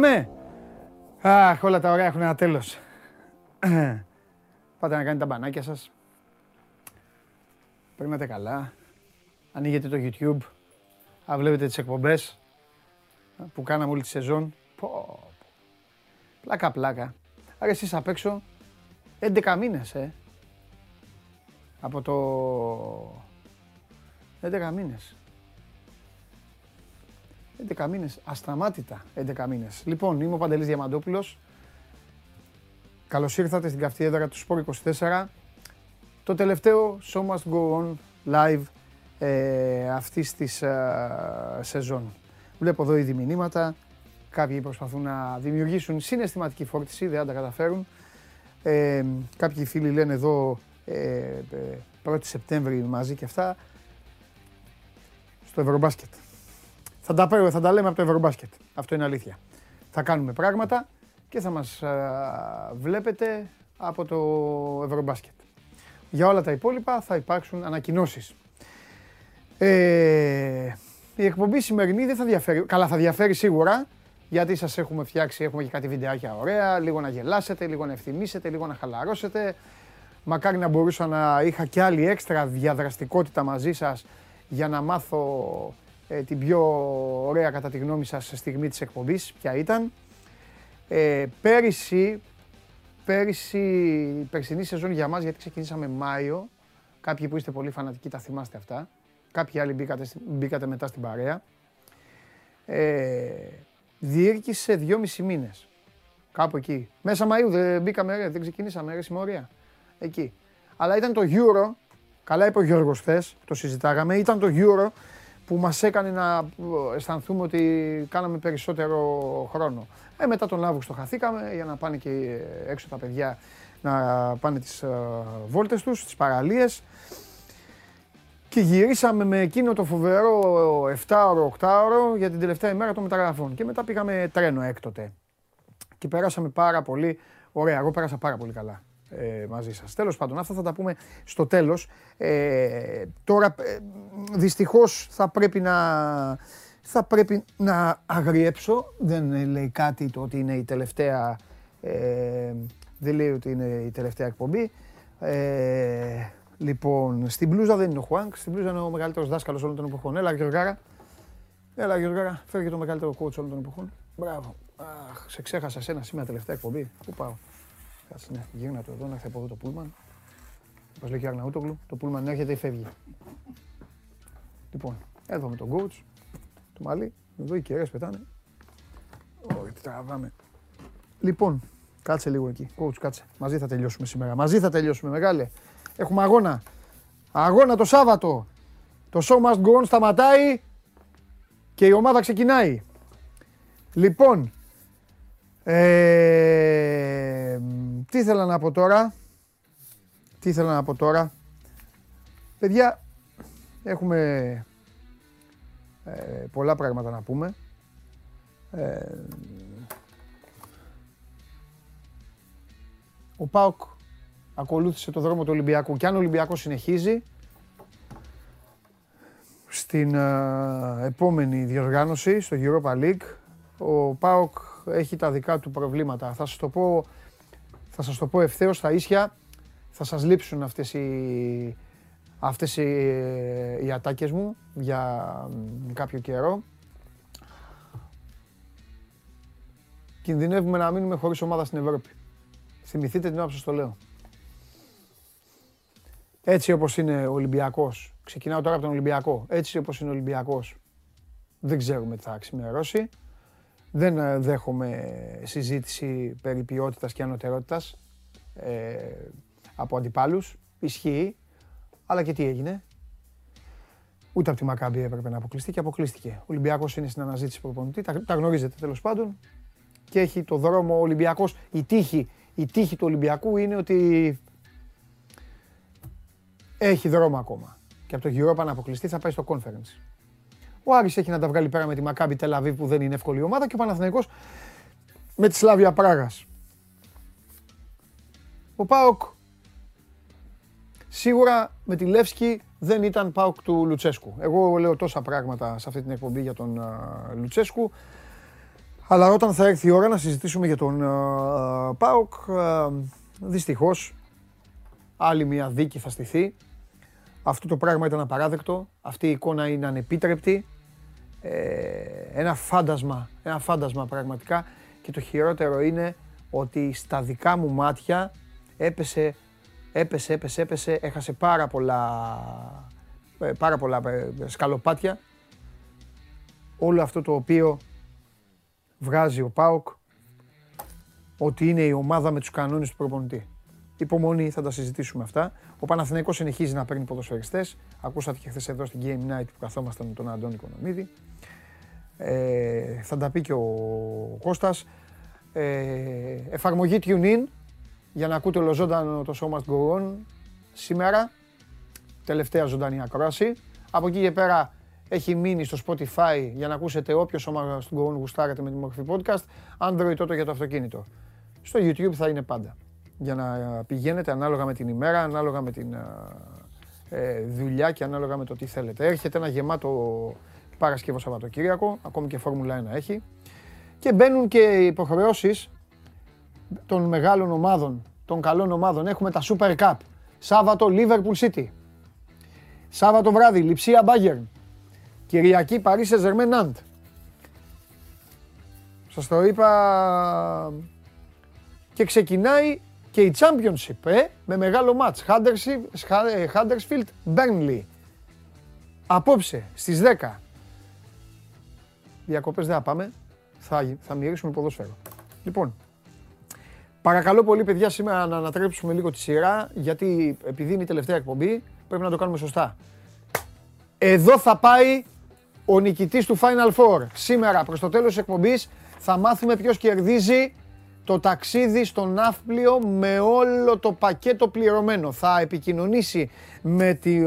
παιδιά μου. Πάμε. Αχ, όλα τα ωραία έχουν ένα τέλος. Πάτε να κάνετε τα μπανάκια σας. Περνάτε καλά. Ανοίγετε το YouTube. Α, βλέπετε τις εκπομπές που κάναμε όλη τη σεζόν. Πω, Πλάκα, πλάκα. Άρα εσείς απ' έξω 11 μήνες, ε. Από το... 11 μήνες. 11 μήνες, ασταμάτητα 11 μήνες. Λοιπόν, είμαι ο Παντελής Διαμαντόπουλος. Καλώς ήρθατε στην καυτή έδρα του Σπόρ 24. Το τελευταίο Show Must Go On live ε, αυτής της ε, σεζόν. Βλέπω εδώ ήδη μηνύματα. Κάποιοι προσπαθούν να δημιουργήσουν συναισθηματική φόρτιση, δεν τα καταφέρουν. Ε, κάποιοι φίλοι λένε εδώ ε, 1η ε, Σεπτέμβρη μαζί και αυτά. Στο Ευρωμπάσκετ. Θα τα, θα τα λέμε από το Ευρωμπάσκετ. Αυτό είναι αλήθεια. Θα κάνουμε πράγματα και θα μας βλέπετε από το Ευρωμπάσκετ. Για όλα τα υπόλοιπα θα υπάρξουν ανακοινώσεις. Ε, η εκπομπή σημερινή δεν θα διαφέρει. Καλά, θα διαφέρει σίγουρα γιατί σας έχουμε φτιάξει, έχουμε και κάτι βιντεάκια ωραία, λίγο να γελάσετε, λίγο να ευθυμίσετε, λίγο να χαλαρώσετε. Μακάρι να μπορούσα να είχα και άλλη έξτρα διαδραστικότητα μαζί σας για να μάθω ε, την πιο ωραία κατά τη γνώμη σας στιγμή της εκπομπής, ποια ήταν. Ε, πέρυσι, πέρυσι, η περσινή σεζόν για μας, γιατί ξεκινήσαμε Μάιο, κάποιοι που είστε πολύ φανατικοί τα θυμάστε αυτά, κάποιοι άλλοι μπήκατε, μπήκατε μετά στην παρέα, ε, διήρκησε δυόμισι μήνες. Κάπου εκεί. Μέσα Μαΐου δεν μπήκαμε, δεν ξεκινήσαμε, ρε συμμορία. Εκεί. Αλλά ήταν το Euro, καλά είπε ο Γιώργος χθες, το συζητάγαμε, ήταν το Euro που μας έκανε να αισθανθούμε ότι κάναμε περισσότερο χρόνο. Ε, μετά τον Αύγουστο χαθήκαμε για να πάνε και έξω τα παιδιά να πάνε τις uh, βόλτες τους, τις παραλίες. Και γυρίσαμε με εκείνο το φοβερό 7ωρο, 8ωρο για την τελευταία ημέρα των μεταγραφών. Και μετά πήγαμε τρένο έκτοτε. Και περάσαμε πάρα πολύ ωραία. Εγώ πέρασα πάρα πολύ καλά ε, μαζί σας. Τέλος πάντων, αυτά θα τα πούμε στο τέλος. Ε, τώρα, ε, δυστυχώς, θα πρέπει να... Θα πρέπει να αγριέψω. Δεν λέει κάτι το ότι είναι η τελευταία... Ε, δεν λέει ότι είναι η τελευταία εκπομπή. Ε, λοιπόν, στην μπλούζα δεν είναι ο Χουάνκ, στην μπλούζα είναι ο μεγαλύτερος δάσκαλος όλων των εποχών. Έλα, Γιωργάρα. Έλα, Γιωργάρα, φέρει και το μεγαλύτερο coach όλων των εποχών. Μπράβο. Αχ, σε ξέχασα σένα σήμερα τελευταία εκπομπή. Πού πάω; Κάτσε, ναι, γύρνα το εδώ, να έρθει από εδώ το πούλμαν. Όπω λέει και ο Αρναούτογλου, το πούλμαν έρχεται ή φεύγει. Λοιπόν, εδώ με τον coach, το μαλλί, εδώ οι κεραίες πετάνε. Όχι, τι τραβάμε. Λοιπόν, κάτσε λίγο εκεί. Coach, κάτσε. Μαζί θα τελειώσουμε σήμερα. Μαζί θα τελειώσουμε, μεγάλε. Έχουμε αγώνα. Αγώνα το Σάββατο. Το show must go on σταματάει και η ομάδα ξεκινάει. Λοιπόν, ε, τι ήθελα να πω τώρα; Τι ήθελα να πω τώρα; Παιδιά, έχουμε ε, πολλά πράγματα να πούμε. Ε, ο Πάοκ ακολούθησε το δρόμο του Ολυμπιακού και αν ο Ολυμπιακός συνεχίζει στην ε, επόμενη διοργάνωση στο Europa League ο ΠΑΟΚ έχει τα δικά του προβλήματα. Θα σας το πω, θα σας το πω ευθέως στα ίσια. Θα σας λείψουν αυτές οι, αυτές οι, οι ατάκες μου για κάποιο καιρό. Κινδυνεύουμε να μείνουμε χωρίς ομάδα στην Ευρώπη. Θυμηθείτε την ώρα που σας το λέω. Έτσι όπως είναι ο Ολυμπιακός, ξεκινάω τώρα από τον Ολυμπιακό, έτσι όπως είναι ο Ολυμπιακός, δεν ξέρουμε τι θα ξημερώσει. Δεν ε, δέχομαι συζήτηση περί ποιότητας και ανωτερότητας ε, από αντιπάλους. Ισχύει. Αλλά και τι έγινε. Ούτε από τη Μακάμπη έπρεπε να αποκλειστεί και αποκλείστηκε. Ο Ολυμπιακός είναι στην αναζήτηση προπονητή. Τα, τα γνωρίζετε τέλος πάντων. Και έχει το δρόμο ο Ολυμπιακός. Η τύχη, η τύχη του Ολυμπιακού είναι ότι έχει δρόμο ακόμα. Και από το Europa να αποκλειστεί θα πάει στο conference. Ο Άρης έχει να τα βγάλει πέρα με τη Μακάμπη Τελαβή που δεν είναι εύκολη ομάδα και ο Παναθηναϊκός με τη Σλάβια Πράγας. Ο Πάοκ σίγουρα με τη Λεύσκη δεν ήταν Πάοκ του Λουτσέσκου. Εγώ λέω τόσα πράγματα σε αυτή την εκπομπή για τον Λουτσέσκου. Αλλά όταν θα έρθει η ώρα να συζητήσουμε για τον uh, ΠΑΟΚ, uh, δυστυχώς άλλη μια δίκη θα στηθεί. Αυτό το πράγμα ήταν απαράδεκτο. Αυτή η εικόνα είναι ανεπίτρεπτη. Ε, ένα φάντασμα, ένα φάντασμα πραγματικά. Και το χειρότερο είναι ότι στα δικά μου μάτια έπεσε, έπεσε, έπεσε, έπεσε, έχασε πάρα πολλά, ε, πάρα πολλά ε, σκαλοπάτια. Όλο αυτό το οποίο βγάζει ο ΠΑΟΚ ότι είναι η ομάδα με τους κανόνες του προπονητή. Υπομονή, θα τα συζητήσουμε αυτά. Ο Παναθηναϊκός συνεχίζει να παίρνει ποδοσφαιριστές. Ακούσατε και χθες εδώ στην Game Night που καθόμασταν με τον Αντώνη Κονομίδη. Ε, θα τα πει και ο Κώστας. Ε, εφαρμογή TuneIn για να ακούτε ολοζώντανο το Show Must Go On σήμερα. Τελευταία ζωντανή ακρόαση. Από εκεί και πέρα έχει μείνει στο Spotify για να ακούσετε όποιο σώμα στον Go On γουστάρετε με τη μορφή podcast. Android τότε για το αυτοκίνητο. Στο YouTube θα είναι πάντα. Για να πηγαίνετε ανάλογα με την ημέρα, ανάλογα με την ε, δουλειά και ανάλογα με το τι θέλετε. Έρχεται ένα γεμάτο Παρασκευό Σαββατοκύριακο, ακόμη και Φόρμουλα 1 έχει. Και μπαίνουν και οι υποχρεώσεις των μεγάλων ομάδων, των καλών ομάδων. Έχουμε τα Super Cup. Σάββατο Liverpool City. Σάββατο βράδυ Λιψία Bayern. Κυριακή Παρίσι Ζερμέν Ναντ. Σας το είπα και ξεκινάει και η Championship ε, με μεγάλο μάτς. Huddersfield Burnley. Απόψε στις 10. Διακοπές δεν θα πάμε. Θα, θα μυρίσουμε ποδόσφαιρο. Λοιπόν, παρακαλώ πολύ παιδιά σήμερα να ανατρέψουμε λίγο τη σειρά γιατί επειδή είναι η τελευταία εκπομπή πρέπει να το κάνουμε σωστά. Εδώ θα πάει ο νικητής του Final Four. Σήμερα προς το τέλος της εκπομπής θα μάθουμε ποιος κερδίζει το ταξίδι στο Ναύπλιο με όλο το πακέτο πληρωμένο. Θα επικοινωνήσει με τη...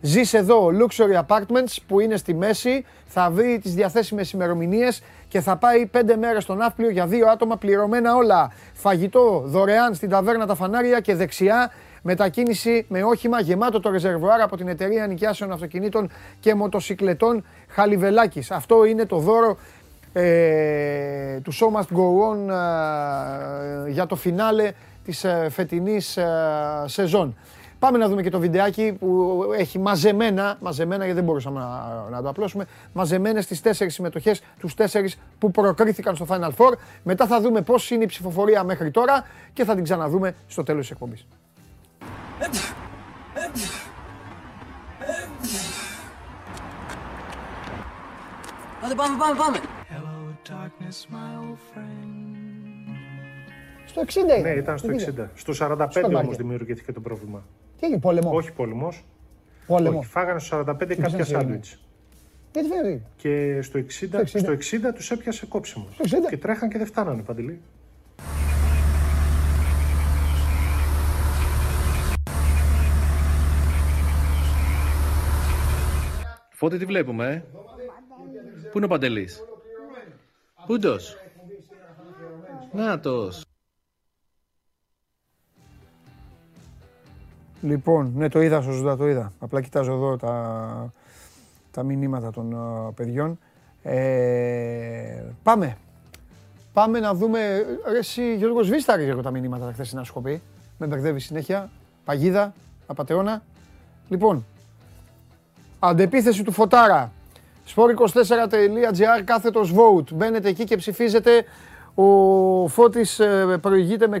Ζεις εδώ Luxury Apartments που είναι στη μέση, θα βρει τις διαθέσιμες ημερομηνίες και θα πάει πέντε μέρες στο Ναύπλιο για δύο άτομα πληρωμένα όλα. Φαγητό δωρεάν στην ταβέρνα τα φανάρια και δεξιά μετακίνηση με όχημα γεμάτο το ρεζερβουάρ από την εταιρεία νοικιάσεων αυτοκινήτων και μοτοσυκλετών Χαλιβελάκης. Αυτό είναι το δώρο ε, του Show Must Go On ε, για το φινάλε της ε, φετινής ε, σεζόν. Πάμε να δούμε και το βιντεάκι που έχει μαζεμένα, μαζεμένα γιατί δεν μπορούσαμε να, να το απλώσουμε, μαζεμένες τις τέσσερις συμμετοχές, τους τέσσερις που προκρίθηκαν στο Final Four. Μετά θα δούμε πώς είναι η ψηφοφορία μέχρι τώρα και θα την ξαναδούμε στο τέλος της εκπομπής. Άντε πάμε, πάμε, πάμε. Στο 60 Ναι, ήταν στο 60. Στο 45 όμως δημιουργήθηκε το πρόβλημα. Τι έγινε, πόλεμο; Όχι πόλεμος. Πόλεμο. Όχι, φάγανε στο 45 κάποια σάντουιτς. Γιατί φαίνεται. Και στο 60, στο 60 τους έπιασε κόψιμο. Και τρέχαν και δεν φτάνανε παντελή. Φώτη τι βλέπουμε, ε; Πού είναι ο Παντελής; Πούντος. Νάτος. Λοιπόν, ναι, το είδα σωστά, το είδα. Απλά κοιτάζω εδώ τα, τα μηνύματα των uh, παιδιών. Ε, πάμε. Πάμε να δούμε. Ρε, εσύ, Γιώργος, σβήστα ρε, τα μηνύματα τα χθεσινά σου πει. Με μπερδεύει συνέχεια. Παγίδα, απατεώνα. Λοιπόν, αντεπίθεση του Φωτάρα. sport24.gr κάθετος vote. Μπαίνετε εκεί και ψηφίζετε. Ο Φώτης ε, προηγείται με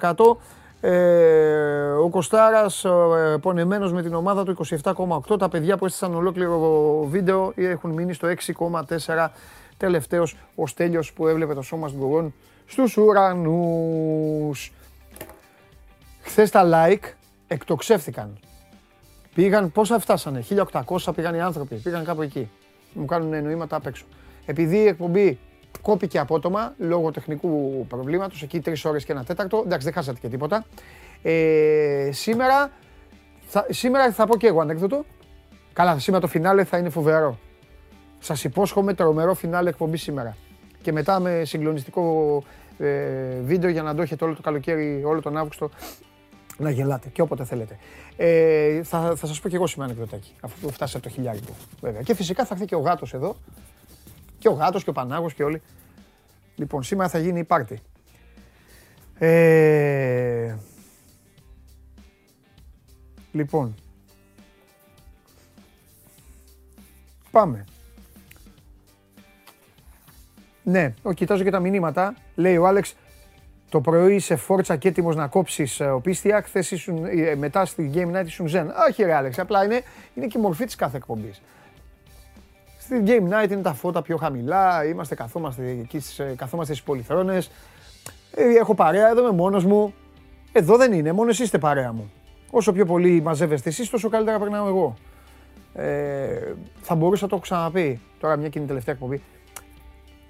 65%. Ε, ο Κοστάρας ε, πονεμένος με την ομάδα του 27,8. Τα παιδιά που έστεισαν ολόκληρο βίντεο έχουν μείνει στο 6,4. Τελευταίος ο Στέλιος που έβλεπε το σώμα στον Κογόν στους ουρανούς. Χθες τα like εκτοξεύθηκαν. Πήγαν, πόσα φτάσανε, 1800 πήγαν οι άνθρωποι, πήγαν κάπου εκεί. Μου κάνουν εννοήματα απ' έξω. Επειδή η εκπομπή κόπηκε απότομα λόγω τεχνικού προβλήματος, εκεί τρεις ώρες και ένα τέταρτο. Εντάξει, δεν χάσατε και τίποτα. Ε, σήμερα, θα, σήμερα θα πω και εγώ ανέκδοτο. Καλά, σήμερα το φινάλε θα είναι φοβερό. Σας υπόσχομαι τρομερό φινάλε εκπομπή σήμερα. Και μετά με συγκλονιστικό ε, βίντεο για να το έχετε όλο το καλοκαίρι, όλο τον Αύγουστο να γελάτε και όποτε θέλετε. Ε, θα, θα σας πω και εγώ σήμερα ανεκδοτάκι, αφού φτάσει από το χιλιάρικο. Βέβαια. Και φυσικά θα έρθει και ο γάτος εδώ, Και ο γάτος και ο Πανάγος και όλοι. Λοιπόν, σήμερα θα γίνει η πάρτι. Ε... Λοιπόν. Πάμε. Ναι, ο, κοιτάζω και τα μηνύματα. Λέει ο Άλεξ, το πρωί είσαι φόρτσα και έτοιμος να κόψεις ε, ο Πίστια. Χθες ήσουν ε, μετά στη Game Night ήσουν Zen. Όχι, ρε Άλεξ, απλά είναι, είναι και η μορφή της κάθε εκπομπής. Στη Game Night είναι τα φώτα πιο χαμηλά, είμαστε, καθόμαστε εκεί, καθόμαστε στις πολυθρόνες. Ε, έχω παρέα, εδώ είμαι μόνος μου. Εδώ δεν είναι, μόνος εσείς είστε παρέα μου. Όσο πιο πολύ μαζεύεστε εσείς, τόσο καλύτερα περνάω εγώ. Ε, θα μπορούσα να το έχω ξαναπεί, τώρα μια και είναι η τελευταία εκπομπή.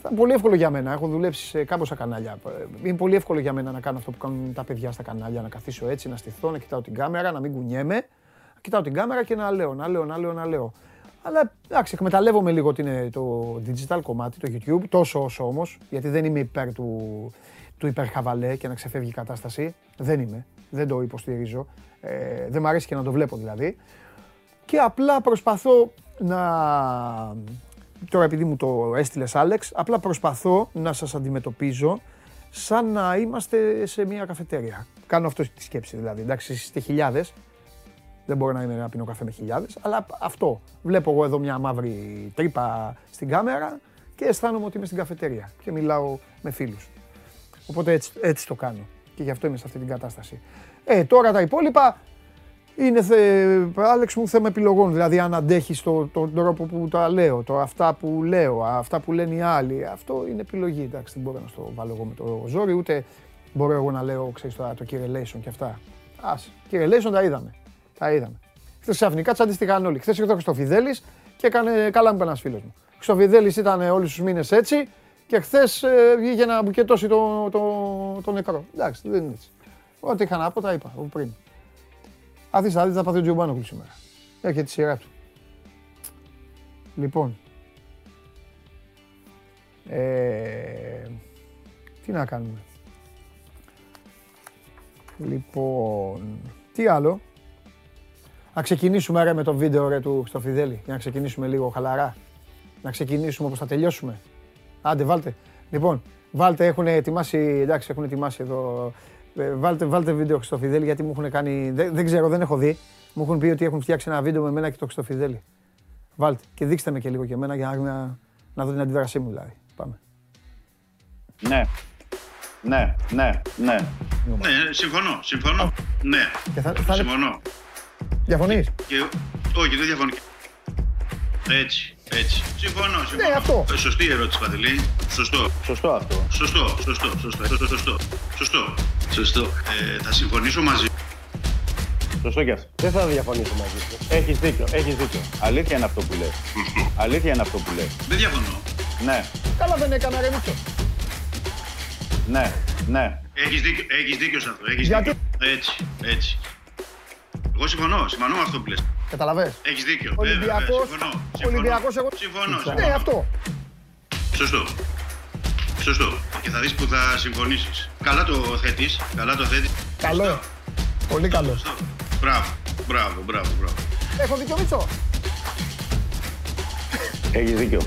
Θα πολύ εύκολο για μένα. Έχω δουλέψει σε κάμποσα κανάλια. Είναι πολύ εύκολο για μένα να κάνω αυτό που κάνουν τα παιδιά στα κανάλια. Να καθίσω έτσι, να στηθώ, να κοιτάω την κάμερα, να μην κουνιέμαι. Να κοιτάω την κάμερα και να λέω, να λέω, να λέω, να λέω. Αλλά εντάξει, εκμεταλλεύομαι λίγο είναι το digital κομμάτι, το YouTube, τόσο όσο όμως, γιατί δεν είμαι υπέρ του, του υπερχαβαλέ και να ξεφεύγει η κατάσταση. Δεν είμαι. Δεν το υποστηρίζω. Ε, δεν μου αρέσει και να το βλέπω δηλαδή. Και απλά προσπαθώ να τώρα επειδή μου το έστειλες Άλεξ, απλά προσπαθώ να σας αντιμετωπίζω σαν να είμαστε σε μια καφετέρια. Κάνω αυτό τη σκέψη δηλαδή. Εντάξει, είστε χιλιάδες. Δεν μπορώ να είμαι να πίνω καφέ με χιλιάδες, αλλά αυτό. Βλέπω εγώ εδώ μια μαύρη τρύπα στην κάμερα και αισθάνομαι ότι είμαι στην καφετέρια και μιλάω με φίλους. Οπότε έτσι, έτσι το κάνω και γι' αυτό είμαι σε αυτή την κατάσταση. Ε, τώρα τα υπόλοιπα είναι, Άλεξ μου, θέμα επιλογών. Δηλαδή, αν αντέχει τον το, τρόπο που τα λέω, το, αυτά που λέω, αυτά που λένε οι άλλοι. Αυτό είναι επιλογή. Εντάξει, δεν μπορώ να στο βάλω εγώ με το ζόρι, ούτε μπορώ εγώ να λέω, ξέρεις το, το Relation και αυτά. Α, Relation τα είδαμε. Τα είδαμε. Χθες ξαφνικά τσαντίστηκαν όλοι. Χθες ήρθε ο Χρυστοφιδέλης και έκανε καλά μου ένας φίλος μου. Ο Χρυστοφιδέλης ήταν όλους τους μήνες έτσι και χθες ε, βγήκε να μπουκετώσει το, το, το νεκρό. Εντάξει, δεν είναι έτσι. Ό,τι είχα να πω τα είπα πριν. Αφήστε θα δείτε θα πάθει ο Τζιομπάνογλου σήμερα. Έρχεται τη σειρά του. Λοιπόν. Ε, τι να κάνουμε. Λοιπόν, τι άλλο. Να ξεκινήσουμε ρε με το βίντεο ρε του Χριστοφιδέλη για να ξεκινήσουμε λίγο χαλαρά. Να ξεκινήσουμε όπως θα τελειώσουμε. Άντε βάλτε. Λοιπόν, βάλτε, έχουν ετοιμάσει, εντάξει, έχουν ετοιμάσει εδώ ε, βάλτε, βάλτε βίντεο Χριστοφιδέλη γιατί μου έχουν κάνει. Δεν, δεν ξέρω, δεν έχω δει. Μου έχουν πει ότι έχουν φτιάξει ένα βίντεο με μένα και το Χριστοφιδέλη. Βάλτε και δείξτε με και λίγο και εμένα για να, να δω την αντίδρασή μου δηλαδή. Πάμε. Ναι. Ναι, ναι, ναι. Ναι, συμφωνώ, συμφωνώ. Ναι, θα, θα... συμφωνώ. Διαφωνείς; Όχι, δεν διαφωνώ. Έτσι. Έτσι. Συμφωνώ, συμφωνώ. Ναι, αυτό. Ε, σωστή ερώτηση, Παντελή. Σωστό. Σωστό αυτό. Σωστό, σωστό, σωστό, σωστό, σωστό. Σωστό. σωστό. Ε, θα συμφωνήσω μαζί Σωστό και αυτό. Δεν θα διαφωνήσω μαζί σου. Έχεις δίκιο, έχεις δίκιο. Αλήθεια είναι αυτό που λες. Αλήθεια είναι αυτό που λες. Δεν διαφωνώ. Ναι. Καλά δεν έκανα, ρε Μίτσο. Ναι, ναι. Έχεις δίκιο, έχεις δίκιο σε αυτό. Έχεις Γιατί; δίκιο. Έτσι, έτσι. Εγώ συμφωνώ, συμφωνώ με αυτό που λες. Καταλαβες; Έχεις δίκιο. Ολυμπιακός, συμφωνώ, Ολυμπιακός εγώ. Συμφωνώ, Ναι, συμφωνώ. αυτό. Σωστό. Σωστό. Και θα δεις που θα συμφωνήσεις. Καλά το θέτεις. Καλά το θέτεις. Καλό. Πολύ καλό. Σωστό. Μπράβο. Μπράβο, μπράβο, μπράβο. Έχω δίκιο Μίτσο; Έχεις δίκιο.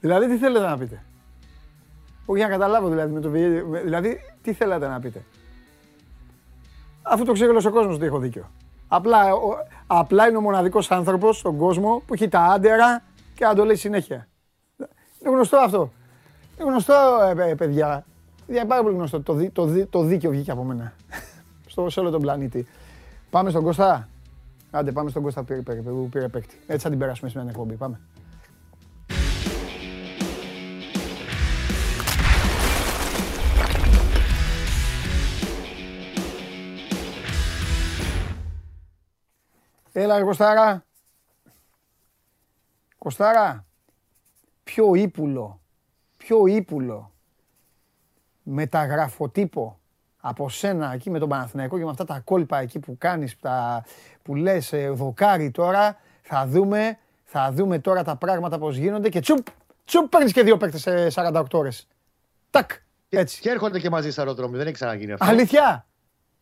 Δηλαδή τι θέλετε να πείτε; Όχι για να καταλάβω δηλαδή με το βίντεο. Δηλαδή τι θέλατε να πείτε; Αφού το ξέρει όλος ο κόσμος ότι έχω δίκιο. Απλά, ο, απλά είναι ο μοναδικός άνθρωπος στον κόσμο που έχει τα άντερα και να το λέει συνέχεια. Είναι γνωστό αυτό. Είναι γνωστό, ε, ε, παιδιά. Είναι πάρα πολύ γνωστό. Το, δι- το, δι- το δίκαιο βγήκε από μένα. Στο, σε όλο τον πλανήτη. Πάμε στον Κώστα. Άντε, πάμε στον Κώστα που πήρε, πήρε, που πήρε παίκτη. Έτσι θα την περάσουμε σε μια εκπομπή. Πάμε. Έλα, ρε Κωστάρα. Κωστάρα, πιο ύπουλο, πιο ύπουλο μεταγραφοτύπο από σένα εκεί με τον Παναθηναϊκό και με αυτά τα κόλπα εκεί που κάνεις, τα, που λες ε, δοκάρι τώρα, θα δούμε, θα δούμε τώρα τα πράγματα πώς γίνονται και τσουπ, τσουπ παίρνεις και δύο παίκτες σε 48 ώρες. Τάκ, έτσι. Και έρχονται και μαζί στα αεροδρόμια. Δεν έχει ξαναγίνει αυτό. Αλήθεια.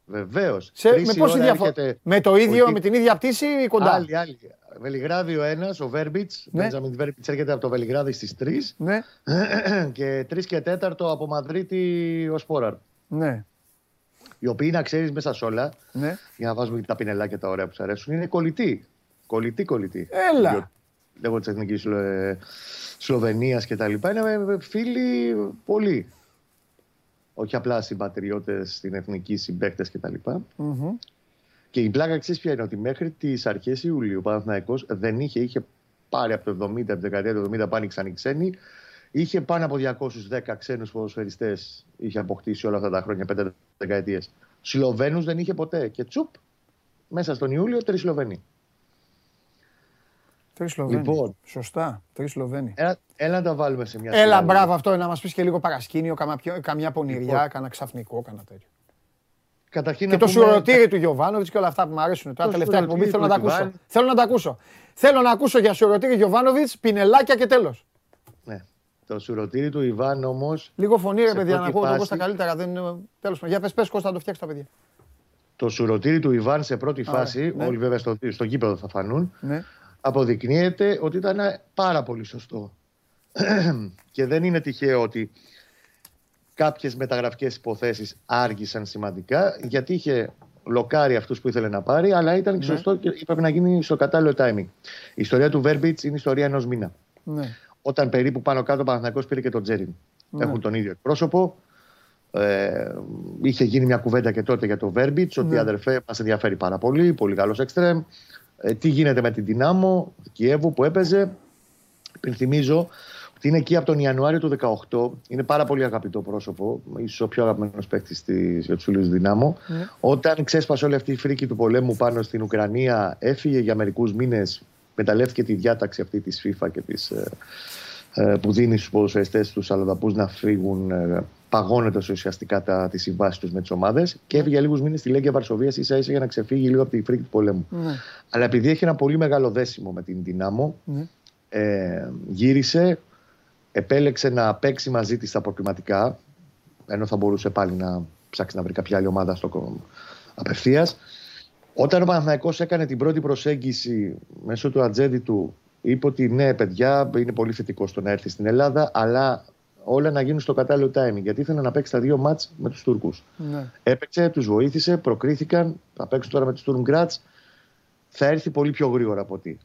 Βεβαίως. Σε, με πόση διαφορά. Με το ίδιο, με την ίδια πτήση ή κοντά; Άλλη, άλλη. Βελιγράδι ο ένας, ο Βέρμπιτς. Ναι. Μπέντζαμιν Βέρμπιτς έρχεται από το Βελιγράδι στις 3. Ναι, και 3 και 4 από Μαδρίτη ο Σπόραρ. ναι, Οι οποίοι να ξέρεις μέσα σε όλα, ναι. για να βάζουμε και τα πινελάκια τα ωραία που σου αρέσουν, είναι κολλητοί. Κολλητοί, κολλητοί. Έλα. Λέγω της Εθνικής Σλοβενίας και τα λοιπά. Είναι ε, φίλοι πολλοί. Όχι απλά συμπατριώτες στην εθνική συμπαίκτες κτλ. Μμμ. Και η πλάκα ξέρεις ποια είναι ότι μέχρι τις αρχές Ιουλίου ο Παναθηναϊκός δεν είχε, είχε πάρει από το 70, από την δεκαετία του 70 πάνηξαν οι ξένοι. Είχε πάνω από 210 ξένους ποδοσφαιριστές. Είχε αποκτήσει όλα αυτά τα χρόνια, πέντε δεκαετίες. Σλοβαίνους δεν είχε ποτέ. Και τσουπ, μέσα στον Ιούλιο τρεις Σλοβαίνοι. Τρεις Σλοβαίνοι. Λοιπόν. Σωστά, τρεις Σλοβαίνοι. Έλα, έλα να τα βάλουμε σε μια Έλα, σειρά. μπράβο αυτό, να μας πεις και λίγο παρασκήνιο, καμιά, πιο- καμιά πονηριά, Λοιπόν. κανένα ξαφνικό, κανένα τέτοιο. Καταρχήν Και να το πούμε- σουρωτήρι του Γιωβάνοβιτς και όλα αυτά που μου αρέσουν. Τώρα Το τελευταία εκπομπή σουρωτήρι θέλω να τα του ακούσω. Ιβάν. Θέλω να τα ακούσω. Θέλω να ακούσω για σουρωτήρι Γιωβάνοβιτς, πινελάκια και τέλος. Ναι. Το σουρωτήρι του Ιβάν όμως. Λίγο φωνή, ρε Σε παιδιά, να πρώτη ακούω τον φάση- Κώστα καλύτερα. Δεν... Τέλος πάντων. Για πες, πες Κώστα, να το φτιάξεις τα παιδιά. Το σουρωτήρι του Ιβάν σε πρώτη Ωραία, φάση, ναι. όλοι βέβαια στο, στο γήπεδο θα φανούν, Ναι. Αποδεικνύεται ότι ήταν πάρα πολύ σωστό. και δεν είναι τυχαίο ότι κάποιες μεταγραφικές υποθέσεις άργησαν σημαντικά, γιατί είχε λοκάρει αυτούς που ήθελε να πάρει, αλλά ήταν και Ναι. σωστό και έπρεπε να γίνει στο κατάλληλο timing. Η ιστορία του Βέρμπιτς είναι η ιστορία ενός μήνα. ναι. Όταν περίπου πάνω κάτω ο Παναθηναϊκός πήρε και τον Τζέριν. Ναι. Έχουν τον ίδιο εκπρόσωπο. Ε, είχε γίνει μια κουβέντα και τότε για το Βέρμπιτ, ότι Ναι. αδερφέ μας ενδιαφέρει πάρα πολύ, πολύ καλός εξτρέμ. Ε, τι γίνεται με την Δυνάμο Κιέβου που έπαιζε. Υπενθυμίζω ότι είναι εκεί από τον Ιανουάριο του 2018. Είναι πάρα πολύ αγαπητό πρόσωπο, ίσως ο πιο αγαπημένος παίκτης για του φίλου Δυνάμο. Ναι. Όταν ξέσπασε όλη αυτή η φρίκη του πολέμου πάνω στην Ουκρανία, έφυγε για μερικούς μήνες, μεταλλεύτηκε τη διάταξη αυτή της FIFA και της, ε, ε, που δίνει στους ποδοσφαιριστές τους αλλοδαπού να φύγουν ε, παγώνοντα ουσιαστικά τα, τις συμβάσεις τους με τις ομάδες και έφυγε λίγους μήνες στη Λέγκια Βαρσοβίας ίσα ίσα για να ξεφύγει λίγο από τη φρίκη του πολέμου. Ναι. Αλλά επειδή έχει ένα πολύ μεγάλο δέσιμο με την Δυνάμο, Ναι. ε, γύρισε, επέλεξε να παίξει μαζί της στα προκριματικά, ενώ θα μπορούσε πάλι να ψάξει να βρει κάποια άλλη ομάδα στο απευθείας. Όταν ο Παναθηναϊκός έκανε την πρώτη προσέγγιση μέσω του ατζέντη του, είπε ότι ναι, παιδιά, είναι πολύ θετικό στο να έρθει στην Ελλάδα, αλλά όλα να γίνουν στο κατάλληλο timing. Γιατί ήθελε να παίξει τα δύο μάτς με τους Τούρκους. Ναι. Έπαιξε, τους βοήθησε, προκρίθηκαν. Θα παίξουν τώρα με του Τούρμ Γκράτ. Θα έρθει πολύ πιο γρήγορα από ό,τι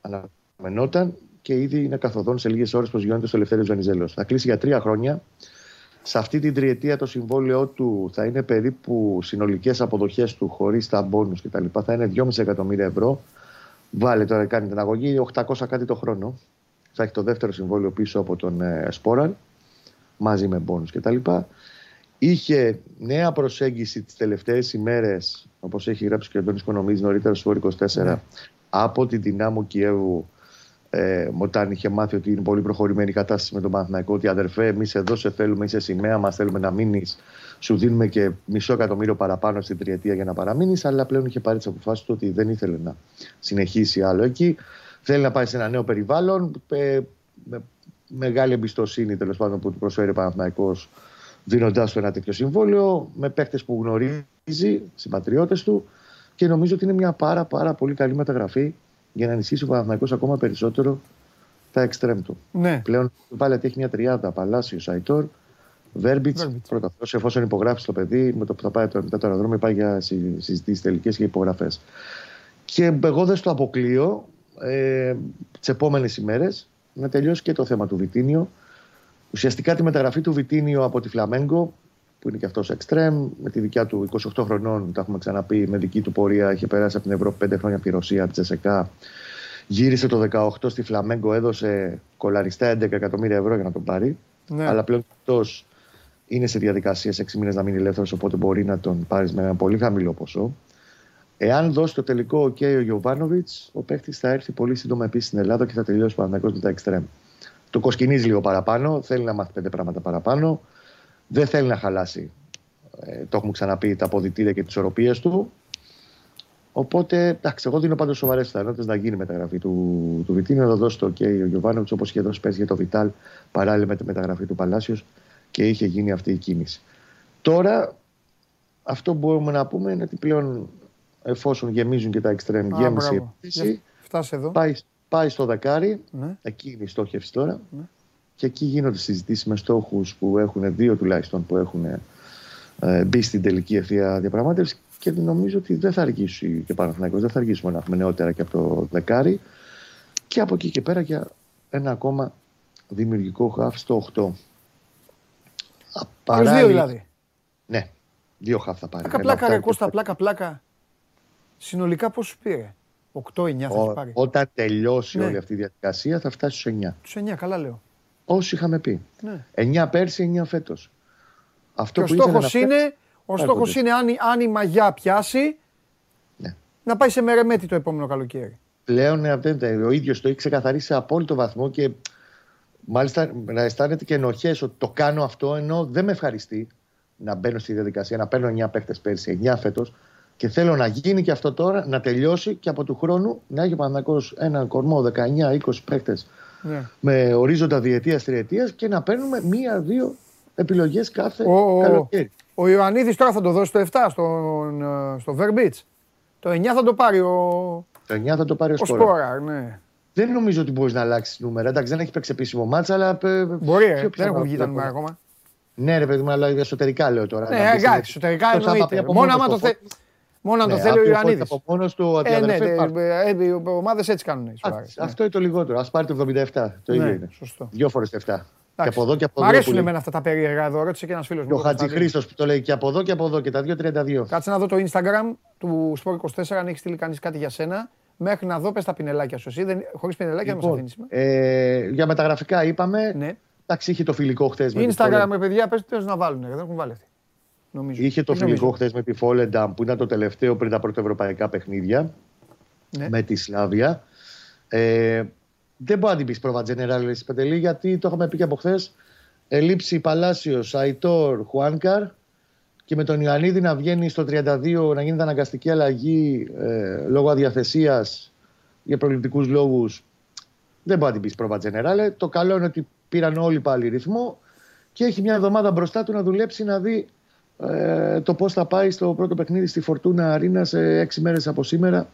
αναμενόταν και ήδη είναι καθοδόν σε λίγες ώρες προσγειώνεται στο Ελευθέριος Βενιζέλος. Θα κλείσει για τρία χρόνια. Σε αυτή την τριετία το συμβόλαιό του θα είναι περίπου συνολικές αποδοχές του χωρίς τα μπόνους κτλ. Θα είναι 2,5 εκατομμύρια ευρώ. Βάλε τώρα, κάνει την αγωγή 800 κάτι το χρόνο. Θα έχει το δεύτερο συμβόλαιο πίσω από τον ε, Σπόραν μαζί με μπόνους κτλ. Είχε νέα προσέγγιση τις τελευταίες ημέρες, όπως έχει γράψει και ο Αντώνης Κονομίδης νωρίτερα στο 24, Ναι. από την Δυνάμω Κιέβου, ε, όταν είχε μάθει ότι είναι πολύ προχωρημένη η κατάσταση με τον Παναθηναϊκό, ότι αδερφέ, εμείς εδώ σε θέλουμε, είσαι σημαία μας, θέλουμε να μείνεις. Σου δίνουμε και μισό εκατομμύριο παραπάνω στην τριετία για να παραμείνεις. Αλλά πλέον είχε πάρει τις αποφάσεις του ότι δεν ήθελε να συνεχίσει άλλο εκεί. Θέλει να πάει σε ένα νέο περιβάλλον. ε, με μεγάλη εμπιστοσύνη τέλος πάντων που του προσφέρει ο Παναθηναϊκός δίνοντάς του ένα τέτοιο συμβόλαιο με παίχτε που γνωρίζει, συμπατριώτες του και νομίζω ότι είναι μια πάρα, πάρα πολύ καλή μεταγραφή για να ενισχύσει ο Παναθηναϊκός ακόμα περισσότερο τα εξτρέμ του. Ναι. Πλέον πάλι ότι έχει μια τριάδα Παλάσιος, Σαϊτόρ, Βέρμπιτς. Βέρμπιτς. Πρώτα αυτός, εφόσον υπογράψει το παιδί, με το που θα πάει το, μετά το αεροδρόμιο, πάει για συζητήσεις τελικές και υπογραφές. Και εγώ δεν στο αποκλείω ε, τις επόμενες ημέρες να τελειώσει και το θέμα του Βιτίνιο. Ουσιαστικά τη μεταγραφή του Βιτίνιο από τη Φλαμέγκο, που είναι και αυτός εξτρέμ, με τη δικιά του 28 χρονών, τα έχουμε ξαναπεί, με δική του πορεία, είχε περάσει από την Ευρώπη 5 χρόνια από τη Ρωσία, από τη Τζεσεκά. Γύρισε το 18 στη Φλαμέγκο, έδωσε κολαριστά 11 εκατομμύρια ευρώ για να τον πάρει. Ναι. Αλλά πλέον αυτός είναι σε διαδικασία 6 μήνες να μείνει ελεύθερος, οπότε μπορεί να τον πάρεις με ένα πολύ χαμηλό ποσό. Εάν δώσει το τελικό OK ο Γιωβάνοβιτς, ο παίχτης θα έρθει πολύ σύντομα επίσης στην Ελλάδα και θα τελειώσει ο Παναγιώ με τα εξτρέμ. Το κοσκινίζει λίγο παραπάνω, θέλει να μάθει πέντε πράγματα παραπάνω. Δεν θέλει να χαλάσει, ε, το έχουμε ξαναπεί, τα αποδητήρια και τις οροπίες του. Οπότε, εντάξει, εγώ δίνω πάντως σοβαρές πιθανότητες να γίνει η μεταγραφή του, του Βιτίνου, να δώσει το OK ο Γιωβάνοβιτς όπως είχε δώσει πέρσι για το Βιτάλ παράλληλα με τη μεταγραφή του Παλάσιος και είχε γίνει αυτή η κίνηση. Τώρα, αυτό που μπορούμε να πούμε είναι ότι πλέον εφόσον γεμίζουν και τα εξτρέμ, Α, γέμισε η μπράβο. επίθεση, Φτάσε εδώ. Πάει, πάει στο δεκάρι, Ναι. εκεί είναι η στόχευση τώρα. Και εκεί γίνονται συζητήσεις με στόχους που έχουν δύο τουλάχιστον που έχουν ε, μπει στην τελική ευθεία διαπραγμάτευση. Και νομίζω ότι δεν θα αργήσει και πάνω δεν θα αργήσουμε να έχουμε νεότερα και από το δεκάρι. Και από εκεί και πέρα για ένα ακόμα δημιουργικό χαφ στο 8. Α, Άλλους παράλληλα- δύο δηλαδή. Ναι, δύο χαφ θα πάρει. Πλάκα Ένα πλάκα ρε φτάνει Κώστα, και- πλάκα πλάκα. Συνολικά πόσους πήρε; 8-9 θα έχει Ο- πάρει. Όταν τελειώσει Ναι. όλη αυτή η διαδικασία θα φτάσει στους 9. Τους 9, καλά λέω. Όσοι είχαμε πει. Ναι. 9 πέρσι, 9 φέτος. Αυτό Και ο που ήθελε στόχος να φτάσει- είναι, ο στόχος κοντεύει. είναι αν, η- αν η μαγιά πιάσει, Ναι. να πάει σε μερεμέτη το επόμενο καλοκαίρι. πλέον ε, δεν τα- ο ίδιος το έχει ξεκαθαρίσει σε απόλυτο βαθμό και μάλιστα να αισθάνεται και ενοχές ότι το κάνω αυτό ενώ δεν με ευχαριστεί να μπαίνω στη διαδικασία, να παίρνω 9 παίχτε πέρσι, 9 φέτος και θέλω να γίνει και αυτό τώρα, να τελειώσει και από του χρόνου να έχει ο Παναθηναϊκός έναν κορμό 19-20 παίχτε Ναι. με ορίζοντα διετίας τριετίας και να παίρνουμε μία-δύο επιλογές κάθε Ο, ο, καλοκαίρι. ο Ιωαννίδης τώρα θα το δώσει το 7 στον, ε, στο Verbeats. Το 9 θα το πάρει ο, Το 9 θα το πάρει ο, ο Σπόρα. Σπόραρ. Ναι. Δεν νομίζω ότι μπορείς να αλλάξεις νούμερα. Εντάξει, δεν έχει παίξει επίσημο μάτσα, αλλά. ε, Μπορεί, ε, πιο δεν πιθανό έχουν βγει τα βλέπω. νούμερα ακόμα. Ναι, ρε παιδί μου, αλλά εσωτερικά λέω τώρα. Ναι, Να μπεις στην εντάξει, έτσι. εσωτερικά Αυτό θα εννοείται. πάει από Μόνο μόνος άμα το, του. Θε... Μόνο αν το Ναι, θέλει ο αυτό Ιωαννίδης. Από μόνος του ο Ε, ναι, διαδερφέ. τε- πάρ' ε, ε, οι ομάδες έτσι κάνουν. οι Α, σοβαρές. Ναι. Αυτό είναι το λιγότερο. Α πάρει το 77. Το ίδιο Ναι, είναι. σωστό. Δύο φορές το 7. Και Εντάξει. από εδώ και από Μ' εδώ. αρέσουν που λέει. εμένα αυτά τα περίεργα εδώ. Ρώτησε και ένας φίλος Και ο Χατζηχρήστο που το λέει και από εδώ και από εδώ και τα δύο 32. Κάτσε να δω το Instagram του Sport24 αν έχει στείλει κανείς κάτι για σένα. Μέχρι να δω, πες τα πινελάκια σου. Εσύ δεν... χωρίς πινελάκια δεν μας Λοιπόν, αφήνεις. ε, για μεταγραφικά είπαμε. Ναι. Εντάξει, είχε το φιλικό χθες με τη Instagram, Φόλενταμ. ρε παιδιά, πες πες να βάλουν. Δεν έχουν βάλει αυτοί. Νομίζω. Είχε το Δεν φιλικό νομίζω. χθες με τη Φόλενταμ που ήταν το τελευταίο πριν τα πρώτα ευρωπαϊκά παιχνίδια. Ναι. με τη Σλάβια. Ε, δεν μπορεί να την πεις πρόβα General εσύ, Πετελή, γιατί το είχαμε πει και από χθες. Ελήψη Παλάσιος, Αϊτόρ, Χουάνκαρ και με τον Ιωαννίδη να βγαίνει στο 32 να γίνεται αναγκαστική αλλαγή ε, λόγω αδιαθεσίας για προληπτικούς λόγους. Δεν μπορεί να την πεις πρόβα General. Το καλό είναι ότι πήραν όλοι πάλι ρυθμό και έχει μια εβδομάδα μπροστά του να δουλέψει να δει ε, το πώς θα πάει στο πρώτο παιχνίδι στη Φορτούνα Αρίνα σε έξι μέρες από σήμερα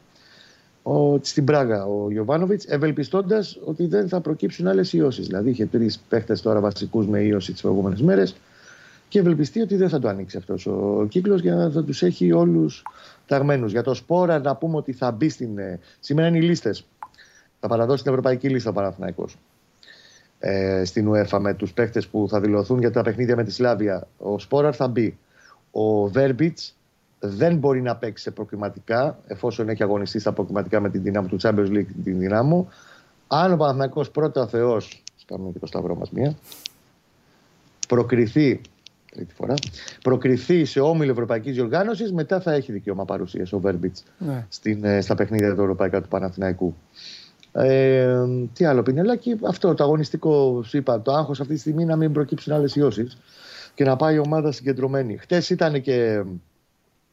ο, στην Πράγα ο Γιωβάνοβιτς, ευελπιστώντας ότι δεν θα προκύψουν άλλες ιώσεις. Δηλαδή είχε τρεις παίχτες τώρα βασικούς με ίωση τις προηγούμενες μέρες και ευελπιστεί ότι δεν θα το ανοίξει αυτός ο κύκλος για να θα τους έχει όλους ταγμένους. Για το Σπόρα να πούμε ότι θα μπει στην. ε, Σήμερα είναι οι λίστες. Θα παραδώσει την ευρωπαϊκή λίστα ο Παναθηναϊκός ε, στην UEFA με τους παίχτες που θα δηλωθούν για τα παιχνίδια με τη Σλάβια. Ο Σπόραρ θα μπει. Ο Βέρμπιτ δεν μπορεί να παίξει σε προκριματικά, εφόσον έχει αγωνιστεί στα προκριματικά με την δυνάμω του Champions League, την δυνάμω. Αν ο Παναθηναϊκός πρώτα Θεός, κάνουμε και το σταυρό μας μία, προκριθεί, τρίτη φορά, προκριθεί σε όμιλο Ευρωπαϊκής Διοργάνωσης, μετά θα έχει δικαίωμα παρουσίας ο Βέρμπιτ Ναι. στα παιχνίδια του Ευρωπαϊκά του Παναθηναϊκού. Ε, τι άλλο, Πινελάκη, αυτό το αγωνιστικό, σου είπα, το άγχος αυτή τη στιγμή να μην προκύψουν άλλες ιώσει και να πάει η ομάδα συγκεντρωμένη. Χτες ήταν και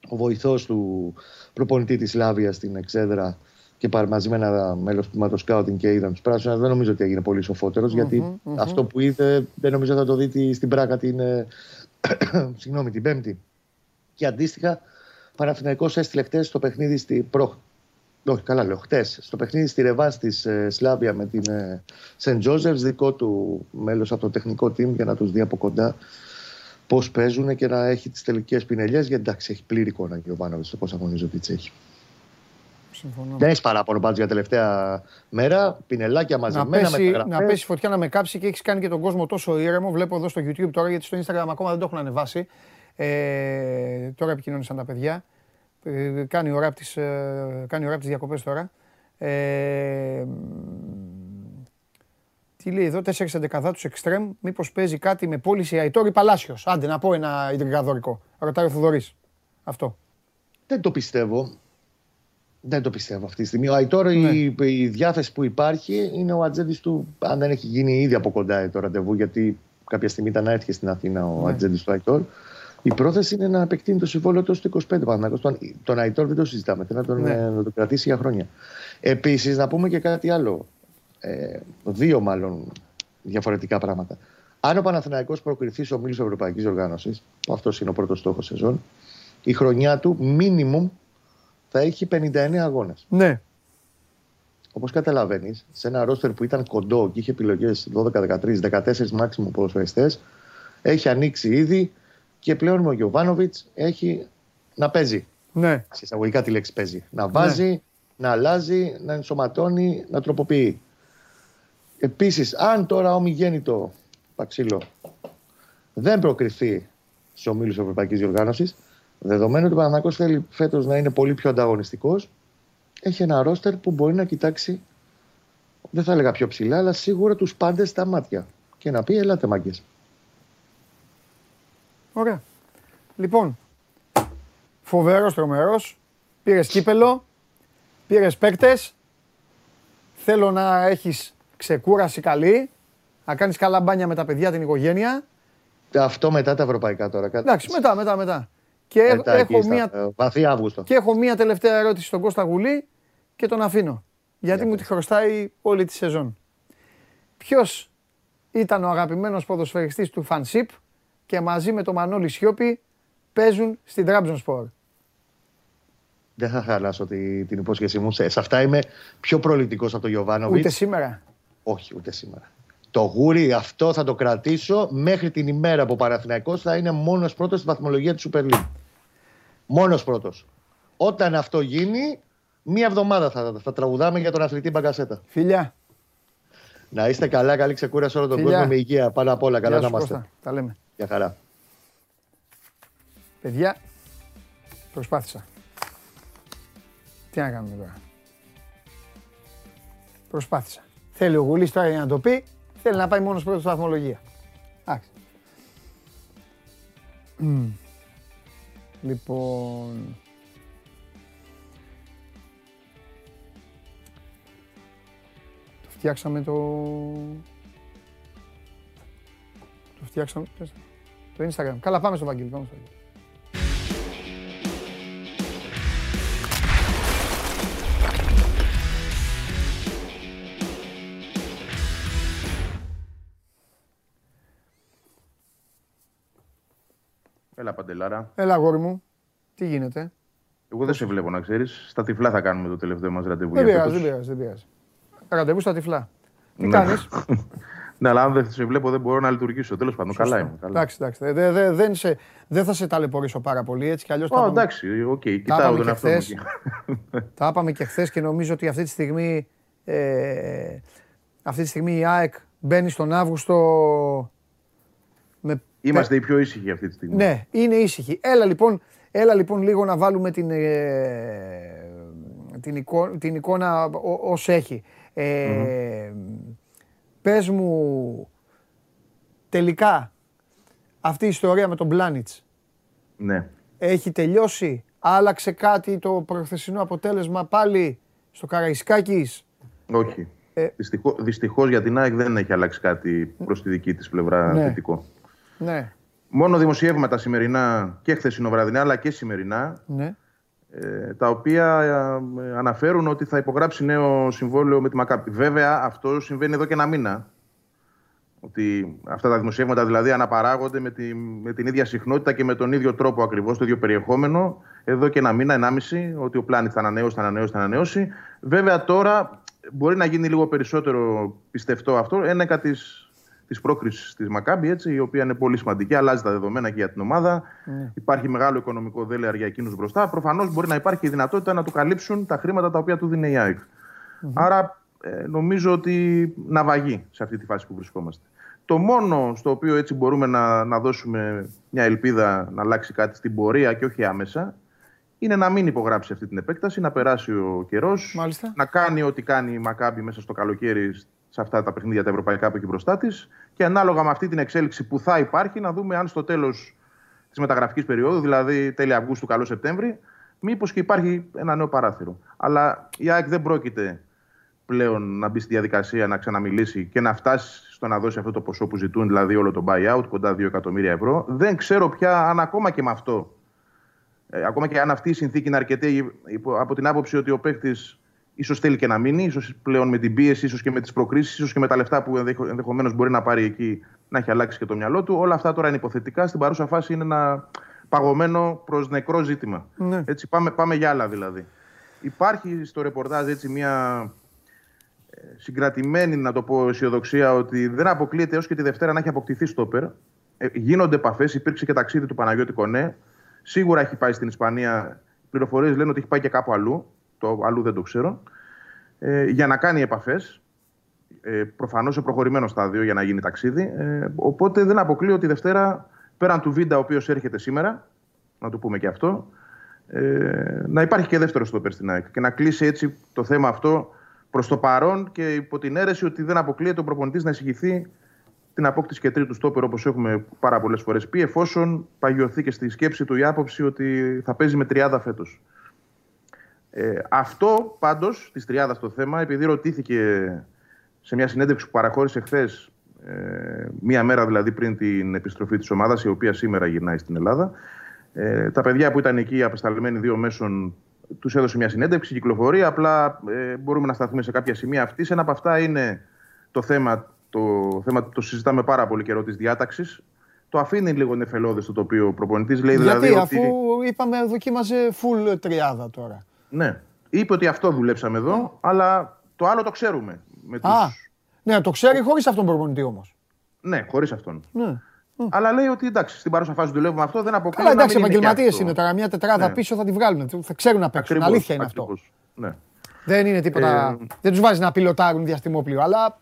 ο βοηθός του προπονητή της Λάβιας στην Εξέδρα και πάρει μαζί με ένα μέλος του τμήματος Σκάουτινγκ και είδαν τους πράσινους. Δεν νομίζω ότι έγινε πολύ σοφότερος, γιατί αυτό που είδε δεν νομίζω θα το δει τη- στην Πράγα την, ε, συγγνώμη, την Πέμπτη. Και αντίστοιχα, Παναθηναϊκός έστειλε χτες στο παιχνίδι στη προ... Όχι, καλά λέω, χτες. Στο παιχνίδι στη Ρεβάς της Σλάβια με την Σεντ Τζόζεφ, δικό του μέλος από το τεχνικό team για να τους δει από κοντά πώς παίζουν και να έχει τις τελικές πινελιές. Γιατί εντάξει, έχει πλήρη εικόνα και ο Βάνοβιτ το πώς αγωνίζονται τι έχει. Συμφωνώ. Δεν έχεις παράπονο πάντω για τελευταία μέρα. Πινελάκια Να μαζεμένα πέσει, μεταγραφές. να πέσει φωτιά να με κάψει και έχεις κάνει και τον κόσμο τόσο ήρεμο. Βλέπω εδώ στο YouTube τώρα γιατί στο Instagram ακόμα δεν το έχουν ανεβάσει. Ε, τώρα επικοινώνησαν τα παιδιά. Ε, κάνει ώρα από τις, ε, κάνει ώρα από τις διακοπές τώρα. Ε, τι λέει εδώ, 4 εντεκαδά του εξτρέμ. Μήπως παίζει κάτι με πώληση Αϊτόρ ή Παλάσιος. Άντε να πω ένα ιδρυγαδορικό. Ρωτάει ο Θοδωρής. Αυτό. Δεν το πιστεύω. Δεν το πιστεύω αυτή τη στιγμή. Ο Αϊτόρ, Ναι. η, η διάθεση που υπάρχει είναι ο ατζέντης του. Αν δεν έχει γίνει ήδη από κοντά το ραντεβού, γιατί κάποια στιγμή ήταν να έρθει στην Αθήνα ο Ναι. ατζέντης του Αϊτόρ. Η πρόθεση είναι να επεκτείνει το συμβόλαιο του στο 25 Παναθηναϊκός. Τον, τον Αϊτόρ δεν το συζητάμε. Θέλει να τον, Ναι. ε, να τον κρατήσει για χρόνια. Επίσης, να πούμε και κάτι άλλο. Ε, δύο μάλλον διαφορετικά πράγματα. Αν ο Παναθηναϊκός προκριθεί στο ομίλου Ευρωπαϊκής Οργάνωσης, που αυτός είναι ο πρώτος στόχος σεζόν, η χρονιά του minimum θα έχει 59 αγώνες. Ναι. Όπως καταλαβαίνεις, σε ένα ρόστερ που ήταν κοντό και είχε επιλογές 12, 13, 14 μάξιμου ποδοσφαιριστές, έχει ανοίξει ήδη και πλέον ο Γιωβάνοβιτς έχει να παίζει. Ναι. Σε εισαγωγικά τη λέξη παίζει. Να βάζει, να αλλάζει, να ενσωματώνει, να τροποποιεί. Επίσης, αν τώρα ο Μιγέννητο Παξίλο δεν προκριθεί στους ομίλους Ευρωπαϊκής Διοργάνωσης, δεδομένου ότι ο Παναγιώ θέλει φέτος να είναι πολύ πιο ανταγωνιστικός, έχει ένα ρόστερ που μπορεί να κοιτάξει, δεν θα έλεγα πιο ψηλά, αλλά σίγουρα τους πάντες στα μάτια. Και να πει: Ελάτε, μάγκες. Ωραία. Λοιπόν, φοβερός τρομερός. Πήρες κύπελο. Πήρες παίκτες. Θέλω να έχεις ξεκούραση καλή. Να κάνεις καλά μπάνια με τα παιδιά, την οικογένεια. Αυτό μετά τα ευρωπαϊκά τώρα. κάτι- Εντάξει, μετά, μετά, μετά. Και Μετά εκεί έχω, στα- μία, ε, Βαθύ Αύγουστο. και έχω μία τελευταία ερώτηση στον Κώστα Γουλή και τον αφήνω. Γιατί Για μου πες. τη χρωστάει όλη τη σεζόν. Ποιος ήταν ο αγαπημένος ποδοσφαιριστής του Φανσίπ και μαζί με τον Μανώλη Σιώπη παίζουν στην Τραμπζονспορ. Δεν θα χαλάσω τη- την υπόσχεσή μου. Σε, σε αυτά είμαι πιο προληπτικός από τον Γιωβάνοβιτς. Ούτε σήμερα. Όχι, ούτε σήμερα. Το γούρι αυτό θα το κρατήσω μέχρι την ημέρα που ο Παναθηναϊκός θα είναι μόνος πρώτος στη βαθμολογία του Super League. Μόνος πρώτος. Όταν αυτό γίνει, μία εβδομάδα θα, θα τραγουδάμε για τον αθλητή Μπαγκασέτα. Φιλιά. Να είστε καλά, καλή ξεκούραση όλο τον Φιλιά. κόσμο με υγεία. Πάνω απ' όλα, καλά Γεια να σου, είμαστε. Κώστα. Τα λέμε. Για χαρά. Παιδιά, προσπάθησα. Τι να κάνουμε τώρα. Προσπάθησα. Θέλει ο Γουλής τώρα για να το πει, θέλει να πάει μόνος πρώτος στη βαθμολογία. Εντάξει. Μμμ. Λοιπόν... Το φτιάξαμε το... Το φτιάξαμε... πες το. Το Instagram. Καλά, πάμε στο Βαγγέλη. Πάμε στο Βαγγέλη. Έλα, Παντελάρα. Έλα, αγόρι μου. Τι γίνεται; Εγώ δεν σε βλέπω να ξέρεις. Στα τυφλά θα κάνουμε το τελευταίο μας ραντεβού. Δεν για πειράζει, φέτος. δεν πειράζει, δεν πειράζει. Ραντεβού στα τυφλά. Τι Ναι. κάνεις; ναι, αλλά αν δεν σε βλέπω δεν μπορώ να λειτουργήσω. Τέλος πάντων, καλά είμαι. Καλά. Εντάξει, εντάξει. Δεν δε, δε, δεν σε- δεν θα σε ταλαιπωρήσω πάρα πολύ έτσι κι αλλιώς. Ω, εντάξει, οκ, κοιτάω είπαμε τον και εαυτό μου. χθες. εκεί. Τα είπαμε και χθες και νομίζω ότι αυτή τη στιγμή. Ε, αυτή τη στιγμή η ΑΕΚ μπαίνει στον Αύγουστο. Με... Είμαστε οι πιο ήσυχοι αυτή τη στιγμή. Ναι, είναι ήσυχη. Έλα λοιπόν, έλα λοιπόν λίγο να βάλουμε την, ε, την, εικόνα, την εικόνα ό- ως έχει. Ε, Πες μου τελικά αυτή η ιστορία με τον Πλάνιτς ναι. έχει τελειώσει, άλλαξε κάτι το προχθεσινό αποτέλεσμα πάλι στο Καραϊσκάκης; Όχι. Ε. Δυστυχώ, δυστυχώς για την ΑΕΚ δεν έχει αλλάξει κάτι προς τη δική της πλευρά Ναι. θετικό. Ναι, Μόνο δημοσιεύματα σημερινά και χθεσινοβραδινά αλλά και σημερινά ναι. ε, τα οποία ε, αναφέρουν ότι θα υπογράψει νέο συμβόλαιο με τη Μακάπη. Βέβαια, αυτό συμβαίνει εδώ και ένα μήνα. Ότι αυτά τα δημοσιεύματα δηλαδή αναπαράγονται με, τη, με την ίδια συχνότητα και με τον ίδιο τρόπο ακριβώς, το ίδιο περιεχόμενο, εδώ και ένα μήνα, ενάμιση, ότι ο πλάνης θα ανανεώσει, θα ανανεώσει, θα ανανεώσει. Βέβαια τώρα μπορεί να γίνει λίγο περισσότερο πιστευτό αυτό ένεκα της της πρόκρισης της Μακάμπη, έτσι, η οποία είναι πολύ σημαντική, αλλάζει τα δεδομένα και για την ομάδα. Υπάρχει μεγάλο οικονομικό δέλεαρ για εκείνους μπροστά. Προφανώς μπορεί να υπάρχει η δυνατότητα να του καλύψουν τα χρήματα τα οποία του δίνει η ΑΕΚ. Άρα ε, νομίζω ότι ναυαγεί σε αυτή τη φάση που βρισκόμαστε. Το μόνο στο οποίο έτσι μπορούμε να, να δώσουμε μια ελπίδα να αλλάξει κάτι στην πορεία και όχι άμεσα είναι να μην υπογράψει αυτή την επέκταση, να περάσει ο καιρός, Μάλιστα. να κάνει ό,τι κάνει η Μακάμπη μέσα στο καλοκαίρι σε αυτά τα παιχνίδια τα ευρωπαϊκά που έχει μπροστά της και ανάλογα με αυτή την εξέλιξη που θα υπάρχει να δούμε αν στο τέλος της μεταγραφικής περίοδου, δηλαδή τέλη Αυγούστου, καλό Σεπτέμβρη, μήπως και υπάρχει ένα νέο παράθυρο. Αλλά η ΑΕΚ δεν πρόκειται πλέον να μπει στη διαδικασία να ξαναμιλήσει και να φτάσει στο να δώσει αυτό το ποσό που ζητούν, δηλαδή όλο το buyout, κοντά 2 εκατομμύρια ευρώ. Δεν ξέρω πια αν ακόμα και με αυτό, ε, ακόμα και αν αυτή η συνθήκη είναι αρκετή υπό- από την άποψη ότι ο παίκτης ίσως θέλει και να μείνει, ίσως πλέον με την πίεση, ίσως και με τις προκρίσεις, ίσως και με τα λεφτά που ενδεχομένως μπορεί να πάρει εκεί να έχει αλλάξει και το μυαλό του. Όλα αυτά τώρα είναι υποθετικά. Στην παρούσα φάση είναι ένα παγωμένο προς νεκρό ζήτημα. Ναι. Έτσι, πάμε, πάμε για άλλα δηλαδή. Υπάρχει στο ρεπορτάζ έτσι μια συγκρατημένη, να το πω, αισιοδοξία ότι δεν αποκλείεται έως και τη Δευτέρα να έχει αποκτηθεί στόπερ. Ε, γίνονται επαφές, υπήρξε και ταξίδι του Παναγιώτη Κονέ. Σίγουρα έχει πάει στην Ισπανία. Οι πληροφορίες λένε ότι έχει πάει και κάπου αλλού. Το αλλού δεν το ξέρω. Ε, για να κάνει επαφές. Ε, Προφανώς σε προχωρημένο στάδιο για να γίνει ταξίδι. Ε, οπότε δεν αποκλείω ότι Δευτέρα, πέραν του Βίντα, ο οποίος έρχεται σήμερα, να το πούμε και αυτό, ε, να υπάρχει και δεύτερο στόπερ στην ΑΕΚ και να κλείσει έτσι το θέμα αυτό προς το παρόν και υπό την αίρεση ότι δεν αποκλείεται ο προπονητής να εισηγηθεί την απόκτηση και τρίτου στόπερ όπως έχουμε πάρα πολλές φορές πει, εφόσον παγιωθεί και στη σκέψη του η άποψη ότι θα παίζει με τριάδα φέτος. Ε, αυτό πάντως της τριάδας το θέμα, επειδή ρωτήθηκε σε μια συνέντευξη που παραχώρησε χθες, ε, μία μέρα δηλαδή πριν την επιστροφή της ομάδας, η οποία σήμερα γυρνάει στην Ελλάδα, ε, τα παιδιά που ήταν εκεί απεσταλμένοι δύο μέσων τους έδωσε μια συνέντευξη, κυκλοφορεί. Απλά ε, μπορούμε να σταθούμε σε κάποια σημεία αυτής. Ένα από αυτά είναι το θέμα, το θέμα το συζητάμε πάρα πολύ καιρό της διάταξης. Το αφήνει λίγο νεφελώδες το τοπίο ο προπονητής. Γιατί δηλαδή αφού είπαμε δοκίμαζε full τριάδα τώρα. Ναι. Είπε ότι αυτό δουλέψαμε εδώ, αλλά το άλλο το ξέρουμε. Με τους... Α, ναι, το ξέρει χωρίς αυτόν τον προπονητή όμως. Ναι, χωρίς αυτόν. Ναι. Αλλά λέει ότι εντάξει, στην παρούσα φάση δουλεύουμε αυτό, δεν αποκλείει. Αλλά εντάξει, επαγγελματίες είναι τώρα. Μια τετράδα ναι. πίσω θα τη βγάλουν. Θα ξέρουν να παίξουν. Ακριβώς, Αλήθεια είναι ακριβώς. αυτό. Ναι. Δεν είναι τίποτα. Ε... Δεν τους βάζει να πιλωτάρουν διαστημόπλιο. Αλλά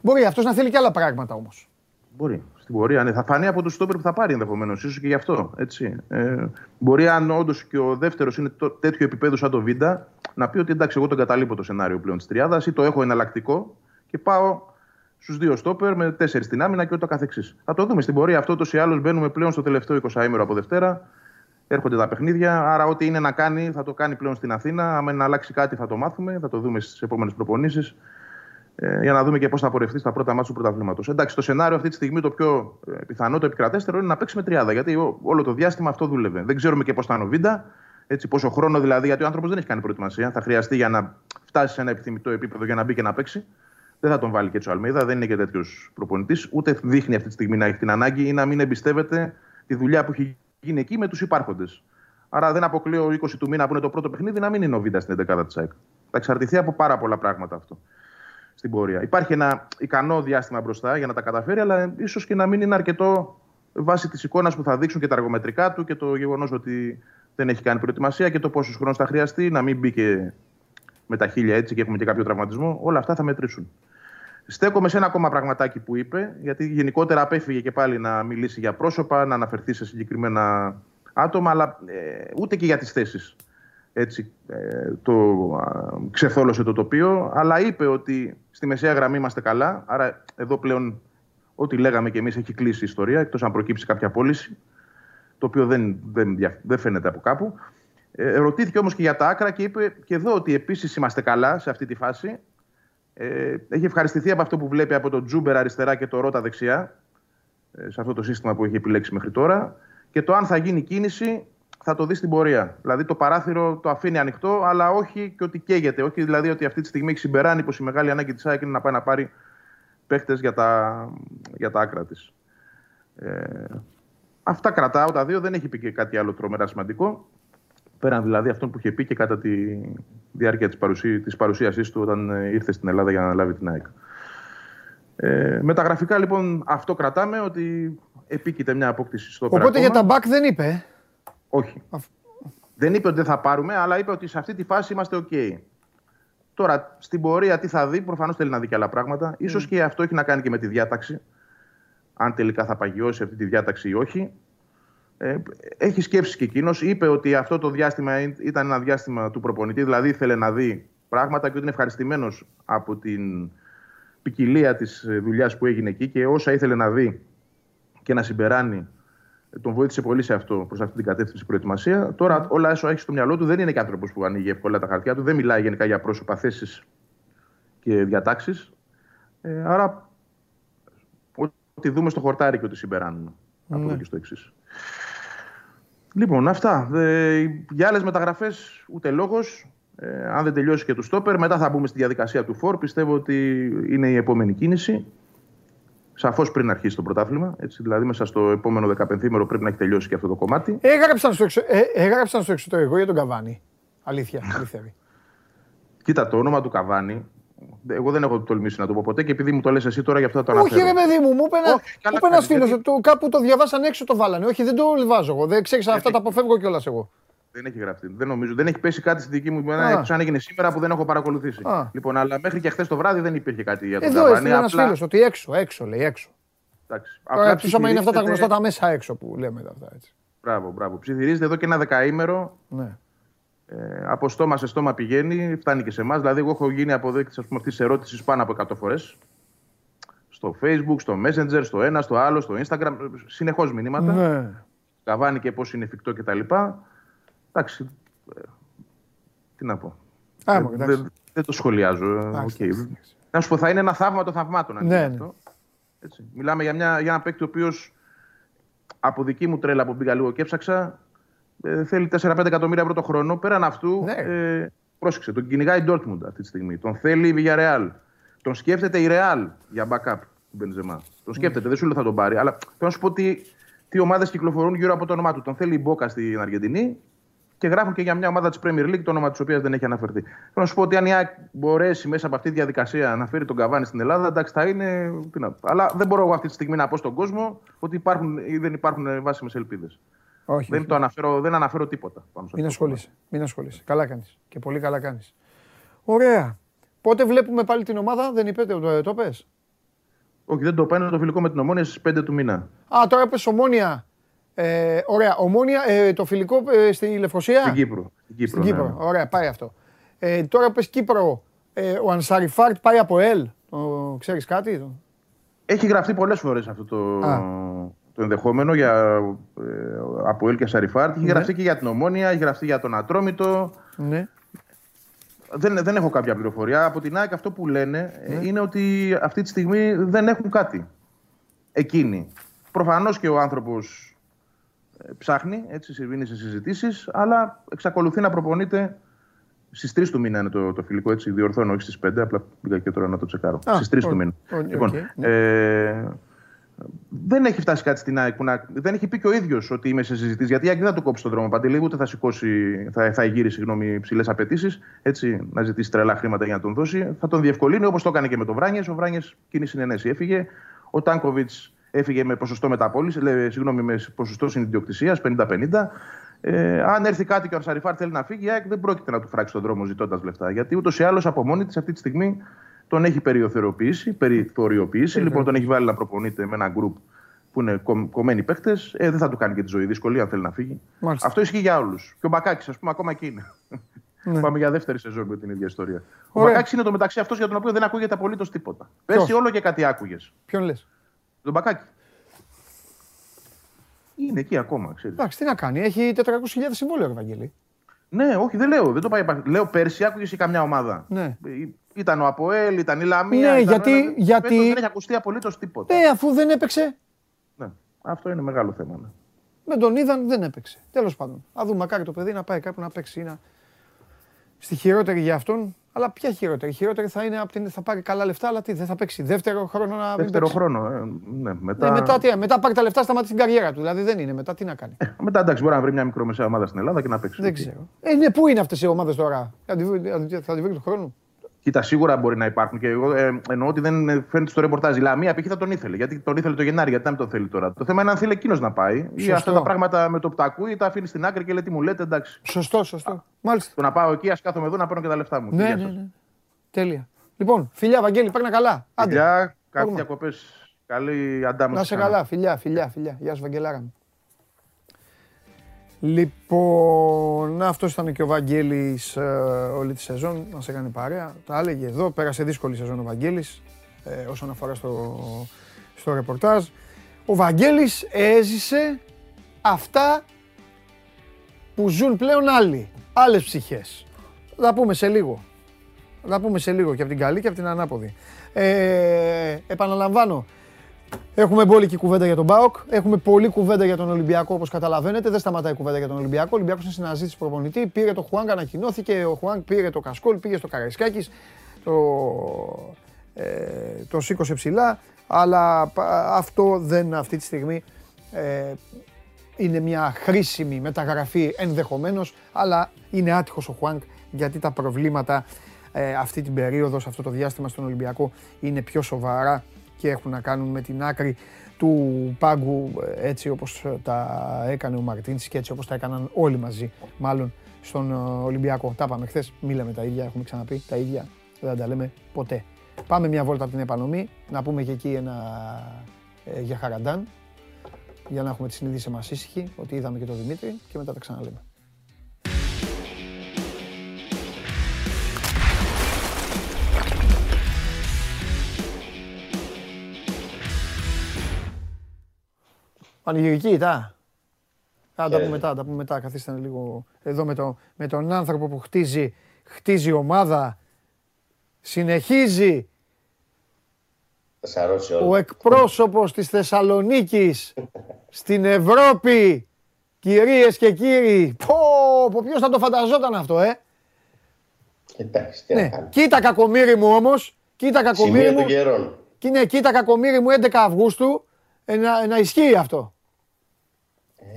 μπορεί αυτός να θέλει και άλλα πράγματα όμως. Μπορεί. Στην πορεία. Ναι. Θα φανεί από τους στόπερ που θα πάρει ενδεχομένως. ίσως και γι' αυτό. Έτσι. Ε, μπορεί αν όντως και ο δεύτερος είναι το, τέτοιο επίπεδο σαν το Βίντα, να πει ότι εντάξει, εγώ τον καταλείπω το σενάριο πλέον της τριάδας ή το έχω εναλλακτικό και πάω στους δύο στόπερ με τέσσερις στην άμυνα και ούτω καθεξής. Θα το δούμε στην πορεία αυτό. Ούτω ή άλλω μπαίνουμε πλέον στο τελευταίο 20 ήμερο από Δευτέρα. Έρχονται τα παιχνίδια. Άρα, ό,τι είναι να κάνει, θα το κάνει πλέον στην Αθήνα. Αν να αλλάξει κάτι, θα το μάθουμε. Θα το δούμε στις επόμενες προπονήσεις. Ε, για να δούμε και πώς θα πορευτεί στα πρώτα μάτια του πρωταθλήματος. Εντάξει, το σενάριο αυτή τη στιγμή το πιο ε, πιθανό, το επικρατέστερο είναι να παίξει με τριάδα. Γιατί όλο το διάστημα αυτό δούλευε. Δεν ξέρουμε και πώς θα είναι ο Βίντα. Έτσι, πόσο χρόνο δηλαδή, γιατί ο άνθρωπος δεν έχει κάνει προετοιμασία. Θα χρειαστεί για να φτάσει σε ένα επιθυμητό επίπεδο για να μπει και να παίξει. Δεν θα τον βάλει και ο Αλμίδα, δεν είναι και τέτοιος προπονητής, ούτε δείχνει αυτή τη στιγμή να έχει την ανάγκη ή να μην εμπιστεύεται τη δουλειά που έχει γίνει εκεί με τους υπάρχοντες. Άρα δεν αποκλείω 20 του μήνα που είναι το πρώτο παιχνίδι να μην είναι ο Βίντα στην 11η της ΑΕΚ. Θα εξαρτηθεί από πάρα πολλά πράγματα αυτό στην πορεία. Υπάρχει ένα ικανό διάστημα μπροστά για να τα καταφέρει, αλλά ίσως και να μην είναι αρκετό βάσει της εικόνας που θα δείξουν και τα αργομετρικά του και το γεγονός ότι δεν έχει κάνει προετοιμασία και το πόσος χρόνος θα χρειαστεί, να μην μπει με τα χίλια έτσι και έχουμε και κάποιο τραυματισμό. Όλα αυτά θα μετρήσουν. Στέκομαι σε ένα ακόμα πραγματάκι που είπε, γιατί γενικότερα απέφυγε και πάλι να μιλήσει για πρόσωπα, να αναφερθεί σε συγκεκριμένα άτομα, αλλά ε, ούτε και για τις θέσεις. Έτσι, ε, το ξεθόλωσε το τοπίο, αλλά είπε ότι στη μεσαία γραμμή είμαστε καλά, άρα εδώ πλέον ό,τι λέγαμε και εμείς έχει κλείσει η ιστορία, εκτός αν προκύψει κάποια πώληση, το οποίο δεν, δεν, δεν φαίνεται από κάπου. Ε, ρωτήθηκε όμως και για τα άκρα και είπε και εδώ ότι επίσης είμαστε καλά σε αυτή τη φάση, ε, έχει ευχαριστηθεί από αυτό που βλέπει από το Τζούμπερ αριστερά και το Ρότα δεξιά, ε, σε αυτό το σύστημα που έχει επιλέξει μέχρι τώρα. Και το αν θα γίνει κίνηση θα το δεις στην πορεία. Δηλαδή το παράθυρο το αφήνει ανοιχτό, αλλά όχι και ότι καίγεται. Όχι δηλαδή ότι αυτή τη στιγμή έχει συμπεράνει πως η μεγάλη ανάγκη της ΑΕΚ είναι να πάει να πάρει παίχτες για τα, για τα άκρα της. Ε, αυτά κρατάω τα δύο. Δεν έχει πει και κάτι άλλο τρομερά σημαντικό. Πέραν δηλαδή αυτόν που είχε πει και κατά τη διάρκεια της, παρουσί, της παρουσίασής του όταν ε, ήρθε στην Ελλάδα για να λάβει την ΑΕΚ. Ε, με τα γραφικά λοιπόν αυτό κρατάμε ότι επίκειται μια απόκτηση στο Οπότε για τα μπακ δεν είπε. Ε; Όχι. Δεν είπε ότι δεν θα πάρουμε, αλλά είπε ότι σε αυτή τη φάση είμαστε OK. Τώρα, στην πορεία τι θα δει, προφανώς θέλει να δει και άλλα πράγματα. Mm. Ίσως και αυτό έχει να κάνει και με τη διάταξη. Αν τελικά θα παγιώσει αυτή τη διάταξη ή όχι. Ε, έχει σκέψεις και εκείνος. Είπε ότι αυτό το διάστημα ήταν ένα διάστημα του προπονητή, δηλαδή ήθελε να δει πράγματα και ότι είναι ευχαριστημένος από την ποικιλία της δουλειάς που έγινε εκεί και όσα ήθελε να δει και να συμπεράνει. Τον βοήθησε πολύ σε αυτό, προς αυτή την κατεύθυνση προετοιμασία. Τώρα, όλα όσα έχει στο μυαλό του δεν είναι και άνθρωπος που ανοίγει εύκολα τα χαρτιά του, δεν μιλάει γενικά για πρόσωπα, θέσεις και διατάξεις. Ε, άρα, ό,τι δούμε στο χορτάρι και ότι συμπεράνουμε. Ναι. Από εδώ και στο εξής. Λοιπόν, αυτά. Ε, για άλλες μεταγραφές ούτε λόγος. Ε, αν δεν τελειώσει και του στόπερ, μετά θα μπούμε στη διαδικασία του φόρ. Πιστεύω ότι είναι η επόμενη κίνηση. Σαφώς πριν αρχίσει το πρωτάθλημα. Έτσι, δηλαδή, μέσα στο επόμενο 15 πρέπει να έχει τελειώσει και αυτό το κομμάτι. Έγραψαν στο, εξω... ε, έγραψαν στο εξωτερικό για τον Καβάνη. Αλήθεια. αλήθεια. Κοίτα, το όνομα του Καβάνη Εγώ δεν έχω τολμήσει να το πω ποτέ και επειδή μου το λες εσύ τώρα γι' αυτό το Όχι, αναφέρω. ρε παιδί μου, μου είπε ένα- Όχι, καλά μου είπε ένας κάνεις, φίλος. γιατί- Κάπου το διαβάσαν έξω το βάλανε. Όχι, δεν το βάζω εγώ. Δεν ξέρει αυτά τα αποφεύγω κιόλας εγώ. Δεν έχει γραφτεί. Δεν νομίζω. Δεν έχει πέσει κάτι στη δική μου Α. ημέρα, εκτός αν έγινε σήμερα που δεν έχω παρακολουθήσει. Α. Λοιπόν, αλλά μέχρι και χθες το βράδυ δεν υπήρχε κάτι για τον Εδώ Καβάνη. έστειλε ένας Απλά- φίλος ότι έξω, έξω λέει έξω. εντάξει, Τώρα απλά εκτό άμα είναι αυτά τα ψιθυρίζεται- γνωστά τα μέσα έξω που λέμε τα αυτά έτσι. Μπράβο, μπράβο. Ψιθυρίζεται εδώ και ένα δεκαήμερο. Ναι. Ε, από στόμα σε στόμα πηγαίνει, φτάνει και σε εμάς. Δηλαδή, εγώ έχω γίνει αποδέκτης αυτής της ερώτησης πάνω από 100 φορές. Στο Facebook, στο Messenger, στο ένα, στο άλλο, στο Instagram. Συνεχώς μηνύματα. Ναι. Καβάνι και πώς είναι εφικτό κτλ. Εντάξει. ε, τι να πω. Άμα, δεν, εντάξει. δεν- δεν το σχολιάζω. ε, Εντάξει, οκ. εντάξει, εντάξει. Να σου πω, θα είναι ένα θαύμα των θαυμάτων. αν Ναι, γίνει ναι. αυτό. Έτσι. Μιλάμε για, μια, για ένα παίκτη ο οποίος από δική μου τρέλα που μπήκα λίγο και έψαξα ε, θέλει 4-5 εκατομμύρια ευρώ το χρόνο. Πέραν αυτού, Ναι. ε, πρόσεξε, τον κυνηγάει η Dortmund αυτή τη στιγμή. Τον θέλει η Villarreal. Τον σκέφτεται η Real για backup του Μπενζεμά. Τον σκέφτεται, δεν σου λέω θα τον πάρει. Αλλά θέλω να σου πω τι, τι ομάδες κυκλοφορούν γύρω από το όνομά του. Τον θέλει η Μπόκα στην Αργεντινή και γράφουν και για μια ομάδα της Premier League, το όνομα της οποίας δεν έχει αναφερθεί. Θέλω να σου πω ότι αν η ΑΕΚ μπορέσει μέσα από αυτή τη διαδικασία να φέρει τον Καβάνη στην Ελλάδα, εντάξει, θα είναι. Τι να... πω. Αλλά δεν μπορώ εγώ αυτή τη στιγμή να πω στον κόσμο ότι υπάρχουν ή δεν υπάρχουν βάσιμες ελπίδες. Όχι. Δεν, όχι. το αναφέρω, δεν αναφέρω τίποτα πάνω σε Μην αυτό. ασχολείσαι. Μην ασχολείσαι. Καλά κάνεις. Και πολύ καλά κάνεις. Ωραία. Πότε βλέπουμε πάλι την ομάδα, δεν είπε, το, το πες. Όχι, δεν το παίρνω το φιλικό με την Ομόνοια στις 5 του μήνα. Α, τώρα πες Ομόνοια. Ε, ωραία. Ομόνοια, ε, το φιλικό ε, στη Λευκοσία; Στην Κύπρο. Στην Κύπρο. Στην ναι, Κύπρο. ναι. Ωραία, πάει αυτό. Ε, τώρα πες Κύπρο. Ε, ο Ανσαριφάρντ πάει ΑΠΟΕΛ. Το, ξέρεις κάτι; Το... Έχει γραφτεί πολλές φορές αυτό το, Α. το ενδεχόμενο για, ε, ΑΠΟΕΛ και Ανσαριφάρντ. Έχει Ναι. γραφτεί και για την Ομόνοια, έχει γραφτεί για τον Ατρόμητο. Ναι. Δεν, δεν έχω κάποια πληροφορία. Από την ΑΕΚ αυτό που λένε Ναι. ε, είναι ότι αυτή τη στιγμή δεν έχουν κάτι. Εκείνοι. Προφανώς και ο άνθρωπος ε, ψάχνει, έτσι συμβαίνει σε συζητήσεις, αλλά εξακολουθεί να προπονείται στις 3 του μήνα είναι το, το φιλικό, έτσι διορθώνω, όχι στις 5, απλά πήγα και τώρα να το τσεκάρω. Α, στις 3 οκ, του μήνα. οκ, λοιπόν, οκ, ναι. ε, δεν έχει φτάσει κάτι στην ΑΕΚ που να. Δεν έχει πει και ο ίδιος ότι είμαι σε συζητήσεις. Γιατί η ΑΕΚ δεν θα του κόψει τον δρόμο Παντελή, ούτε θα σηκώσει, θα, θα γύρει συγγνώμη, ψηλές απαιτήσεις. Έτσι, να ζητήσει τρελά χρήματα για να τον δώσει. Θα τον διευκολύνει όπως το έκανε και με τον Βράνιες. Ο Βράνιες κοινή συνενέση έφυγε. Ο Τάνκοβιτς έφυγε με ποσοστό μεταπόληση, λέει, συγγνώμη, με ποσοστό συνδιοκτησίας 50-50. Ε, αν έρθει κάτι και ο Αρσαριφάρ θέλει να φύγει, η ΑΕΚ δεν πρόκειται να του φράξει τον δρόμο ζητώντας λεφτά. Γιατί ούτως ή άλλως από μόνη της αυτή τη στιγμή τον έχει περιοθεωροποιήσει, περιθωριοποιήσει. Λοιπόν, τον έχει βάλει να προπονείται με ένα γκρουπ που είναι κομ, κομμένοι παίκτες. Ε, δεν θα του κάνει και τη ζωή δύσκολη αν θέλει να φύγει. Μάλιστα. Αυτό ισχύει για όλους. Και ο Μπακάκης, ας πούμε, ακόμα εκεί είναι. Ναι. Πάμε για δεύτερη σεζόν με την ίδια ιστορία. Ο Ωραία. Μπακάκης είναι το μεταξύ αυτός για τον οποίο δεν ακούγεται απολύτως τίποτα. Πέρσι όλο και κάτι άκουγες. Ποιον λες; Τον Μπακάκη. Είναι εκεί ακόμα, ξέρεις. Εντάξει, τι να κάνει. Έχει 400.000 συμβόλαιο, ρε Βαγγέλη. Ναι, όχι, δεν λέω. Δεν το πάει. Λέω πέρσι άκουγες σε καμιά ομάδα. Ναι. Ε, Ήταν ο Αποέλ, ήταν η Λαμία. Ναι, ήταν γιατί- ο ένας. γιατί- Φέτος Δεν έχει ακουστεί απολύτως τίποτα. Ναι, αφού δεν έπαιξε, Ναι. Αυτό είναι μεγάλο θέμα. Ναι. δεν τον είδαν, δεν έπαιξε. Τέλος πάντων. Α δούμε, μακάρι το παιδί να πάει κάπου να παίξει. ή Να... Στη χειρότερη για αυτόν. Αλλά ποια χειρότερη. Η χειρότερη θα είναι από την. θα πάρει καλά λεφτά, αλλά τι, δεν θα παίξει. Δεύτερο χρόνο να μην Δεύτερο παίξει. χρόνο. Ε, ναι, μετά... Ναι, μετά, τι, μετά πάρει τα λεφτά, σταματήσει την καριέρα του. Δηλαδή δεν είναι. Μετά τι να κάνει. μετά εντάξει, μπορεί να βρει μια μικρομεσαία ομάδα στην Ελλάδα και να παίξει. δεν ξέρω. Ε, ναι, πού είναι αυτές οι ομάδες τώρα; Θα τη βρει- Θα τη βρει του χρόνου. Κοίτα, σίγουρα μπορεί να υπάρχουν και εγώ ε, εννοώ ότι δεν ε, φαίνεται στο ρεπορτάζ. Η Λαμία π.χ. θα τον ήθελε. Γιατί τον ήθελε το Γενάρη, γιατί να μην τον θέλει τώρα. Το θέμα είναι αν θέλει εκείνος να πάει. Ή Σωστό. αυτά τα πράγματα με το που τα ακούει, τα αφήνει στην άκρη και λέει τι μου λέτε, εντάξει. Σωστό, σωστό. Μάλιστα. Το να πάω εκεί, ας κάθομαι εδώ να παίρνω και τα λεφτά μου. Ναι, Γεια ναι, σας. ναι. Τέλεια. Λοιπόν, φιλιά, Βαγγέλη, πάρνα καλά. Άντε. Φιλιά, κάτι Όρμα. διακοπές. Καλή αντάμωση. Να σε καλά, φιλιά, φιλιά, φιλιά. Γεια σου, Βαγγελάρα μου. Λοιπόν, αυτός ήταν και ο Βαγγέλης ε, όλη τη σεζόν, μας έκανε παρέα. Τα έλεγε εδώ, πέρασε δύσκολη σεζόν ο Βαγγέλης ε, όσον αφορά στο, στο ρεπορτάζ. Ο Βαγγέλης έζησε αυτά που ζουν πλέον άλλοι, άλλες ψυχές. Θα τα πούμε σε λίγο. Θα τα πούμε σε λίγο και από την καλή και από την ανάποδη. Ε, επαναλαμβάνω, Έχουμε μπόλικη κουβέντα για τον Μπάοκ. Έχουμε πολλή κουβέντα για τον Ολυμπιακό, όπως καταλαβαίνετε. Δεν σταματάει η κουβέντα για τον Ολυμπιακό. Ο Ολυμπιακός είναι στην αναζήτηση προπονητή. Πήρε το Χουάνγκ, ανακοινώθηκε. Ο Χουάνγκ πήρε το Κασκόλ, πήγε στο Καραϊσκάκης. Το, ε, το σήκωσε ψηλά. Αλλά πα- αυτό δεν αυτή τη στιγμή ε, είναι μια χρήσιμη μεταγραφή ενδεχομένως. Αλλά είναι άτυχος ο Χουάνγκ γιατί τα προβλήματα ε, αυτή την περίοδο, σε αυτό το διάστημα στον Ολυμπιακό είναι πιο σοβαρά και έχουν να κάνουν με την άκρη του πάγκου ε, έτσι όπως τα έκανε ο Μαρτίνς και έτσι όπως τα έκαναν όλοι μαζί μάλλον στον ε, Ολυμπιακό. Τα είπαμε χθες, μη λέμε τα ίδια, έχουμε ξαναπεί τα ίδια, δεν τα λέμε ποτέ. Πάμε μια βόλτα από την επανομή, να πούμε και εκεί ένα ε, για Χαραντάν, για να έχουμε τη συνείδηση μας ήσυχη, ότι είδαμε και τον Δημήτρη και μετά τα ξαναλέμε. Πανηγυρική, τα. Α, τα πούμε μετά, τα πούμε μετά. Καθίστε λίγο εδώ με, το, με τον άνθρωπο που χτίζει, χτίζει ομάδα, συνεχίζει Θα σαρώσει ο όλο. εκπρόσωπος της Θεσσαλονίκης στην Ευρώπη. Κυρίες και κύριοι, πω, πω ποιος θα το φανταζόταν αυτό, ε; Εντάξει, τι να Ναι. κάνουμε. Κοίτα κακομύρι μου όμως, κοίτα κακομύρι Σημεία μου. των καιρών. Και ναι, κοίτα κακομύρι μου 11 Αυγούστου, ε, να, να ισχύει αυτό.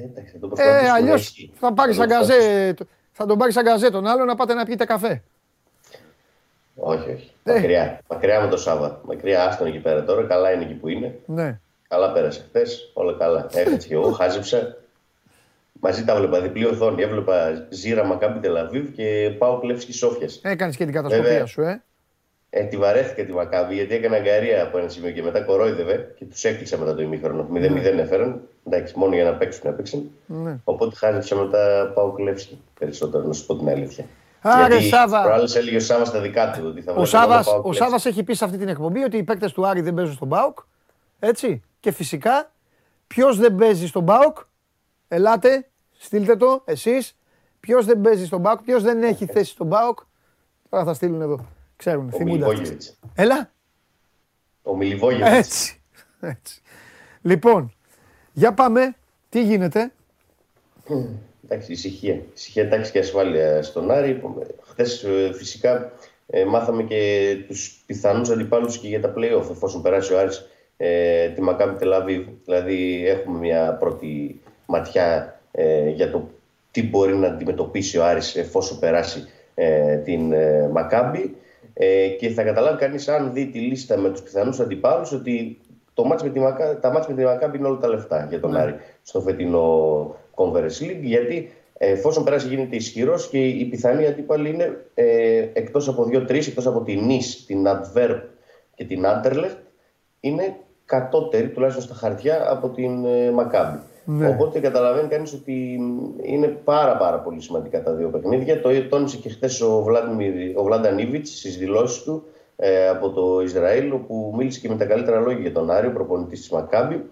Ε, εντάξει, θα το Ε, προσπαθήσουμε να αλλιώς ισχύει. θα πάρει το σαν προσπαθήσουμε. γκαζέ, θα τον πάρει σαν γκαζέ τον άλλο να πάτε να πιείτε καφέ. Όχι, όχι. Ε. Μακριά. Μακριά με το Σάββατο. Μακριά, άστον εκεί πέρα τώρα. Καλά είναι εκεί που είναι. Ναι. Καλά πέρασε χθες. Όλα καλά. Έφτιαξε και εγώ, χάζεψα. Μαζί τα βλέπα διπλή οθόνη. Έβλεπα Ζήρα Μακάμπι Τελαβίβ και πάω Κλεύσκη Σόφιας. Έκανες και την κατασκοπία Βέβαια. σου, ε. Ε, τη βαρέθηκα τη Μακάμπι γιατί έκανε αγκαρία από ένα σημείο και μετά κορόιδευε και τους έκλεισα μετά το ημίχρονο. 0-0 έφεραν. Εντάξει, μόνο για να παίξουν έπαιξαν. Ναι. Οπότε χάζεψα μετά πάω Κλεύσκη περισσότερο, να σου πω την αλήθεια. Άρε, γιατί Σάβα. προάλλες έλεγε ο Σάβας τα δικά του. Ότι θα Ο βλέπω Σάβας, μόνο ο ΠΑΟΚ Σάβας έχει πει σε αυτή την εκπομπή ότι οι παίκτες του Άρη δεν παίζουν στον ΠΑΟΚ. Έτσι. Και φυσικά, ποιος δεν παίζει στον ΠΑΟΚ, ελάτε, στείλτε το εσείς. Ποιος δεν παίζει στον ΠΑΟΚ, ποιος δεν έχει θέση στον ΠΑΟΚ. Τώρα θα στείλουν εδώ. Ξέρουν, Ο θυμούνται. αυτοί. Μιλιβόγεβιτς. Έλα. Ο Μιλιβόγεβιτς. Έτσι. Έτσι. Λοιπόν, για πάμε. Τι γίνεται; Εντάξει, ησυχία. Ησυχία, τάξη και ασφάλεια στον Άρη. Χθες φυσικά ε, μάθαμε και τους πιθανούς αντιπάλους και για τα playoff εφόσον περάσει ο Άρης ε, τη Μακάμπι Τελαβίβ. Δηλαδή έχουμε μια πρώτη ματιά ε, για το τι μπορεί να αντιμετωπίσει ο Άρης εφόσον περάσει ε, την ε, Μακάμπι. Ε, και θα καταλάβει κανείς αν δει τη λίστα με τους πιθανούς αντιπάλους ότι το μάτς με τη Μακά, τα μάτς με τη Μακάμπι είναι όλα τα λεφτά για τον Άρη στο φετινό Conference League γιατί ε, εφόσον περάσει γίνεται ισχυρός και οι πιθανοί αντίπαλοι είναι ε, εκτός από δύο-τρει, εκτός από την Νης, την Adverb και την Anderlecht είναι κατώτερη τουλάχιστον στα χαρτιά από την ε, Μακάμπι. Ναι. Οπότε καταλαβαίνει κανείς ότι είναι πάρα πάρα πολύ σημαντικά τα δύο παιχνίδια. Το τόνισε και χθες ο, Βλάντιμιρ- ο Βλάνταν Ήβιτ στις δηλώσεις του ε, από το Ισραήλ, όπου μίλησε και με τα καλύτερα λόγια για τον Άριο, προπονητής της Μακάμπι.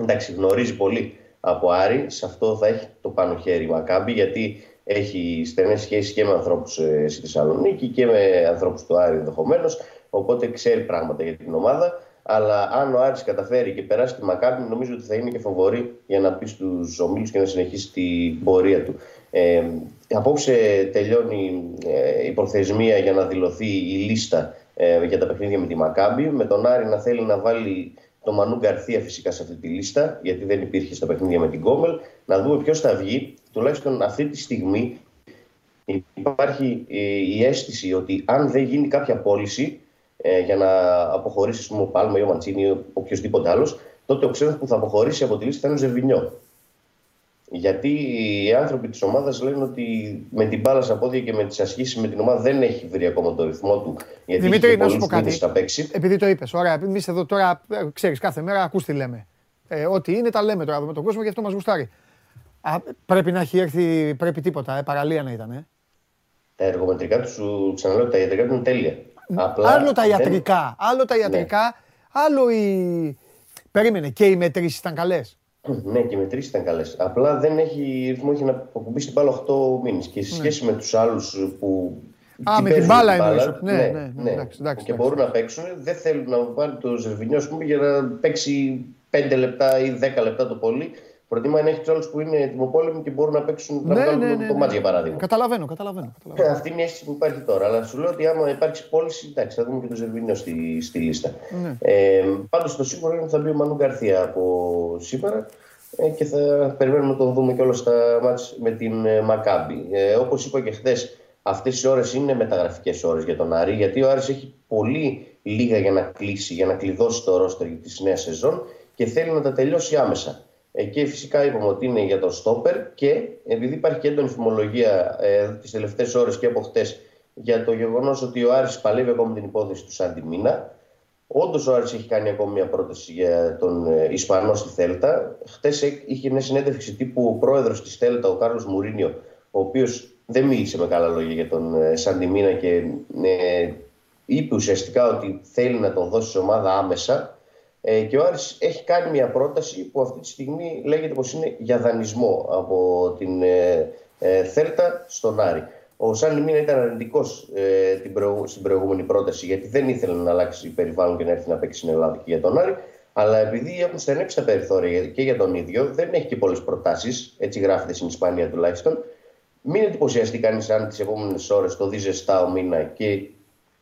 Εντάξει, γνωρίζει πολύ από Άρη. Σε αυτό θα έχει το πάνω χέρι η Μακάμπι, γιατί έχει στενές σχέσεις και με ανθρώπους στη Θεσσαλονίκη και με ανθρώπους του Άρη ενδεχομένως. Οπότε ξέρει πράγματα για την ομάδα. Αλλά αν ο Άρης καταφέρει και περάσει τη Μακάμπη, νομίζω ότι θα είναι και φοβορή για να πει στους ομίλους και να συνεχίσει την πορεία του. Ε, απόψε τελειώνει ε, η προθεσμία για να δηλωθεί η λίστα ε, για τα παιχνίδια με τη Μακάμπη. Με τον Άρη να θέλει να βάλει το Μανού Γκαρθία φυσικά σε αυτή τη λίστα, γιατί δεν υπήρχε στα παιχνίδια με την Κόμελ. Να δούμε ποιος θα βγει. Τουλάχιστον αυτή τη στιγμή υπάρχει ε, η αίσθηση ότι αν δεν γίνει κάποια πώληση ε, για να αποχωρήσει ας πούμε, ο Πάλμα ή ο Μαντσίνη ή οποιοδήποτε άλλος, τότε ο ξένος που θα αποχωρήσει από τη λίστα θα είναι ο Ζερβινιό. Γιατί οι άνθρωποι της ομάδας λένε ότι με την μπάλα στα πόδια και με τις ασκήσεις με την ομάδα δεν έχει βρει ακόμα το ρυθμό του. Γιατί Δημήτρη, έχει να σου πολλούς πω κάτι. μήνες να παίξει. Επειδή το είπες, ωραία, εμείς εδώ τώρα, ξέρεις, κάθε μέρα ακούς τι λέμε. Ε, ό,τι είναι, τα λέμε τώρα εδώ με τον κόσμο και αυτό μας γουστάρει. Α, πρέπει να έχει έρθει, πρέπει τίποτα, ε, παραλία να ήταν. Ε. Τα εργομετρικά τους, σου ξαναλέω, τα ιατρικά του είναι τέλεια. Απλά άλλο τα δεν- ιατρικά, άλλο τα ιατρικά, άλλο η. Περίμενε, και οι μετρήσεις ήταν καλές; Ναι, και οι μετρήσεις ήταν καλές. Απλά δεν έχει ρυθμό, έχει να αποκουμπήσει την μπάλα 8 μήνες. Και σε σχέση με τους άλλους που. Ναι. Α, την με την παίζουν μπάλα την εννοείς. Ναι, ναι, ναι, ναι. εντάξει, εντάξει, και εντάξει. μπορούν να παίξουν, δεν θέλουν να βάλει το Ζερβινιό ας πούμε, για να παίξει 5 λεπτά ή 10 λεπτά το πολύ. Προτιμά να έχει του άλλου που είναι ετοιμοπόλεμοι και μπορούν να παίξουν να Ναι, βγάλουν ναι, το- ναι, το ναι. μάτς για παράδειγμα. Καταλαβαίνω, καταλαβαίνω. καταλαβαίνω. Αυτή είναι η αίσθηση που υπάρχει τώρα. Αλλά σου λέω ότι άμα υπάρξει πώληση, εντάξει, θα δούμε και το Ζερβινιό στη, στη λίστα. Ναι. Ε, Πάντως το σίγουρο είναι ότι θα μπει ο Μανού Γκαρθία από σήμερα ε, και θα περιμένουμε να τον δούμε και όλα στα μάτς με την ε, Μακάμπη. Ε, Όπως είπα και χθες, Αυτές οι ώρες είναι μεταγραφικές ώρες για τον Άρη, γιατί ο Άρης έχει πολύ λίγα για να κλείσει, για να κλειδώσει το ρόστερ της νέας σεζόν και θέλει να τα τελειώσει άμεσα. Ε, και φυσικά είπαμε ότι είναι για το στόπερ και επειδή υπάρχει και έντονη φημολογία ε, τις τελευταίες ώρες και από χτες για το γεγονός ότι ο Άρης παλεύει ακόμη την υπόθεση του Σάντι Μίνα. Όντως ο Άρης έχει κάνει ακόμη μια πρόταση για τον ε, Ισπανό στη Θέλτα. Χτες είχε μια συνέντευξη τύπου ο πρόεδρος της Θέλτα, ο Κάρλος Μουρίνιο, ο οποίος δεν μίλησε με καλά λόγια για τον ε, Σάντι Μίνα και ε, είπε ουσιαστικά ότι θέλει να τον δώσει σε ομάδα άμεσα. Ε, και ο Άρης έχει κάνει μια πρόταση που αυτή τη στιγμή λέγεται πως είναι για δανεισμό από την ε, ε, Θέλτα στον Άρη. Ο Σάνι Μίνα ήταν αρνητικός ε, στην προηγούμενη πρόταση γιατί δεν ήθελε να αλλάξει περιβάλλον και να έρθει να παίξει στην Ελλάδα και για τον Άρη. Αλλά επειδή έχουν στενέψει τα περιθώρια και για τον ίδιο, δεν έχει και πολλές προτάσεις. Έτσι γράφεται στην Ισπανία τουλάχιστον. Μην εντυπωσιαστεί κανείς αν τις επόμενες ώρες το δει ζεστά ο μήνα και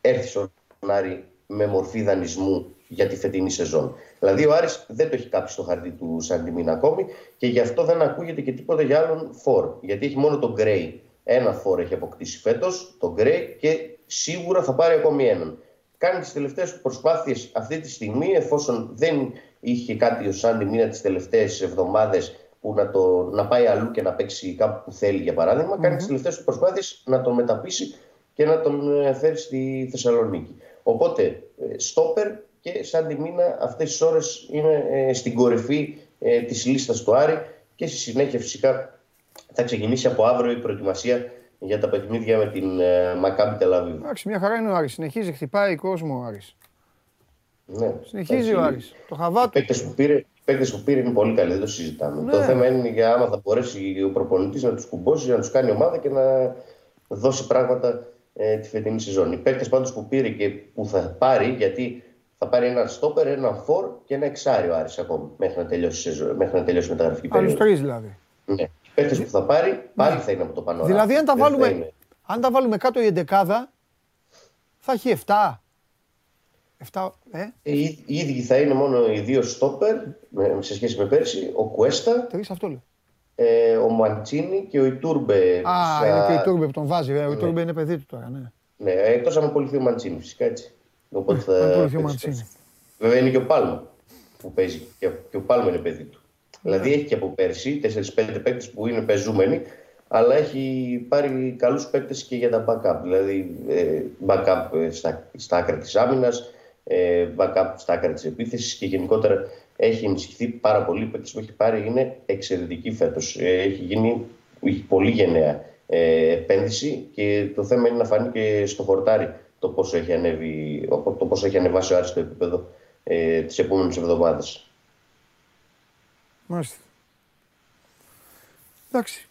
έρθει στον Άρη με μορφή δανεισμού για τη φετινή σεζόν. Δηλαδή ο Άρης δεν το έχει κάψει στο χαρτί του Σαντιμίν ακόμη και γι' αυτό δεν ακούγεται και τίποτα για άλλον φόρ. Γιατί έχει μόνο τον Γκρέι. Ένα φόρ έχει αποκτήσει φέτος, τον Γκρέι, και σίγουρα θα πάρει ακόμη έναν. Κάνει τις τελευταίες προσπάθειες αυτή τη στιγμή, εφόσον δεν είχε κάτι ο Σάντι Μίνα τις τελευταίες εβδομάδες που να, το, να πάει αλλού και να παίξει κάπου που θέλει, για παράδειγμα, mm-hmm. κάνει τις τελευταίες προσπάθειες να τον μεταπίσει και να τον ε, φέρει στη Θεσσαλονίκη. Οπότε, ε, στόπερ και σαν τη μήνα αυτές τις ώρες είναι ε, στην κορυφή ε, της λίστας του Άρη και στη συνέχεια φυσικά θα ξεκινήσει από αύριο η προετοιμασία για τα παιχνίδια με την ε, Μακάμπι Τελαβίβ. Εντάξει, μια χαρά είναι ο Άρης. Συνεχίζει, χτυπάει κόσμο ο Άρης. Ναι. Συνεχίζει ο Άρης. Το χαβάτο. Οι παίκτες που πήρε, που πήρε είναι πολύ καλοί, δεν το συζητάμε. Ναι. Το θέμα είναι για άμα θα μπορέσει ο προπονητής να τους κουμπώσει, να τους κάνει ομάδα και να δώσει πράγματα ε, τη φετινή σεζόν. Οι παίκτες πάντως που πήρε και που θα πάρει, γιατί θα πάρει ένα στόπερ, ένα φορ και ένα εξάριο Άρης ακόμη μέχρι να τελειώσει, μέχρι να τελειώσει η μεταγραφική περίοδο. Άλλους τρεις δηλαδή. Ναι. Οι παίκτες που θα πάρει πάλι ναι. θα είναι από το πανόραμα. Δηλαδή αν τα, βάλουμε, αν τα βάλουμε κάτω η εντεκάδα θα έχει 7. 7 ε; ε οι, ίδιοι θα είναι μόνο οι δύο στόπερ σε σχέση με πέρσι. Ο Κουέστα. Τρεις αυτό λέω. Ε, ο Μαντσίνη και ο Ιτούρμπε. Α, σα... είναι και ο Ιτούρμπε που τον βάζει. Ο Ιτούρμπε ναι. είναι παιδί του τώρα, ναι. Ναι, εκτός αν απολυθεί ο Μαντσίνη, φυσικά έτσι. Οπότε θα. Βέβαια είναι και ο Πάλμα που παίζει. Και ο Πάλμα είναι παιδί του. Δηλαδή έχει και από πέρσι 4-5 παίκτες που είναι πεζούμενοι, αλλά έχει πάρει καλούς παίκτες και για τα backup. Δηλαδή ε, backup ε, στα, στα άκρα της άμυνας, ε, backup στα άκρα της επίθεσης και γενικότερα έχει ενισχυθεί πάρα πολύ. Οι παίκτες που έχει πάρει είναι εξαιρετικοί φέτος. Έχει γίνει έχει πολύ γενναία επένδυση και το θέμα είναι να φανεί και στο χορτάρι το πόσο έχει, ανέβει, το πόσο έχει ανεβάσει ο Άρης στο επίπεδο ε, τις επόμενες εβδομάδες. Μάλιστα. Εντάξει.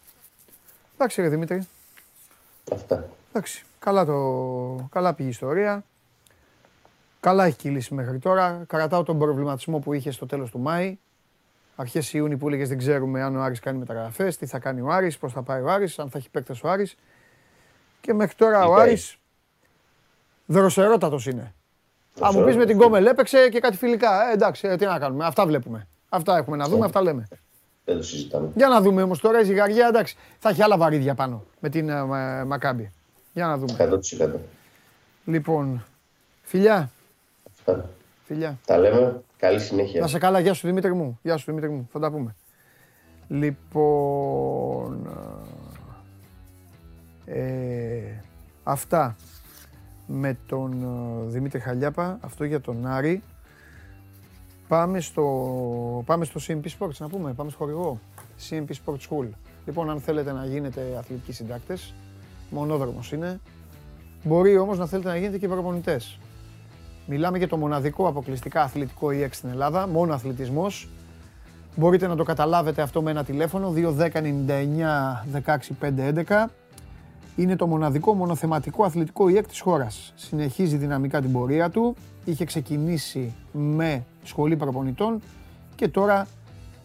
Εντάξει ρε Δημήτρη. Αυτά. Εντάξει. Καλά, το... Καλά πήγε η ιστορία. Καλά έχει κυλήσει μέχρι τώρα. Κρατάω τον προβληματισμό που είχε στο τέλος του Μάη. Αρχές Ιούνιου που έλεγες δεν ξέρουμε αν ο Άρης κάνει μεταγραφές, τι θα κάνει ο Άρης, πώς θα πάει ο Άρης, αν θα έχει παίκτες ο Άρης. Και μέχρι τώρα ο Άρης Δροσερότατος είναι. Αν μου πεις με την Κόμελ έπαιξε και κάτι φιλικά. Ε, εντάξει, ε, τι να κάνουμε. Αυτά βλέπουμε. Αυτά έχουμε να δούμε, αυτά λέμε. Δεν το συζητάμε. Για να δούμε όμως τώρα η ζυγαριά, εντάξει. Θα έχει άλλα βαρύδια πάνω με την uh, Μακάμπη. Για να δούμε. 100%. Λοιπόν, φιλιά. Αυτά. Φιλιά. Τα λέμε. Καλή συνέχεια. Να σε καλά, γεια σου Δημήτρη μου. Γεια σου Δημήτρη μου. Θα τα πούμε. Λοιπόν. Ε, αυτά με τον ε, Δημήτρη Χαλιάπα, αυτό για τον Άρη. Πάμε στο, πάμε στο CMP Sports να πούμε, πάμε στο χορηγό. CMP Sports School. Λοιπόν, αν θέλετε να γίνετε αθλητικοί συντάκτες, μονόδρομος είναι. Μπορεί όμως να θέλετε να γίνετε και προπονητές. Μιλάμε για το μοναδικό αποκλειστικά αθλητικό EX στην Ελλάδα, μόνο αθλητισμός. Μπορείτε να το καταλάβετε αυτό με ένα τηλέφωνο 210 99 16 είναι το μοναδικό μονοθεματικό αθλητικό ΙΕΚ της χώρας. Συνεχίζει δυναμικά την πορεία του, είχε ξεκινήσει με σχολή προπονητών και τώρα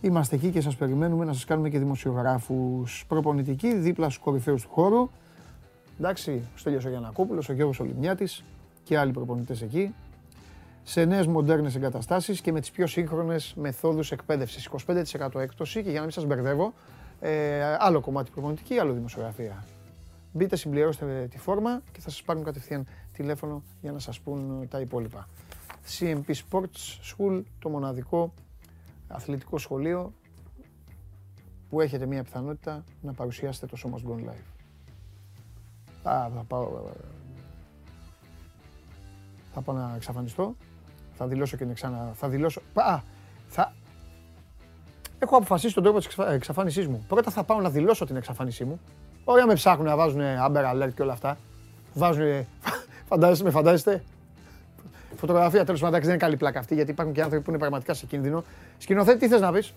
είμαστε εκεί και σας περιμένουμε να σας κάνουμε και δημοσιογράφους προπονητικοί δίπλα στους κορυφαίους του χώρου. Εντάξει, ο Στέλιος ο Γιανακόπουλος, ο Γιώργος Ολυμιάτης και άλλοι προπονητές εκεί. Σε νέες μοντέρνες εγκαταστάσεις και με τις πιο σύγχρονες μεθόδους εκπαίδευσης. 25% έκπτωση και για να μην σας μπερδεύω, ε, άλλο κομμάτι προπονητική, άλλο δημοσιογραφία. Μπείτε, συμπληρώστε τη φόρμα και θα σας πάρουν κατευθείαν τηλέφωνο για να σας πούν τα υπόλοιπα. CMP Sports School, το μοναδικό αθλητικό σχολείο που έχετε μια πιθανότητα να παρουσιάσετε το σώμα Gone Live. Α, θα πάω, θα πάω να εξαφανιστώ. Θα δηλώσω και να ξανα... Θα δηλώσω... Α, θα... Έχω αποφασίσει τον τρόπο της εξαφ- εξαφάνισής μου. Πρώτα θα πάω να δηλώσω την εξαφάνισή μου. Ωραία με ψάχνουν να βάζουν Amber Alert και όλα αυτά. Βάζουν... Φαντάζεστε, με φαντάζεστε; Φωτογραφία τέλος πάντων δεν είναι καλή πλάκα αυτή γιατί υπάρχουν και άνθρωποι που είναι πραγματικά σε κίνδυνο. Σκηνοθέτη, τι θες να πεις;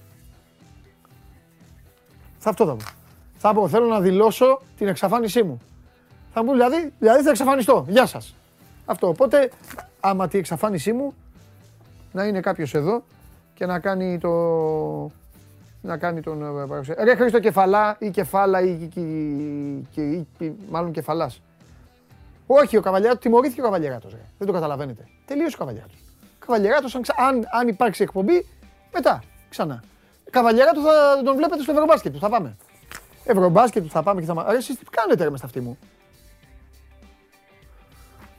Θα αυτό θα πω. Θα πω, θέλω να δηλώσω την εξαφάνισή μου. Θα μου πούν δηλαδή, δηλαδή θα εξαφανιστώ. Γεια σας. Αυτό. Οπότε, άμα τη εξαφάνισή μου, να είναι κάποιος εδώ και να κάνει το... Να κάνει τον... ε, παρουσία- Ρε Χρήστο κεφαλά ή κεφάλα ή, ή, ή- ή- μάλλον κεφαλάς. Όχι, ο Καβαλιαράτος, τιμωρήθηκε ο Καβαλιαράτος. Ρε. Δεν το καταλαβαίνετε. Τελείωσε ο Καβαλιαράτος. Ο Καβαλιαράτος, αν, ξα- αν, αν υπάρξει εκπομπή, μετά, ξανά. Καβαλιαράτο θα τον βλέπετε στο Ευρωμπάσκετ του, θα πάμε. Ευρωμπάσκετ του θα πάμε και θα μα... Ρε, εσείς τι κάνετε ρε με στα αυτή μου.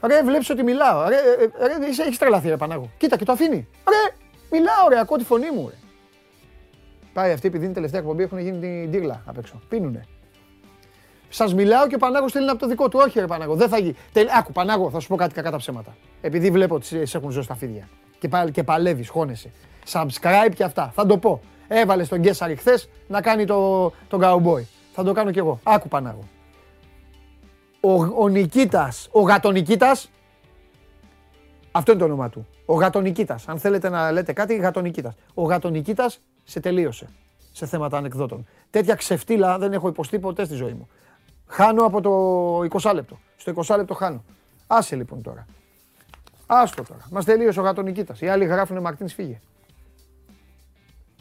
Ρε, βλέπεις ότι μιλάω. Ρε, ε, ε, ρε είσαι, έχεις τρελαθεί ρε Πανάγο. Κοίτα και το αφήνει. Ρε, μιλάω ρε, ακούω τη φωνή μου ρε. Πάει αυτή επειδή είναι τελευταία εκπομπή έχουν γίνει την τίγλα απ' έξω. Πίνουνε. Σας μιλάω και ο Πανάγος στέλνει από το δικό του. Όχι, ρε Πανάγο, δεν θα γίνει. Τελ... Άκου, Πανάγο, θα σου πω κάτι κακά τα ψέματα. Επειδή βλέπω ότι σε έχουν ζώσει τα φίδια. Και, πα... και παλεύεις, χώνεσαι. Subscribe και αυτά. Θα το πω. Έβαλε τον Γκέσαρη χθες να κάνει το... τον cowboy. Θα το κάνω κι εγώ. Άκου, Πανάγο. Ο, ο Νικήτας, ο Γατονικήτα. Αυτό είναι το όνομα του. Ο Γατονικήτας. Αν θέλετε να λέτε κάτι, Γατονικήτας. Ο Γατονικήτας σε τελείωσε σε θέματα ανεκδότων. Τέτοια ξεφτύλα δεν έχω υποστεί ποτέ στη ζωή μου. Χάνω από το 20 λεπτό. Στο 20 λεπτό χάνω. Άσε λοιπόν τώρα. Άστο τώρα. Μας τελείωσε ο Γατονικήτας. Οι άλλοι γράφουνε Μαρτίνς φύγε.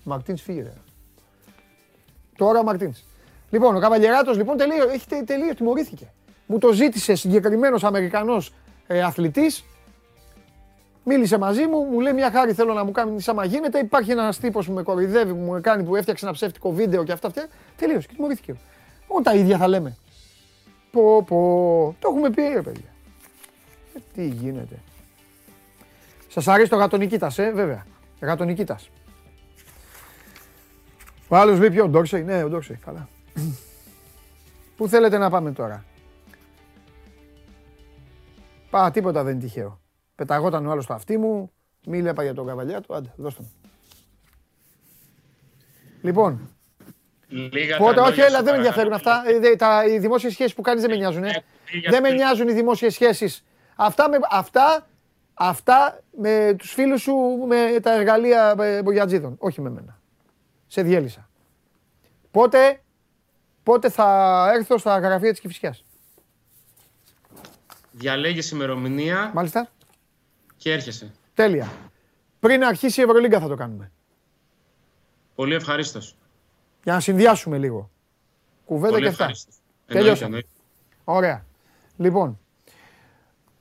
Μαρτίνς φύγε. Ρε. Τώρα ο Μαρτίνς. Λοιπόν, ο Καβαλιεράτος λοιπόν τελείω, έχει τε- τελείως, τιμωρήθηκε. Μου το ζήτησε συγκεκριμένος Αμερικανός ε, αθλητής. Μίλησε μαζί μου, μου λέει μια χάρη θέλω να μου κάνει άμα γίνεται. Υπάρχει ένας τύπος που με κοροϊδεύει, που μου κάνει, που έφτιαξε ένα ψεύτικο βίντεο και αυτά. αυτά. Τελείωσε και τιμωρήθηκε. Όλα τα ίδια θα λέμε. Πω, πω. Το έχουμε πει, ρε παιδιά. Ε, τι γίνεται. Σας αρέσει το γατονικήτας, ε, βέβαια. Γατονικήτας. Ο άλλος λέει ποιο, ο Ντόρσεϊ; Ναι, ο Ντόρσεϊ, καλά. Πού θέλετε να πάμε τώρα; Πά, τίποτα δεν είναι τυχαίο. Πεταγόταν ο άλλος στο αυτί μου, μίλεπα για τον καβαλιά του, άντε, δώστε μου. Λοιπόν, Λίγα Πότε, τα όχι, λόγια έλα, σου, δεν με παρακαλώ. ενδιαφέρουν αυτά. Ε, δε- τα, οι δημόσιες σχέσεις που κάνεις δεν με νοιάζουν. Ε. λίγα Δεν με τρία. νοιάζουν οι δημόσιες σχέσεις. Αυτά με, αυτά, αυτά με τους φίλους σου με τα εργαλεία ε, μπογιατζίδων. Όχι με μένα. Σε διέλυσα. Πότε, πότε θα έρθω στα γραφεία της Κηφισιάς. Διαλέγεις ημερομηνία Μάλιστα. Και έρχεσαι. Τέλεια. Πριν αρχίσει η Ευρωλίγκα θα το κάνουμε. Πολύ ευχαρίστως. Για να συνδυάσουμε λίγο. Κουβέντα Πολύ και αυτά. ευχαρίστως. Τελειώσαμε. Ωραία. Λοιπόν.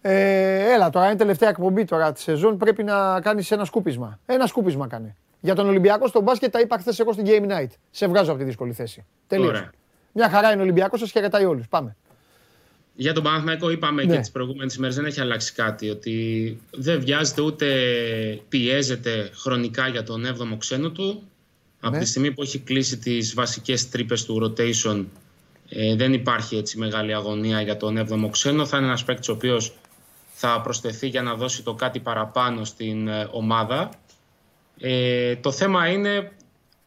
Ε, έλα τώρα, είναι τελευταία εκπομπή τώρα της σεζόν. Πρέπει να κάνεις ένα σκούπισμα. Ένα σκούπισμα κάνει. Για τον Ολυμπιακό στο μπάσκετ τα είπα χθες εγώ στην Game Night. Σε βγάζω από τη δύσκολη θέση. Τελείωσε. Ωραία. Μια χαρά είναι ο Ολυμπιακός, σας χαιρετάει όλους. Πάμε. Για τον Παναθηναϊκό είπαμε Ναι. και τις προηγούμενες ημέρες δεν έχει αλλάξει κάτι. Ότι δεν βιάζεται ούτε πιέζεται χρονικά για τον 7ο ξένο του. Από Ναι. τη στιγμή που έχει κλείσει τις βασικές τρύπες του rotation ε, δεν υπάρχει έτσι μεγάλη αγωνία για τον 7ο ξένο. Θα είναι ένας παίκτης ο οποίος θα προσθεθεί για να δώσει το κάτι παραπάνω στην ε, ομάδα. Ε, το θέμα είναι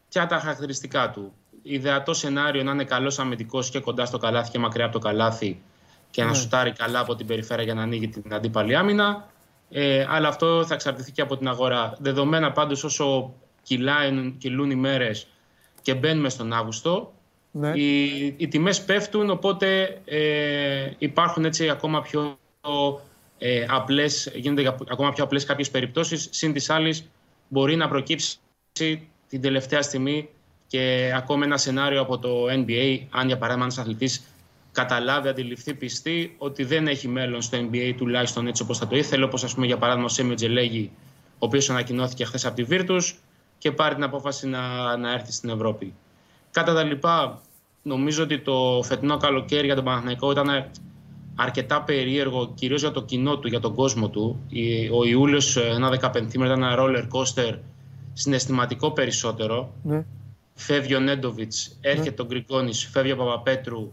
ποια τα χαρακτηριστικά του. Ιδεατό σενάριο να είναι καλός αμυντικός και κοντά στο καλάθι και μακριά από το καλάθι και να Ναι. σουτάρει καλά από την περιφέρεια για να ανοίγει την αντίπαλη άμυνα. Ε, αλλά αυτό θα εξαρτηθεί και από την αγορά. Δεδομένα πάντως όσο κυλάουν, κυλούν οι μέρες και μπαίνουμε στον Αύγουστο, Ναι. οι, οι τιμές πέφτουν, οπότε ε, υπάρχουν έτσι ακόμα πιο ε, απλές, γίνονται ακόμα πιο απλές κάποιες περιπτώσεις. Συν της άλλης μπορεί να προκύψει την τελευταία στιγμή και ακόμα ένα σενάριο από το NBA, αν για παράδειγμα ένας αθλητής καταλάβει, αντιληφθεί, πιστεί ότι δεν έχει μέλλον στο NBA τουλάχιστον έτσι όπως θα το ήθελε, όπως ας πούμε για παράδειγμα ο Σέμιο Τζελέγη, ο οποίος ανακοινώθηκε χθες από τη Virtus και πάρει την απόφαση να, να έρθει στην Ευρώπη. Κατά τα λοιπά, νομίζω ότι το φετινό καλοκαίρι για τον Παναθηναϊκό ήταν αρκετά περίεργο, κυρίως για το κοινό του, για τον κόσμο του. Η- Ο Ιούλιος, ένα 15 ήταν ένα roller coaster συναισθηματικό περισσότερο. Ναι. Φεύγει ο Νέντοβιτς, έρχεται ο Γκριγκόνη, φεύγει ο Παπαπέτρου.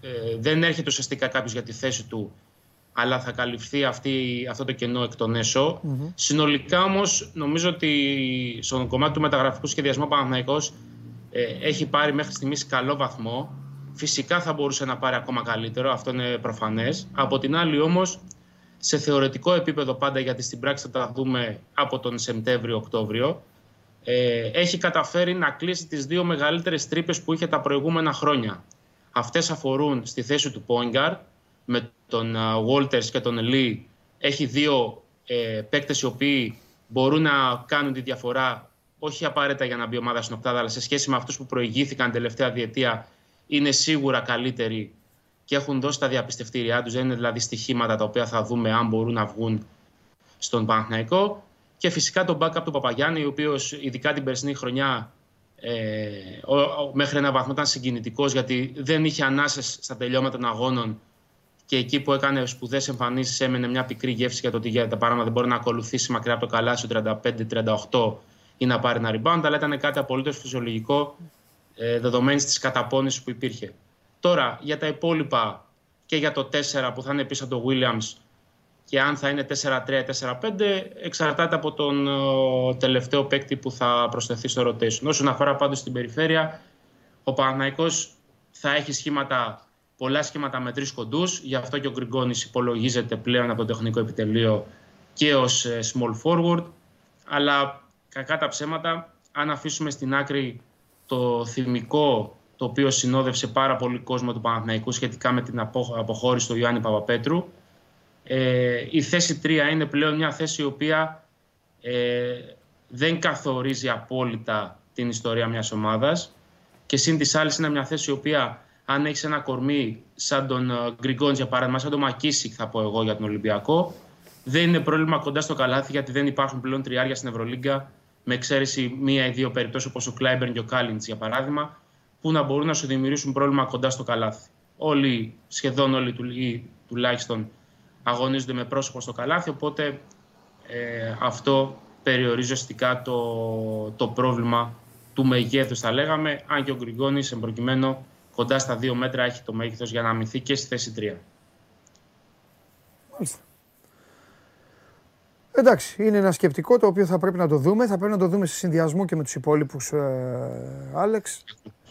Ε, δεν έρχεται ουσιαστικά κάποιος για τη θέση του, αλλά θα καλυφθεί αυτή, αυτό το κενό εκ των έσω. Συνολικά όμως, νομίζω ότι στον κομμάτι του μεταγραφικού σχεδιασμού ο Παναθηναϊκός ε, έχει πάρει μέχρι στιγμής καλό βαθμό. Φυσικά θα μπορούσε να πάρει ακόμα καλύτερο, αυτό είναι προφανές. Από την άλλη, όμως, σε θεωρητικό επίπεδο πάντα, γιατί στην πράξη θα τα δούμε από τον Σεπτέμβριο-Οκτώβριο, ε, έχει καταφέρει να κλείσει τις δύο μεγαλύτερες τρύπες που είχε τα προηγούμενα χρόνια. Αυτές αφορούν στη θέση του Πόγκαρ, με τον Walters και τον Λί. Έχει δύο ε, παίκτες οι οποίοι μπορούν να κάνουν τη διαφορά, όχι απαραίτητα για να μπει η ομάδα στην οκτάδα, αλλά σε σχέση με αυτούς που προηγήθηκαν τελευταία διετία, είναι σίγουρα καλύτεροι και έχουν δώσει τα διαπιστευτήριά τους. Δεν είναι δηλαδή στοιχήματα τα οποία θα δούμε αν μπορούν να βγουν στον Παναθηναϊκό. Και φυσικά τον backup του Παπαγιάννη, ο οποίος ειδικά την περσινή χρονιά ε, ο, ο- μέχρι ένα βαθμό ήταν συγκινητικός γιατί δεν είχε ανάσες στα τελειώματα των αγώνων και εκεί που έκανε σπουδαίε εμφανίσεις έμενε μια πικρή γεύση για το ότι για τα πράγματα δεν μπορεί να ακολουθήσει μακριά από το καλάσι του 35-38 ή να πάρει ένα rebound, αλλά ήταν κάτι απολύτως φυσιολογικό ε, δεδομένης της καταπώνησης που υπήρχε. Τώρα για τα υπόλοιπα και για το 4 που θα είναι πίσω από το Williams και αν θα είναι 4-3-4-5 εξαρτάται από τον ε, τελευταίο παίκτη που θα προσθεθεί στο rotation. Όσον αφορά πάντως την περιφέρεια, ο Παναθηναϊκός θα έχει σχήματα, πολλά σχήματα με τρεις κοντούς, γι' αυτό και ο Γκριγκόνης υπολογίζεται πλέον από το τεχνικό επιτελείο και ως ε, small forward, αλλά κακά τα ψέματα, αν αφήσουμε στην άκρη το θυμικό το οποίο συνόδευσε πάρα πολύ κόσμο του Παναθηναϊκού σχετικά με την απο- αποχώρηση του Ιωάννη Παπαπέτρου, ε, η θέση 3 είναι πλέον μια θέση η οποία ε, δεν καθορίζει απόλυτα την ιστορία μιας ομάδας και σύν της άλλης είναι μια θέση η οποία αν έχεις ένα κορμί σαν τον ε, Γκριγκόντζ για παράδειγμα, σαν τον Μακίσικ θα πω εγώ για τον Ολυμπιακό δεν είναι πρόβλημα κοντά στο καλάθι γιατί δεν υπάρχουν πλέον τριάρια στην Ευρωλίγκα με εξαίρεση μία ή δύο περιπτώσεις όπως ο Κλάιμπερν και ο Κάλιντς για παράδειγμα που να μπορούν να σου δημιουργήσουν πρόβλημα κοντά στο καλάθι. Όλοι, σχεδόν όλοι του- ή τουλάχιστον αγωνίζονται με πρόσωπο στο καλάθι, οπότε ε, αυτό περιορίζει ουσιαστικά το, το πρόβλημα του μεγέθους θα λέγαμε, αν και ο Γκριγκόνης εμπροκειμένου κοντά στα δύο μέτρα έχει το μέγεθος για να αμυνθεί και στη θέση 3. Μάλιστα. Εντάξει, είναι ένα σκεπτικό το οποίο θα πρέπει να το δούμε. Θα πρέπει να το δούμε σε συνδυασμό και με τους υπόλοιπους, ε, Άλεξ.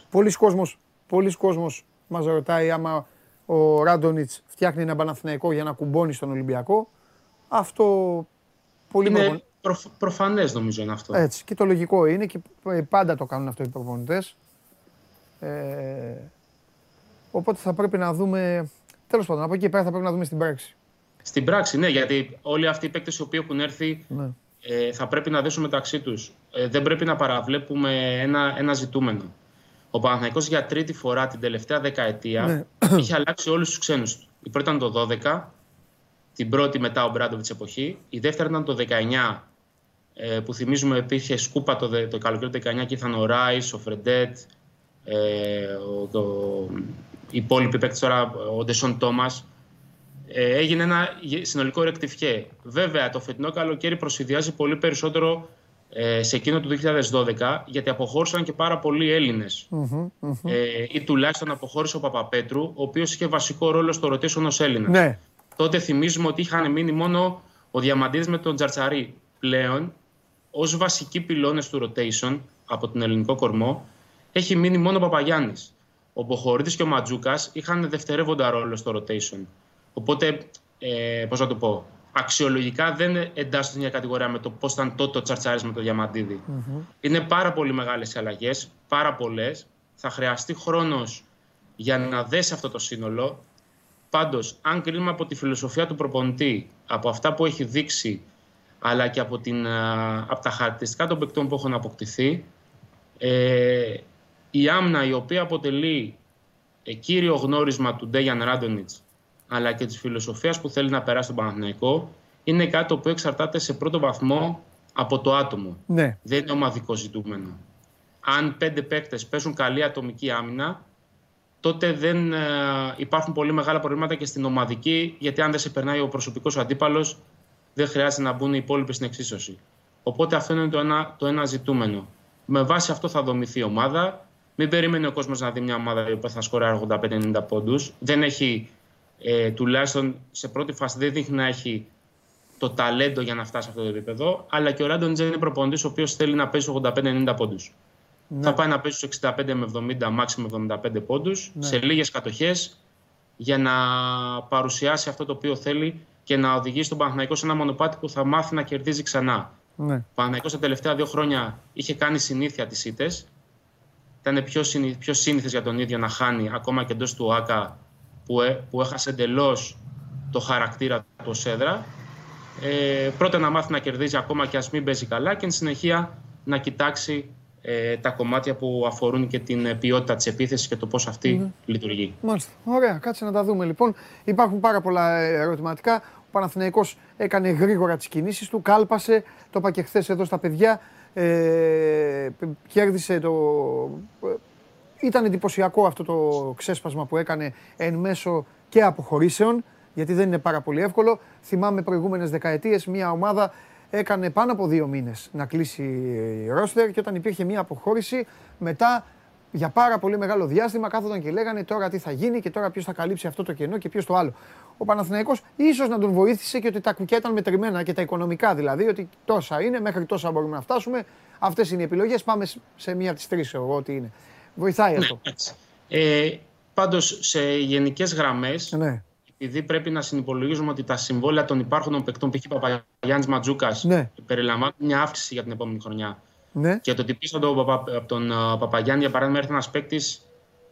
Πολλοί κόσμος, πολλοί κόσμος μας ρωτάει άμα ο Ράντονιτς φτιάχνει ένα Παναθηναϊκό για να κουμπώνει στον Ολυμπιακό. Αυτό πολύ Είναι προπον- προφ, προφανές νομίζω είναι αυτό. Έτσι, και το λογικό είναι και ε, πάντα το κάνουν αυτό οι προπονητές. Ε, οπότε θα πρέπει να δούμε, τέλος πάντων, από εκεί και πέρα θα πρέπει να δούμε στην πράξη. Στην πράξη, ναι, γιατί όλοι αυτοί οι παίκτες οι οποίοι έχουν έρθει Ναι. ε, θα πρέπει να δέσουν μεταξύ τους. Ε, δεν πρέπει να παραβλέπουμε ένα, ένα ζητούμενο. Ο Παναθηναϊκός για τρίτη φορά την τελευταία δεκαετία Ναι. είχε αλλάξει όλους τους ξένους του. Η πρώτη ήταν το 12, την πρώτη μετά ο Μπράντοβιτς εποχή. Η δεύτερη ήταν το 19, ε, που θυμίζουμε υπήρχε σκούπα το, δε- το καλοκαίρι του 19 και ήρθαν ο Ράις, ο Φρεντέτ, ε, ο, το, οι υπόλοιποι παίκτες τώρα, ο Ντεσόν Τόμας. Ε, έγινε ένα γε- συνολικό ρεκτιφιέ. Βέβαια, το φετινό καλοκαίρι προσυδειάζει πολύ περισσότερο ε, σε εκείνο του 2012, γιατί αποχώρησαν και πάρα πολλοί Έλληνες. Μμμ, μμμ. Ε, ή τουλάχιστον αποχώρησε ο Παπαπέτρου, ο οποίος είχε βασικό ρόλο στο rotation ως Έλληνας. Ναι, Τότε θυμίζουμε ότι είχαν μείνει μόνο ο Διαμαντίδης με τον Τζαρτσαρή. Πλέον, ως βασικοί πυλώνες του rotation από τον ελληνικό κορμό, έχει μείνει μόνο ο Παπαγιάννης. Ο Μποχορίδης και ο Ματζούκας είχαν δευτερεύοντα ρόλο στο rotation. Οπότε, ε, πώς να το πω, αξιολογικά δεν εντάσσονται στην μια κατηγορία με το πώς ήταν τότε ο Τσαρτσαρής με τον διαμαντιδη Είναι πάρα πολύ μεγάλες οι αλλαγές, πάρα πολλές. Θα χρειαστεί χρόνος για να δέσει αυτό το σύνολο. Πάντως, αν κρίνουμε από τη φιλοσοφία του προπονητή, από αυτά που έχει δείξει, αλλά και από, την, α, από τα χαρακτηριστικά των παικτών που έχουν αποκτηθεί, ε, η άμυνα η οποία αποτελεί ε, κύριο γνώρισμα του Ντέγιαν Ράντονιτς, αλλά και της φιλοσοφίας που θέλει να περάσει στον Παναθηναϊκό, είναι κάτι το οποίο εξαρτάται σε πρώτο βαθμό από το άτομο. ναι. Δεν είναι ομαδικό ζητούμενο. Αν πέντε παίκτες παίζουν καλή ατομική άμυνα, τότε δεν ε, υπάρχουν πολύ μεγάλα προβλήματα και στην ομαδική, γιατί αν δεν σε περνάει ο προσωπικός αντίπαλος, δεν χρειάζεται να μπουν οι υπόλοιποι στην εξίσωση. Οπότε αυτό είναι το ένα, το ένα ζητούμενο. Με βάση αυτό θα δομηθεί η ομάδα. Μην περιμένει ο κόσμος να δει μια ομάδα η οποία θα σκοράρει 85-90 πόντους. Δεν έχει, ε, τουλάχιστον σε πρώτη φάση, δεν δείχνει να έχει το ταλέντο για να φτάσει σε αυτό το επίπεδο. Αλλά και ο Ράντον Τζέιν είναι προπονητής ο οποίος θέλει να παίζει 85-90 πόντους. Ναι. Θα πάει να παίζει στους 65 με 70, μάξιμο 75 πόντους, Ναι. σε λίγες κατοχές, για να παρουσιάσει αυτό το οποίο θέλει και να οδηγήσει τον Παναθηναϊκό σε ένα μονοπάτι που θα μάθει να κερδίζει ξανά. Ναι. Ο Παναθηναϊκός τα τελευταία δύο χρόνια είχε κάνει συνήθεια τις ήττες. Ήταν πιο, συνη, πιο σύνηθες για τον ίδιο να χάνει ακόμα και εντός του ΆΚΑ που, έ- που έχασε εντελώς το χαρακτήρα του ως έδρα. Ε, πρώτα να μάθει να κερδίζει ακόμα και ας μην παίζει καλά και εν συνεχεία να κοιτάξει ε, τα κομμάτια που αφορούν και την ε, ποιότητα της επίθεσης και το πώς αυτή λειτουργεί. Μάλιστα. Ωραία, κάτσε να τα δούμε λοιπόν. Υπάρχουν πάρα πολλά ε, ερωτηματικά. Ο Παναθηναϊκός έκανε γρήγορα τις κινήσεις του, κάλπασε, το είπα και χθες εδώ στα παιδιά, ε, π- κέρδισε το... ε, Ήταν εντυπωσιακό αυτό το ξέσπασμα που έκανε εν μέσω και αποχωρήσεων, γιατί δεν είναι πάρα πολύ εύκολο. Θυμάμαι προηγούμενες δεκαετίες μια ομάδα έκανε πάνω από δύο μήνες να κλείσει η ρόστερ και όταν υπήρχε μια αποχώρηση μετά για πάρα πολύ μεγάλο διάστημα κάθονταν και λέγανε τώρα τι θα γίνει και τώρα ποιος θα καλύψει αυτό το κενό και ποιος το άλλο. Ο Παναθηναϊκός ίσως να τον βοήθησε και ότι τα κουκιά ήταν μετρημένα και τα οικονομικά δηλαδή, ότι τόσα είναι, μέχρι τόσα μπορούμε να φτάσουμε. Αυτές είναι οι επιλογές. Πάμε σ- σε μία από τις τρεις, εγώ ό,τι είναι. Βοηθάει αυτό. Ε, πάντως, σε γενικές γραμμές, Ναι. επειδή πρέπει να συνυπολογίζουμε ότι τα συμβόλαια των υπάρχοντων παικτών, π.χ. Παπαγιάννης Ματζούκας, Ναι. περιλαμβάνουν μια αύξηση για την επόμενη χρονιά. Ναι. Και το ότι πίσω από τον, Παπα- από τον α, Παπαγιάννη, για παράδειγμα, έρθει ένας παίκτης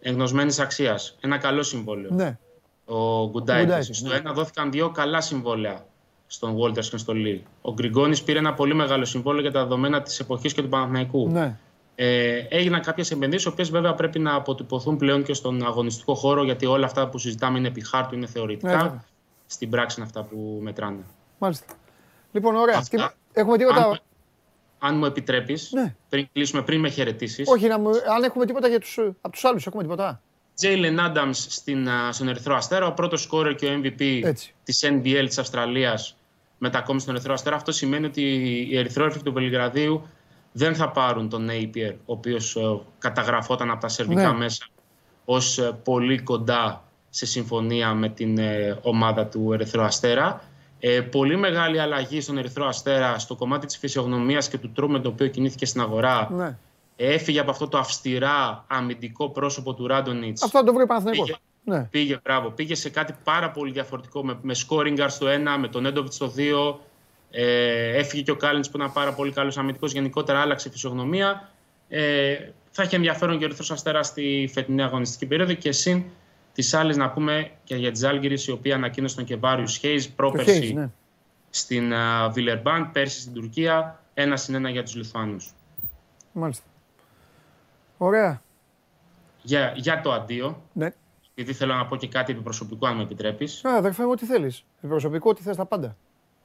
εγνωσμένης αξίας. Ένα καλό συμβόλαιο. Ναι. Ο Γκουντάιτης. Γκουντάιτης, Στο ναι. ένα δόθηκαν δύο καλά συμβόλαια στον Walters και στον Λί. Ο Γκριγκόνης πήρε ένα πολύ μεγάλο συμβόλαιο για τα δεδομένα της εποχής και του Παναθηναϊκού. ναι. Ε, έγιναν κάποιες επενδύσει, οι οποίες βέβαια πρέπει να αποτυπωθούν πλέον και στον αγωνιστικό χώρο, γιατί όλα αυτά που συζητάμε είναι επί χάρτου, είναι θεωρητικά. Ναι, βέβαια. Στην πράξη είναι αυτά που μετράνε. Μάλιστα. Λοιπόν, ωραία. Αυτά. Τι- Έχουμε τίποτα. Αν, αν μου επιτρέπεις, Ναι. πριν κλείσουμε, πριν με χαιρετήσεις. Όχι, να μου... αν έχουμε τίποτα για τους... από τους άλλους, έχουμε τίποτα; Τζέιλεν Άνταμ στον Ερυθρό Αστέρα, ο πρώτος σκόρερ και ο MVP Έτσι. της NBL της Αυστραλίας μετακόμισε στον Ερυθρό Αστέρα. Αυτό σημαίνει ότι οι Ερυθρόερφοι του Βελιγραδίου δεν θα πάρουν τον Napier, ο οποίος καταγραφόταν από τα σερβικά Ναι. μέσα ως πολύ κοντά σε συμφωνία με την ε, ομάδα του Ερυθρό Αστέρα. Ε, πολύ μεγάλη αλλαγή στον Ερυθρό Αστέρα στο κομμάτι της φυσιογνωμίας και του τρόπου με τον οποίο κινήθηκε στην αγορά. Ναι. Έφυγε από αυτό το αυστηρά αμυντικό πρόσωπο του Ράντονιτς. Αυτό θα το βρει ο Παναθηναϊκός. Πήγε. Ναι. Πήγε, μπράβο. Πήγε σε κάτι πάρα πολύ διαφορετικό με, με scoring guard στο 1, με τον Έντοβιτς στο 2. Ε, έφυγε και ο Κάλιν που ήταν πάρα πολύ καλός αμυντικός. Γενικότερα άλλαξε η φυσιογνωμία. Ε, θα έχει ενδιαφέρον και ο Ερυθρός Αστέρα στη φετινή αγωνιστική περίοδο και συν τις άλλες να πούμε και για τη Ζάλγκηρη, η οποία ανακοίνωσε τον Κεβάριου Χέι Το πρόπερση Hayes, ναι. στην Βιλερμπάν, πέρσι στην Τουρκία. Ένα συν ένα για τους Λιθουάνους. Μάλιστα. Ωραία. Για, για το αντίο, Ναι. γιατί θέλω να πω και κάτι επιπροσωπικό, αν με επιτρέπεις. Α, αδερφέ μου, ό,τι θέλεις. Προσωπικό, ό,τι θες τα πάντα.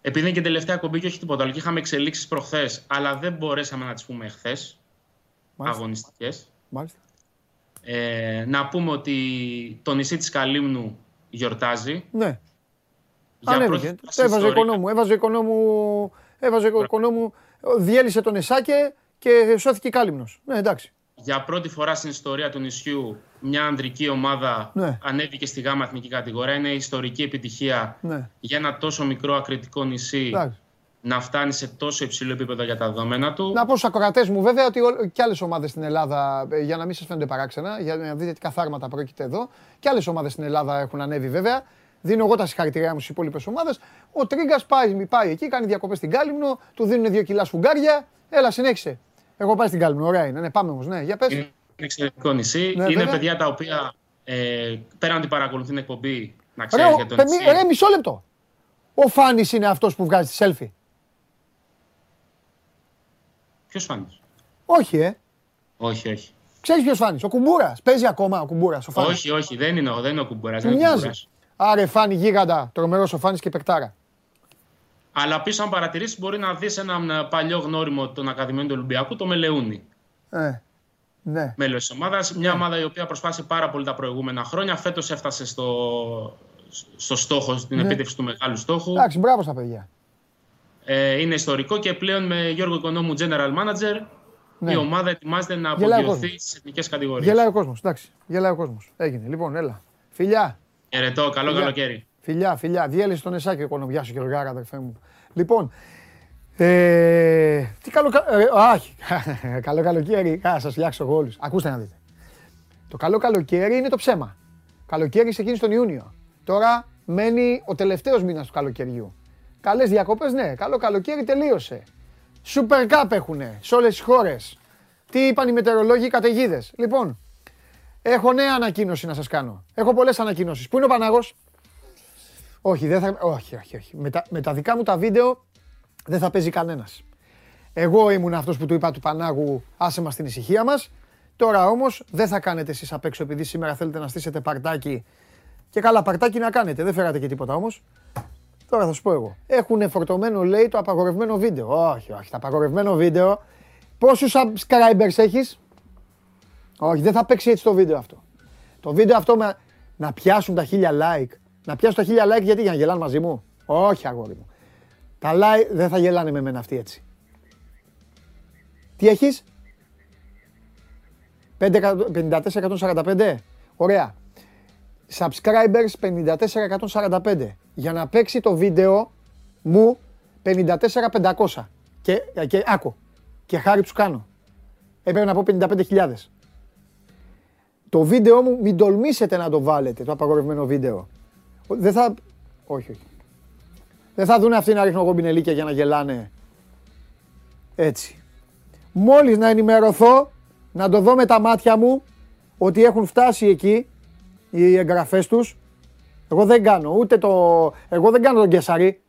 Επειδή είναι και τελευταία κομπή και όχι τίποτα άλλο, και είχαμε εξελίξεις προχθές, αλλά δεν μπορέσαμε να τις πούμε εχθές. Μάλιστα. Αγωνιστικές. Μάλιστα. Ε, να πούμε ότι το νησί της Καλύμνου γιορτάζει. Ναι. Για Ανέβηκε. πρώτη φορά Το στην έβαζε ιστορία- οικονόμου. Έβαζε οικονόμου. Έβαζε οικονόμου. Διέλυσε τον Εσάκε και σώθηκε η Κάλυμνος. Ναι, εντάξει. Για πρώτη φορά στην ιστορία του νησιού, μια ανδρική ομάδα Ναι. ανέβηκε στη γάμα εθνική κατηγορία. Είναι ιστορική επιτυχία Ναι. για ένα τόσο μικρό ακριτικό νησί Εντάξει. να φτάνει σε τόσο υψηλό επίπεδο για τα δεδομένα του. Να πω στους ακροατές μου βέβαια ότι όλ- και άλλες ομάδες στην Ελλάδα, ε, για να μην σας φαίνονται παράξενα, για να δείτε τι καθάρματα πρόκειται εδώ, και άλλες ομάδες στην Ελλάδα έχουν ανέβει βέβαια. Δίνω εγώ τα συγχαρητήριά μου στις υπόλοιπες ομάδες. Ο Τρίγκας πάει, πάει εκεί, κάνει διακοπές στην Κάλυμνο, του δίνουν δύο κιλά σφουγγάρια. Έλα, συνέχισε. Εγώ πάω στην Κάλυμνη, ωραία είναι. Ναι, πάμε όμως, ναι, για πες. Είναι εξαιρετικό νησί. Ναι, είναι παιδιά τα οποία ε, πέραν ότι παρακολουθεί την εκπομπή, να ξέρει για τον νησί. Ρε, μισό λεπτό. Ο Φάνης είναι αυτός που βγάζει τη selfie. Ποιος Φάνης; Όχι, ε. Όχι, όχι. Ξέρεις ποιος Φάνης; Ο Κουμπούρας. Παίζει ακόμα ο Κουμπούρας. Όχι, όχι, δεν είναι, δεν είναι ο Κουμπούρας. Μοιάζει. Άρα Φάνη γίγαντα, τρομερός ο Φάνης και παικτάρα. Αλλά πίσω, αν παρατηρήσεις, μπορεί να δεις έναν ε, παλιό γνώριμο των Ακαδημιών του Ολυμπιακού, το Μελεούνι. Ε. Ναι. μέλος της ομάδας. Μια ομάδα η οποία προσπάθησε πάρα πολύ τα προηγούμενα χρόνια. Φέτος έφτασε στο, στο στόχο, στην Ναι. επίτευξη του μεγάλου στόχου. Εντάξει, μπράβο στα παιδιά. Ε, είναι ιστορικό και πλέον με Γιώργο Οικονόμου General Manager Ναι. η ομάδα ετοιμάζεται να Γελάει ο απογειωθεί κόσμος. στις εθνικές κατηγορίες. Γελάει ο κόσμος. Εντάξει, γελάει ο κόσμος. Έγινε. Λοιπόν, έλα. Φιλιά. Χαιρετώ, καλό Φιλιά. καλοκαίρι. Φιλιά, φιλιά. Διέλυσε τον Εσάκη ο σου και Γαργάρα, αδερφέ μου. Λοιπόν, ε, τι καλό, κα- ε, άχι, καλό καλοκαίρι. Α, σας φτιάξω εγώ όλους. Ακούστε να δείτε. Το καλό καλοκαίρι είναι το ψέμα. Καλοκαίρι ξεκίνησε τον Ιούνιο. Τώρα μένει ο τελευταίος μήνας του καλοκαιριού. Καλές διακοπές, ναι. Καλό καλοκαίρι τελείωσε. Super Cup έχουνε σε όλες τις χώρες. Τι είπαν οι μετεωρολόγοι, οι καταιγίδες. Λοιπόν, έχω νέα ανακοίνωση να σας κάνω. Έχω πολλές ανακοινώσεις. Πού είναι ο Παναγός; Όχι, δεν θα... όχι, όχι, όχι. Με τα, με τα δικά μου τα βίντεο δεν θα παίζει κανένας. Εγώ ήμουν αυτός που του είπα του Πανάγου άσε μας την ησυχία μας. Τώρα όμως δεν θα κάνετε εσείς απ' έξω επειδή σήμερα θέλετε να στήσετε παρτάκι. Και καλά παρτάκι να κάνετε, δεν φέρατε και τίποτα όμως. Τώρα θα σου πω εγώ. Έχουν φορτωμένο λέει το απαγορευμένο βίντεο. Όχι, όχι, το απαγορευμένο βίντεο. Πόσους subscribers έχεις; Όχι, δεν θα παίξει έτσι το βίντεο αυτό. Το βίντεο αυτό με, να πιάσουν τα χίλια like. Να πιάσουν τα χίλια like γιατί για να γελάνε μαζί μου. Όχι αγόρι μου. Τα like δεν θα γελάνε με μένα αυτοί έτσι. Τι έχεις; 54-145. Ωραία. Subscribers 54-145. Για να παίξει το βίντεο μου 54-500. Και, και άκου. Και χάρη τους κάνω. Έπρεπε να πω 55.000. Το βίντεο μου μην τολμήσετε να το βάλετε, το απαγορευμένο βίντεο. Δεν θα... Όχι, όχι. Δεν θα δουν αυτοί να ρίχνω εγώ πινελίκια για να γελάνε. Έτσι. Μόλις να ενημερωθώ, να το δω με τα μάτια μου, ότι έχουν φτάσει εκεί οι εγγραφές τους. Εγώ δεν κάνω, ούτε το... Εγώ δεν κάνω τον Κεσαρί.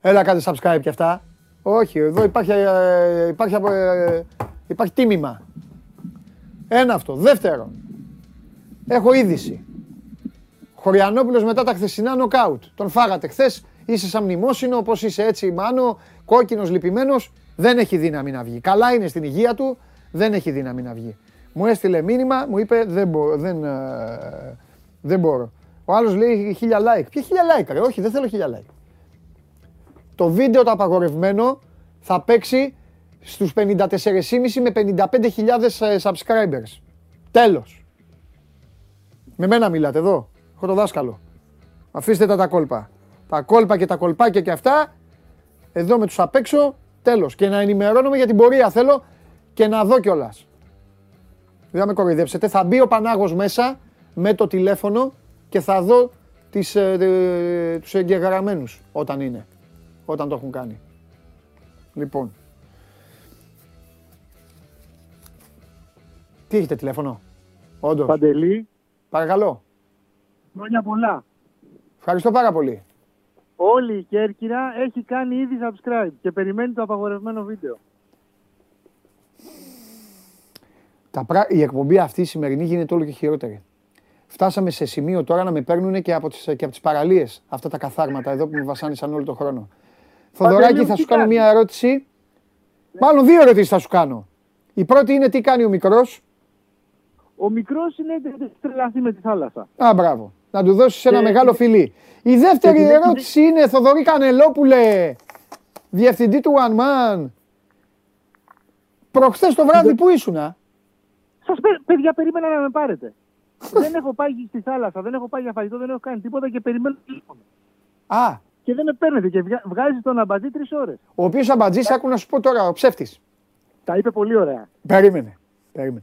Έλα κάντε subscribe και αυτά. Όχι, εδώ υπάρχει, ε, υπάρχει, ε, υπάρχει τίμημα. Ένα αυτό. Δεύτερο, έχω είδηση. Χωριανόπουλος μετά τα χθεσινά νοκάουτ. Τον φάγατε χθες. Είσαι σαν μνημόσυνο, όπως είσαι έτσι μάνο, κόκκινος, λυπημένος. Δεν έχει δύναμη να βγει. Καλά είναι στην υγεία του, δεν έχει δύναμη να βγει. Μου έστειλε μήνυμα, μου είπε δεν, μπο, δεν, ε, δεν μπορώ. Ο άλλος λέει χίλια like. Ποια χίλια like, ρε, όχι δεν θέλω χίλια like. Το βίντεο το απαγορευμένο θα παίξει στους 54,5 με 55.000 subscribers. Τέλος. Με μένα μιλάτε εδώ. Έχω το δάσκαλο. Αφήστε τα τα κόλπα. Τα κόλπα και τα κολπάκια και αυτά. Εδώ με τους απ' έξω. Τέλος. Και να ενημερώνομαι για την πορεία θέλω και να δω κιόλας. Δεν θα με κοροϊδέψετε. Θα μπει ο Πανάγος μέσα με το τηλέφωνο και θα δω τις, ε, ε, τους εγγεγραμμένους όταν είναι. Όταν το έχουν κάνει. Λοιπόν. Τι έχετε τηλέφωνο; Όντως. Παντελή, Παρακαλώ. Χρόνια πολλά. Ευχαριστώ πάρα πολύ. Όλη η Κέρκυρα έχει κάνει ήδη subscribe και περιμένει το απαγορευμένο βίντεο. Τα πρα... Η εκπομπή αυτή η σημερινή γίνεται όλο και χειρότερη. Φτάσαμε σε σημείο τώρα να με παίρνουν και από τις, και από τις παραλίες αυτά τα καθάρματα εδώ που με βασάνισαν όλο τον χρόνο. Θοδωράκη, θα τι σου κάνω κάνεις; μια ερώτηση. Μάλλον δύο ερωτήσεις θα σου κάνω. Η πρώτη είναι τι κάνει ο μικρός; Ο μικρός είναι έχει τρελαθεί με τη θάλασσα. Α, μπράβο. Να του δώσεις ένα Και- μεγάλο φιλί. Η δεύτερη και την έχει ερώτηση είναι Θοδωρή Κανελόπουλε, διευθυντή του One Man. Προχθές το βράδυ που ήσουνα. Σας πε- παιδιά περίμενα να με πάρετε. δεν έχω πάει στη θάλασσα, δεν έχω πάει για φαγητό, δεν έχω κάνει τίποτα και περιμένω τηλέφωνο. Α, Και δεν με παίρνετε και βγα- βγάζει τον αμπατζή τρεις ώρες. ο οποίος αμπατζής, άκου να σου πω τώρα, ο ψεύτης. Τα είπε πολύ ωραία. Περίμενε. Περίμενε.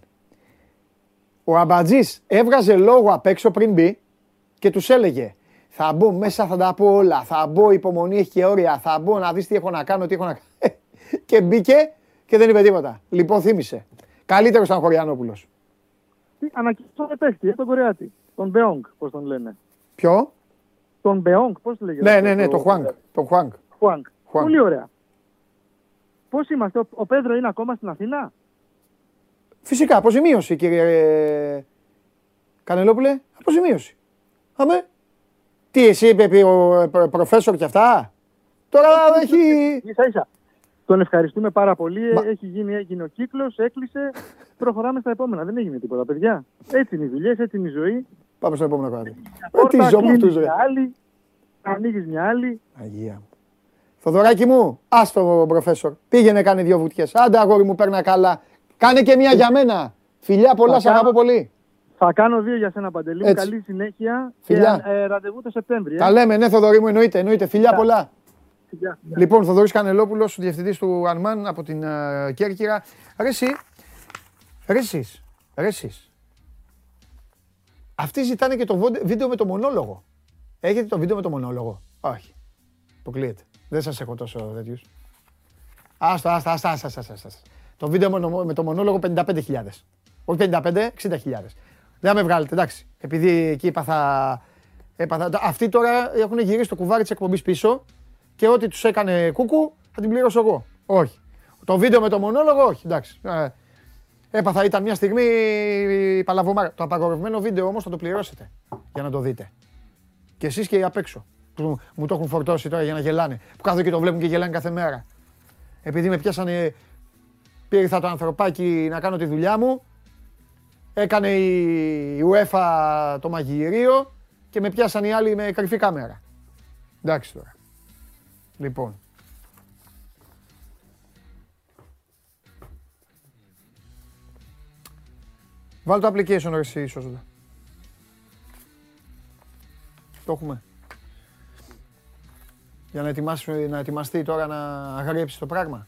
Ο Αμπατζής έβγαζε λόγο απ' έξω πριν μπει και τους έλεγε θα μπω μέσα, θα τα πω όλα. Θα μπω, υπομονή έχει και όρια. Θα μπω να δεις τι έχω να κάνω, τι έχω να κάνω. και μπήκε και δεν είπε τίποτα. Λοιπόν, θύμισε. Καλύτερος ήταν ο Χωριανόπουλος. Ανακοινώσανε παίχτη, ε, τον Κορεάτη. Τον Μπεόγκ, πώς τον λένε. Ποιο; Τον Μπεόγκ, πώς το λέγεται. Ναι, ναι, ναι, το Χουάνγκ. Το Χουάνγκ. Χουάνγκ. Χουάνγκ. Πολύ ωραία. Πώς είμαστε, ο, ο Πέδρο είναι ακόμα στην Αθήνα; Φυσικά, αποζημίωση κύριε Κανελόπουλε. Αποζημίωση. Αμέ. Τι εσύ είπε πει ο ε, προ- προφέσορ και αυτά; Τώρα έχει... σα ίσα. Τον ευχαριστούμε πάρα πολύ. Μα- Έχει γίνει, έγινε ο κύκλος, έκλεισε. Προχωράμε στα επόμενα. Δεν έγινε τίποτα, παιδιά. Έτσι είναι οι δουλειές, έτσι είναι η ζωή. Πάμε στο επόμενο κομμάτι. Ε, Πόρτα, τι ζω με κλείνεις αυτούς, ρε. μια άλλη, ανοίγεις μια άλλη. Αγία μου. Θοδωράκι μου, άστο προφέσορ. Πήγαινε κάνε δύο βουτιές. Άντε αγόρι μου παίρνα καλά. Κάνε και μία για μένα. Φιλιά πολλά, Θα σε αγαπώ κάνω- πολύ. Θα κάνω δύο για σένα, Παντελή. μου. Έτσι. Καλή συνέχεια. Φιλιά. Και, ε, ραντεβού το Σεπτέμβριο. Τα λέμε, ναι Θοδωρή μου, εννοείται, εννοείται. Φιλιά πολλά. Φιλιά. Λοιπόν, Θοδωρής Κανελόπουλος, διευθυντής του Ανμάν από την ε, Κέρκυρα. Ρε εσύ, ρε εσείς, ρε εσείς. Αυτοί ζητάνε και το βόντε- βίντεο με το μονόλογο. Έχετε το βίντεο με το μονόλογο; Όχι. Αποκλείεται. Δεν σας έχω τόσο τέτοιους. Άστα, άστα, άστα, άστα, άστα, άστα. Το βίντεο με το- με το μονόλογο 55.000. Όχι 55, 60.000. Δεν θα με βγάλετε, εντάξει. Επειδή εκεί έπαθα... έπαθα... Αυτοί τώρα έχουν γυρίσει το κουβάρι της εκπομπής πίσω και ό,τι τους έκανε κούκου θα την πληρώσω εγώ. Όχι. Το βίντεο με το μονόλογο, όχι, εντάξει. Ε, έπαθα, ήταν μια στιγμή η παλαβομάρα. Το απαγορευμένο βίντεο όμως θα το πληρώσετε για να το δείτε. Και εσείς και οι απ' έξω που μου το έχουν φορτώσει τώρα για να γελάνε. Που κάθονται και το βλέπουν και γελάνε κάθε μέρα. Επειδή με πιάσανε, πήρθα το ανθρωπάκι να κάνω τη δουλειά μου, έκανε η UEFA το μαγειρίο και με πιάσαν οι άλλοι με κρυφή κάμερα. Εντάξει τώρα. Λοιπόν. Βάλ το application ρε εσύ σώζοντα. Το έχουμε. Για να, ετοιμάσει, να ετοιμαστεί τώρα να αγρέψει το πράγμα.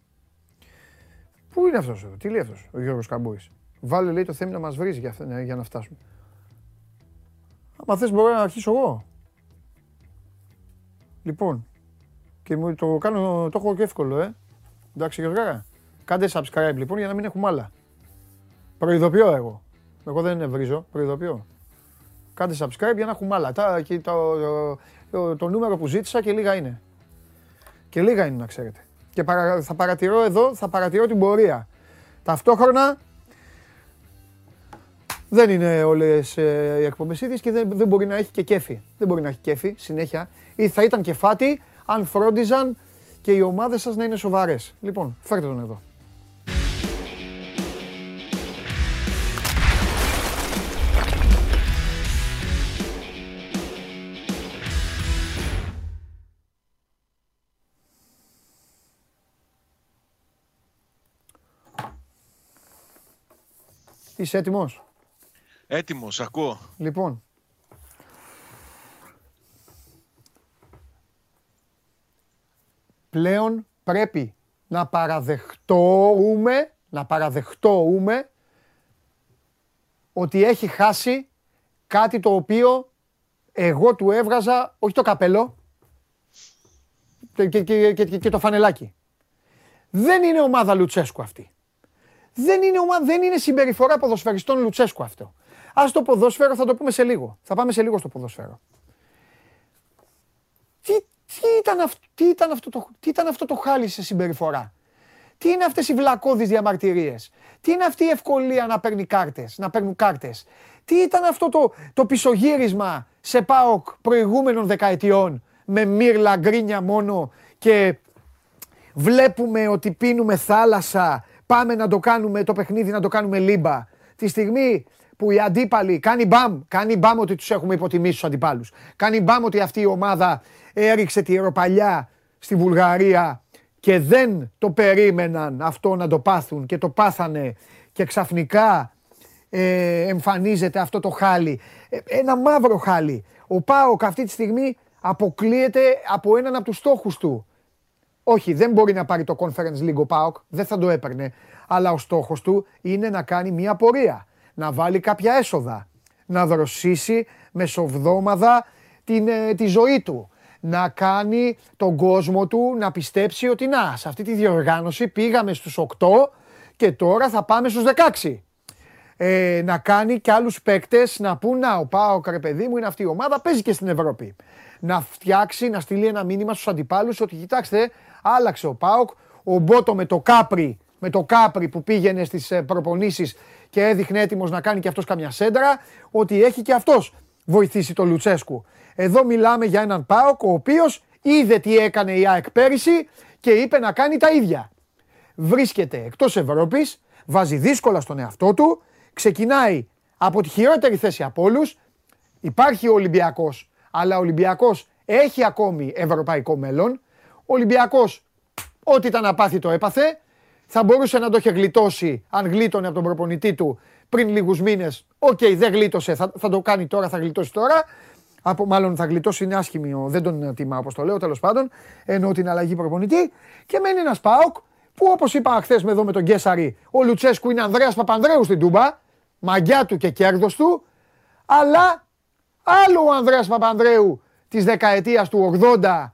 Πού είναι αυτός εδώ, τι λέει αυτός; Ο Γιώργος Καμπούρης. Βάλε λέει το θέμα να μας βρίζει για, αυτά- ναι, για να φτάσουμε. Άμα θες μπορώ να αρχίσω εγώ. Λοιπόν, και μου το κάνω, το έχω και εύκολο, ε. Εντάξει Γιώργαρα. Κάντε subscribe λοιπόν για να μην έχουμε άλλα. Προειδοποιώ εγώ. Εγώ δεν βρίζω, προειδοποιώ. Κάντε subscribe για να έχουμε άλλα. Τα, και το, το, το, το νούμερο που ζήτησα και λίγα είναι. Και λίγα είναι να ξέρετε. Και παρα- θα παρατηρώ εδώ, θα παρατηρώ την πορεία. Ταυτόχρονα δεν είναι όλες ε, οι εκπομπές ίδιες και δεν, δεν μπορεί να έχει και κέφι. Δεν μπορεί να έχει κέφι συνέχεια. Ή θα ήταν και φάτι αν φρόντιζαν και οι ομάδες σας να είναι σοβαρές. Λοιπόν, φέρτε τον εδώ. Είσαι έτοιμος; Έτοιμος, ακούω. Λοιπόν. Πλέον πρέπει να παραδεχτούμε, να παραδεχτούμε ότι έχει χάσει κάτι το οποίο εγώ του έβγαζα, όχι το καπέλο, και, και, και, και- και το φανελάκι. Δεν είναι ομάδα Λουτσέσκου αυτή. Δεν είναι, ομα... δεν είναι συμπεριφορά ποδοσφαιριστών Λουτσέσκου αυτό. Α το ποδόσφαιρο θα το πούμε σε λίγο. Θα πάμε σε λίγο στο ποδόσφαιρο. Τι, τι, ήταν, αυ... τι, ήταν, αυτό το... τι ήταν αυτό το χάλι σε συμπεριφορά; Τι είναι αυτές οι βλακώδεις διαμαρτυρίες; Τι είναι αυτή η ευκολία να παίρνει κάρτες, να παίρνουν κάρτες; Τι ήταν αυτό το, το πισωγύρισμα σε ΠΑΟΚ προηγούμενων δεκαετιών με μύρλα γκρίνια μόνο και βλέπουμε ότι πίνουμε θάλασσα, πάμε να το κάνουμε το παιχνίδι, να το κάνουμε λίμπα. Τη στιγμή που οι αντίπαλοι κάνει μπαμ, κάνει μπαμ ότι τους έχουμε υποτιμήσει τους αντιπάλους. Κάνει μπαμ ότι αυτή η ομάδα έριξε τη ροπαλιά στη Βουλγαρία και δεν το περίμεναν αυτό να το πάθουν και το πάθανε και ξαφνικά ε, εμφανίζεται αυτό το χάλι. Ε, ένα μαύρο χάλι. Ο Πάοκ αυτή τη στιγμή αποκλείεται από έναν από τους στόχους του. Όχι, δεν μπορεί να πάρει το Conference League ο ΠΑΟΚ, δεν θα το έπαιρνε. Αλλά ο στόχος του είναι να κάνει μια πορεία, να βάλει κάποια έσοδα, να δροσίσει μεσοβδόμαδα την, ε, τη ζωή του, να κάνει τον κόσμο του να πιστέψει ότι να, σε αυτή τη διοργάνωση πήγαμε στους 8 και τώρα θα πάμε στους 16. Ε, να κάνει και άλλους παίκτες να πούν να ο Πάοκ ρε παιδί μου είναι αυτή η ομάδα, παίζει και στην Ευρώπη. Να φτιάξει, να στείλει ένα μήνυμα στους αντιπάλους ότι κοιτάξτε άλλαξε ο Πάοκ, ο Μπότο με το Κάπρι, με το Κάπρι που πήγαινε στις ε, προπονήσεις και έδειχνε έτοιμος να κάνει και αυτός καμιά σέντρα, ότι έχει και αυτός βοηθήσει τον Λουτσέσκου. Εδώ μιλάμε για έναν Πάοκ ο οποίος είδε τι έκανε η ΑΕΚ πέρυσι και είπε να κάνει τα ίδια. Βρίσκεται εκτός Ευρώπης, βάζει δύσκολα στον εαυτό του, ξεκινάει από τη χειρότερη θέση από όλους. Υπάρχει ο Ολυμπιακός, αλλά ο Ολυμπιακός έχει ακόμη ευρωπαϊκό μέλλον. Ο Ολυμπιακός ό,τι ήταν να πάθει το έπαθε. Θα μπορούσε να το είχε γλιτώσει αν γλίτωνε από τον προπονητή του πριν λίγους μήνες. Οκ, δεν γλίτωσε, θα, θα το κάνει τώρα, θα γλιτώσει τώρα. Από, μάλλον θα γλιτώσει, είναι άσχημη, δεν τον τιμά όπως το λέω, τέλος πάντων. Εννοώ την αλλαγή προπονητή. Και μένει ένας ΠΑΟΚ που όπως είπα χθες με εδώ με τον Γκέσαρη, ο Λουτσέσκου είναι Ανδρέας Παπανδρέου στην Τούμπα. Μαγκιά του και κέρδος του. Αλλά άλλο ο Ανδρέας Παπανδρέου της δεκαετίας του 80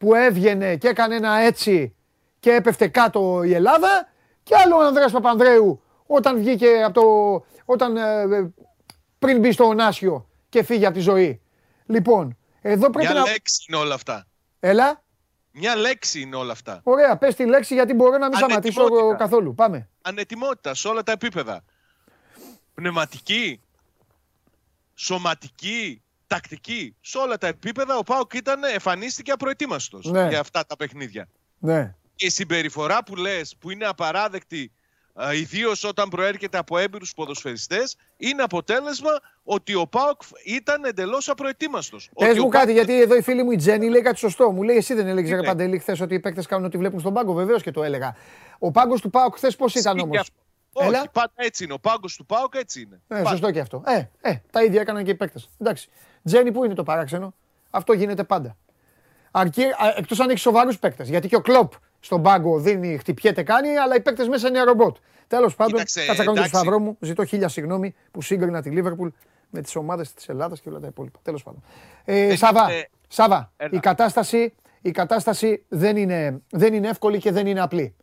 που έβγαινε και έκανε ένα έτσι και έπεφτε κάτω η Ελλάδα και άλλο ο Ανδρέας Παπανδρέου όταν βγήκε από το, όταν, ε, πριν μπει στο Ωνάσιο και φύγει από τη ζωή. Λοιπόν, εδώ πρέπει Μια να... λέξη είναι όλα αυτά. Έλα. Μια λέξη είναι όλα αυτά. Ωραία, πες τη λέξη γιατί μπορώ να μην σταματήσω Ανετοιμότητα. καθόλου. Πάμε. Ανετοιμότητα σε όλα τα επίπεδα. Πνευματική, σωματική, τακτική. Σε όλα τα επίπεδα ο Πάοκ ήταν, εμφανίστηκε απροετοίμαστος Ναι. για αυτά τα παιχνίδια. Ναι. Και η συμπεριφορά που λες, που είναι απαράδεκτη, ιδίως όταν προέρχεται από έμπειρους ποδοσφαιριστές, είναι αποτέλεσμα ότι ο Πάοκ ήταν εντελώς απροετοίμαστος. Πες Ότι μου ο κάτι, Πάοκ- γιατί εδώ η φίλη μου η Τζέννη λέει κάτι σωστό. Μου λέει, εσύ δεν έλεγες, Τι ρε λέει; Παντελή, χθες ότι οι παίκτες κάνουν ό,τι βλέπουν στον πάγκο. Βεβαίως και το έλεγα. Ο πάγκος του Πάουκ χθες πώς ήταν Ισχύει όμως; και αυτό. Όχι, Έλα. πάντα έτσι είναι. Ο πάγκος του Πάοκ έτσι είναι. Ε, Πάντα. σωστό και αυτό. Ε, ε, τα ίδια έκαναν και οι παίκτες. Εντάξει. Τζέννη, πού είναι το παράξενο; Αυτό γίνεται πάντα. Αρκεί, εκτός αν έχεις σοβαρούς παίκτες. Γιατί και ο Κλοπ στον πάγκο δίνει, χτυπιέται, κάνει, αλλά οι παίκτες μέσα είναι ρομπότ. Τέλος πάντων, Κοίταξε, κάτσα κάνω το εντάξει. σταυρό μου. Ζητώ χίλια συγγνώμη που σύγκρινα τη Λίβερπουλ με τις ομάδες της Ελλάδας και όλα τα υπόλοιπα. Τέλος πάντων. Ε, Δεν Σαβά, είναι- Σαβά Έλα. η κατάσταση, η κατάσταση δεν, είναι, δεν είναι εύκολη και δεν είναι απλή.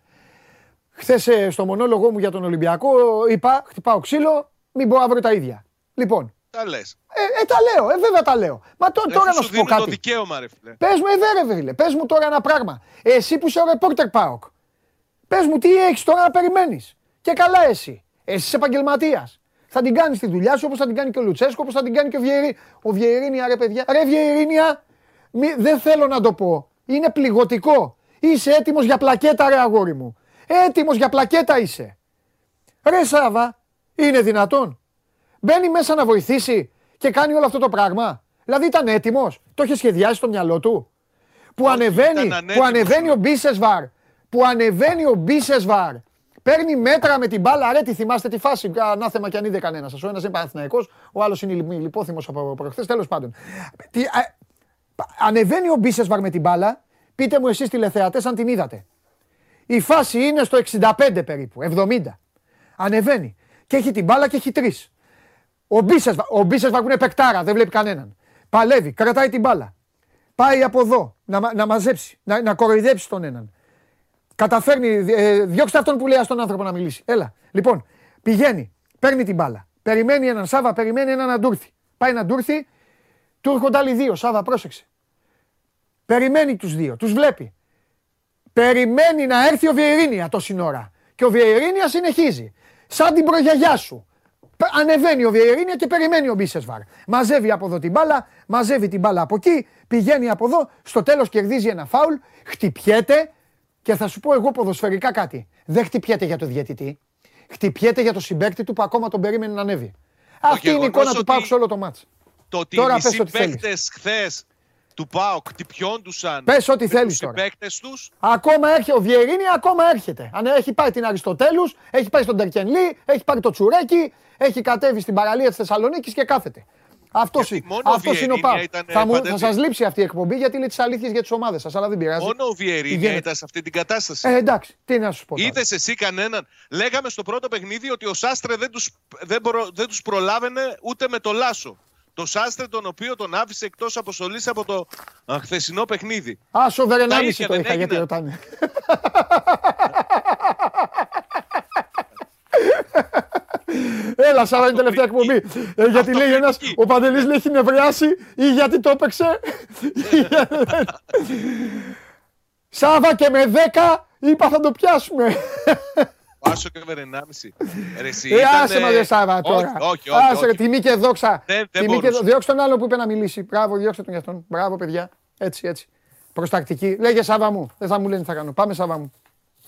Χθες στο μονόλογο μου για τον Ολυμπιακό είπα: Χτυπάω ξύλο, μην πω αύριο τα ίδια. Λοιπόν, Τα λες. ε, ε, τα λέω, ε, βέβαια τα λέω. Μα τω- Ρε, τώρα αφού να σου σου πω δίνουν το κάτι. δικαίωμα, ρε φίλε. Πες μου, ε, δε, ρε, φίλε, πες μου τώρα ένα πράγμα. Εσύ που είσαι ο ρεπόρτερ Πάοκ, πες μου τι έχεις τώρα να περιμένεις. Και καλά εσύ. Εσύ είσαι επαγγελματίας. Θα την κάνεις τη δουλειά σου όπως θα την κάνει και ο Λουτσέσκο, όπως θα την κάνει και ο Βιερή. Ο Βιερίνια, ρε παιδιά. Ρε Βιερίνια, μη, δεν θέλω να το πω. Είναι πληγωτικό. Είσαι έτοιμος για πλακέτα, ρε αγόρι μου. Έτοιμος για πλακέτα είσαι. Ρε Σάβα, είναι δυνατόν; Μπαίνει μέσα να βοηθήσει και κάνει όλο αυτό το πράγμα. Δηλαδή ήταν έτοιμος, το είχε σχεδιάσει στο μυαλό του. Που ανεβαίνει, ήταν που ανέτοιμος, ανεβαίνει ο Μπίσεσβαρ, που ανεβαίνει ο Μπίσεσβαρ, παίρνει μέτρα με την μπάλα. Ρε, τη θυμάστε τη φάση. Ανάθεμα κι αν είδε κανένας σα. Ο ένας είναι Παναθηναϊκός, ο άλλος είναι λιπόθυμος από προχθές. Τέλος πάντων. Τι, α, πα- ανεβαίνει ο Μπίσεσβαρ με την μπάλα. Πείτε μου εσείς τηλεθεατές αν την είδατε. Η φάση είναι στο 65 περίπου, 70. Ανεβαίνει. Και έχει την μπάλα και έχει τρεις. Ο Μπίσεσβαρ, ο Μπίσεσβαρ που είναι παικτάρα, δεν βλέπει κανέναν. Παλεύει, κρατάει την μπάλα. Πάει από εδώ να, μα- να μαζέψει, να, να κοροϊδέψει τον έναν. Καταφέρνει, ε, διώξτε αυτόν που λέει στον άνθρωπο να μιλήσει. Έλα. Λοιπόν, πηγαίνει, παίρνει την μπάλα. Περιμένει έναν Σάβα, περιμένει έναν να του έρθει. Πάει να του έρθει, του έρχονται άλλοι δύο. Σάβα, πρόσεξε. Περιμένει τους δύο, τους βλέπει. Περιμένει να έρθει ο Βιερίνια τόση ώρα. Και ο Βιερίνια συνεχίζει. Σαν την προγιαγιά σου. Π- Ανεβαίνει ο Βιερίνια και περιμένει ο Μπίσεσβαρ. Μαζεύει από εδώ την μπάλα, μαζεύει την μπάλα από εκεί, πηγαίνει από εδώ, στο τέλος κερδίζει ένα φάουλ, χτυπιέται και θα σου πω εγώ ποδοσφαιρικά κάτι. Δεν χτυπιέται για το διαιτητή. Χτυπιέται για το συμπέκτη του που ακόμα τον περίμενε να ανέβει. Αυτή είναι η γεγονός εικόνα του ότι- Πάουκ σε όλο το μάτς. Το ότι Τώρα οι πες μισοί ό,τι θέλεις. Παίκτες χθες του ΠΑΟΚ χτυπιόντουσαν Πες ό,τι με θέλεις τους τώρα. συμπαίκτες τους. Ακόμα έρχεται ο Βιερίνη, ακόμα έρχεται. Αν έχει πάει την Αριστοτέλους, έχει πάει στον Τερκενλή, έχει πάρει το τσουρέκι, έχει κατέβει στην παραλία της Θεσσαλονίκης και κάθεται. Αυτός, Γιατί είναι- μόνο ο αυτός είναι ο Βιερίνια Πάο. ήταν, Θα, μου, θα Παντελή. σας λείψει αυτή η εκπομπή γιατί λέει τις αλήθειες για τις ομάδες σας, αλλά δεν πειράζει. Μόνο ο Βιερίνια Πηγαίνετε. ήταν σε αυτή την κατάσταση. Ε, εντάξει, τι να σου πω. τώρα. Είδες εσύ κανέναν; Λέγαμε στο πρώτο παιχνίδι ότι ο Σάστρε δεν τους, δεν, προ- δεν τους προλάβαινε ούτε με το Λάσο. Το Σάστρε τον οποίο τον άφησε εκτός αποστολής από το α, χθεσινό παιχνίδι. Α, σοβαρά Τα 1,5 ίδια το δεν είχα γιατί έγιναν. ρωτάνε. Έλα, Σάβα, είναι η τελευταία εκπομπή. Ε, γιατί λέει ένας, ο Παντελής λέει έχει νευριάσει ή γιατί το έπαιξε. ή για- Σάβα και με 10 είπα θα το πιάσουμε. Άσο και με 1,5. Ρε, εσύ, Ε, ήτανε- άσε μα ρε Σάβα τώρα. Όχι, όχι, όχι. Άσε, ρε, όχι. τιμή και δόξα. Δεν- δεν Τιμή και μπορούσε. δο- Διώξτε τον άλλο που είπε να μιλήσει. Μπράβο, διώξτε τον για αυτόν. Μπράβο, παιδιά. Έτσι, έτσι. Προστακτική. Λέγε Σάβα μου. Δεν θα μου λένε τι θα κάνω. Πάμε Σάβα μου.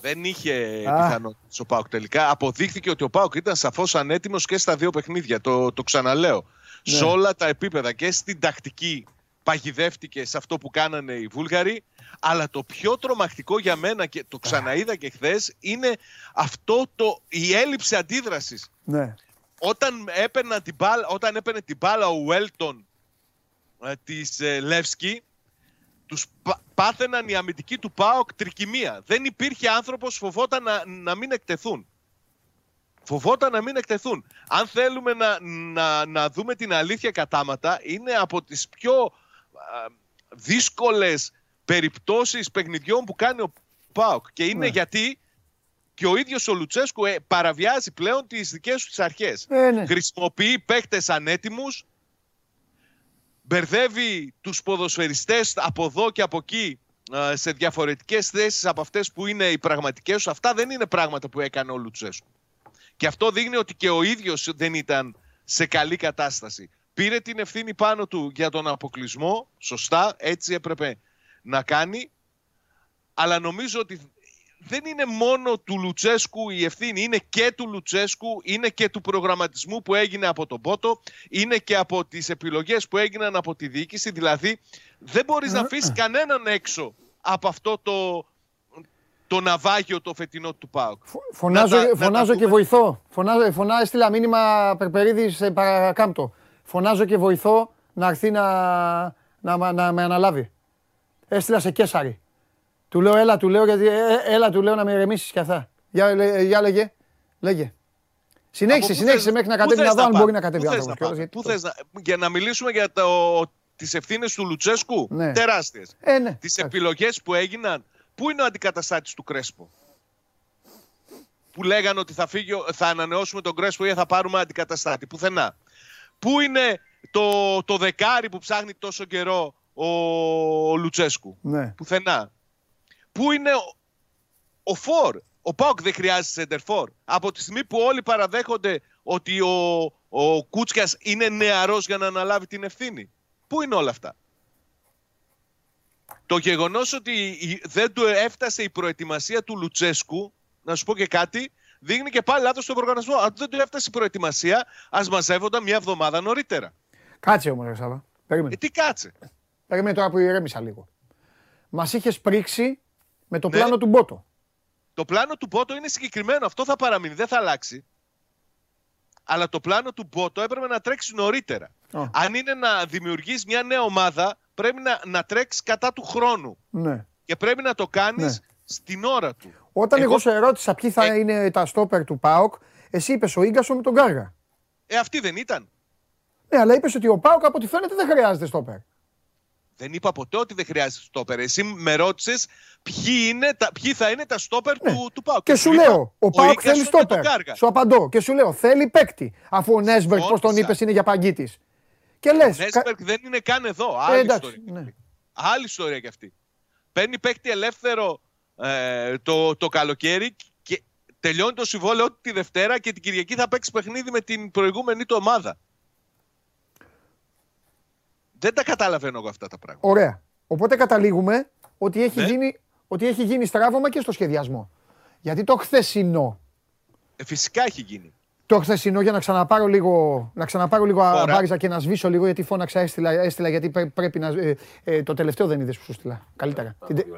Δεν είχε Α. πιθανότητα ο Πάουκ τελικά. Αποδείχθηκε ότι ο Πάουκ ήταν σαφώς ανέτοιμος και στα δύο παιχνίδια. Το, το ξαναλέω. Ναι. Σε όλα τα επίπεδα και στην τακτική παγιδεύτηκε σε αυτό που κάνανε οι Βούλγαροι. Αλλά το πιο τρομακτικό για μένα και το ξαναείδα και χθες είναι αυτό το, η έλλειψη αντίδρασης. Ναι. Όταν, έπαιρνα την μπάλα, όταν έπαιρνε την μπάλα ο Βέλτον ε, της ε, Λεύσκη, τους πα- πάθαιναν οι αμυντικοί του ΠΑΟΚ τρικυμία. Δεν υπήρχε άνθρωπος φοβόταν να, να μην εκτεθούν. Φοβόταν να μην εκτεθούν. Αν θέλουμε να, να, να δούμε την αλήθεια κατάματα, είναι από τις πιο α, δύσκολες περιπτώσεις παιχνιδιών που κάνει ο ΠΑΟΚ. Και είναι Ναι. γιατί και ο ίδιος ο Λουτσέσκου ε, παραβιάζει πλέον τις δικές τους τις αρχές. Ε, ναι. Χρησιμοποιεί παίκτες ανέτοιμους, μπερδεύει τους ποδοσφαιριστές από εδώ και από εκεί ε, σε διαφορετικές θέσεις από αυτές που είναι οι πραγματικές σου. Αυτά δεν είναι πράγματα που έκανε ο Λουτσέσκου. Και αυτό δείχνει ότι και ο ίδιος δεν ήταν σε καλή κατάσταση. Πήρε την ευθύνη πάνω του για τον αποκλεισμό, σωστά, έτσι έπρεπε να κάνει. Αλλά νομίζω ότι δεν είναι μόνο του Λουτσέσκου η ευθύνη, είναι και του Λουτσέσκου, είναι και του προγραμματισμού που έγινε από τον Πότο, είναι και από τις επιλογές που έγιναν από τη διοίκηση. Δηλαδή δεν μπορείς να αφήσεις κανέναν έξω από αυτό το, το ναυάγιο το φετινό του ΠΑΟΚ. Φωνάζω, Να τα- να φωνάζω τα και βοηθώ. Φωνάζω, φωνά, έστειλα μήνυμα Περπερίδης σε παρακάμπτω. Φωνάζω και βοηθώ να έρθει να, να, να, να με αναλάβει. Έστειλα σε Κέσαρη. Του λέω, έλα, του λέω, γιατί, ε, ε, έλα, του λέω να με ηρεμήσεις κι αυτά. Για, λέ- για λέγε, λέγε. Συνέχισε, Από πού συνέχισε θες- μέχρι να πού κατέβει να θες δω αν πάμε, μπορεί να κατέβει πού ο θες άνθρωπος. να κιόλας, πάμε, γιατί πού θες να- Για να μιλήσουμε για το, τις ευθύνες του Λουτσέσκου, Ναι. τεράστιες. Ε, ναι. Τις επιλογές που έγιναν, πού είναι ο αντικαταστάτης του Κρέσπο; Που λέγανε ότι θα, φύγει, ο- θα ανανεώσουμε τον Κρέσπο ή θα πάρουμε αντικαταστάτη. Πουθενά. Πού είναι το, το δεκάρι που ψάχνει τόσο καιρό ο, ο Λουτσέσκου; Ναι. Πουθενά. Πού είναι ο, ο Φορ; Ο Πάοκ δεν χρειάζεται σεντερφόρ. Από τη στιγμή που όλοι παραδέχονται ότι ο, ο Κούτσιας είναι νεαρός για να αναλάβει την ευθύνη. Πού είναι όλα αυτά; Το γεγονός ότι η- δεν του έφτασε η προετοιμασία του Λουτσέσκου, να σου πω και κάτι, δείχνει και πάλι λάθος στον προγραμματισμό. Αν δεν του έφτασε η προετοιμασία, ας μαζεύονταν μια εβδομάδα νωρίτερα. Κάτσε όμως, ρε Σάβα. Περίμενε. Ε, τι κάτσε. Περίμενε τώρα που ηρέμησα λίγο. Μας είχες πρίξει με το Ναι. πλάνο του Μπότο. Το πλάνο του Μπότο είναι συγκεκριμένο. Αυτό θα παραμείνει. Δεν θα αλλάξει. Αλλά το πλάνο του Μπότο έπρεπε να τρέξει νωρίτερα. Ω. Αν είναι να δημιουργείς μια νέα ομάδα, πρέπει να, να τρέξεις κατά του χρόνου. Ναι. Και πρέπει να το κάνεις Ναι. Στην ώρα του. Όταν εγώ, Εγώ- σε ερώτησα ποιοι θα είναι τα στόπερ του ΠΑΟΚ, εσύ είπες ο Ίγκασο με τον Κάργα. Ε, αυτή δεν ήταν. Ναι, αλλά είπες ότι ο ΠΑΟΚ από ό,τι φαίνεται δεν χρειάζεται στόπερ. Δεν είπα ποτέ ότι δεν χρειάζεται στόπερ. Εσύ με ρώτησες ποιοι, είναι τα- ποιοι θα είναι τα στόπερ του, του ΠΑΟΚ. Και σου λέω, ο ΠΑΟΚ Ίκασον θέλει και τον στόπερ. Κάργα. Σου απαντώ και σου λέω, θέλει παίκτη. Αφού ο Νέσμπερκ, πώς τον Συμφώνησα. είπες, είναι για παγκίτης. Και λες. Ο Νέσμπερκ δεν είναι καν εδώ. Άλλη Ε, εντάξει, ιστορία. ναι. Άλλη ιστορία κι αυτή. Παίρνει παίκτη ελεύθερο ε, το, το καλοκαίρι και τελειώνει το συμβόλαιο του τη Δευτέρα και την Κυριακή θα παίξει παιχνίδι με την προηγούμενη του ομάδα. Δεν τα καταλαβαίνω εγώ αυτά τα πράγματα. Ωραία. Οπότε καταλήγουμε ότι έχει, Ναι. γίνει, ότι έχει γίνει στράβωμα και στο σχεδιασμό. Γιατί το χθεσινό, Ε, φυσικά έχει γίνει. Το χθεσινό για να ξαναπάρω λίγο, να ξαναπάρω λίγο Ωραία. αβάριζα και να σβήσω λίγο γιατί φώναξα, έστειλα, έστειλα γιατί πρέ- πρέπει να. Ε, ε, το τελευταίο δεν είδες που σου στείλα. Καλύτερα.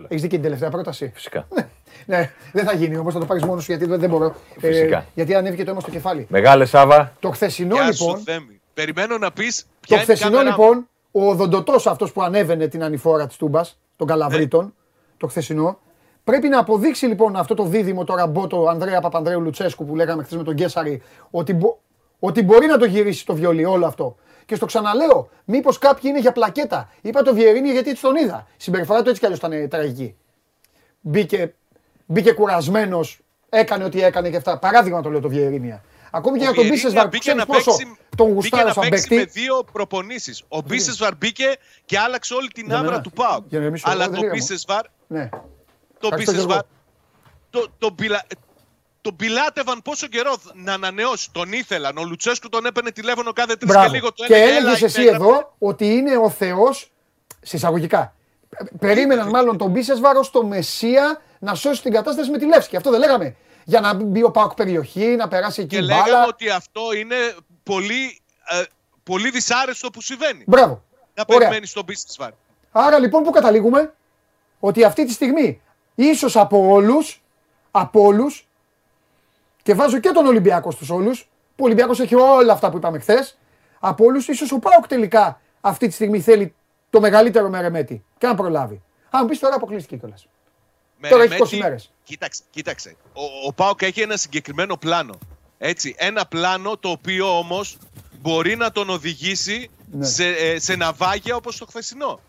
Έχεις δει και την τελευταία πρόταση; Φυσικά. Ναι, δεν θα γίνει όμως, θα το πάρεις μόνος σου γιατί δεν, δεν μπορώ. Ε, Φυσικά. γιατί ανέβηκε το αίμα στο κεφάλι. Μεγάλε Σάβα. Το χθεσινό Γεια λοιπόν. σου Θέμη. Περιμένω να πεις Το ποια είναι η χθεσινό κάμερα μου. λοιπόν, ο οδοντοτός αυτός που ανέβαινε την ανηφόρα της Τούμπας, των Καλαβρίτων, το χθεσινό, πρέπει να αποδείξει λοιπόν αυτό το δίδυμο τώρα Μπότο Ανδρέα Παπανδρέου Λουτσέσκου που λέγαμε χθες με τον Γκέσαρη, ότι, μπο- ότι μπορεί να το γυρίσει το βιολί όλο αυτό. Και στο ξαναλέω, μήπως κάποιοι είναι για πλακέτα. Είπα το Βιερίνη γιατί έτσι τον είδα. Η συμπεριφορά του έτσι κι αλλιώς ήταν ε, τραγική. Μπήκε, μπήκε κουρασμένος, έκανε ό,τι έκανε και αυτά. Παράδειγμα το λέω το Βιερίνια. Ακόμη και Ο για τον Βιερίνια Μπίσεσβαρ που μπήκε ξέρει να πόσο παίξει- τον Μπήκε γουστάρω να σαν παίξει με παίκτη. δύο προπονήσεις. Ο Μπίσεσβαρ μπήκε και άλλαξε όλη την Για άβρα μένα. του Πάου. Για να μην σου- Αλλά δεν το είχαμε. Μπίσεσβαρ Ναι. το Ευχαριστώ, Μπίσεσβαρ Γιώργο. το, το, πιλα- τον πιλάτευαν πόσο καιρό να ανανεώσει. Τον ήθελαν. Ο Λουτσέσκου τον έπαιρνε τηλέφωνο κάθε τρεις και Μπράβο. λίγο. Του Και έλεγε, έλεγε «Έλα, εσύ υπέγραψε». εδώ ότι είναι ο Θεός συσσαγωγικά. Περίμεναν μάλλον τον Μπίσεσβαρ ως το Μεσσία να σώσει την κατάσταση με τη Λεύσκη. Αυτό δεν λέγαμε. Για να μπει ο Πάοκ περιοχή, να περάσει εκεί Και η λέγαμε μπάλα. ότι αυτό είναι πολύ, ε, πολύ δυσάρεστο που συμβαίνει. Μπράβο. Να Ωραία. περιμένεις τον Μπίσεσβαρ. Άρα λοιπόν πού καταλήγουμε; Ότι αυτή τη στιγμή ίσως από όλους, από όλους, και βάζω και τον Ολυμπιακό στους όλους, που ο Ολυμπιακός έχει όλα αυτά που είπαμε χθες. από όλους ίσως ο Πάοκ τελικά αυτή τη στιγμή θέλει το μεγαλύτερο μερεμέτη και να προλάβει. Αν μου πεις τώρα αποκλείστηκε κιόλας. Τώρα έχει 20 μέρες. Κοίταξε, κοίταξε. Ο, ο Πάοκ έχει ένα συγκεκριμένο πλάνο. Έτσι, ένα πλάνο το οποίο όμως μπορεί να τον οδηγήσει Ναι. σε, ε, σε ναυάγια όπως το χθεσινό.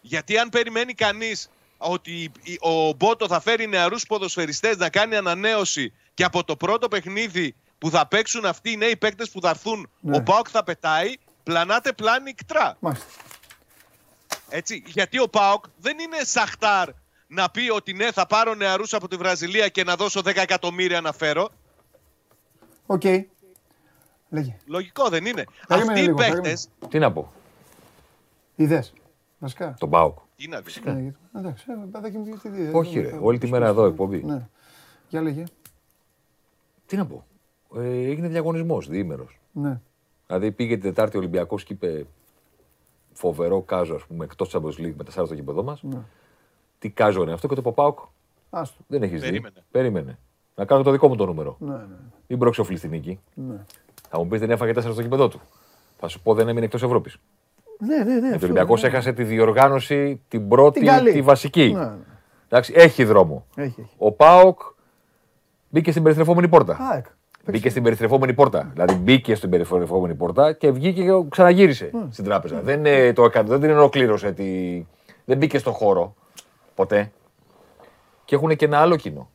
Γιατί αν περιμένει κανείς ότι η- ο Μπότο θα φέρει νεαρούς ποδοσφαιριστές να κάνει ανανέωση και από το πρώτο παιχνίδι που θα παίξουν αυτοί οι νέοι παίκτες που θα έρθουν, Ναι. ο Πάοκ θα πετάει, πλανάται πλάνη οικτρά. Μάλιστα. Έτσι, γιατί ο ΠΑΟΚ δεν είναι Σαχτάρ να πει ότι ναι θα πάρω νεαρούς από τη Βραζιλία και να δώσω 10 εκατομμύρια να φέρω. Οκ. Λέγε. Λογικό δεν είναι. Περίμενε Αυτοί οι λίγο, παίχτες... Τι να πω, Είδες. Βασικά. τον ΠΑΟΚ. Τι να δεις. Ναι, γιατί- Εντάξει, ε, παιδάκι μου, γιατί δεν- Όχι, δεν- ρε, όλη τη μέρα εδώ εκπομπή. Ναι. Για λέγε. Τι να πω. Ε, έγινε διαγωνισμός διήμερος. Ναι. Δηλαδή πήγε την Τετάρτη ο Ολυμπιακός και είπε φοβερό κάζο, ας πούμε, εκτός Champions League με τεσσάρων στο γήπεδο μας. Ναι. Τι κάζο είναι αυτό και το Παπάουκ Άστο. δεν έχεις δει. Περίμενε. Περίμενε. Να κάνω το δικό μου το νούμερο. Ναι, ναι. Μην προξοφλεί στη νίκη. Ναι. Θα μου πεις δεν έφαγε τέσσερα στο γήπεδο του. Θα σου πω δεν έμεινε εκτός Ευρώπης. Ναι, ναι, ναι. Γιατί ο αυτό, Ολυμπιακός ναι. έχασε τη διοργάνωση, την πρώτη, Την καλή. τη βασική. Ναι, ναι. Εντάξει, έχει δρόμο. Έχει, έχει. Ο Πάοκ μπήκε στην περιστρεφόμενη πόρτα. ΑΕΚ. Μπήκε στην περιστρεφόμενη πόρτα. Δηλαδή μπήκε στην περιστρεφόμενη πόρτα και βγήκε και ξαναγύρισε Ναι. στην τράπεζα. Δεν, ε, το έκανε, δεν την ολοκλήρωσε. Τη... Δεν μπήκε στον χώρο ποτέ. Και έχουν και ένα άλλο κοινό.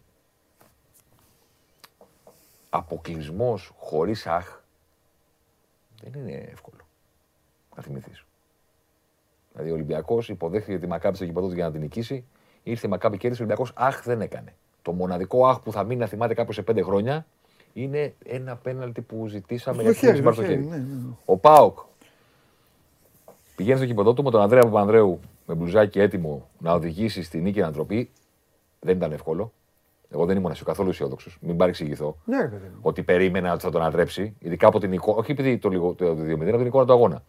Αποκλεισμός χωρίς αχ δεν είναι εύκολο. Να θυμηθείς. Δηλαδή ο Ολυμπιακός υποδέχθηκε τη Μακάπη στο γήπεδο του για να την νικήσει. Ήρθε η Μακάπη κέρδισε. Ο Ολυμπιακός αχ δεν έκανε. Το μοναδικό αχ που θα μείνει να θυμάται κάποιος σε πέντε χρόνια είναι ένα πέναλτι που ζητήσαμε Το για χέρι, την το στο χέρι, χέρι. ναι, ναι, ναι. Ο Πάοκ πηγαίνει στο γήπεδο του με τον Ανδρέα Παπανδρέου με μπλουζάκι έτοιμο να οδηγήσει στη νίκη ανατροπή. Δεν ήταν εύκολο. Εγώ δεν ήμουν καθόλου αισιόδοξος. Μην παρεξηγηθώ. Ναι, ρε παιδί μου. Ότι περίμενα ότι θα τον αντρέψει. Ειδικά από την εικόνα. Όχι επειδή το, λίγο, το 2-0, από την εικόνα του αγώνα.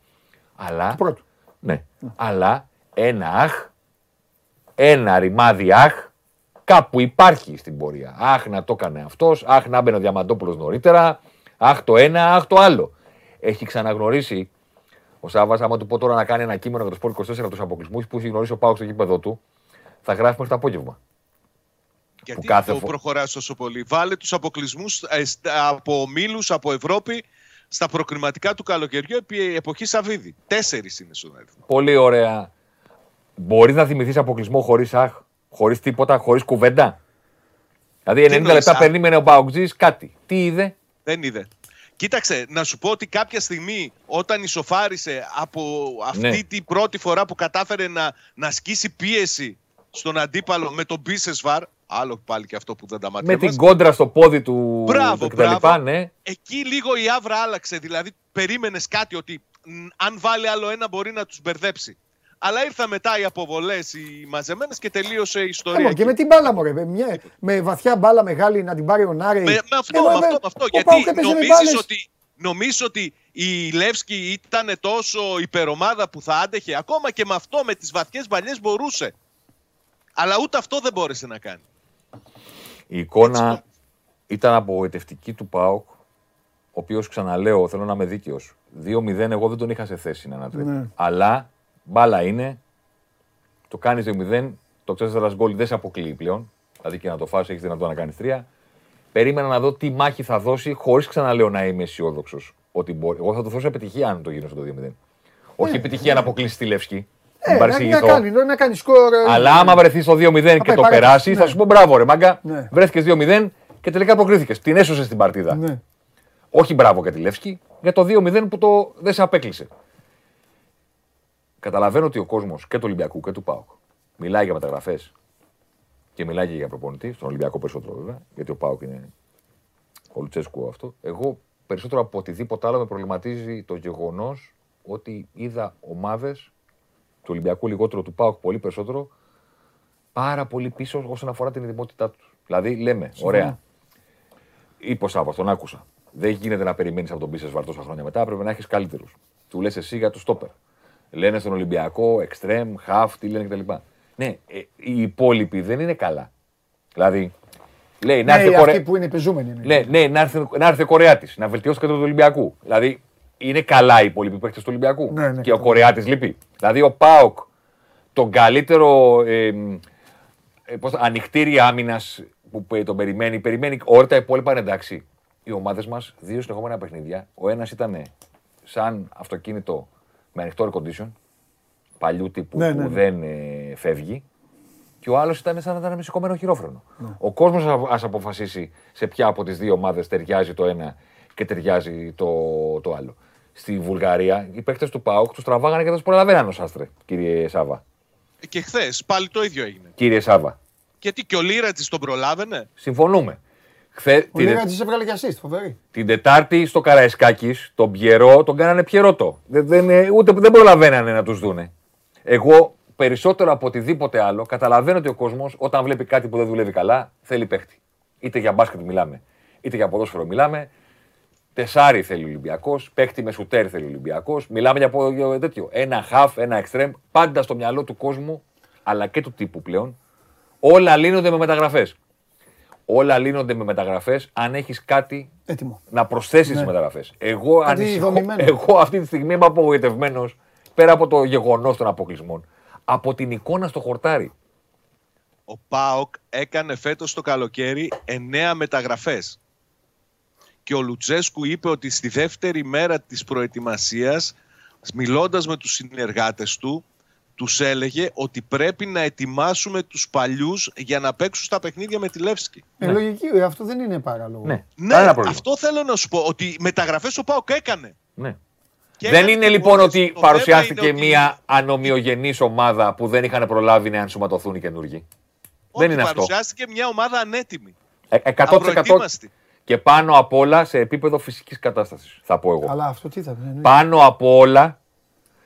Αλλά. Πρώτο. Ναι. Αλλά ένα αχ, ένα ρημάδι αχ, κάπου υπάρχει στην πορεία. Αχ να το έκανε αυτός, αχ να μπαινε ο Διαμαντόπουλος νωρίτερα, αχ το ένα, αχ το άλλο. Έχει ξαναγνωρίσει ο Σάβα, άμα του πω τώρα να κάνει ένα κείμενο για το Σπορ 24 τους αποκλεισμούς που έχει γνωρίσει ο Πάουκ στο γήπεδο του, θα γράφει μέχρι το απόγευμα. Γιατί κάθε το φο- προχωράς τόσο πολύ. Βάλε τους αποκλεισμούς ε, στα- από ομίλους, από Ευρώπη, στα προκριματικά του καλοκαιριού επί εποχής Σαββίδη. Τέσσερις είναι στον αριθμό. Πολύ ωραία. Μπορείς να θυμηθείς αποκλεισμό χωρίς αχ, χωρίς τίποτα, χωρίς κουβέντα; Δηλαδή 90 εννοείς, λεπτά αχ; περίμενε ο Πάουκτζή κάτι. Τι είδε, Δεν είδε. Κοίταξε, να σου πω ότι κάποια στιγμή όταν ισοφάρισε από αυτή Ναι. την πρώτη φορά που κατάφερε να, να ασκήσει πίεση στον αντίπαλο με τον Μπίσεσβαρ, άλλο πάλι και αυτό που δεν τα με μάτια την κόντρα στο πόδι του Μπράβο, και τα λοιπά, μπράβο. ναι. Εκεί λίγο η άβρα άλλαξε. Δηλαδή, περίμενες κάτι ότι μ, αν βάλει άλλο ένα μπορεί να τους μπερδέψει. Αλλά ήρθαν μετά οι αποβολές, οι μαζεμένες και τελείωσε η ιστορία. Ε, εκεί. και με την μπάλα μου, ρε. Με, μια- με βαθιά μπάλα μεγάλη να την πάρει ο Νάρη. Με, με αυτό, Ε, με μα, αυτό, με- με αυτό. ο Γιατί Πάοκ έπαιζε με νομίζεις μπάλες. ότι, νομίζεις ότι η Λεύσκη ήταν τόσο υπερομάδα που θα άντεχε. Ακόμα και με αυτό, με τις βαθιές μπαλιές μπορούσε. Αλλά ούτε αυτό δεν μπόρεσε να κάνει. Η εικόνα ήταν απογοητευτική του ΠΑΟΚ, ο οποίος ξαναλέω, θέλω να είμαι δίκαιος. 2-0, εγώ δεν τον είχα σε θέση να ανατρέπει. Ναι. Αλλά μπάλα είναι. Το κάνεις 2-0, το 4 γκολ δεν σε αποκλείει πλέον. Δηλαδή και να το φάσει, έχεις δυνατόν να κάνεις τρία. Περίμενα να δω τι μάχη θα δώσει, χωρίς ξαναλέω να είμαι αισιόδοξος ότι μπορεί. Εγώ θα του δώσω επιτυχία αν το γίνω στο 2-0. Όχι Ναι, επιτυχία να αποκλείσει τη Λεύσκη. Ε, Μην να, να, παρεξηγηθώ. κάνει, να κάνει σκορ. ε, Αλλά άμα βρεθείς στο 2-0 και πάει το παρακάτω. περάσεις, θα Ναι. σου πω μπράβο, ρε μάγκα. Ναι. Βρέθηκες 2-0 και τελικά προκρίθηκε. Την έσωσε στην παρτίδα. Ναι. Όχι μπράβο για τη Λεύσκη, για το 2-0 που το δεν σε απέκλεισε. Καταλαβαίνω ότι ο κόσμος και του Ολυμπιακού και του ΠΑΟΚ μιλάει για μεταγραφές και μιλάει και για προπονητή. Στον Ολυμπιακό περισσότερο βέβαια, γιατί ο ΠΑΟΚ είναι ο Λουτσέσκου αυτό. Εγώ περισσότερο από οτιδήποτε άλλο με προβληματίζει το γεγονός ότι είδα ομάδες του Ολυμπιακού λιγότερο του ΠΑΟΚ πολύ περισσότερο πάρα πολύ πίσω όσον αφορά την ειδημότητά τους. Δηλαδή λέμε, ωραία, είπε ο Σάββας, τον άκουσα. Δεν γίνεται να περιμένεις από τον Πίσες Βαρ τόσα χρόνια μετά, πρέπει να έχεις καλύτερους. Του λες εσύ για του στόπερ. Λένε στον Ολυμπιακό, εξτρέμ, χαφ, τι λένε κτλ. Ναι, ε, οι υπόλοιποι δεν είναι καλά. Δηλαδή, λέει να Ναι, έρθει ο αυτοί Κορε... που είναι πεζούμενοι. είναι. Ναι, ναι, να έρθει, να έρθει ο Κορεάτης, να βελτιώσει το κέντρο του Ολυμπιακού. Δηλαδή, είναι καλά οι υπόλοιποι παίκτες του Ολυμπιακού. Ναι, ναι, και ο Κορεάτης λείπει. Δηλαδή, ο Πάοκ, τον καλύτερο ε, ε, πώς, ανοιχτήρι άμυνας που πε- τον περιμένει, περιμένει. Όλα τα υπόλοιπα είναι εντάξει. Οι ομάδες μας, δύο συνεχόμενα παιχνίδια. Ο ένας ήταν σαν αυτοκίνητο με ανοιχτό air condition, παλιού τύπου Ναι, που ναι, ναι. δεν ε, φεύγει. Και ο άλλος ήταν σαν να ήταν με σηκωμένο χειρόφρενο. Ναι. Ο κόσμος ας αποφασίσει σε ποια από τις δύο ομάδες ταιριάζει το ένα και ταιριάζει το, το άλλο. Στη Βουλγαρία οι παίχτε του ΠΑΟΚ τους τραβάγανε και δεν τους προλαβαίναν ως άστρε, κύριε Σάβα. Και χθες πάλι το ίδιο έγινε. Κύριε Σάβα, Γιατί και ο Λίρα τη τον προλάβαινε; συμφωνούμε. Χθε, Ο την, Λίγα τη έβγαλε και assist, φοβερή. την Τετάρτη στο Καραϊσκάκης, τον Πιερό τον κάνανε Πιερότο. Δεν, δεν, ε, ούτε δεν προλαβαίνανε να τους δούνε. Εγώ περισσότερο από οτιδήποτε άλλο καταλαβαίνω ότι ο κόσμος όταν βλέπει κάτι που δεν δουλεύει καλά θέλει παίχτη. Είτε για μπάσκετ μιλάμε, είτε για ποδόσφαιρο μιλάμε. Τεσάρι θέλει ο Ολυμπιακός, παίχτη με σουτέρ θέλει ο Ολυμπιακός. Μιλάμε για, πο- για τέτοιο. Ένα half, ένα εξτρέμ, πάντα στο μυαλό του κόσμου, αλλά και του τύπου πλέον. Όλα λύνονται με μεταγραφές. Όλα λύνονται με μεταγραφές αν έχεις κάτι Έτοιμο. να προσθέσεις Ναι. τι μεταγραφές. Εγώ, Κάτι ανησυχώ, δομημένο. εγώ αυτή τη στιγμή είμαι απογοητευμένος πέρα από το γεγονός των αποκλεισμών. Από την εικόνα στο χορτάρι. Ο Πάοκ έκανε φέτος το καλοκαίρι εννέα μεταγραφές. Και ο Λουτσέσκου είπε ότι στη δεύτερη μέρα της προετοιμασίας, μιλώντας με τους συνεργάτες του, τους έλεγε ότι πρέπει να ετοιμάσουμε τους παλιούς για να παίξουν στα παιχνίδια με τη Λεύσκη. Ε, λογική, ε, αυτό δεν είναι παράλογο. Ναι, Ναι, Κανένα πρόβλημα. αυτό θέλω να σου πω, ότι μεταγραφές ο Πάοκ έκανε. Ναι. Και δεν έκανε είναι και λοιπόν πολλές. ότι Το παρουσιάστηκε θέμα είναι ότι- μια ανομοιογενής ομάδα που δεν είχαν προλάβει να ενσωματωθούν οι καινούργοι. ότι δεν είναι αυτό. παρουσιάστηκε μια ομάδα ανέτοιμη. Ε, 100% Απροετοίμαστη. Και πάνω απ' όλα σε επίπεδο φυσικής κατάστασης, θα πω εγώ. Αλλά αυτό τι θα είναι. Πάνω απ' όλα,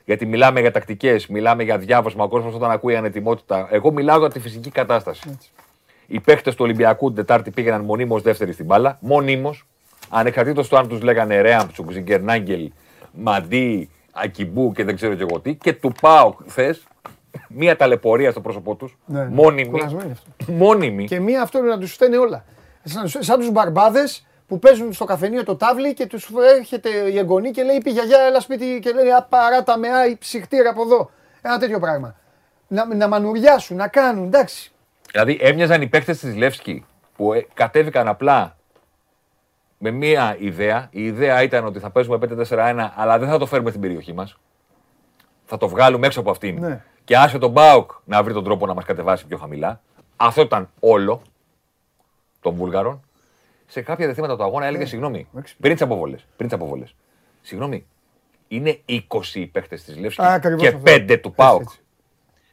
γιατί μιλάμε για τακτικές, μιλάμε για διάβασμα, ο κόσμος όταν ακούει ανετοιμότητα. Εγώ μιλάω για τη φυσική κατάσταση. Οι παίχτες του Ολυμπιακού την Τετάρτη πήγαιναν μονίμως δεύτεροι στην μπάλα. Μονίμως. Ανεξαρτήτως του αν τους λέγανε Ρέαμψουκ, Ζιγκερνάγκελ, Μαντί, Ακιμπού και δεν ξέρω και εγώ τι. Και του πάω χθες μία ταλαιπωρία στο πρόσωπό τους. Ναι, μόνιμη. κουρασμένοι αυτό. Μόνιμη. Και μία αυτό είναι να τους φταίνε όλα. Σαν, σαν τους μπαρμπάδες που παίζουν στο καφενείο το τάβλι και τους έρχεται η εγγονή και λέει: Πει γιαγιά, έλα σπίτι και λέει: Απαράτα με, άι, ψυχτήρα από εδώ. Ένα τέτοιο πράγμα. Να, να μανουριάσουν, να κάνουν, εντάξει. Δηλαδή έμοιαζαν οι παίχτε της Λεύσκη που ε, κατέβηκαν απλά με μία ιδέα. Η ιδέα ήταν ότι θα παίζουμε 5-4-1, αλλά δεν θα το φέρουμε στην περιοχή μας. Θα το βγάλουμε έξω από αυτήν. Ναι. Και άσε τον Μπάουκ να βρει τον τρόπο να μας κατεβάσει πιο χαμηλά. Αυτό ήταν όλο των Βούλγαρων. Σε κάποια δεθήματα του αγώνα έλεγε συγγνώμη. Πριν τις αποβολές. Πριν τις αποβολές. Συγγνώμη. Είναι 20 οι παίχτες της Λεύσκης Α, ακριβώς και αυτό. 5 του Πάουκ.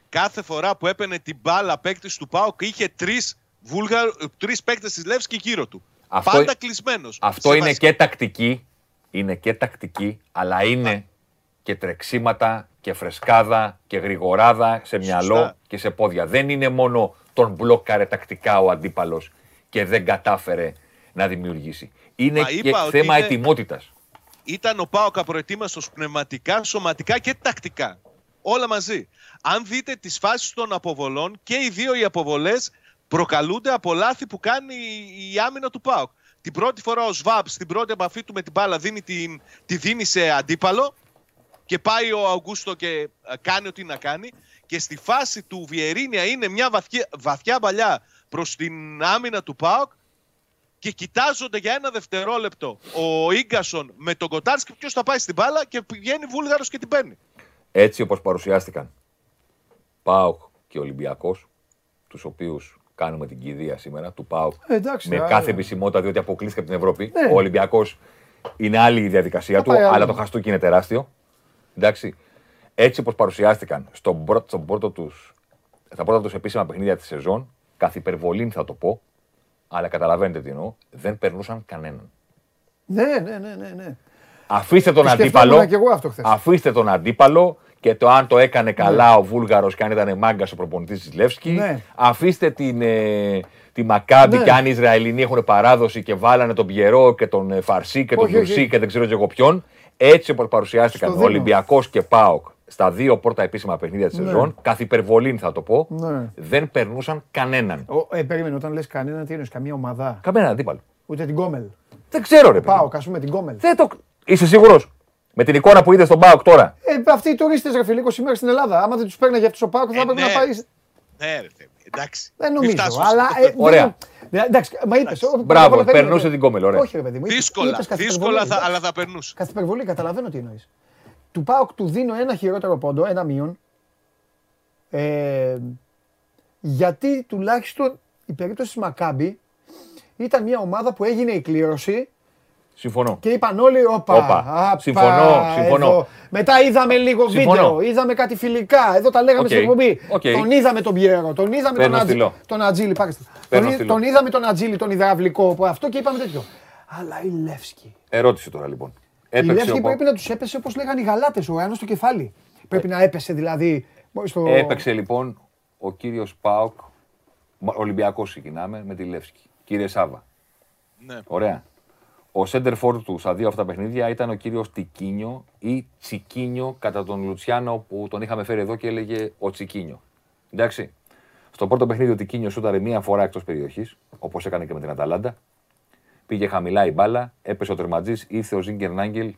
Κάθε φορά που έπαιρνε την μπάλα παίκτης του Πάοκ είχε τρεις τρεις παίκτες της Λεύσκης γύρω του. Αυτό- Πάντα κλεισμένος. Αυτό είναι και τακτική, είναι και τακτική, αλλά είναι και τρεξίματα και φρεσκάδα και γρηγοράδα σε μυαλό και σε πόδια. Δεν είναι μόνο τον μπλόκαρε τακτικά ο αντίπαλος και δεν κατάφερε να δημιουργήσει. Είναι Μα και είπα ότι θέμα είναι- ετοιμότητας. Ήταν ο Πάοκ απροετοίμαστος πνευματικά, σωματικά και τακτικά. Όλα μαζί. Αν δείτε τις φάσεις των αποβολών και οι δύο οι αποβολές προκαλούνται από λάθη που κάνει η άμυνα του Πάοκ. Την πρώτη φορά ο Σβάμπ στην πρώτη επαφή του με την μπάλα δίνει την, τη δίνει σε αντίπαλο και πάει ο Αουγκούστο και ε, κάνει ό,τι να κάνει. Και στη φάση του Βιερίνια είναι μια βαθιά, βαθιά μπαλιά προς την άμυνα του ΠΑΟΚ και κοιτάζονται για ένα δευτερόλεπτο ο γκασον με τον Κοτάρσκι ποιος θα πάει στην μπάλα και πηγαίνει Βούλγαρος και την παίρνει. Έτσι όπως παρουσιάστηκαν ΠΑΟΚ και Ολυμπιακός, τους οποίους κάνουμε την κηδεία σήμερα, του ΠΑΟΚ Ε, εντάξει, με άρα. κάθε επισημότητα διότι αποκλείστηκε από την Ευρώπη. Ναι. Ο Ολυμπιακός είναι άλλη η διαδικασία Θα του, πάει άλλο. αλλά το χαστούκι είναι τεράστιο. Εντάξει. Έτσι όπως παρουσιάστηκαν στον πρώτο, στον πρώτο τους, στα πρώτα τους επίσημα παιχνίδια της σεζόν, καθ' υπερβολήν θα το πω, αλλά καταλαβαίνετε τι εννοώ, δεν περνούσαν κανέναν. Ναι, ναι, ναι, ναι. ναι. Αφήστε τον Το σκεφτόμουν αντίπαλο. και εγώ αυτό χθες. Αφήστε τον αντίπαλο και το αν το έκανε καλά ο Βούλγαρος και αν ήταν μάγκα ο προπονητής της Λεύσκη. Ναι. Αφήστε την, ε, τη Μακάμπη Ναι. και αν οι Ισραηλινοί έχουν παράδοση και βάλανε τον Πιερό και τον ε, Φαρσί και τον Όχι, όχι. Τουρσί και δεν ξέρω και εγώ ποιον. Έτσι όπως παρουσιάστηκαν Στο ο δίνω. Ολυμπιακός και ΠΑΟΚ στα δύο πρώτα επίσημα παιχνίδια της Ναι. σεζόν, καθ' υπερβολήν θα το πω, Ναι. δεν περνούσαν κανέναν. Ο, ε, περίμενε, όταν λες κανένα, τι εννοείς, καμία ομάδα. Κανέναν αντίπαλο. Ούτε την Κόμελ. Δεν ξέρω, ρε παιδί. Πάω, ας πούμε την Κόμελ. Δεν το... Είσαι σίγουρος; Με την εικόνα που είδες στον ΠΑΟΚ τώρα. Ε, αυτοί οι τουρίστες, ρε φίλε, 20 μέρες στην Ελλάδα. Άμα δεν τους παίρνει αυτό ο Πάοκ, θα έπρεπε ναι. να πάει. Ναι, ρε Θέμη, εντάξει. Δεν Μην νομίζω. φτάσουμε Αλλά. σε αυτό. ε, Ωραία. δεν- Εντάξει, μα είπες. Μπράβο, περνούσε την Κόμελ, ωραία. Όχι, ρε παιδί μου. είπες- Δύσκολα, είπες καθ' δύσκολα υπερβολή, θα, εντάξει. αλλά θα περνούσε. Καθ' υπερβολή, καταλαβαίνω τι εννοείς. Του Πάοκ του δίνω ένα χειρότερο πόντο, ένα μείον. Ε, γιατί τουλάχιστον η περίπτωση τη Μακάμπη ήταν μια ομάδα που έγινε η κλήρωση Συμφωνώ. και είπαν όλοι, όπα, Όπα. άπα, Συμφωνώ, συμφωνώ. εδώ». Μετά είδαμε λίγο Συμφωνώ. βίντεο, είδαμε κάτι φιλικά. Εδώ τα λέγαμε Οκ, στην εκπομπή. οκ. Τον είδαμε τον Πιέρο, τον είδαμε Παίρνω τον, Ατζ... στυλό. τον Ατζίλη. Πάρε στυλό. Παίρνω Τον, στυλό. τον είδαμε τον Ατζίλη, τον υδραυλικό που αυτό και είπαμε τέτοιο. Αλλά η Λεύσκη. Ερώτηση τώρα λοιπόν. Η Έπαιξε Λεύσκη ο Πα- πρέπει να τους έπεσε όπως λέγανε οι Γαλάτες, ο Ιωάννη στο κεφάλι. Πρέπει να έπεσε δηλαδή. Στο... Έπαιξε λοιπόν ο κύριος Πάοκ, Ολυμπιακός ξεκινάμε, με τη Λεύσκη. Κύριε Σάβα. Ναι. Ωραία. Ο center for του στα δύο αυτά παιχνίδια ήταν ο κύριος Τικίνιο ή Τσικίνιο κατά τον Λουτσιάνο που τον είχαμε φέρει εδώ και έλεγε ο Τσικίνιο. Εντάξει. Στο πρώτο παιχνίδι ο Τικίνιο σούταρε μία φορά εκτός περιοχής, όπως έκανε και με την Αταλάντα. Πήγε χαμηλά η μπάλα, έπεσε ο τερματζής, ήρθε ο Ζίγκερ Νάγκελ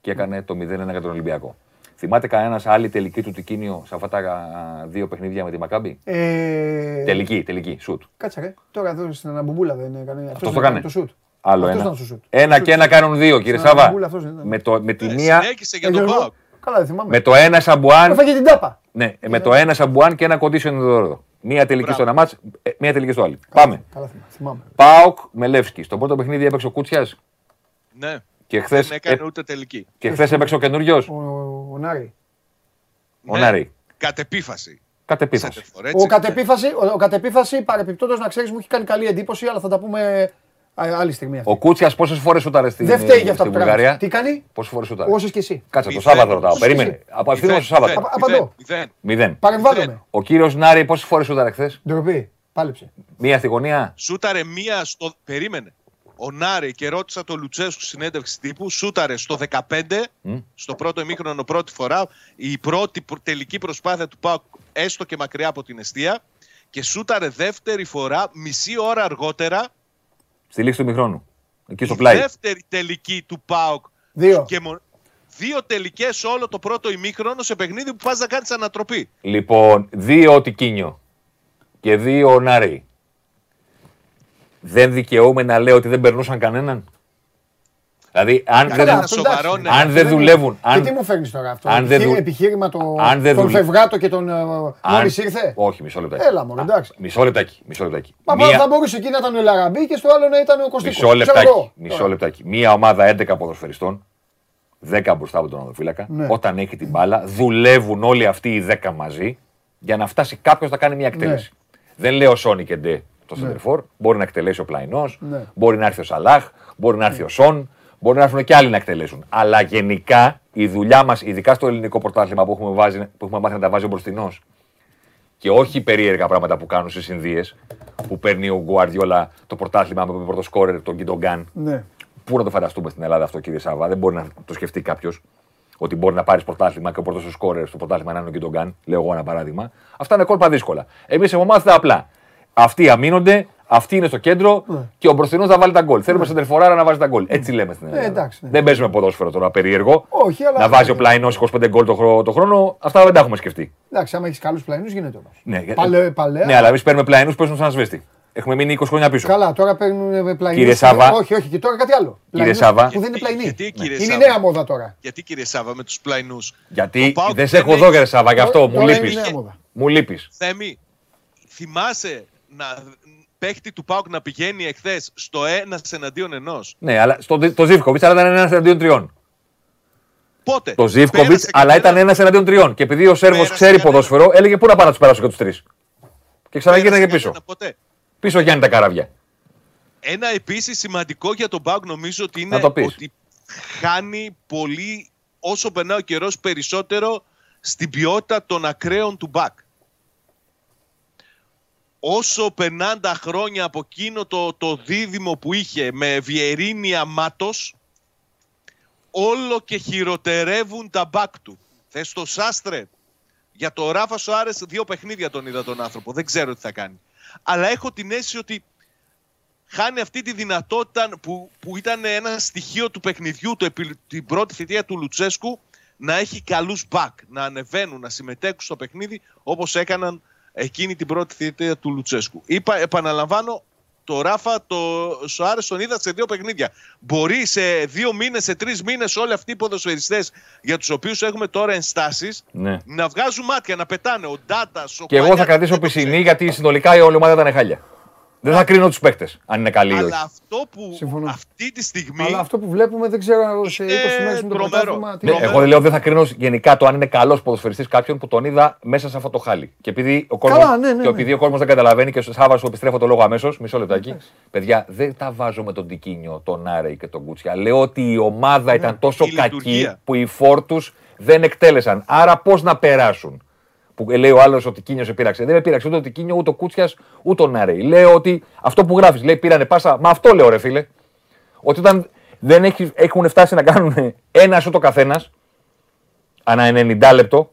και έκανε το 0-1 για τον Ολυμπιακό. Θυμάται κανένας άλλη τελική του Τικίνιο σε αυτά τα α, δύο παιχνίδια με τη Μακάμπη; Ε... Τελική, τελική, σουτ. Κάτσε ρε. Τώρα εδώ στην Αναμπομπούλα δεν έκανε. Αυτό δεν το έκανε έκανε. Το σουτ. Άλλο Αυτός ένα. ήταν στο σουτ. Ένα και ένα κάνουν δύο, κύριε Στην Σάβα. Αναμπομπούλα αυτός δεν ήταν. Με, το, με τη Ε, μία. Συνέχισε για Ε, τον Γιώργο, Πάοκ. Καλά, δεν θυμάμαι. Με το ένα σαμπουάν. Έφαγε την τάπα. Ναι, με το ένα σαμπουάν και ένα κοντίσιο εδώ. Μία τελική στο ένα μάτς, ε, μία τελική στο άλλο. Πάμε. Καλά, θυμάμαι. θυμάμαι. Πάοκ με Λεύσκι. Στο πρώτο παιχνίδι έπαιξε ο Κούτσιας Ναι. και χθες Δεν έκανε ούτε τελική. και χθες έπαιξε ο καινούριος. Ο, ο Νάρη. Ο Νάρη. Κατ' επίφαση. Κατ' επίφαση. Σέντερφορ, έτσι. Ο κατ' επίφαση, ο, ο κατ' επίφαση παρεπιπτόντως να ξέρεις μου έχει κάνει καλή εντύπωση, αλλά θα τα πούμε α, άλλη στιγμή. Αυτή. Ο Κούτσιας πόσες φορές σούταρε στην, Δεν φταίει για αυτά στην που κάνει. Βουλγαρία; Τι κάνει, Πόσες φορές σούταρε. όσες και εσύ. Κάτσε το Μηδέν. Σάββατο ρωτάω. Όσες Περίμενε. και Απευθύνω Μηδέν, στο Σάββατο. μηδέν, Απαντώ. μηδέν. Μηδέν. Παρεμβάλλομαι. Ο κύριος Νάρη πόσες φορές σούταρε χθες; Ντροπή. Πάλεψε. Μία στη γωνία. Σούταρε μία στο. Περίμενε. Ο Νάρη και ρώτησα τον Λουτσέσκου στη συνέντευξη τύπου. Σούταρε στο 15, Μμ. στο πρώτο ημίχρονο πρώτη φορά. Η πρώτη προ- τελική προσπάθεια του Πάουκ, έστω και μακριά από την αιστεία. Και σούταρε δεύτερη φορά, μισή ώρα αργότερα, Στη λήξη του μηχρόνου. Εκεί στο η πλάι. δεύτερη τελική του Πάουκ. Δύο. Και μο- δύο τελικές όλο το πρώτο ημίχρονο σε παιχνίδι που πας να κάνεις ανατροπή. Λοιπόν, δύο ο Τικίνιο και δύο ο Νάρη. Δεν δικαιούμαι να λέω ότι δεν περνούσαν κανέναν. Δηλαδή, αν Καλά, δεν, ένα σοβαρό, ναι. αν δεν δουλεύουν. Και Αν, τι μου φέρνεις τώρα αυτό. αν δεν Επιχείρη- δου- Επιχείρημα το, αν δεν τον δουλε- Φευγάτο και τον. ε, αν- Μόλις ήρθε; Όχι, μισό λεπτάκι. Έλα μόνο, εντάξει. Μισό λεπτάκι. Μισό λεπτάκι. Μα Μία- θα μπορούσε εκεί να ήταν ο Ελαραμπή και στο άλλο να ήταν ο Κωστικός. Μισό λεπτάκι. Μισό λεπτάκι. Μία ομάδα 11 ποδοσφαιριστών, 10 μπροστά από τον οδοφύλακα, Ναι. όταν έχει την μπάλα, δουλεύουν όλοι αυτοί οι 10 μαζί για να φτάσει κάποιος να κάνει μια εκτέλεση. Δεν λέω Σόνι και Ντε το Ναι. Σεντερφόρ. Μπορεί να εκτελέσει ο Πλαϊνός, Ναι. μπορεί να έρθει ο Σαλάχ, μπορεί να έρθει ο Σον, μπορεί να έρθουν και άλλοι να εκτελέσουν. Αλλά γενικά η δουλειά μας, ειδικά στο ελληνικό πρωτάθλημα που έχουμε, βάζει, που έχουμε μάθει να τα βάζει ο μπροστινός, και όχι περίεργα πράγματα που κάνουν στις Ινδίε, που παίρνει ο Γκουαρδιόλα το πρωτάθλημα με πρώτο σκόρερ τον Κιντογκάν. Ναι. Πού να το φανταστούμε στην Ελλάδα αυτό, κύριε Σάβα; Δεν μπορεί να το σκεφτεί κάποιος. Ότι μπορεί να πάρεις πρωτάθλημα και ο πρώτος σου σκόρερ στο πρωτάθλημα να είναι ο Κιντογκάν. Λέω εγώ ένα παράδειγμα. Αυτά είναι κόλπα δύσκολα. Εμείς έχουμε μάθει τα απλά. Αυτοί αμήνονται, αυτοί είναι στο κέντρο και ο μπροστινός θα βάλει τα γκολ. Θέλουμε σε τερφοράρα να βάζει τα γκολ. Έτσι λέμε στην Ελλάδα. εντάξει, ναι. Δεν παίζουμε ποδόσφαιρο τώρα περίεργο. Όχι, αλλά. Να βάζει ο πλαϊνός 25 γκολ το, χρόνο, το χρόνο. Αυτά δεν τα έχουμε σκεφτεί. Εντάξει, άμα έχεις καλούς πλαϊνούς γίνεται όμως. Ναι, Παλαι- παλαιά. ναι αλλά εμείς παίρνουμε πλαϊνούς που παίζουν σαν σβέστη. Έχουμε μείνει 20 χρόνια πίσω. Καλά, τώρα παίρνουν πλαϊνούς. Κύριε Σάβα. Όχι, όχι, και τώρα κάτι άλλο. Κύριε Πλαϊνούς Σάβα. Που δεν είναι πλαϊνοί. Γιατί, κύριε Είναι η Σάβα; νέα μόδα τώρα. Γιατί κύριε Σάβα με τους πλαϊνούς; Γιατί Πάοκ δεν σε δεν έχω έχει- εδώ, κύριε Σάβα, γι' αυτό μου Τώρα είναι λείπεις. η νέα μόδα. Μου λείπεις. Θέμη, θυμάσαι να παίχτη του Πάουκ να πηγαίνει εχθές στο ένας εναντίον ενός; Ναι, αλλά στο, το Ζήφκοβιτς αλλά ήταν ένας εναντίον τριών. Πότε; Το Ζήφκοβιτς, Πέρασε αλλά κανένα- ήταν ένας εναντίον τριών. Και επειδή ο Σέρβος Πέρασε ξέρει κανένα. ποδόσφαιρο, έλεγε πού να πάω να τους περάσω και τους τρεις. Και ξαναγίναγε πέρασε πίσω. κανένα Ποτέ. Πίσω Γιάννη τα καράβια. Ένα επίσης σημαντικό για τον Πάουκ νομίζω ότι είναι Να το πεις. ότι χάνει πολύ όσο περνάει ο καιρός περισσότερο στην ποιότητα των ακραίων του μπακ. Όσο περνάνε τα χρόνια από εκείνο το, το δίδυμο που είχε με Βιερίνια Μάτος, όλο και χειροτερεύουν τα μπακ του. Θες το Σάστρε, για το Ράφα Σοάρες δύο παιχνίδια τον είδα τον άνθρωπο, δεν ξέρω τι θα κάνει. Αλλά έχω την αίσθηση ότι χάνει αυτή τη δυνατότητα που, που ήταν ένα στοιχείο του παιχνιδιού το, επι- την πρώτη θητεία του Λουτσέσκου να έχει καλούς μπακ, να ανεβαίνουν, να συμμετέχουν στο παιχνίδι όπως έκαναν εκείνη την πρώτη θητεία του Λουτσέσκου. Είπα, επαναλαμβάνω, το Ράφα, το Σοάρες τον είδα σε δύο παιχνίδια. Μπορεί σε δύο μήνες, σε τρεις μήνες όλοι αυτοί οι ποδοσφαιριστές για τους οποίους έχουμε τώρα ενστάσεις Ναι. να βγάζουν μάτια, να πετάνε. Ο Ντάτας, ο Και εγώ θα Παλιάτας, κρατήσω δεν το πισινή ξέρω. γιατί συνολικά η όλη ομάδα ήταν χάλια. Δεν θα κρίνω τους παίκτες αν είναι καλοί ή όχι. Αλλά αυτό που Συμφωνώ. αυτή τη στιγμή Αλλά αυτό που βλέπουμε δεν ξέρω σε 20 Είναι μέρες με το τρομερό. πρωτάθλημα. τι Ναι, είναι. εγώ δεν λέω δεν θα κρίνω γενικά το αν είναι καλός ποδοσφαιριστής κάποιον που τον είδα μέσα σε αυτό το χάλι. Και επειδή ο κόσμο Καλά, ναι, ναι, και ναι. επειδή ο κόσμος δεν καταλαβαίνει και στο Σάββα σου επιστρέφω το λόγο αμέσως, μισό λεπτάκι. Παιδιά, δεν τα βάζω με τον Τικίνιο, τον Άρεϊ και τον Κούτσια. Λέω ότι η ομάδα ήταν τόσο η κακή λειτουργία. που οι φόρτους δεν εκτέλεσαν. Άρα πώς να περάσουν; Που λέει ο άλλος ότι Κίνιος σε πείραξε. Δεν με πείραξε ούτε ο Τικίνιο, ούτε ο Κούτσιας, ούτε ο Νάρεϊ. Λέω ότι αυτό που γράφεις, λέει πήρανε πάσα. Μα αυτό λέω, ρε φίλε. Ότι όταν δεν έχει, έχουν φτάσει να κάνουν ένα σου το καθένας, ανά 90 λεπτό,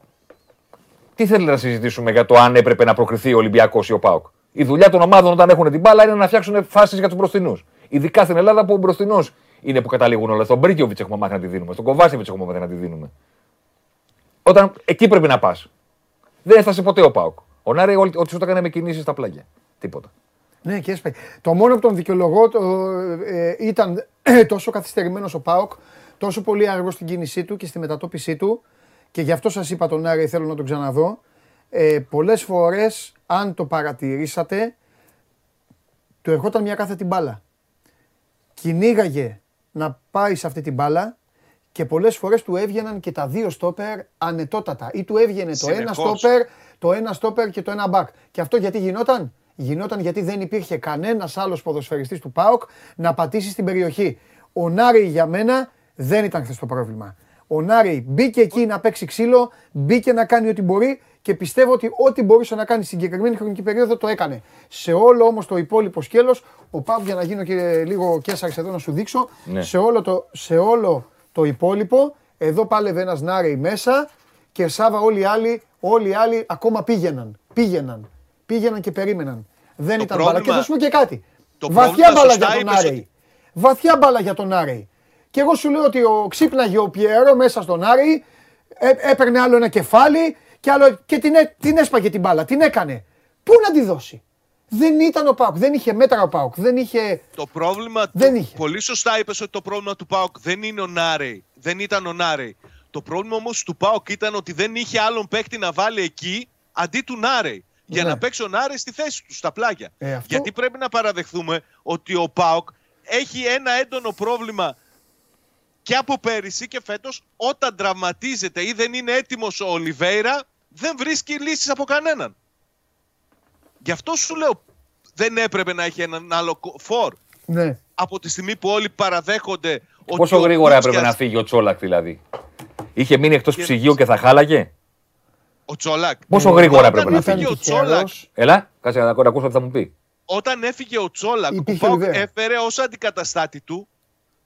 τι θέλετε να συζητήσουμε για το αν έπρεπε να προκριθεί ο Ολυμπιακός ή ο Πάοκ. Η δουλειά των ομάδων όταν έχουν την μπάλα είναι να φτιάξουν φάσεις για τους μπροστινούς. Ειδικά στην Ελλάδα που ο μπροστινός είναι που καταλήγουν όλα. Στον Μπρίκιοβιτς έχουμε μάθει να τη δίνουμε. Στον Κοβάσεβιτ έχουμε μάθει να τη δίνουμε. Όταν εκεί πρέπει να πας. Δεν έφτασε ποτέ ο Πάοκ. Ο Νάρη ό,τι ό,τι σου το έκανε με κινήσεις στα πλάγια. Τίποτα. Ναι, και έσπαγε. Το μόνο που τον δικαιολογώ το, ε, ήταν τόσο καθυστερημένος ο Πάοκ, τόσο πολύ αργό στην κίνησή του και στη μετατόπισή του. Και γι' αυτό σας είπα τον Άρη, θέλω να τον ξαναδώ. Ε, Πολλές φορές, αν το παρατηρήσατε, του ερχόταν μια κάθετη μπάλα. Κυνήγαγε να πάει σε αυτή την μπάλα και πολλές φορές του έβγαιναν και τα δύο στόπερ ανετότατα. Ή του έβγαινε το ένα Συνεχώς. στόπερ, το ένα στόπερ και το ένα μπακ. Και αυτό γιατί γινόταν; Γινόταν γιατί δεν υπήρχε κανένας άλλος ποδοσφαιριστής του ΠΑΟΚ να πατήσει στην περιοχή. Ο Νάρη για μένα δεν ήταν χθες το πρόβλημα. Ο Νάρη μπήκε εκεί να παίξει ξύλο, μπήκε να κάνει ό,τι μπορεί και πιστεύω ότι ό,τι μπορούσε να κάνει στην συγκεκριμένη χρονική περίοδο το έκανε. Σε όλο όμως το υπόλοιπο σκέλος, ο Πάου για να γίνω και λίγο κέσσαρης εδώ να σου δείξω, Ναι. σε, όλο το, σε όλο το υπόλοιπο, εδώ πάλευε ένας Νάρη μέσα και Σάβα όλοι οι άλλοι, όλοι οι άλλοι ακόμα πήγαιναν. Πήγαιναν. Πήγαιναν και περίμεναν. Δεν Το ήταν μπάλα. Και πρόβλημα- θα σου πω και κάτι. το Βαθιά πρόβλημα μπάλα σωστά για τον είπες Άρη. ότι- Βαθιά μπάλα για τον Άρη. Και εγώ σου λέω ότι ο, ξύπναγε ο Πιέρο μέσα στον Άρη, έ- έπαιρνε άλλο ένα κεφάλι και, άλλο, και την, έ- την έσπαγε την μπάλα. Την έκανε. Πού να τη δώσει; Δεν ήταν ο Πάουκ, δεν είχε μέτρα ο Πάουκ, δεν είχε. Το πρόβλημα Δεν του, είχε. πολύ σωστά είπες ότι το πρόβλημα του ΠΑΟΚ δεν είναι ο Νάρεϊ. Δεν ήταν ο Νάρεϊ. Το πρόβλημα όμως του ΠΑΟΚ ήταν ότι δεν είχε άλλον παίκτη να βάλει εκεί αντί του Νάρεϊ. Για Ναι. να παίξει ο Νάρεϊ στη θέση του, στα πλάγια. Ε, αυτό- Γιατί πρέπει να παραδεχθούμε ότι ο ΠΑΟΚ έχει ένα έντονο πρόβλημα και από πέρυσι και φέτος όταν τραυματίζεται ή δεν είναι έτοιμος ο Ολιβέηρα δεν βρίσκει λύσεις από κανέναν. Γι' αυτό σου λέω δεν έπρεπε να έχει έναν άλλο κο- φορ Ναι. από τη στιγμή που όλοι παραδέχονται ότι Πόσο ο γρήγορα Κούτσιας- έπρεπε να φύγει ο Τσόλακ δηλαδή; Είχε μείνει εκτός Και- ψυγείου και θα χάλαγε; Ο Τσόλακ. Πόσο γρήγορα Όταν έπρεπε να έφυγε φύγει; ο Τσόλακ, Έλα, κάτσε να να ακούσω τι θα μου πει. όταν έφυγε ο Τσόλακ, ο Υπήρχε Πάουκ Ολιβέρα. έφερε ως αντικαταστάτη του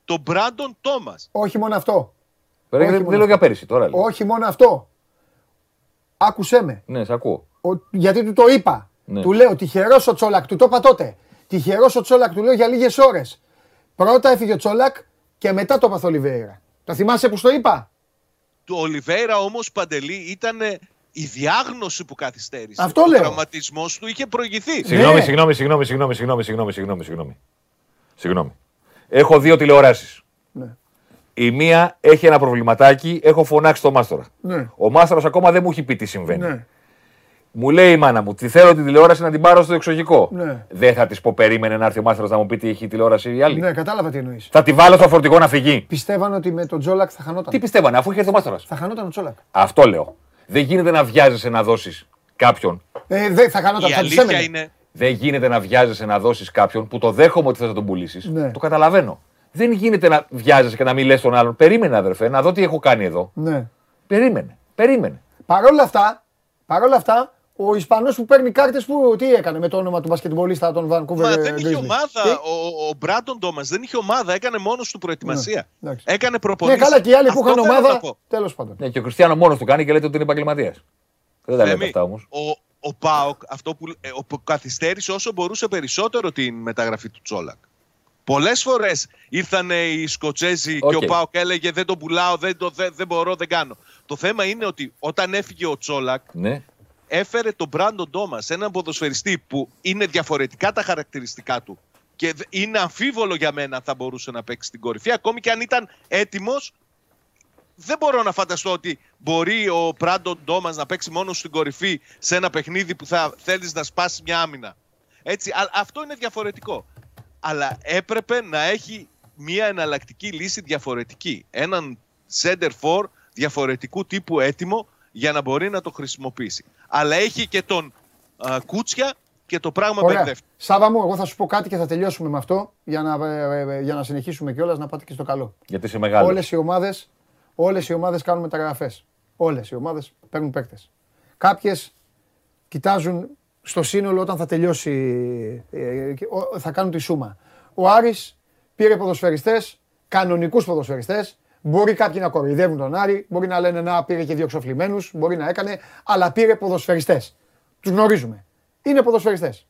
τον Μπράντον Τόμας. Όχι μόνο αυτό. Τώρα Όχι δεν μόνο δεν λέω για αυτό. πέρυσι τώρα. λέω. Όχι μόνο αυτό. Άκουσέ με. Ναι, σε ακούω. Ο- γιατί του το είπα. Ναι. Του λέω τυχερός ο Τσόλακ, του το είπα τότε. Τυχερός ο Τσόλακ, του λέω για λίγες ώρες. Πρώτα έφυγε ο Τσόλακ και μετά το έπαθε ο Ολιβέηρα. Το θυμάσαι που στο είπα; Το Ολιβέηρα όμως Παντελή ήταν η διάγνωση που καθυστέρησε. Αυτό ο λέω. τραυματισμός του είχε προηγηθεί. Συγγνώμη, συγγνώμη, συγγνώμη, συγγνώμη, συγγνώμη, συγγνώμη, συγγνώμη, συγγνώμη. Συγγνώμη. Έχω δύο τηλεοράσεις. Ναι. Η μία έχει ένα προβληματάκι, έχω φωνάξει το μάστορα. Ναι. Ο μάστορας ακόμα δεν μου έχει πει τι συμβαίνει. Ναι. Μου λέει η μάνα μου, τη θέλω την τηλεόραση να την πάρω στο εξωγικό. Ναι. Δεν θα της πω, περίμενε να έρθει ο μάστορα να μου πει τι έχει η τηλεόραση η άλλη. Ναι, κατάλαβα τι εννοείς. Θα τη βάλω στο φορτηγό να φυγεί. Πιστεύαν ότι με τον Τζόλακ θα χανόταν. Τι πιστεύανε, αφού είχε έρθει ο μάστορα. Θα χανόταν ο Τζόλακ. Αυτό λέω. Δεν γίνεται να βιάζεσαι να δώσεις κάποιον. Ε, δεν θα χανόταν. Η θα τους αλήθεια έμενε. είναι. Δεν γίνεται να βιάζεσαι να δώσεις κάποιον που το δέχομαι ότι θες να τον πουλήσεις. Ναι. Το καταλαβαίνω. Δεν γίνεται να βιάζεσαι και να μην λε τον άλλον. Περίμενε, αδερφέ, να δω τι έχω κάνει εδώ. Ναι. Περίμενε. Περίμενε. Παρ' όλα αυτά, παρόλα αυτά, ο Ισπανός που παίρνει κάρτες που τι έκανε με το όνομα του μπασκετμπολίστα των Vancouver Μα δεν είχε Grizzlies; ομάδα. Τι; Ο, ο Μπράντον Τόμα δεν είχε ομάδα. Έκανε μόνος του προετοιμασία. Ναι, εντάξει. Έκανε Ναι, προπονήσεις. καλά και οι άλλοι που είχαν Αυτό θέλω να ομάδα. πω. Τέλος πάντων. Ναι, και ο Κριστιανό μόνος του κάνει και λέτε ότι είναι επαγγελματίας. Δεν τα λέτε Θέμη, αυτά όμως. Ο, ο ΠΑΟΚ αυτό που, ε, ο, που καθυστέρησε όσο μπορούσε περισσότερο την μεταγραφή του Τσόλακ. Πολλές φορές ήρθαν οι Σκοτσέζοι και Οκ. ο ΠΑΟΚ έλεγε Δεν το πουλάω, δεν, το, δεν, δεν μπορώ, δεν κάνω. Το θέμα είναι ότι όταν έφυγε ο Τσόλακ, Ναι. Έφερε τον Μπράντον Τόμας, έναν ποδοσφαιριστή που είναι διαφορετικά τα χαρακτηριστικά του και δε- είναι αμφίβολο για μένα αν θα μπορούσε να παίξει στην κορυφή. Ακόμη και αν ήταν έτοιμος, δεν μπορώ να φανταστώ ότι μπορεί ο Μπράντον Τόμα να παίξει μόνος στην κορυφή σε ένα παιχνίδι που θα θέλεις να σπάσει μια άμυνα. Έτσι, α- αυτό είναι διαφορετικό. Αλλά έπρεπε να έχει μια εναλλακτική λύση διαφορετική. Έναν center for διαφορετικού τύπου έτοιμο για να μπορεί να το χρησιμοποιήσει. Αλλά έχει και τον α, Κούτσια και το πράγμα Ωραία. μπερδεύει. Σάβα μου, εγώ θα σου πω κάτι και θα τελειώσουμε με αυτό για να, ε, ε, για να συνεχίσουμε κιόλας να πάτε και στο καλό. Γιατί είσαι μεγάλος. Όλες οι ομάδες όλες οι ομάδες κάνουν μεταγραφέ. Όλες οι ομάδες παίρνουν παίκτες. Κάποιες κοιτάζουν στο σύνολο όταν θα τελειώσει, ε, και ο- θα κάνουν τη σούμα. Ο Άρης πήρε ποδοσφαιριστές, κανονικούς ποδοσφαιριστές, Μπορεί κάποιοι να κοροϊδεύουν τον Άρη, μπορεί να λένε να πήρε και δύο ξοφλημένους, μπορεί να έκανε, αλλά πήρε ποδοσφαιριστές. Τους γνωρίζουμε. Είναι ποδοσφαιριστές.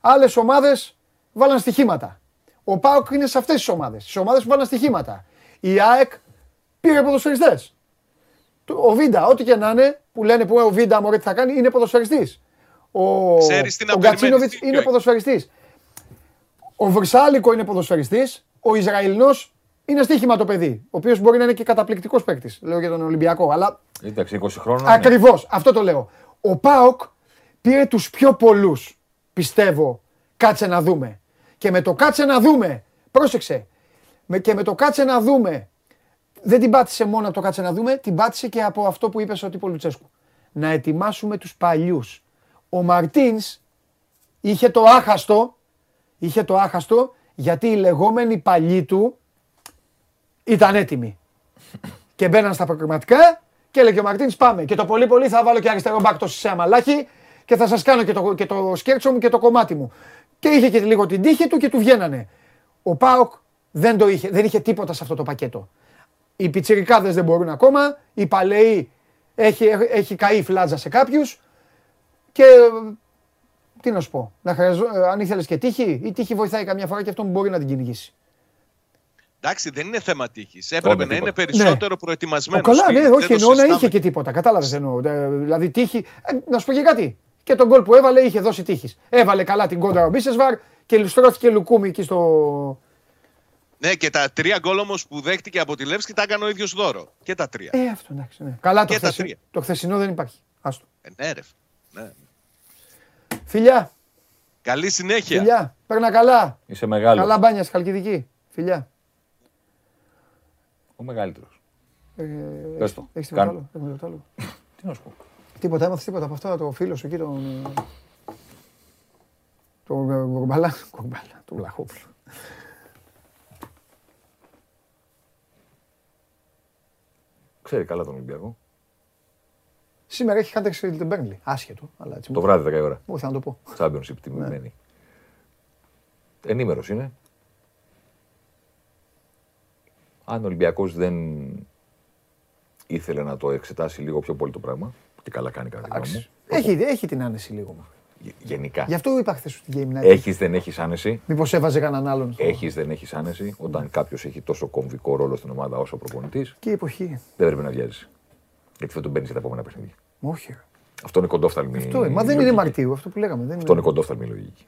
Άλλες ομάδες βάλαν στοιχήματα. Ο ΠΑΟΚ είναι σε αυτές τις ομάδες. Στις ομάδες που βάλαν στοιχήματα. Η ΑΕΚ πήρε ποδοσφαιριστές. Το- Ο Βίντα, ό,τι και να είναι, που λένε που «Ε, ο Βίντα μωρέ τι θα κάνει, είναι ποδοσφαιριστής. Ο, Ξέρεις τι να ο περιμένεις, Γκατσίνοβιτς δίκιο είναι έχεις. ποδοσφαιριστής. Ο Βρυσάλικο είναι ποδοσφαιριστής. Ο Ισραηλινός είναι στοίχημα το παιδί. Ο οποίος μπορεί να είναι και καταπληκτικός παίκτης. Λέω για τον Ολυμπιακό. Αλλά Εντάξει, 20 χρόνων. ναι. Ακριβώς, αυτό το λέω. Ο Πάοκ πήρε τους πιο πολλούς, πιστεύω. Κάτσε να δούμε. Και με το κάτσε να δούμε, πρόσεξε. Με, και με το κάτσε να δούμε, δεν την πάτησε μόνο από το κάτσε να δούμε, την πάτησε και από αυτό που είπες ο τύπο Λουτσέσκου. Να ετοιμάσουμε τους παλιούς. Ο Μαρτίνς είχε το άχαστο, είχε το άχαστο γιατί οι λεγόμενοι παλιοί του ήταν έτοιμοι και μπαίναν στα προκριματικά και έλεγε ο Μαρτίνς πάμε. Και το πολύ πολύ θα βάλω και αριστερό μπακ το σε αμαλάκι και θα σας κάνω και το, και το σκέρτσο μου και το κομμάτι μου. Και είχε και λίγο την τύχη του και του βγαίνανε. Ο Πάοκ δεν το είχε, δεν είχε τίποτα σε αυτό το πακέτο. Οι πιτσιρικάδες δεν μπορούν ακόμα, οι παλαιοί έχει, έχει καεί η φλάτζα σε κάποιους και ε, τι να σου πω, να χρειαζό, ε, αν ήθελες και τύχη, η τύχη βοηθάει καμιά φορά και αυτόν μπορεί να την κυνηγήσει. Εντάξει, δεν είναι θέμα τύχης. Έπρεπε να τίποτα. είναι περισσότερο Ναι. προετοιμασμένος. Ο, καλά, ναι, όχι, εννοώ να είχε και τίποτα. Κατάλαβες εννοώ. Ε, Δηλαδή τύχη. Ε, να σου πω και κάτι. Και τον γκολ που έβαλε είχε δώσει τύχης. Έβαλε καλά την κόντρα ο Μπίσεσβαρ και λουστρώθηκε Λουκούμι εκεί στο. Ναι, και τα τρία γκολ όμως που δέχτηκε από τη Λεύσκη τα έκανε ο ίδιος δώρο. Και τα τρία. Ε, αυτό εντάξει. Ναι. Καλά το, Και τα χθεσι- τρία. το χθεσινό δεν υπάρχει. Άστο. Ε, ναι, ρε. Ναι. Φιλιά, Καλή συνέχεια. φιλιά. Παίρνα καλά. Είσαι μεγάλος. Καλά μπάνια στη Χαλκιδική. Φιλιά. Ο μεγαλύτερος. Ε, Πες το. Έχεις τίποτα Κάνε. άλλο. Έχουμε τίποτα άλλο. Τι να σου πω. Τίποτα, έμαθες τίποτα από αυτό το φίλο σου εκεί τον. ε, Τον ε, Γκορμπαλά. Γκορμπαλά, τον Βλαχόπουλο. Ξέρει καλά τον Ολυμπιακό. Σήμερα έχει χάντερ την Μπέρνλι. Άσχετο, αλλά έτσι. Το μου- βράδυ 10 η ώρα. Μου ήρθε να το πω. Championship τιμημένη. Ενήμερος είναι. Αν ο Ολυμπιακός δεν ήθελε να το εξετάσει λίγο πιο πολύ το πράγμα, και καλά κάνει κατά τη γνώμη μου. Έχει, έχει την άνεση λίγο. γε- Γενικά. Γι' αυτό είπα χθες στη Game Night. Έχεις δεν έχεις άνεση. Μήπως έβαζε κανέναν άλλον. στο- Έχεις δεν έχεις άνεση. Όταν κάποιος έχει τόσο κομβικό ρόλο στην ομάδα όσο προπονητής, Και η εποχή. δεν πρέπει να βιάζεις. Γιατί θα τον παίρνεις για τα επόμενα παιχνίδια. Όχι. ρε. Αυτό είναι κοντόφθαλμη. Αυτό, ε, μα δεν είναι Μαρτίου, αυτό που λέγαμε. Δεν Αυτό είναι κοντόφθαλμη λογική.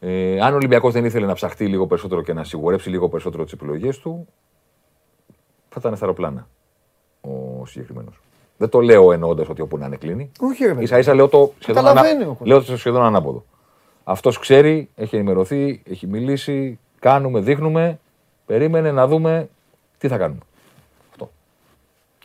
Ε, αν ο Ολυμπιακός δεν ήθελε να ψαχτεί λίγο περισσότερο και να σιγουρέψει λίγο περισσότερο τις επιλογές του, θα ήταν στα αεροπλάνα ο συγκεκριμένος. Δεν το λέω εννοώντας ότι όπου να είναι κλείνει. Όχι, ρε παιδί. σα ίσα λέω το σχεδόν, Καταλαβαίνει ο κόσμος. λέω το σχεδόν ανάποδο. Αυτός ξέρει, έχει ενημερωθεί, έχει μιλήσει, κάνουμε, δείχνουμε, περίμενε να δούμε τι θα κάνουμε. Αυτό.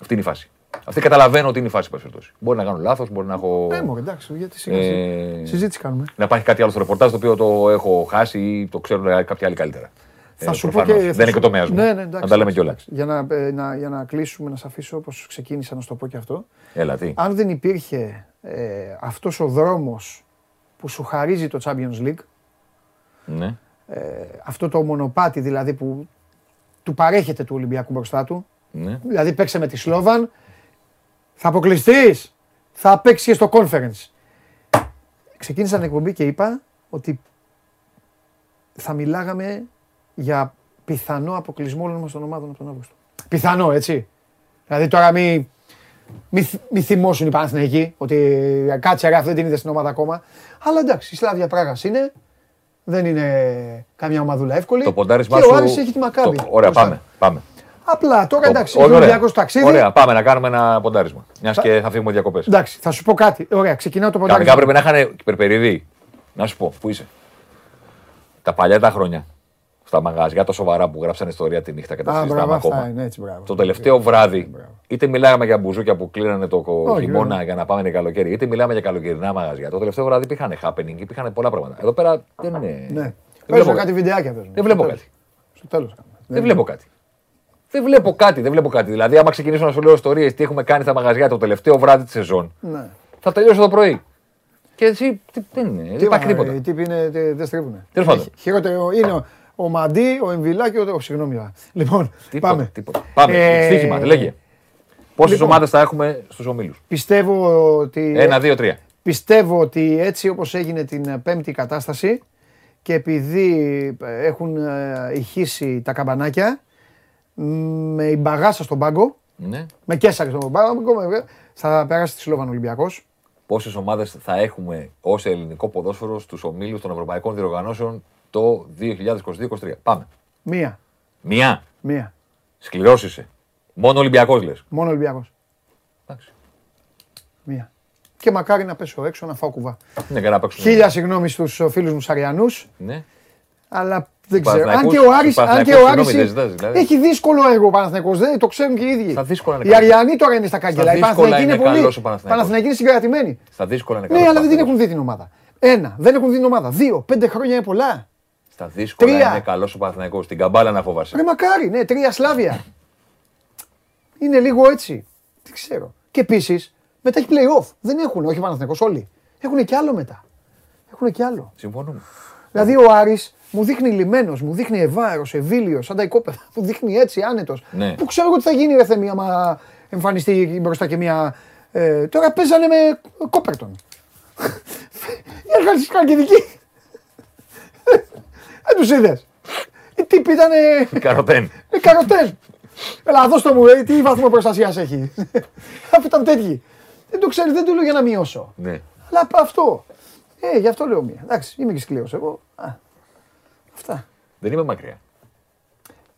Αυτή είναι η φάση. Αυτή καταλαβαίνω ότι είναι η φάση, εν πάση περιπτώσει. Μπορεί να κάνω λάθος, μπορεί να έχω. Ε, μωρέ, εντάξει, γιατί σιγά σιγά. Ε, Συζήτηση κάνουμε. να υπάρχει κάτι άλλο στο ρεπορτάζ το οποίο το έχω χάσει ή το ξέρουν κάποιοι άλλοι καλύτερα. Θα Ε, σου πω προφανώς. και. θα Δεν είναι σου- και το τομέα μου. Ναι, ναι, εντάξει, να τα λέμε εντάξει, κιόλας. εντάξει. Για να, ε, να, για να κλείσουμε, να σε αφήσω όπως ξεκίνησα να σου το πω και αυτό. Έλα, τι. Αν δεν υπήρχε ε, αυτός ο δρόμος που σου χαρίζει το Champions League, Ναι. ε, αυτό το μονοπάτι δηλαδή που του παρέχεται του Ολυμπιακού μπροστά του, ναι. δηλαδή παίξε με τη Σλόβαν, θα αποκλειστείς, θα παίξεις και στο conference. Ξεκίνησα την εκπομπή και είπα ότι θα μιλάγαμε για πιθανό αποκλεισμό όλων μας των ομάδων από τον Αύγουστο. Πιθανό, έτσι. Δηλαδή τώρα μη, μη, θ- μη θυμώσουν οι Παναθηναϊκοί ότι κάτσε ρε, αυτή δεν την είδε στην ομάδα ακόμα. Αλλά εντάξει, η Σλάβια Πράγας είναι. Δεν είναι καμιά ομαδούλα εύκολη. Το ποντάρισμά και σου. ο Άρης έχει τη Μακάμπη. το- Ωραία, μπροστά. πάμε. πάμε. Απλά τώρα Το- εντάξει, όχι, έχει ο ωραία. Ολυμπιακός ταξίδι. Ωραία, πάμε να κάνουμε ένα ποντάρισμα. Μιας Θα- και θα φύγουμε διακοπές. Εντάξει, θα σου πω κάτι. Ωραία, ξεκινάω το ποντάρισμα. Κανονικά πρέπει να είχαν περπεριδί. Να σου πω, πού είσαι. Τα παλιά τα χρόνια. Στα μαγαζιά τα σοβαρά που γράψαν ιστορία τη νύχτα και τα Α, συζητάμε μπράβο, αυτά ακόμα. είναι έτσι, μπράβο. Το τελευταίο βράδυ, είτε μιλάγαμε για μπουζούκια που κλείνανε το Όχι, χειμώνα βέβαια. για να πάμε για καλοκαίρι, είτε μιλάμε για καλοκαιρινά μαγαζιά. Το τελευταίο βράδυ υπήρχαν happening, υπήρχαν πολλά πράγματα. Εδώ πέρα δεν είναι. Ναι. Δεν Παίζω βλέπω κάτι βιντεάκια παίζουν. Δεν βλέπω Στο κάτι. Στο τέλος. Δεν βλέπω κάτι. Δεν βλέπω κάτι, δεν βλέπω κάτι. Δηλαδή, άμα ξεκινήσω να σου λέω ιστορίες τι έχουμε κάνει στα μαγαζιά το τελευταίο βράδυ της σεζόν, Ναι. θα τελειώσω το πρωί. Και εσύ τι, δεν είναι, δεν υπάρχει είπα, τίποτα. Οι τύποι είναι, τε- δεν στρίβουνε. Τέλος πάντων. Χει- Χειρότερο είναι ο, ο Μαντί, ο Εμβιλά και ο. ο συγγνώμη. α. Λοιπόν, Τίποτα, πάμε. τίποτα. Πάμε. Ε, Στοίχημα, λέγε. Πόσες λοιπόν. ομάδες θα έχουμε στους ομίλους; Πιστεύω ότι. Ένα, δύο, τρία. Πιστεύω ότι έτσι όπως έγινε την ε, πέμπτη κατάσταση και επειδή ε, έχουν ε, ηχήσει τα καμπανάκια μ, με η μπαγάσα στον πάγκο, Ναι. με κέσσαρε στον πάγκο, με- θα περάσει τη Σλόβαν Ολυμπιακός. Πόσες ομάδες θα έχουμε ως ελληνικό ποδόσφαιρο στους ομίλους των Ευρωπαϊκών Διοργανώσεων το 2022-2023. Πάμε. Μία. Μία. Μία. Σκληρός είσαι. Μόνο Ολυμπιακός λες. Μόνο Ολυμπιακός. Εντάξει. Μία. Και μακάρι να πέσω έξω να φάω κουβά. Ναι, και να παίξουν. Χίλια συγγνώμη στους φίλους μου Σαριανούς, Ναι. Αλλά δεν ξέρω. Αν Παναθηναϊκούς- και ο Άρης, αν και Παναθηναϊκούς, ο Άρης συγγνώμη, δεν ζητάς, δηλαδή. έχει δύσκολο έργο ο Παναθηναϊκός, δεν το ξέρουν και οι ίδιοι. Στα δύσκολα είναι Οι καλός. Αριανοί τώρα είναι στα κάγκελα. Στα Οι δύσκολα Παναθηναϊκοί είναι είναι πολύ. καλός ο Παναθηναϊκός. Παναθηναϊκοί είναι συγκρατημένοι. Στα δύσκολα είναι Ναι, καλός αλλά δεν την Παναθηναϊκός. έχουν δει την ομάδα. Ένα, δεν έχουν δει την ομάδα. Δύο, πέντε χρόνια είναι πολλά. Στα δύσκολα Τρία. είναι καλός ο Παναθηναϊκός. Την καμπάλα να φοβάσαι. Ρε μακάρι, ναι, τρία Σλάβια. είναι λίγο έτσι. Δεν ξέρω. Και επίσης μετά έχει playoff. Δεν έχουν, όχι ο Παναθηναϊκός όλοι. Έχουν και άλλο μετά. Έχουν και άλλο. Συμφωνούμε. Δηλαδή ο Άρης μου δείχνει λιμένος, μου δείχνει ευάερο, ευήλιος, σαν τα οικόπεδα. Μου δείχνει έτσι άνετος. Ναι. Που ξέρω εγώ τι θα γίνει ρε Θέμη, άμα εμφανιστεί μπροστά και μια. Ε, τώρα παίζανε με κόπερτον. Οι αρχαριστικοί και δικοί. Δεν τους είδες. Οι τύποι ήταν. Καροτέν. Ε, καροτέν. Ελά, δώστε μου, ε, τι βαθμό προστασίας έχει. Αφού ήταν τέτοιοι. Δεν το ξέρεις, δεν το λέω για να μειώσω. Ναι. Αλλά αυτό. Ε, γι' αυτό λέω μία. Εντάξει, είμαι και σκληρός εγώ. Α, αυτά. Δεν είμαι μακριά.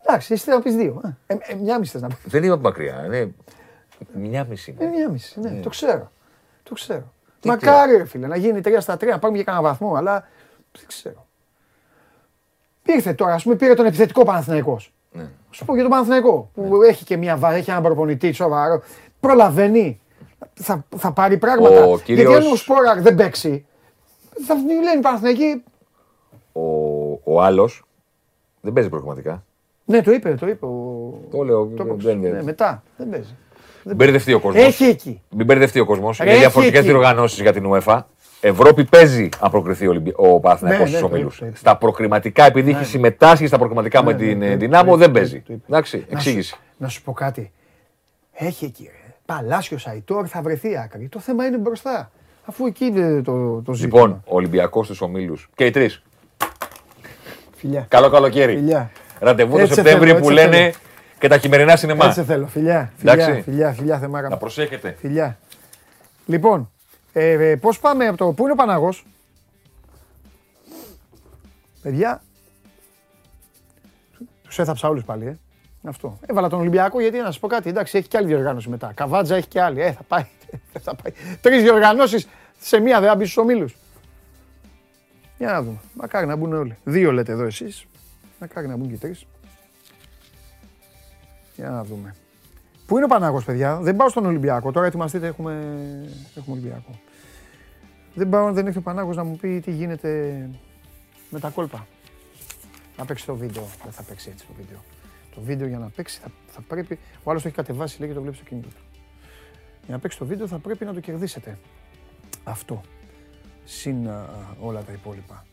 Εντάξει, εσύ θα πεις δύο. Α, Ε, ε, μια μισή θες να πεις. Δεν είμαι μακριά. Είναι μια μισή. Ε, μια μισή, ναι, το ξέρω. Το ξέρω. Τι Μακάρι, ρε φίλε, να γίνει 3 στα 3, να πάρουμε και κανένα βαθμό, αλλά δεν ξέρω. Ήρθε τώρα, ας πούμε, πήρε τον επιθετικό Παναθηναϊκός. Ναι. Σου πω για τον Παναθηναϊκό, που έχει και μια βάρη, έχει έναν προπονητή σοβαρό. Προλαβαίνει. Θα, θα πάρει πράγματα. Ο Γιατί κύριος- αν ο Σπόραρ δεν παίξει, θα μου λένε οι Παναθηναϊκοί. Ο, ο άλλος δεν παίζει προγραμματικά. Ναι, το είπε, το είπε. Ο... Το λέω. Το έπαιξε. δεν, ναι, μετά. Δεν παίζει. Μην μπερδευτεί ο κόσμος. Έχει εκεί. Μην μπερδευτεί ο κόσμος. Ρε, Είναι έχει διαφορετικές εκεί. διοργανώσεις για την UEFA. Ευρώπη παίζει αν προκριθεί ο, Ολυμπι... ο Παναθηναϊκός Ναι, ναι, στους το ομίλους. είπε, το είπε. Στα προκριματικά, επειδή έχει συμμετάσχει στα προκριματικά με Ναι, την ναι, ε, το- Δυνάμω, το- δεν το- παίζει. το είπε. Εντάξει, Να σου- εξήγηση. Να σου πω κάτι. Έχει εκεί, ρε. Παλάσιος Αϊτόρ θα βρεθεί άκρη. Το θέμα είναι μπροστά. Αφού εκεί είναι το, το ζήτημα. Λοιπόν, ο Ολυμπιακός στους ομίλους. Και οι τρεις. Φιλιά. Καλό καλοκαίρι. Φιλιά. Ραντεβού το Έτσι σε Σεπτέμβρη θέλω, που έτσι σε λένε θέλω. και τα χειμερινά σινεμά. Έτσι σε θέλω. Φιλιά. Φιλιά, Εντάξει. φιλιά, φιλιά, θεμάρα Να μου. προσέχετε. Φιλιά. Λοιπόν, ε, ε, πώς πάμε από το... Πού είναι ο Παναγός; Παιδιά, τους έθαψα όλους πάλι, ε. Αυτό. Έβαλα τον Ολυμπιακό γιατί να σας πω κάτι. Εντάξει, έχει και άλλη διοργάνωση μετά. Καβάτζα έχει και άλλη. Ε, θα πάει. θα πάει. Τρεις διοργανώσεις σε μία δεν θα μπει στους ομίλους. Για να δούμε. Μακάρι να μπουν όλοι. Δύο λέτε εδώ εσείς. Μακάρι να μπουν και τρεις. Για να δούμε. Πού είναι ο Πανάγος, παιδιά; Δεν πάω στον Ολυμπιακό. Τώρα ετοιμαστείτε, έχουμε, έχουμε Ολυμπιακό. Δεν πάω, δεν έχει ο Πανάγος να μου πει τι γίνεται με τα κόλπα. Να παίξει το βίντεο. Δεν θα παίξει έτσι το βίντεο. Το βίντεο για να παίξει θα, θα πρέπει. Ο άλλος το έχει κατεβάσει λέει και το βλέπει στο κινητό του. Για να παίξει το βίντεο θα πρέπει να το κερδίσετε. Αυτό. Συν α, όλα τα υπόλοιπα.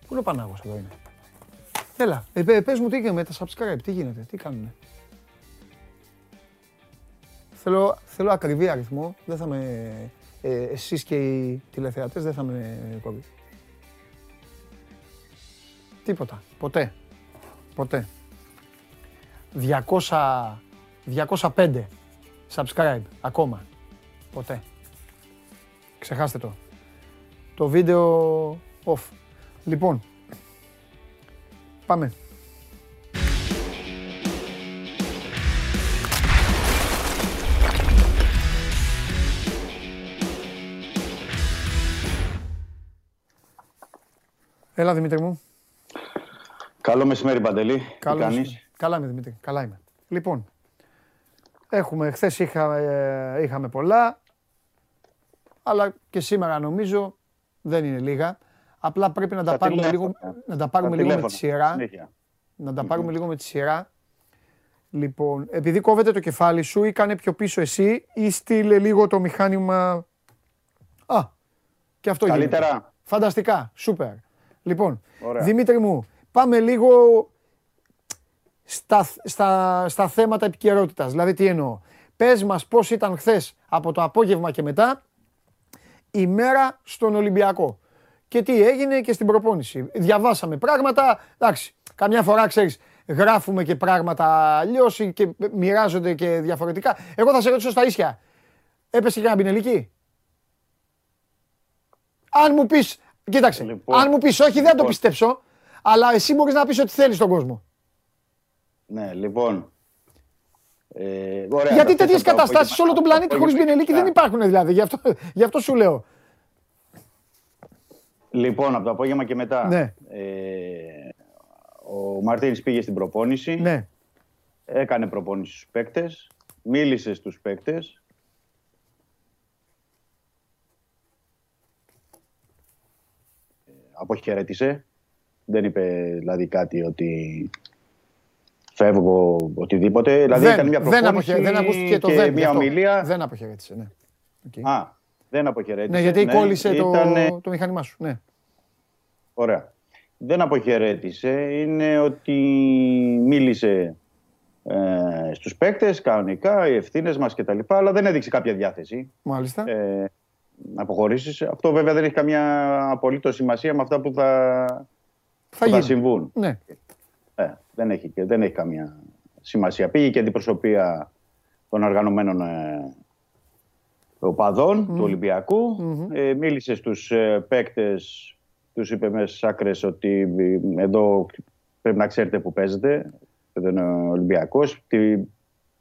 Πού είναι ο Πανάγος εδώ είναι. Έλα, ε, πε- πες μου τι γίνεται με τα subscribe, τι γίνεται, τι κάνουνε. Θέλω, θέλω ακριβή αριθμό, δεν θα με... Ε, εσείς και οι τηλεθεατές δεν θα με κόβει. Τίποτα, ποτέ. Ποτέ. 200, 205 subscribe ακόμα. Ποτέ. Ξεχάστε το. Το βίντεο off. Λοιπόν, πάμε. Έλα Δημήτρη μου. Καλό μεσημέρι, Παντελή. Καλό Τι κάνεις; μεσημέρι. Καλά είμαι Δημήτρη, καλά είμαι. Λοιπόν, έχουμε, χθες είχα, ε, είχαμε πολλά, αλλά και σήμερα νομίζω δεν είναι λίγα. Απλά πρέπει να τα, Τα πάρουμε, λίγο, τηλέφωνα. να τα πάρουμε Τα λίγο με τη τηλέφωνα. σειρά. Συνέχεια. Να τα πάρουμε λίγο με τη σειρά. Λοιπόν, επειδή κόβεται το κεφάλι σου ή κάνε πιο πίσω εσύ ή στείλε λίγο το μηχάνημα. Α, και αυτό γίνεται. Καλύτερα. Φανταστικά, σούπερ. Λοιπόν, Ωραία. Δημήτρη μου, πάμε λίγο στα, στα, στα θέματα επικαιρότητας. Δηλαδή, τι εννοώ. Πες μας πώς ήταν χθες από το απόγευμα και μετά η μέρα στον Ολυμπιακό. Και τι έγινε και στην προπόνηση. Διαβάσαμε πράγματα, εντάξει, καμιά φορά ξέρεις, γράφουμε και πράγματα αλλιώς και μοιράζονται και διαφορετικά. Εγώ θα σε ρωτήσω στα ίσια. Έπεσε και ένα πινελίκι; Αν μου πεις, κοίταξε, Λοιπόν, αν μου πεις όχι δεν θα το λοιπόν. πιστέψω, αλλά εσύ μπορείς να πεις ότι θέλεις στον κόσμο. Ναι, λοιπόν. Ε, ωραία, Γιατί τα τέτοιες θες από το καταστάσεις σε όλο τον απόγευμα- πλανήτη χωρί πινελίκι δεν υπάρχουν δηλαδή. Γι' αυτό, γι' αυτό σου λέω. Λοιπόν, από το απόγευμα και μετά. Ναι. Ε, ο Μαρτίνης πήγε στην προπόνηση. Ναι. Έκανε προπόνηση στους παίκτες. Μίλησε στους παίκτες. Ε, Αποχαιρέτησε. Δεν είπε δηλαδή κάτι ότι φεύγω οτιδήποτε. Δηλαδή δεν, έκανε μια δεν, προπόνηση αποχαι- δεν ακούστηκε το και δεν. γι' μια αυτό. ομιλία. Δεν αποχαιρέτησε, ναι. Οκ. Α, δεν αποχαιρέτησε. ναι, γιατί κόλλησε το, Ήτανε- το μηχάνημά σου. Ναι. Ωραία. Δεν αποχαιρέτησε. Είναι ότι μίλησε ε, στους παίκτες κανονικά, οι ευθύνες μας κτλ. Αλλά δεν έδειξε κάποια διάθεση. Μάλιστα. Ε, να αποχωρήσεις. Αυτό βέβαια δεν έχει καμιά απολύτως σημασία με αυτά που θα, που θα γίνει. συμβούν. ναι. Ε, δεν, έχει, και- δεν έχει καμία σημασία. Πήγε και αντιπροσωπεία των οργανωμένων ε, οπαδών του ολυμπιακου Ε, μίλησε στους ε, παίκτες, τους είπε μέσα στις άκρες ότι ε, εδώ πρέπει να ξέρετε που παίζετε. Εδώ είναι ο Ολυμπιακός, τι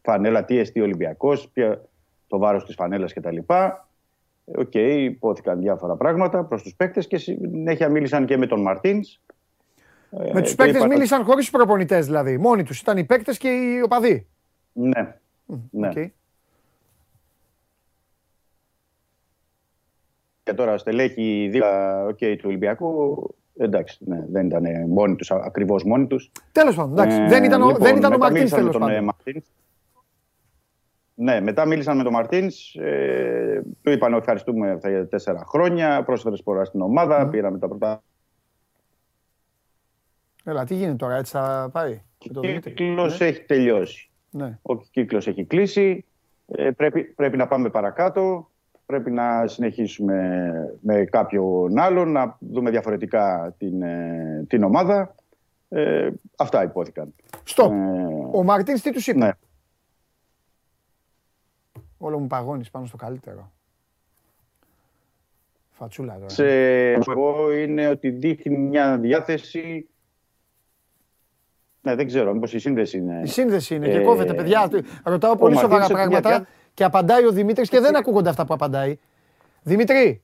φανέλα, τι εστί Ολυμπιακός, ποια, το βάρος της φανέλας κτλ. Ε, Οκ, ειπώθηκαν διάφορα πράγματα προς τους παίκτες και συνέχεια μίλησαν και με τον Μαρτίνς. Ε, Με τους και παίκτες είπαν- μίλησαν χωρίς του προπονητές δηλαδή. Μόνοι τους. Ήταν οι παίκτες και οι οπαδοί. Ναι. ναι. Οκ. Και τώρα στελέχη δίπλα οκέι, του Ολυμπιακού. Εντάξει, ναι, δεν ήταν μόνοι τους, ακριβώς μόνοι τους. Τέλος πάντων, εντάξει. δεν ήταν, ο- δεν ήταν ο Μαρτίνς τέλος πάντων. Ναι, μετά μίλησαν με τον Μαρτίνς. Ε, του είπαν ευχαριστούμε για τέσσερα χρόνια. Πρόσφερε σπορά στην ομάδα. Πήραμε τα πρώτα. Έλα, τι γίνεται τώρα, έτσι θα πάει; με το Ο Δημήτρη. κύκλος Ναι. έχει τελειώσει. Ναι. Ο κύκλος έχει κλείσει. Ε, πρέπει, πρέπει να πάμε παρακάτω. Πρέπει να συνεχίσουμε με κάποιον άλλον, να δούμε διαφορετικά την, ε, την ομάδα. Ε, αυτά υπόθηκαν. Στοπ. Ε, Ο Μαρτίνς τι τους είπε; ναι. Όλο μου παγώνεις πάνω στο καλύτερο. Φατσούλα τώρα. Σε εγώ είναι ότι δείχνει μια διάθεση. Ναι, δεν ξέρω, μήπως η σύνδεση είναι. Η σύνδεση είναι και Ε, κόβεται, παιδιά. Ρωτάω πολύ ο σοβαρά Μαρτίνς έχει μια πράγματα και απαντάει ο Δημήτρης και δεν ακούγονται αυτά που απαντάει. Δημήτρη,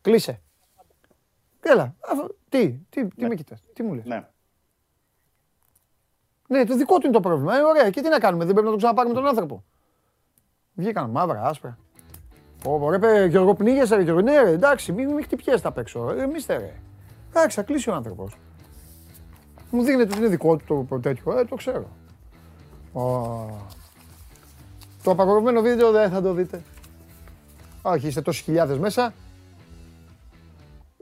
κλείσε. Έλα, αφ- τι, τι, τι με κοιτάς, τι μου λες; Ναι. Ναι, το δικό του είναι το πρόβλημα. Ε, ωραία, και τι να κάνουμε, δεν πρέπει να τον ξαναπάρουμε τον άνθρωπο. Βγήκαν μαύρα, άσπρα. Ω, ρε, παι, Γιώργο, πνίγεσαι, ρε, Γιώργο. Ναι, ρε, εντάξει, μην, μην χτυπιέσαι απ' έξω. Ε, εμείς ρε. Εντάξει, θα κλείσει ο άνθρωπος. Μου δείχνετε ότι είναι δικό του το, το τέτοιο. Ε, το ξέρω. Ω. Το απαγορευμένο βίντεο δεν θα το δείτε. Όχι, είστε τόσοι χιλιάδες μέσα.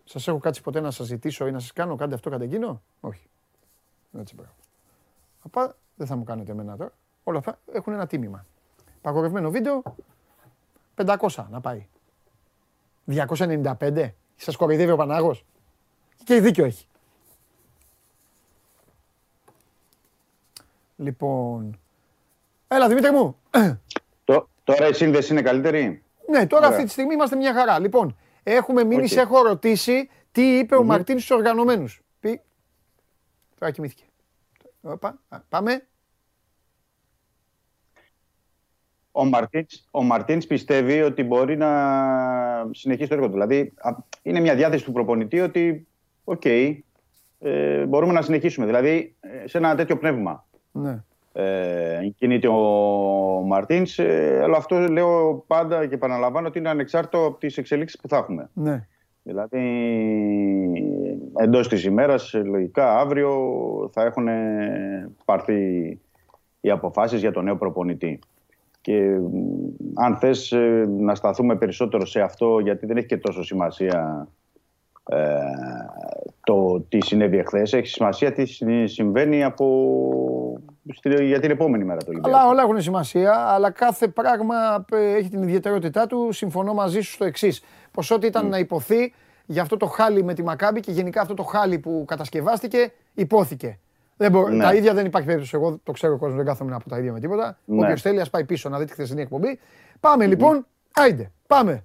Σας έχω κάτσει ποτέ να σας ζητήσω ή να σας κάνω, κάντε αυτό, κάντε εκείνο; Όχι. Έτσι, μπράβο. Απά, δεν θα μου κάνετε εμένα τώρα. Όλα αυτά έχουν ένα τίμημα. Παγορευμένο βίντεο, 500 να πάει. 295. Σας κοροϊδεύει ο Πανάγος. Και δίκιο έχει. Λοιπόν. Έλα Δημήτρη μου. Τω- Τώρα η σύνδεση είναι καλύτερη; Ναι, τώρα Ωραία. αυτή τη στιγμή είμαστε μια χαρά. Λοιπόν, έχουμε μείνει, Οκ. σε έχω ρωτήσει τι είπε ο Μμμ. Μαρτίνς στους οργανωμένους. Πει. Τώρα κοιμήθηκε. Οπα, α, πάμε. Ο Μαρτίνς, ο Μαρτίνς πιστεύει ότι μπορεί να συνεχίσει το έργο του. Δηλαδή, α, είναι μια διάθεση του προπονητή ότι, οκ, ε, μπορούμε να συνεχίσουμε. Δηλαδή, ε, σε ένα τέτοιο πνεύμα Ναι. ε, κινείται ο Μαρτίνς. Ε, αλλά αυτό λέω πάντα και επαναλαμβάνω ότι είναι ανεξάρτητο από τις εξελίξεις που θα έχουμε. Ναι. Δηλαδή, εντός της ημέρας, ε, λογικά, αύριο θα έχουν παρθεί οι αποφάσεις για τον νέο προπονητή. Και μ, αν θες ε, να σταθούμε περισσότερο σε αυτό, γιατί δεν έχει και τόσο σημασία ε, το τι συνέβη εχθές, έχει σημασία τι συ- συμβαίνει από... στη- για την επόμενη μέρα του Ολυμπιακού. Αλλά όλα έχουν σημασία, αλλά κάθε πράγμα ε, έχει την ιδιαιτερότητά του. Συμφωνώ μαζί σου στο εξής. Πω ό,τι ήταν να υποθεί για αυτό το χάλι με τη Μακάμπη και γενικά αυτό το χάλι που κατασκευάστηκε, υπόθηκε. Δεν μπο- Ναι. Τα ίδια δεν υπάρχει περίπτωση. Εγώ το ξέρω ο κόσμος, δεν κάθομαι να πω τα ίδια με τίποτα. Ναι. Όποιος θέλει, ας πάει πίσω να δει τη χθεσινή εκπομπή. Πάμε λοιπόν, άιντε, πάμε.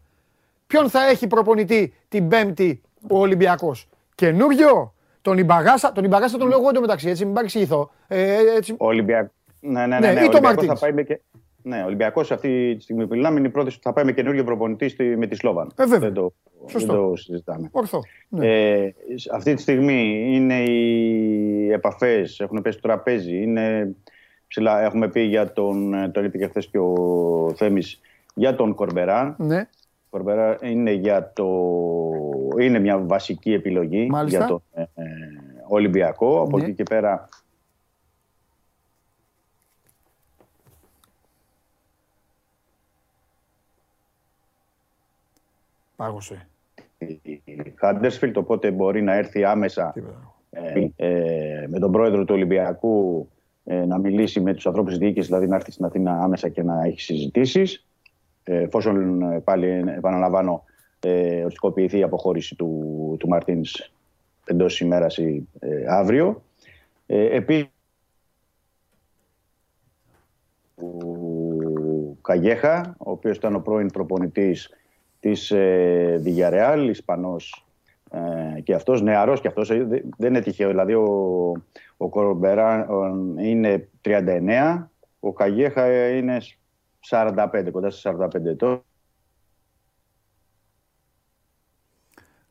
Ποιον θα έχει προπονητή την Πέμπτη ο Ολυμπιακός; Καινούριο, τον Ιμπαγάσα. Τον Ιμπαγάσα τον λέω εγώ εντωμεταξύ, έτσι, μην παρεξηγηθώ. Ε, έτσι, Ο Ολυμπιακ... Ναι, ναι, Ναι, ναι, ναι. ή ο το Ολυμπιακός Μαρτίνς. θα πάει με και... Ναι, ο Ολυμπιακός αυτή τη στιγμή που μιλάμε είναι η πρώτη που θα πάει με καινούργιο προπονητή στη... με τη Σλόβαν. Ε, βέβαια. Δεν το, δεν Σωστό. το συζητάμε. ορθό. Ναι. Ε, αυτή τη στιγμή είναι οι επαφές, έχουν πέσει στο τραπέζι, είναι ψηλά, έχουμε πει για τον, τον είπε και χθες και ο Θέμης, για τον Κορμπερά. ναι. Κορμπερά είναι, για το, είναι μια βασική επιλογή Μάλιστα. για τον ε, ε, Ολυμπιακό. Από Ναι. εκεί και πέρα Πάγωσε. η Χάντερσφιλτ, οπότε μπορεί να έρθει άμεσα ε, ε, με τον πρόεδρο του Ολυμπιακού ε, να μιλήσει με τους ανθρώπους της διοίκησης, δηλαδή να έρθει στην Αθήνα άμεσα και να έχει συζητήσεις. Ε, εφόσον ε, πάλι ε, επαναλαμβάνω ε, οριστικοποιηθεί η αποχώρηση του, του Μαρτίνς εντός ημέρας ή ε, αύριο. Ε, επίσης, ο Καγέχα, ο οποίος ήταν ο πρώην προπονητής της ε, Villarreal, Ισπανός ε, και αυτός, νεαρός και αυτός, ε, δε- δεν είναι τυχαίο. Δηλαδή ο, ο Κορμπερά ε, είναι 39, ο Καγέχα ε, είναι 45, κοντά σε 45 ετών.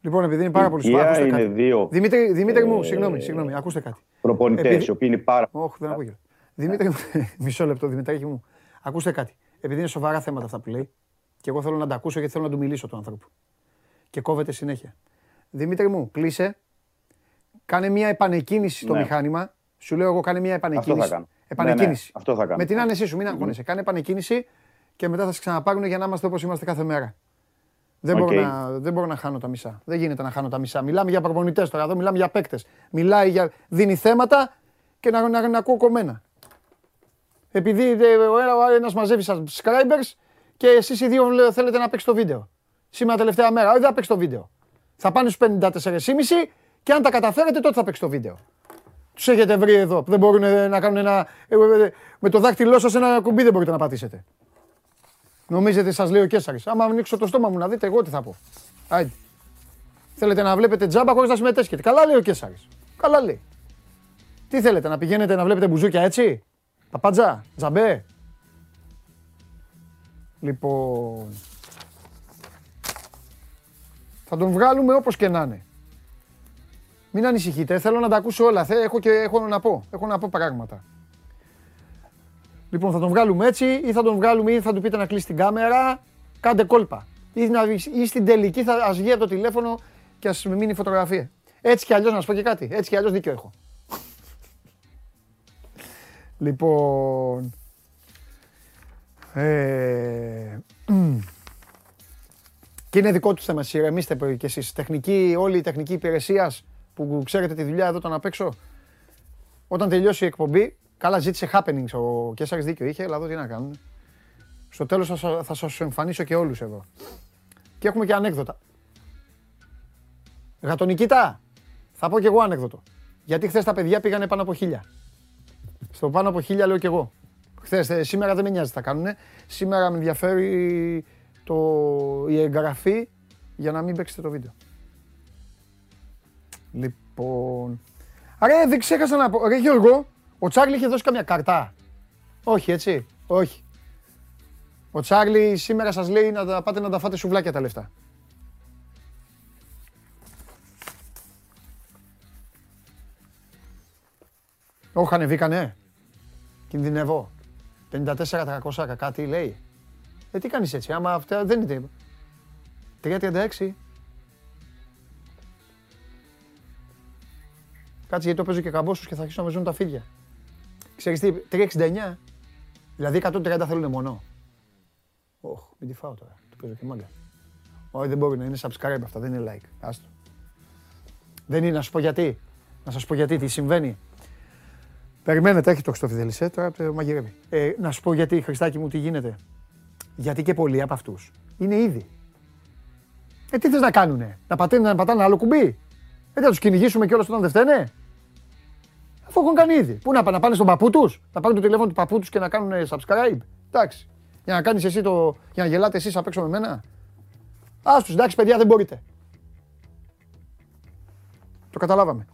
Λοιπόν, επειδή είναι πάρα Η πολύ ηλικία ακούστε είναι κάτι. δύο Δημήτρη, Δημήτρη μου, ε, συγγνώμη, συγγνώμη, ακούστε κάτι. προπονητές, Επειδή- οι οποίοι είναι πάρα Όχι, δεν ακούγεται. Δημήτρη, μου, μισό λεπτό, Δημητράκη μου. Ακούστε κάτι. Επειδή είναι σοβαρά θέματα αυτά που λέει, και εγώ θέλω να τα ακούσω γιατί θέλω να του μιλήσω του άνθρωπου. Και κόβεται συνέχεια. Δημήτρη μου, κλείσε. Κάνε μια επανεκκίνηση στο Ναι. μηχάνημα. Σου λέω εγώ, κάνε μια επανεκκίνηση. κάνω. Επανεκκίνηση. Ναι, ναι, αυτό θα κάνω. Με την άνεσή σου, μην αγχώνεσαι. Κάνε επανεκκίνηση και μετά θα σε ξαναπάρουν για να είμαστε όπως είμαστε κάθε μέρα. Δεν, Οκ. μπορώ να, δεν μπορώ να χάνω τα μισά. Δεν γίνεται να χάνω τα μισά. Μιλάμε για προπονητές τώρα, εδώ μιλάμε για παίκτες. Μιλάει για. δίνει θέματα και να, να, να ακούω κομμένα. Επειδή ε, ο ένα μαζεύει subscribers και εσείς οι δύο λέ- θέλετε να παίξει το βίντεο. Σήμερα τελευταία μέρα. Όχι, δεν θα παίξει το βίντεο. Θα πάνε στους 54,5 και αν τα καταφέρετε τότε θα παίξει το βίντεο. Τους έχετε βρει εδώ που δεν μπορούν ε, να κάνουν ένα. ε, ε, ε, Με το δάχτυλό σας ένα κουμπί δεν μπορείτε να πατήσετε. Νομίζετε σας λέει ο Κέσσαρης. Άμα ανοίξω το στόμα μου να δείτε εγώ τι θα πω. Άιντε. Θέλετε να βλέπετε τζάμπα χωρίς να συμμετέσχετε. Καλά λέει ο Κέσσαρης. Καλά λέει. Τι θέλετε, να πηγαίνετε να βλέπετε μπουζούκια έτσι; Παπάντζα, τζαμπέ. Λοιπόν, θα τον βγάλουμε όπως και να είναι. Μην ανησυχείτε, θέλω να τα ακούσω όλα. Θε- Έχω και έχω να πω. Έχω να πω πράγματα. Λοιπόν, θα τον βγάλουμε έτσι ή θα τον βγάλουμε ή θα του πείτε να κλείσει την κάμερα. Κάντε κόλπα. Ή, να, ή στην τελική θα ας βγει από το τηλέφωνο και ας με μείνει φωτογραφία. Έτσι κι αλλιώς να σου πω και κάτι. Έτσι κι αλλιώς δίκιο έχω. λοιπόν... Ε, μ. και είναι δικό τους θέμα, ηρεμήστε κι εσείς. Τεχνική, όλη η τεχνική υπηρεσίας που ξέρετε τη δουλειά εδώ τον απ' έξω. Όταν τελειώσει η εκπομπή, καλά ζήτησε happenings ο Κέσσαρης δίκιο είχε, αλλά εδώ τι να κάνουν. Στο τέλος θα, σα- θα σας εμφανίσω και όλους εδώ. Και έχουμε και ανέκδοτα. Γατονικήτα, θα πω κι εγώ ανέκδοτο. Γιατί χθες τα παιδιά πήγανε πάνω από χίλια. Στο πάνω από χίλια λέω κι εγώ. Χθες, ε, σήμερα δεν με νοιάζει τι θα κάνουνε. Σήμερα με ενδιαφέρει το, η εγγραφή για να μην παίξετε το βίντεο. Λοιπόν. Ρε, δεν ξέχασα να πω. Ρε Γιώργο, ο Τσάρλι είχε δώσει καμιά καρτά. Όχι, έτσι. Όχι. Ο Τσάρλι σήμερα σας λέει να τα πάτε να τα φάτε σουβλάκια τα λεφτά. Όχι, ανεβήκανε. Κινδυνεύω. 54-300 κάτι λέει. Ε, τι κάνεις έτσι, άμα αυτά δεν είναι. 3-36. Κάτσε γιατί το παίζω και καμπόσους και θα αρχίσουν να με ζουν τα φίδια. Ξέρεις τι, 3,69. Δηλαδή 130 θέλουν μόνο. Ωχ, μην τη φάω τώρα. Το παίζω και μάγκα. Όχι, δεν μπορεί να είναι subscribe αυτά, δεν είναι like. Άστο. Δεν είναι, να σου πω γιατί. Να σας πω γιατί, τι συμβαίνει. Περιμένετε, έχει το Χριστόφιδελης, ε, τώρα το μαγειρεύει. Ε, να σου πω γιατί, Χριστάκη μου, τι γίνεται. Γιατί και πολλοί από αυτούς είναι ήδη. Ε, τι θες να κάνουνε, να πατάνε, να πατάνε άλλο κουμπί; Ε, θα τους κυνηγήσουμε κιόλας όταν δεν φταίνε; Αφού έχουν κάνει ήδη. Πού να πάνε, να πάνε στον παππού τους, να πάρουν το τηλέφωνο του παππού τους και να κάνουν subscribe; Εντάξει. Για να κάνεις εσύ το, για να γελάτε εσείς απ' έξω με μένα; Ας τους, εντάξει παιδιά, δεν μπορείτε. Το καταλάβαμε.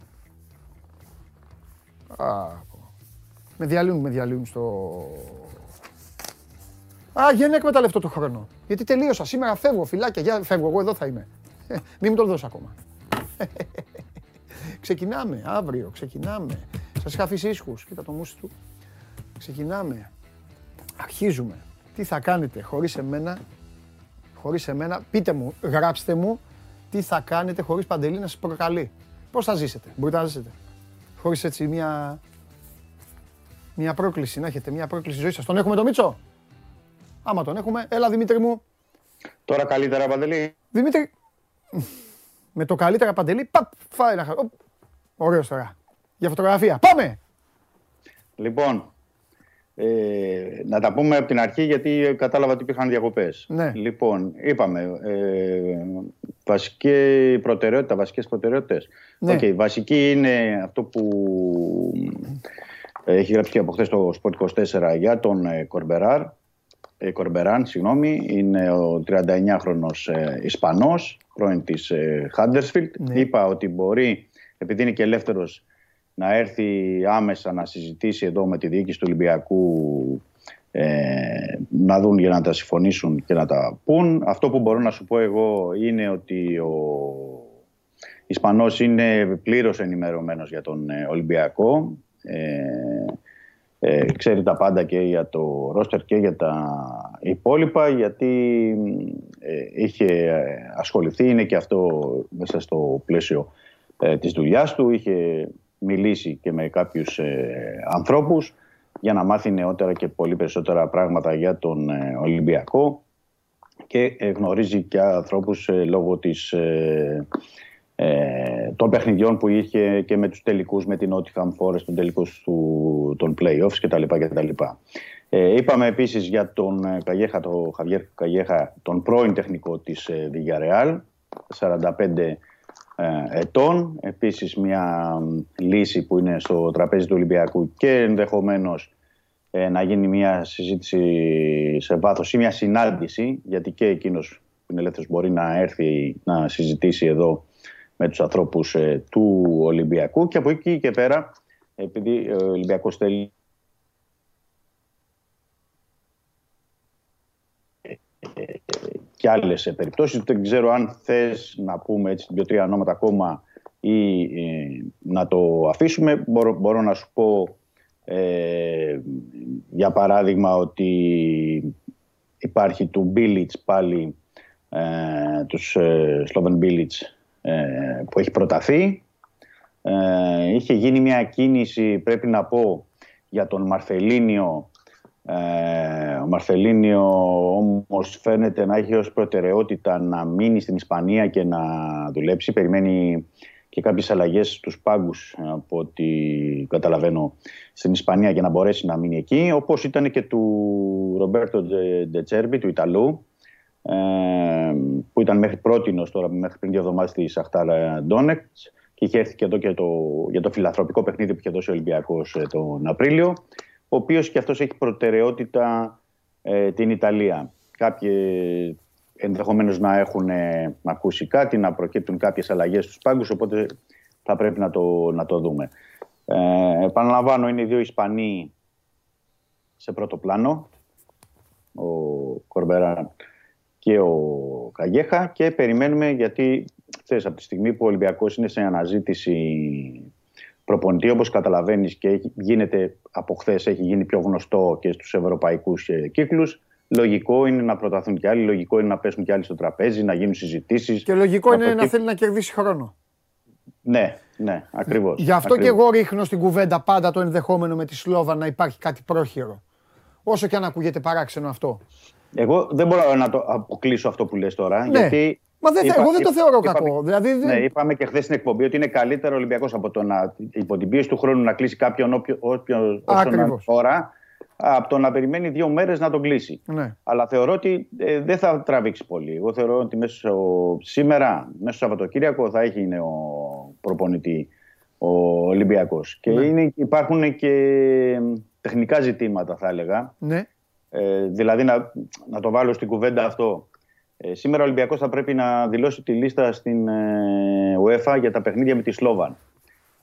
Α, με διαλύουν, με διαλύουν στο... Α, για να εκμεταλλευτώ το χρόνο. Γιατί τελείωσα. Σήμερα φεύγω, φυλάκια. Για φεύγω, εγώ εδώ θα είμαι. Ε, μην μου το δώσω ακόμα. ξεκινάμε, αύριο, ξεκινάμε. Σας είχα αφήσει ίσχους. Κοίτα το μουσι του. Ξεκινάμε. Αρχίζουμε. Τι θα κάνετε χωρίς εμένα, χωρίς εμένα, πείτε μου, γράψτε μου τι θα κάνετε χωρίς Παντελή να σας προκαλεί. Πώς θα ζήσετε, μπορείτε να ζήσετε. Χωρίς έτσι μια, μια πρόκληση, να έχετε μια πρόκληση ζωή σας. Τον έχουμε το Μίτσο; Άμα τον έχουμε, έλα Δημήτρη μου. Τώρα καλύτερα, Παντελή. Δημήτρη, με το καλύτερα Παντελή, παπ, φάει ένα χαρό. Ωραίος τώρα. Για φωτογραφία. Πάμε! Λοιπόν, ε, να τα πούμε από την αρχή γιατί κατάλαβα ότι υπήρχαν διακοπές. Ναι. Λοιπόν, είπαμε, ε, βασική προτεραιότητα, βασικές προτεραιότητες. Ναι. Οκ, βασική είναι αυτό που έχει γράψει και από χθες το Sport 24 για τον ε, Κορμπεράρ. Ε, Κορμπεράν, συγγνώμη, είναι ο 39χρονος ε, Ισπανός, πρώην της ε, Huddersfield. Ναι. Είπα ότι μπορεί, επειδή είναι και ελεύθερος, να έρθει άμεσα να συζητήσει εδώ με τη διοίκηση του Ολυμπιακού ε, να δουν για να τα συμφωνήσουν και να τα πούν. Αυτό που μπορώ να σου πω εγώ είναι ότι ο Ισπανός είναι πλήρως ενημερωμένος για τον ε, Ολυμπιακό. Ε, ε, ξέρει τα πάντα και για το ρόστερ και για τα υπόλοιπα γιατί ε, είχε ε, ασχοληθεί, είναι και αυτό μέσα στο πλαίσιο ε, της δουλειάς του, είχε μιλήσει και με κάποιους ε, ανθρώπους για να μάθει νεότερα και πολύ περισσότερα πράγματα για τον ε, Ολυμπιακό και ε, γνωρίζει και ανθρώπους ε, λόγω της, ε, ε, των παιχνιδιών που είχε και με τους τελικούς με την Nottingham Forest, των τελικούς του, των playoffs κτλ. κτλ. Ε, είπαμε επίσης για τον ε, Καγέχα, το Χαβιέρ Καγέχα, τον πρώην τεχνικό της ε, Villarreal, 45 ε, ετών. Επίσης μια μ, λύση που είναι στο τραπέζι του Ολυμπιακού και ενδεχομένως ε, να γίνει μια συζήτηση σε βάθος ή μια συνάντηση, γιατί και εκείνος που είναι ελεύθερος μπορεί να έρθει να συζητήσει εδώ με τους ανθρώπους ε, του Ολυμπιακού και από εκεί και πέρα, επειδή ο Ολυμπιακός θέλει και άλλες περιπτώσεις. Δεν ξέρω αν θες να πούμε έτσι δύο-τρία ονόματα ακόμα ή ε, να το αφήσουμε. Μπορώ, μπορώ να σου πω ε, για παράδειγμα ότι υπάρχει του Μπίλιτς πάλι ε, τους ε, Σλόβεν Μπίλιτς ε, που έχει προταθεί. Ε, είχε γίνει μια κίνηση πρέπει να πω για τον Μαρθελίνιο ε, ο Μαρθελίνιο όμως φαίνεται να έχει ως προτεραιότητα να μείνει στην Ισπανία και να δουλέψει. Περιμένει και κάποιες αλλαγές στους πάγκους από ό,τι καταλαβαίνω στην Ισπανία για να μπορέσει να μείνει εκεί. Όπως ήταν και του Ρομπέρτο Ντετσέρμπι, του Ιταλού, ε, που ήταν μέχρι πρότινος τώρα, μέχρι πριν δύο εβδομάδες στη Σαχτάρα Ντόνεκτς και είχε έρθει και εδώ και το, για το φιλανθρωπικό παιχνίδι που είχε δώσει ο Ολυμπιακός ε, τον Απρίλιο ο οποίος και αυτός έχει προτεραιότητα ε, την Ιταλία. Κάποιοι ενδεχομένως να έχουν ε, ακούσει κάτι, να προκύπτουν κάποιες αλλαγές στους πάγκους, οπότε θα πρέπει να το, να το δούμε. Ε, επαναλαμβάνω, είναι οι δύο Ισπανοί σε πρώτο πλάνο, ο Κορμπερά και ο Καγέχα και περιμένουμε γιατί ξέρεις, από τη στιγμή που ο Ολυμπιακός είναι σε αναζήτηση προπονητή όπως καταλαβαίνεις και έχει, γίνεται από χθες έχει γίνει πιο γνωστό και στους ευρωπαϊκούς ε, κύκλους λογικό είναι να προταθούν κι άλλοι, λογικό είναι να πέσουν κι άλλοι στο τραπέζι, να γίνουν συζητήσεις. Και λογικό είναι να θέλει να κερδίσει χρόνο. Ναι, ναι, ακριβώς. Γι' αυτό και εγώ ρίχνω στην κουβέντα πάντα το ενδεχόμενο με τη Σλόβα να υπάρχει κάτι πρόχειρο. Όσο και αν ακούγεται παράξενο αυτό. Εγώ δεν μπορώ να το αποκλείσω αυτό που λες τώρα, Ναι. γιατί Μα δεν, Είπα- εγώ δεν το θεωρώ είπαμε- κακό. Δηλαδή, δεν- Ναι, είπαμε και χθες στην εκπομπή ότι είναι καλύτερο ο Ολυμπιακός από το να υπό την πίεση του χρόνου να κλείσει κάποιον όποιο, όποιο, όσο να είναι Ακριβώς. τώρα, από το να περιμένει δύο μέρες να τον κλείσει. ναι. Αλλά θεωρώ ότι ε, δεν θα τραβήξει πολύ. Εγώ θεωρώ ότι μέσα στο- σήμερα, μέσα στο Σαββατοκύριακο, θα έχει είναι ο προπονητή ο Ολυμπιακός. Και Ναι. είναι, υπάρχουν και τεχνικά ζητήματα, θα έλεγα. ναι. Ε, δηλαδή να, να το βάλω στην κουβέντα αυτό. Ε, σήμερα ο Ολυμπιακός θα πρέπει να δηλώσει τη λίστα στην ε, UEFA για τα παιχνίδια με τη Σλόβαν.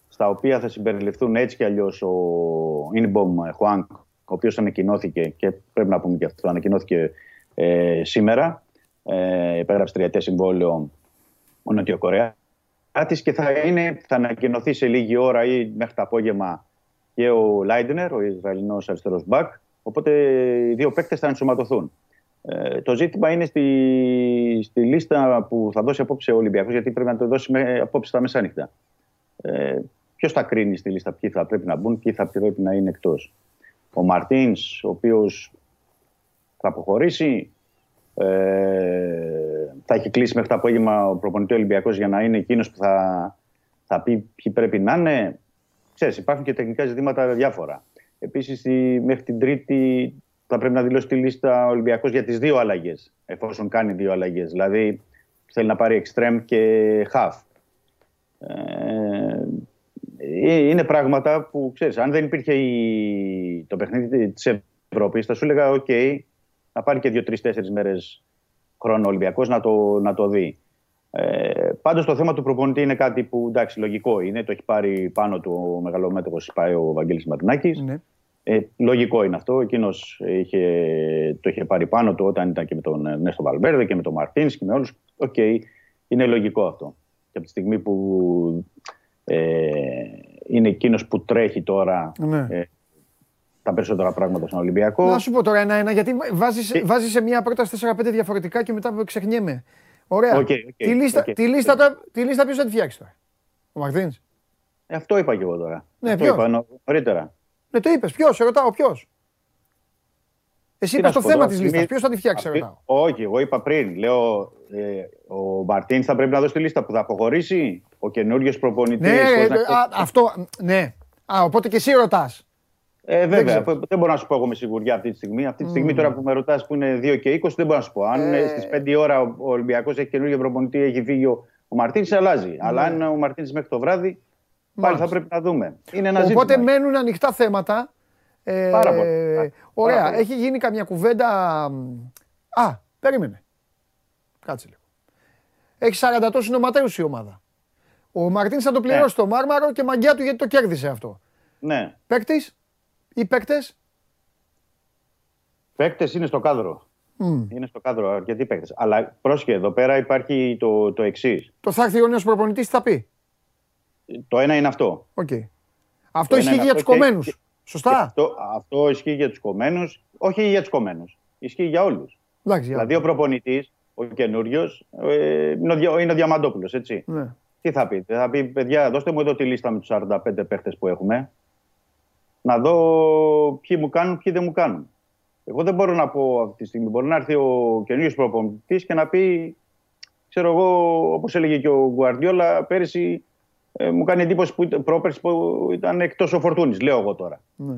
Στα οποία θα συμπεριληφθούν έτσι κι αλλιώς ο Ινμπομ Χουάνκ, ο οποίος ανακοινώθηκε και πρέπει να πούμε και αυτό, ανακοινώθηκε ε, σήμερα. Ε, υπέγραψε τριετές συμβόλαιο ο Νοτιοκορέα και θα, είναι, θα ανακοινωθεί σε λίγη ώρα ή μέχρι το απόγευμα και ο Λάιντνερ, ο Ισραηλινός αριστερός μπακ. Οπότε οι δύο παίκτες θα ενσωματωθούν. Ε, το ζήτημα είναι στη, στη λίστα που θα δώσει απόψε ο Ολυμπιακός, γιατί πρέπει να το δώσει με, απόψε τα μεσάνυχτα. Ε, Ποιος θα κρίνει στη λίστα ποιοι θα πρέπει να μπουν, ποιοι θα πρέπει να είναι εκτός. Ο Μαρτίνς, ο οποίος θα αποχωρήσει, ε, θα έχει κλείσει μέχρι το απόγευμα ο προπονητή Ολυμπιακός για να είναι εκείνος που θα, θα πει ποιοι πρέπει να είναι. Ξέρεις, υπάρχουν και τεχνικά ζητήματα διάφορα. Επίσης, στη- μέχρι την Τρίτη θα πρέπει να δηλώσει τη λίστα ο Ολυμπιακός για τις δύο αλλαγές, εφόσον κάνει δύο αλλαγές. Δηλαδή, θέλει να πάρει εξτρέμ και χαφ. Ε, ε, είναι πράγματα που, ξέρεις, αν δεν υπήρχε η... το παιχνίδι της Ευρώπης, θα σου έλεγα, οκ, να πάρει και δύο-τρει-τέσσερι μέρες χρόνο ο Ολυμπιακός να το, να το δει. Ε, Πάντως το θέμα του προπονητή είναι κάτι που εντάξει, λογικό είναι. Το έχει πάρει πάνω του ο μεγαλομέτοχος πάει ο Βαγγέλης Μαρινάκης. Ναι. Ε, λογικό είναι αυτό. Εκείνος το είχε πάρει πάνω του όταν ήταν και με τον Ερνέστο Βαλβέρδε και με τον Μαρτίνς και με όλους. Οκ, είναι λογικό αυτό. Και από τη στιγμή που ε, είναι εκείνος που τρέχει τώρα Ναι. ε, τα περισσότερα πράγματα στον Ολυμπιακό. Να σου πω τώρα ένα-ένα, γιατί βάζεις, βάζεις σε μια πρόταση 4-5 διαφορετικά και μετά ξεχνιέμαι. Ωραία. Οκ, οκ, τη, λίστα, οκ. τη, λίστα, τώρα- τη λίστα ποιος θα τη φτιάξει τώρα; Ο Μαρτίνς; Ε, αυτό είπα και εγώ τώρα. Ναι, αυτό ποιος; είπα νω- νωρίτερα. Ναι, το είπες. Ποιος, σε ρωτάω, ποιος; Εσύ Τι να είπες το σου πω θέμα τώρα, της στιγμή- λίστας. Ποιος θα τη φτιάξει, σε Αυτή- ρωτάω; Όχι, εγώ είπα πριν. Λέω, ε, ο Μαρτίν θα πρέπει να δώσει τη λίστα που θα αποχωρήσει. Ο καινούριο προπονητής. Ναι, ε, α, αυτό, ναι. Α, οπότε και εσύ ρωτάς. Ε, βέβαια, ξέρω. δεν, δεν μπορώ να σου πω εγώ με σιγουριά αυτή τη στιγμή. Αυτή τη στιγμή Μμμ. τώρα που με ρωτάς που είναι 2 και 20, δεν μπορώ να σου πω. Αν Ε. στις 5 η ώρα ο Ολυμπιακός έχει καινούργιο προπονητή, έχει φύγει ο, ο Μαρτίνη, αλλάζει. Αλλά αν ο Μαρτίνη μέχρι το βράδυ, πάλι Ναι. Μάλιστα. θα πρέπει να δούμε. Είναι ένα Οπότε ζήτημα. μένουν ανοιχτά θέματα Ε, Πάρα πολύ. Ωραία. Πάρα πολύ. Έχει γίνει καμιά κουβέντα. Α, περίμενε. Κάτσε λίγο. Έχει 40 τόσου νοματέου η ομάδα. Ο Μαρτίν θα το πληρώσει το μάρμαρο και μαγκιά του γιατί το κέρδισε αυτό. Ναι. Παίκτης ή παίκτες; Παίκτες είναι στο κάδρο. Είναι στο κάδρο αρκετοί παίκτες. Αλλά πρόσχε, εδώ πέρα υπάρχει το, το εξής. Το θα έρθει ο νέος προπονητής, τι θα πει; Το ένα είναι αυτό. Οκ. Αυτό Το ισχύει ένα είναι για τους αυτό και- κομμένους. και- Σωστά; και Αυτό, αυτό ισχύει για τους κομμένους, όχι για τους κομμένους. Ισχύει για όλους. Εντάξει, για- Δηλαδή ο προπονητής, ο καινούριος, ε, είναι ο, Δια- είναι ο Διαμαντόπουλος, έτσι. Ναι. Τι θα πει, θα πει, παιδιά, δώστε μου εδώ τη λίστα με τους 45 παίχτες που έχουμε. Να δω ποιοι μου κάνουν, ποιοι δεν μου κάνουν. Εγώ δεν μπορώ να πω αυτή τη στιγμή. Μπορεί να έρθει ο καινούριος προπονητής και να πει, ξέρω εγώ, όπως έλεγε και ο Γκουαρδιόλα πέρυσι, ε, μου κάνει εντύπωση που ήταν, πρόπερση που ήταν εκτός ο Φορτούνης. Λέω εγώ τώρα. Ναι.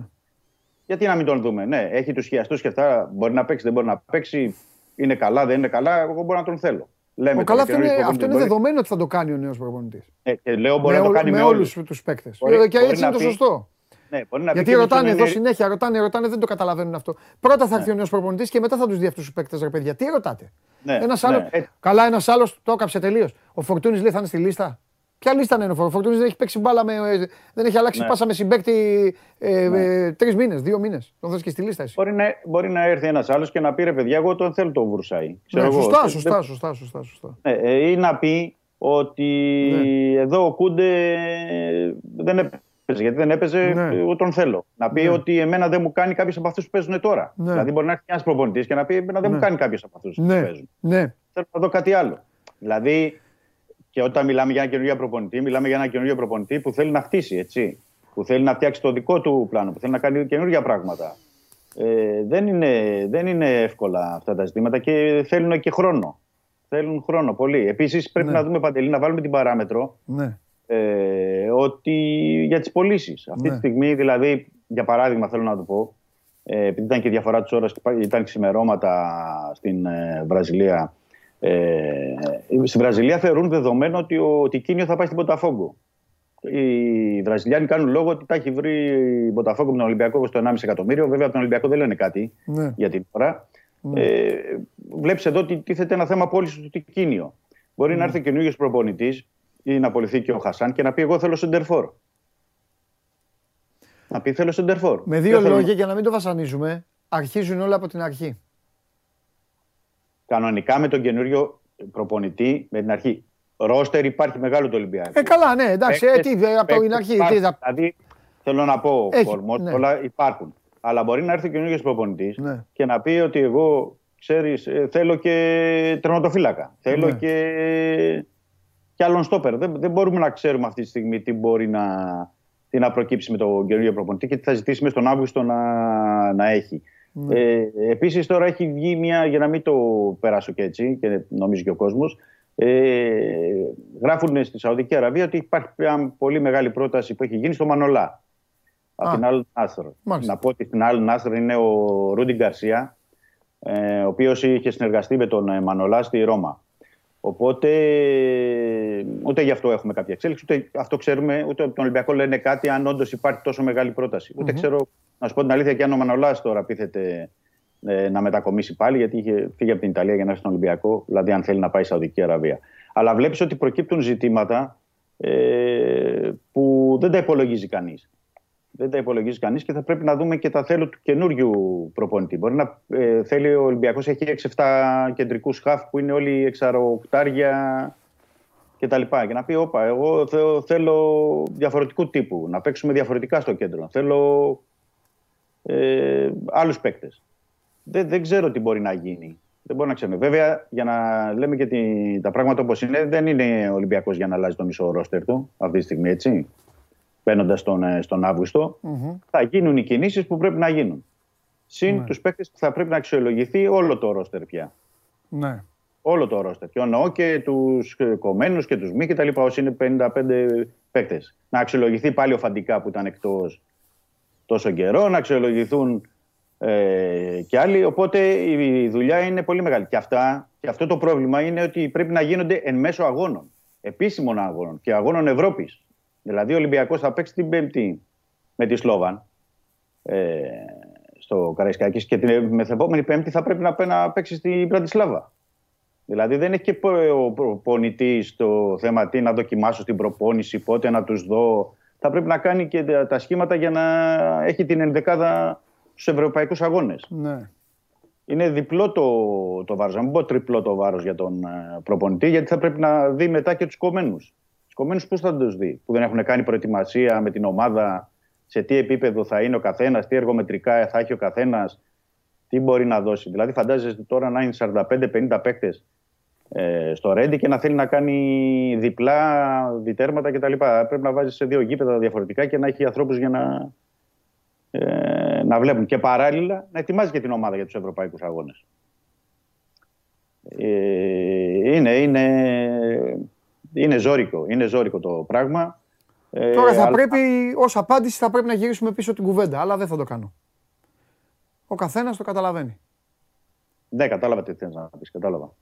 Γιατί να μην τον δούμε; Ναι, έχει τους χιαστούς και αυτά. Μπορεί να παίξει, δεν μπορεί να παίξει. Είναι καλά, δεν είναι καλά. Εγώ μπορώ να τον θέλω. Λέμε Ο, τώρα, καλά, αυτό καινούργιος είναι, προπονητής αυτό είναι μπορεί- δεδομένο ότι θα το κάνει ο νέος προπονητής. Ε, και λέω μπορεί με, να το όλ- κάνει με με όλους όλους. τους παίκτες. Μπορεί- Και μπορεί έτσι να είναι το πει- σωστό. Ναι, μπορεί να πει Γιατί και ρωτάνε τους εδώ είναι- συνέχεια, ρωτάνε, ρωτάνε, δεν το καταλαβαίνουν αυτό. Πρώτα θα έρθει ο νέος προπονητής και μετά θα τους δει αυτούς τους παίκτες, ρε παιδιά. Τι ρωτάτε; Ναι, Ένας ναι. άλλο. Καλά, ένας άλλος το έκαψε τελείως. Ο Φορτούνης λέει θα είναι στη λίστα. Ποια λίστα να είναι ο Φορτούνης. Ο Φορτούνη δεν έχει παίξει μπάλα με. ε, Δεν έχει αλλάξει Ναι. πάσα με συμπέκτη ε, ε, τρεις μήνες, δύο μήνες. Τον θες και στη λίστα εσύ. Μπορεί να, μπορεί να έρθει ένας άλλος και να πει ρε παιδιά, εγώ τον θέλω τον Βρουσάη. Ξέρω Ναι, εγώ. σωστά, Δεν- σωστά, σωστά, σωστά, σωστά. Ναι, ε, ή να πει ότι Ναι. εδώ ο Κούντε δεν έπαιζε. Γιατί δεν έπαιζε, Ναι. εγώ τον θέλω. Να πει Ναι. ότι εμένα δεν μου κάνει κάποιο από αυτούς που παίζουν τώρα. Ναι. Δηλαδή μπορεί να έρθει ένας προπονητής και να πει εμένα δεν Ναι. μου κάνει κάποιο από αυτούς που Ναι, παίζουν. ναι. Θέλω να δω κάτι άλλο. Δηλαδή, και όταν μιλάμε για ένα καινούργιο προπονητή, μιλάμε για ένα καινούργιο προπονητή που θέλει να χτίσει, έτσι. Που θέλει να φτιάξει το δικό του πλάνο, που θέλει να κάνει καινούργια πράγματα. Ε, δεν, είναι, δεν είναι εύκολα αυτά τα ζητήματα και θέλουν και χρόνο. Θέλουν χρόνο πολύ. Επίσης, πρέπει Ναι. να δούμε παντελή, να βάλουμε την παράμετρο Ναι. ε, ότι για τις πωλήσει. Αυτή Ναι. τη στιγμή, δηλαδή, για παράδειγμα, θέλω να το πω, ε, επειδή ήταν και διαφορά της ώρας, ήταν ξημερώματα στην ε, Βραζιλία. Ε, στη Βραζιλία θεωρούν δεδομένο ότι ο Τικίνιο θα πάει στην Ποταφόγκο. Οι Βραζιλιάνοι κάνουν λόγο ότι τα έχει βρει η Ποταφόγκο με τον Ολυμπιακό στο 1,5 εκατομμύριο. Βέβαια, από τον Ολυμπιακό δεν λένε κάτι Ναι. για την ώρα. Ναι. Ε, Βλέπεις εδώ ότι τίθεται ένα θέμα πώληση του Τικίνιο. Μπορεί Ναι. να έρθει καινούριο προπονητής ή να απολυθεί και ο Χασάν και να πει: Εγώ θέλω σεντερφόρ. Να πει: Θέλω σεντερφόρ. Με δύο Δεν θέλω- λόγια για να μην το βασανίζουμε, αρχίζουν όλα από την αρχή. Κανονικά με τον καινούριο προπονητή με την αρχή. Ρόστερ υπάρχει μεγάλο το Ολυμπιακό. Ε, καλά, ναι, εντάξει, ε, τι, δε, από την Παίκτες αρχή. υπάρχουν. Τι, θα... Δηλαδή, θέλω να πω, Έχει, κορμός, ναι. όλα υπάρχουν. Αλλά μπορεί να έρθει καινούριο προπονητής Ναι. και να πει ότι εγώ, ξέρεις, ε, θέλω και τερματοφύλακα. Θέλω Ναι. και, και άλλον στόπερ. Δεν, δεν μπορούμε να ξέρουμε αυτή τη στιγμή τι μπορεί να, τι να προκύψει με τον καινούριο προπονητή και τι θα ζητήσει μες τον Αύγουστο να, να έχει. Ναι. Ε, επίσης τώρα έχει βγει μια, για να μην το περάσω και έτσι και νομίζω και ο κόσμος, ε, γράφουν στη Σαουδική Αραβία ότι υπάρχει μια πολύ μεγάλη πρόταση που έχει γίνει στο Μανολά. Από Α. την Al Nasr. Μάλιστα. Να πω ότι στην Al Nasr είναι ο Ρούντι Γκαρσία, ε, ο οποίος είχε συνεργαστεί με τον ε, Μανολά στη Ρώμα. Οπότε ούτε γι' αυτό έχουμε κάποια εξέλιξη, ούτε αυτό ξέρουμε, ούτε από τον Ολυμπιακό λένε κάτι αν όντως υπάρχει τόσο μεγάλη πρόταση. Ούτε ξέρω, να σου πω την αλήθεια, και αν ο Μανολάς τώρα πείθεται ε, να μετακομίσει πάλι, γιατί είχε φύγει από την Ιταλία για να έρθει στον Ολυμπιακό, δηλαδή αν θέλει να πάει στη Σαουδική Αραβία. Αλλά βλέπεις ότι προκύπτουν ζητήματα ε, που δεν τα υπολογίζει κανείς. Δεν τα υπολογίζει κανείς και θα πρέπει να δούμε και τα θέλω του καινούριου προπονητή. Μπορεί να ε, θέλει ο Ολυμπιακός, έχει 6-7 κεντρικούς χαφ που είναι όλοι εξαροκτάρια κτλ. Και, και να πει: Όπα, εγώ θε- θέλω διαφορετικού τύπου, να παίξουμε διαφορετικά στο κέντρο. Θέλω ε, άλλους παίκτες. Δεν, δεν ξέρω τι μπορεί να γίνει. Δεν μπορεί να ξέρουμε. Βέβαια, για να λέμε και τη- τα πράγματα όπως είναι, δεν είναι ο Ολυμπιακός για να αλλάζει το μισό ρόστερ του αυτή τη στιγμή, έτσι. Μπαίνοντα τον, ε, στον Αύγουστο, θα γίνουν οι κινήσεις που πρέπει να γίνουν. Συν Ναι. τους του παίκτες που θα πρέπει να αξιολογηθεί όλο το ρόστερ πια. Ναι. Όλο το ρόστερ. Και εννοώ και τους κομμένους και τους μη κτλ. Όσοι είναι 55 παίκτες. Να αξιολογηθεί πάλι ο Φαντικά που ήταν εκτός τόσο καιρό, να αξιολογηθούν ε, και άλλοι. Οπότε η δουλειά είναι πολύ μεγάλη. Και, αυτά, και αυτό το πρόβλημα είναι ότι πρέπει να γίνονται εν μέσω αγώνων. Επίσημων αγώνων και αγώνων Ευρώπης. Δηλαδή ο Ολυμπιακός θα παίξει την Πέμπτη με τη Σλόβαν. Ε, στο Καραϊσκάκης και την μεθεπόμενη Πέμπτη θα πρέπει να, πέ- να παίξει στην Πρατισλάβα. Δηλαδή δεν έχει και πο- ο προπονητή το θέμα τι να δοκιμάσω στην προπόνηση, πότε να τους δω. Θα πρέπει να κάνει και τα- τα σχήματα για να έχει την ενδεκάδα στους ευρωπαϊκούς αγώνες. Ναι. Είναι διπλό το, το βάρος. Να μην πω τριπλό το βάρος για τον ε, προπονητή, γιατί θα πρέπει να δει μετά και τους κομμένους. Τους κομμένους πώς θα τους δει, που δεν έχουν κάνει προετοιμασία με την ομάδα, σε τι επίπεδο θα είναι ο καθένας, τι εργομετρικά θα έχει ο καθένας, τι μπορεί να δώσει. Δηλαδή, φαντάζεστε τώρα να είναι 45-50 παίκτες ε, στο Ρέντι και να θέλει να κάνει διπλά διτέρματα κτλ. Πρέπει να βάζει σε δύο γήπεδα διαφορετικά και να έχει ανθρώπους για να, ε, να βλέπουν. Και παράλληλα να ετοιμάζει και την ομάδα για τους ευρωπαϊκούς αγώνες. Ε, είναι, είναι, είναι, ζώρικο, είναι ζώρικο το πράγμα. Ε, Τώρα θα αλλά- πρέπει, ως απάντηση, θα πρέπει να γυρίσουμε πίσω την κουβέντα, αλλά δεν θα το κάνω. Ο καθένας το καταλαβαίνει. Ναι, κατάλαβα τι θέλει να πεις. Κατάλαβα.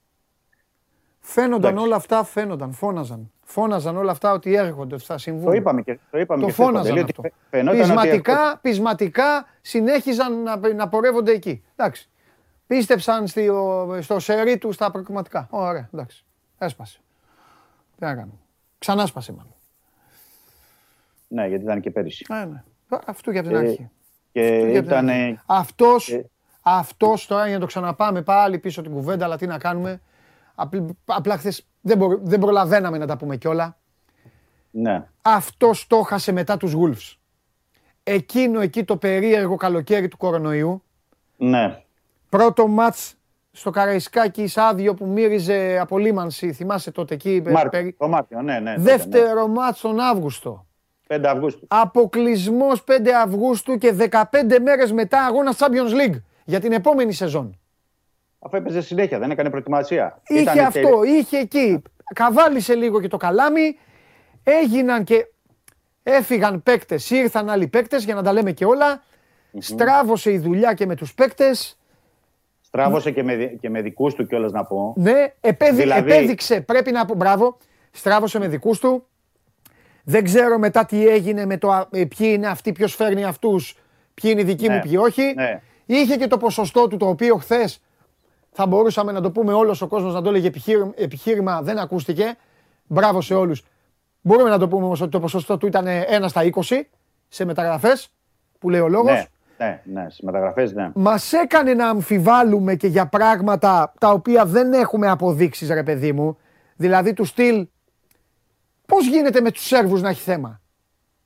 Φαίνονταν Εντάξει. όλα αυτά, φαίνονταν, φώναζαν. Φώναζαν όλα αυτά ότι έρχονται, ότι θα συμβούν. Το είπαμε και, το είπαμε Το και χθες, φώναζαν Παντελή, αυτό. ότι φαινόταν ότι Πεισματικά, πεισματικά συνέχιζαν να, να πορεύονται εκεί. Εντάξει. Πίστεψαν στη, ο- στο σερί του στα προκριματικά. Ωραία, εντάξει. Έσπασε. Τι να κάνουμε. Ξανά σπάσε μάλλον. Ναι, γιατί ήταν και πέρυσι. Ε, ναι. Αυτό και από την Ε, αρχή. Και Αυτό και από την ήταν. αρχή. Αυτός, αυτός τώρα για να το ξαναπάμε πάλι πίσω την κουβέντα, αλλά τι να κάνουμε. Απλ- Απλά χθες δεν, μπο- δεν προλαβαίναμε να τα πούμε κιόλα. Ναι. Αυτός το χάσε μετά τους Wolves. Εκείνο εκεί το περίεργο καλοκαίρι του κορονοϊού. Ναι. Πρώτο μάτς στο Καραϊσκάκι άδειο που μύριζε απολύμανση. Θυμάσαι τότε εκεί. Μάρτιο, περί- το Μάρτιο, ναι, ναι. τότε, Δεύτερο μάτς τον Αύγουστο. ναι. 5 Αυγούστου. Αποκλεισμός 5 Αυγούστου και 15 μέρες μετά αγώνα Champions League για την επόμενη σεζόν. Αφού έπαιζε συνέχεια, δεν έκανε προετοιμασία. Είχε Ήταν αυτό, τελε- είχε εκεί. Καβάλισε λίγο και το καλάμι. Έγιναν και έφυγαν παίκτες, ήρθαν άλλοι παίκτες για να τα λέμε και όλα. Στράβωσε η δουλειά και με τους παίκτες. Στράβωσε και με, δι- και με δικούς του κιόλας να πω. Ναι, επέδει, Δηλαδή- επέδειξε, πρέπει να πω, μπράβο, στράβωσε με δικούς του. Δεν ξέρω μετά τι έγινε με το α- ε, ποιοι είναι αυτοί, ποιος φέρνει αυτούς, ποιοι είναι οι δικοί Ναι, μου, ποιοι όχι. ναι. Είχε και το ποσοστό του το οποίο χθες θα μπορούσαμε να το πούμε όλος ο κόσμος να το έλεγε επιχείρημα, επιχείρημα δεν ακούστηκε. Μπράβο σε όλους. Μπορούμε να το πούμε όμως ότι το ποσοστό του ήταν 1 στα 20 σε μεταγραφές που λέει ο λόγος. Ναι, ναι, ναι, στι μεταγραφές, ναι. Μας έκανε να αμφιβάλλουμε και για πράγματα τα οποία δεν έχουμε αποδείξεις ρε παιδί μου. Δηλαδή του στυλ πώς γίνεται με τους Σέρβους να έχει θέμα;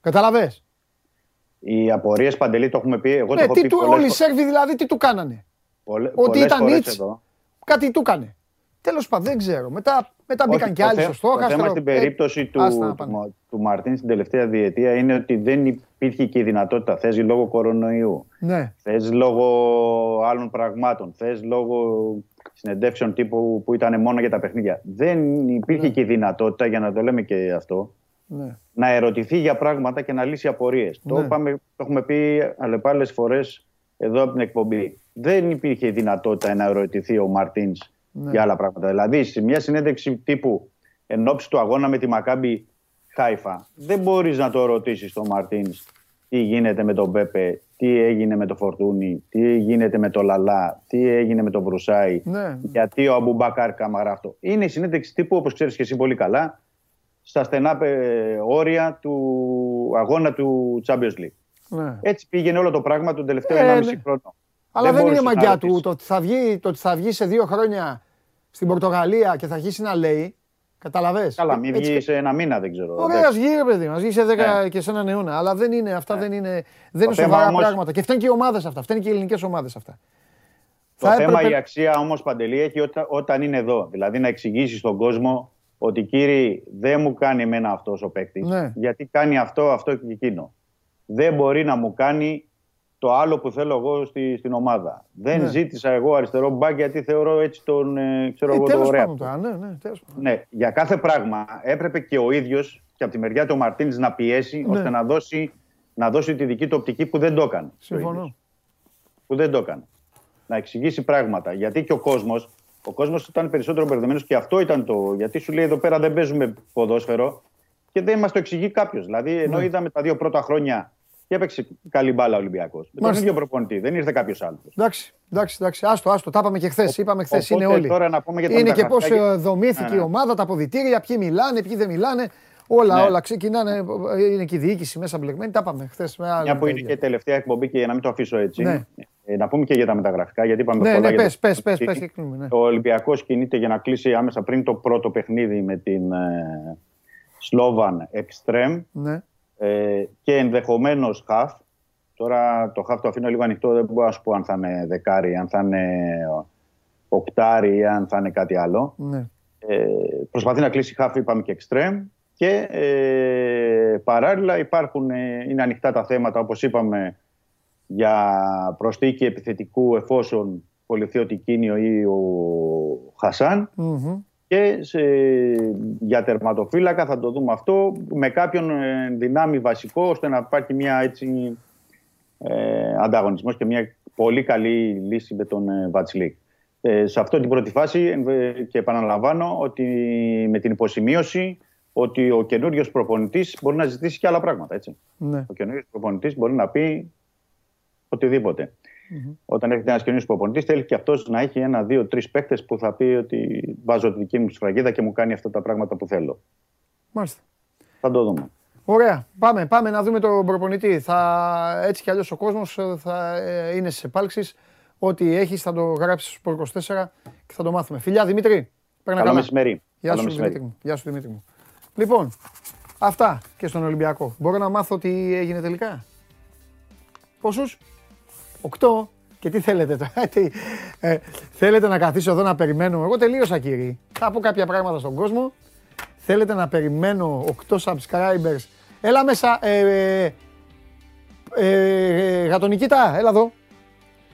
Καταλαβες; Οι απορίες παντελή το έχουμε πει. Εγώ το Ναι, έχω τι πει του, πολλές όλοι οι φο- Σέρβοι δηλαδή τι του κάνανε; Πολλέ- Ότι πολλές ήταν φορές ήτς, εδώ. κάτι του έκανε. Τέλος πάντων δεν ξέρω. Μετά, μετά Όχι, μπήκαν και το άλλοι θε- στο στόχαστρο. Το θέμα στην Ε, περίπτωση του, άστα να του, πάνε. Μα- του Μαρτίν στην τελευταία διετία είναι ότι δεν υπήρχε και η δυνατότητα. Θες λόγω κορονοϊού. Ναι. Θες λόγω άλλων πραγμάτων. Θες λόγω συνεντεύξεων τύπου που ήταν μόνο για τα παιχνίδια. Δεν υπήρχε και η δυνατότητα, για να το λέμε και αυτό, Ναι. να ερωτηθεί για πράγματα και να λύσει απορίες. Το, Ναι. είπαμε- το έχουμε πει αλλεπάλληλε φορές εδώ από την εκπομπή. Δεν υπήρχε η δυνατότητα να ερωτηθεί ο Μαρτίνς Ναι. για άλλα πράγματα. Δηλαδή, σε μια συνέντευξη τύπου εν ώψη του αγώνα με τη Μακάμπη Χάιφα, δεν μπορείς να το ρωτήσεις τον Μαρτίνς τι γίνεται με τον Πέπε, τι έγινε με το Φορτούνι, τι γίνεται με το Λαλά, τι έγινε με τον Βρουσάη, Ναι. γιατί ο Αμπουμπάκαρ Καμαρά αυτό. Είναι η συνέντευξη τύπου, όπως ξέρεις και εσύ πολύ καλά, στα στενά ε, όρια του αγώνα του Champions League. Ναι. Έτσι πήγαινε όλο το πράγμα τον τελευταίο Ε, 1,5 ναι. χρόνο. Αλλά δεν, είναι μπορούσε να μαγιά ρωτήσει. του το ότι, θα βγει, το ότι θα βγει σε δύο χρόνια στην Πορτογαλία και θα αρχίσει να λέει. Καταλαβες; Καλά, μην Έτσι- βγει σε ένα μήνα, δεν ξέρω. Ωραία, Εντάξει. ας βγει ρε παιδί μας, βγει σε 10 Ναι. και σε έναν αιώνα. Αλλά δεν είναι, αυτά δεν είναι, δεν είναι θέμα σοβαρά όμως- πράγματα. Και φταίνουν και οι ομάδες αυτά, φταίνουν και οι ελληνικές ομάδες αυτά. Το Θα θέμα, έπρεπε- η αξία όμως παντελή έχει όταν, όταν είναι εδώ. Δηλαδή να εξηγήσεις στον κόσμο ότι κύριε, δεν μου κάνει εμένα αυτός ο παίκτη. Ναι. Γιατί κάνει αυτό, αυτό και εκείνο. Δεν μπορεί να μου κάνει το άλλο που θέλω εγώ στη, στην ομάδα. Δεν Ναι. ζήτησα εγώ αριστερό μπακ γιατί θεωρώ έτσι τον ε, ξέρω Ε, εγώ, το τέλος ωραία. πάντων τώρα, ναι, ναι, τέλος πάντων. Ναι, για κάθε πράγμα έπρεπε και ο ίδιος και από τη μεριά του Μαρτίνη να πιέσει Ναι. ώστε να δώσει, να δώσει τη δική του οπτική που δεν το έκανε. ο ίδιος. Συμφωνώ. Που δεν το έκανε. Να εξηγήσει πράγματα. Γιατί και ο κόσμος ο κόσμος ήταν περισσότερο μπερδεμένος και αυτό ήταν το. Γιατί σου λέει εδώ πέρα δεν παίζουμε ποδόσφαιρο και δεν μας το εξηγεί κάποιος. Δηλαδή, ενώ Ναι. είδαμε τα δύο πρώτα χρόνια Και έπαιξε καλή μπάλα ο Ολυμπιακός. Με τον Μάλιστα. ίδιο προπονητή. Δεν ήρθε κάποιος άλλος. Εντάξει, εντάξει, εντάξει. Άστο, άστο. Τα είπαμε και χθες. Είπαμε χθες. οπότε Είναι όλοι. τώρα να πούμε για τα είναι και πώς μεταγραφικά. δομήθηκε Ναι, η ναι. ομάδα, τα αποδητήρια, ποιοι μιλάνε, ποιοι δεν μιλάνε. Όλα, Ναι. όλα ξεκινάνε. Είναι και η διοίκηση μέσα μπλεγμένη. Τα είπαμε χθες. Μια που είναι και η τελευταία εκπομπή και για να μην το αφήσω έτσι. Ναι. ε, να πούμε και για τα μεταγραφικά, γιατί είπαμε Ναι, πολλά ναι, για πες, το πες, πες, προπονητή. πες και κλείνουμε, ναι. Ο Ολυμπιακός κινείται για να κλείσει άμεσα πριν το πρώτο παιχνίδι με την ε, Σλόβαν Εκστρέμ Ναι. Ε, και ενδεχομένως χαφ. Τώρα το χαφ το αφήνω λίγο ανοιχτό, δεν μπορώ να σου πω αν θα είναι δεκάρι, αν θα είναι οκτάρι ή αν θα είναι κάτι άλλο. ναι. Ε, προσπαθεί να κλείσει χάφ, είπαμε και εξτρέμ. Και ε, παράλληλα υπάρχουν, ε, είναι ανοιχτά τα θέματα, όπως είπαμε, για προστίκη επιθετικού εφόσον πολιθεί ο Τικίνιο ή ο Χασάν. Μμμ. Και σε, για τερματοφύλακα θα το δούμε αυτό με κάποιον ε, δυνάμει βασικό ώστε να υπάρχει μια έτσι ε, ανταγωνισμός και μια πολύ καλή λύση με τον ε, Βατσλίκ. Ε, σε αυτή την πρώτη φάση ε, και επαναλαμβάνω ότι με την υποσημείωση ότι ο καινούριος προπονητής μπορεί να ζητήσει και άλλα πράγματα. Έτσι. Ναι. Ο καινούριος προπονητής μπορεί να πει οτιδήποτε. Μμμ. Όταν έρχεται ένας καινούριο προπονητής, θέλει και αυτός να έχει ένα, δύο, τρεις παίκτες που θα πει ότι βάζω τη δική μου σφραγίδα και μου κάνει αυτά τα πράγματα που θέλω. Μάλιστα. Θα το δούμε. Ωραία. Πάμε, πάμε να δούμε τον προπονητή. Θα, έτσι κι αλλιώς ο κόσμος θα ε, είναι στις επάλξεις. Ό,τι έχει θα το γράψει στο 24 και θα το μάθουμε. Φιλιά Δημήτρη. Παίρνα Καλό καλά. μεσημέρι. Γεια Καλό σου, μεσημέρι. Δημήτρη μου. Γεια σου Δημήτρη μου. Λοιπόν, αυτά και στον Ολυμπιακό. Μπορώ να μάθω τι έγινε τελικά; Πόσους; Οκτώ. Και τι θέλετε τώρα, τι, ε, θέλετε να καθίσω εδώ να περιμένω. Εγώ τελείωσα κύριε. Θα πω κάποια πράγματα στον κόσμο. Θέλετε να περιμένω 8 subscribers. Έλα μέσα. Ε, ε, ε, γατονικήτα, έλα εδώ.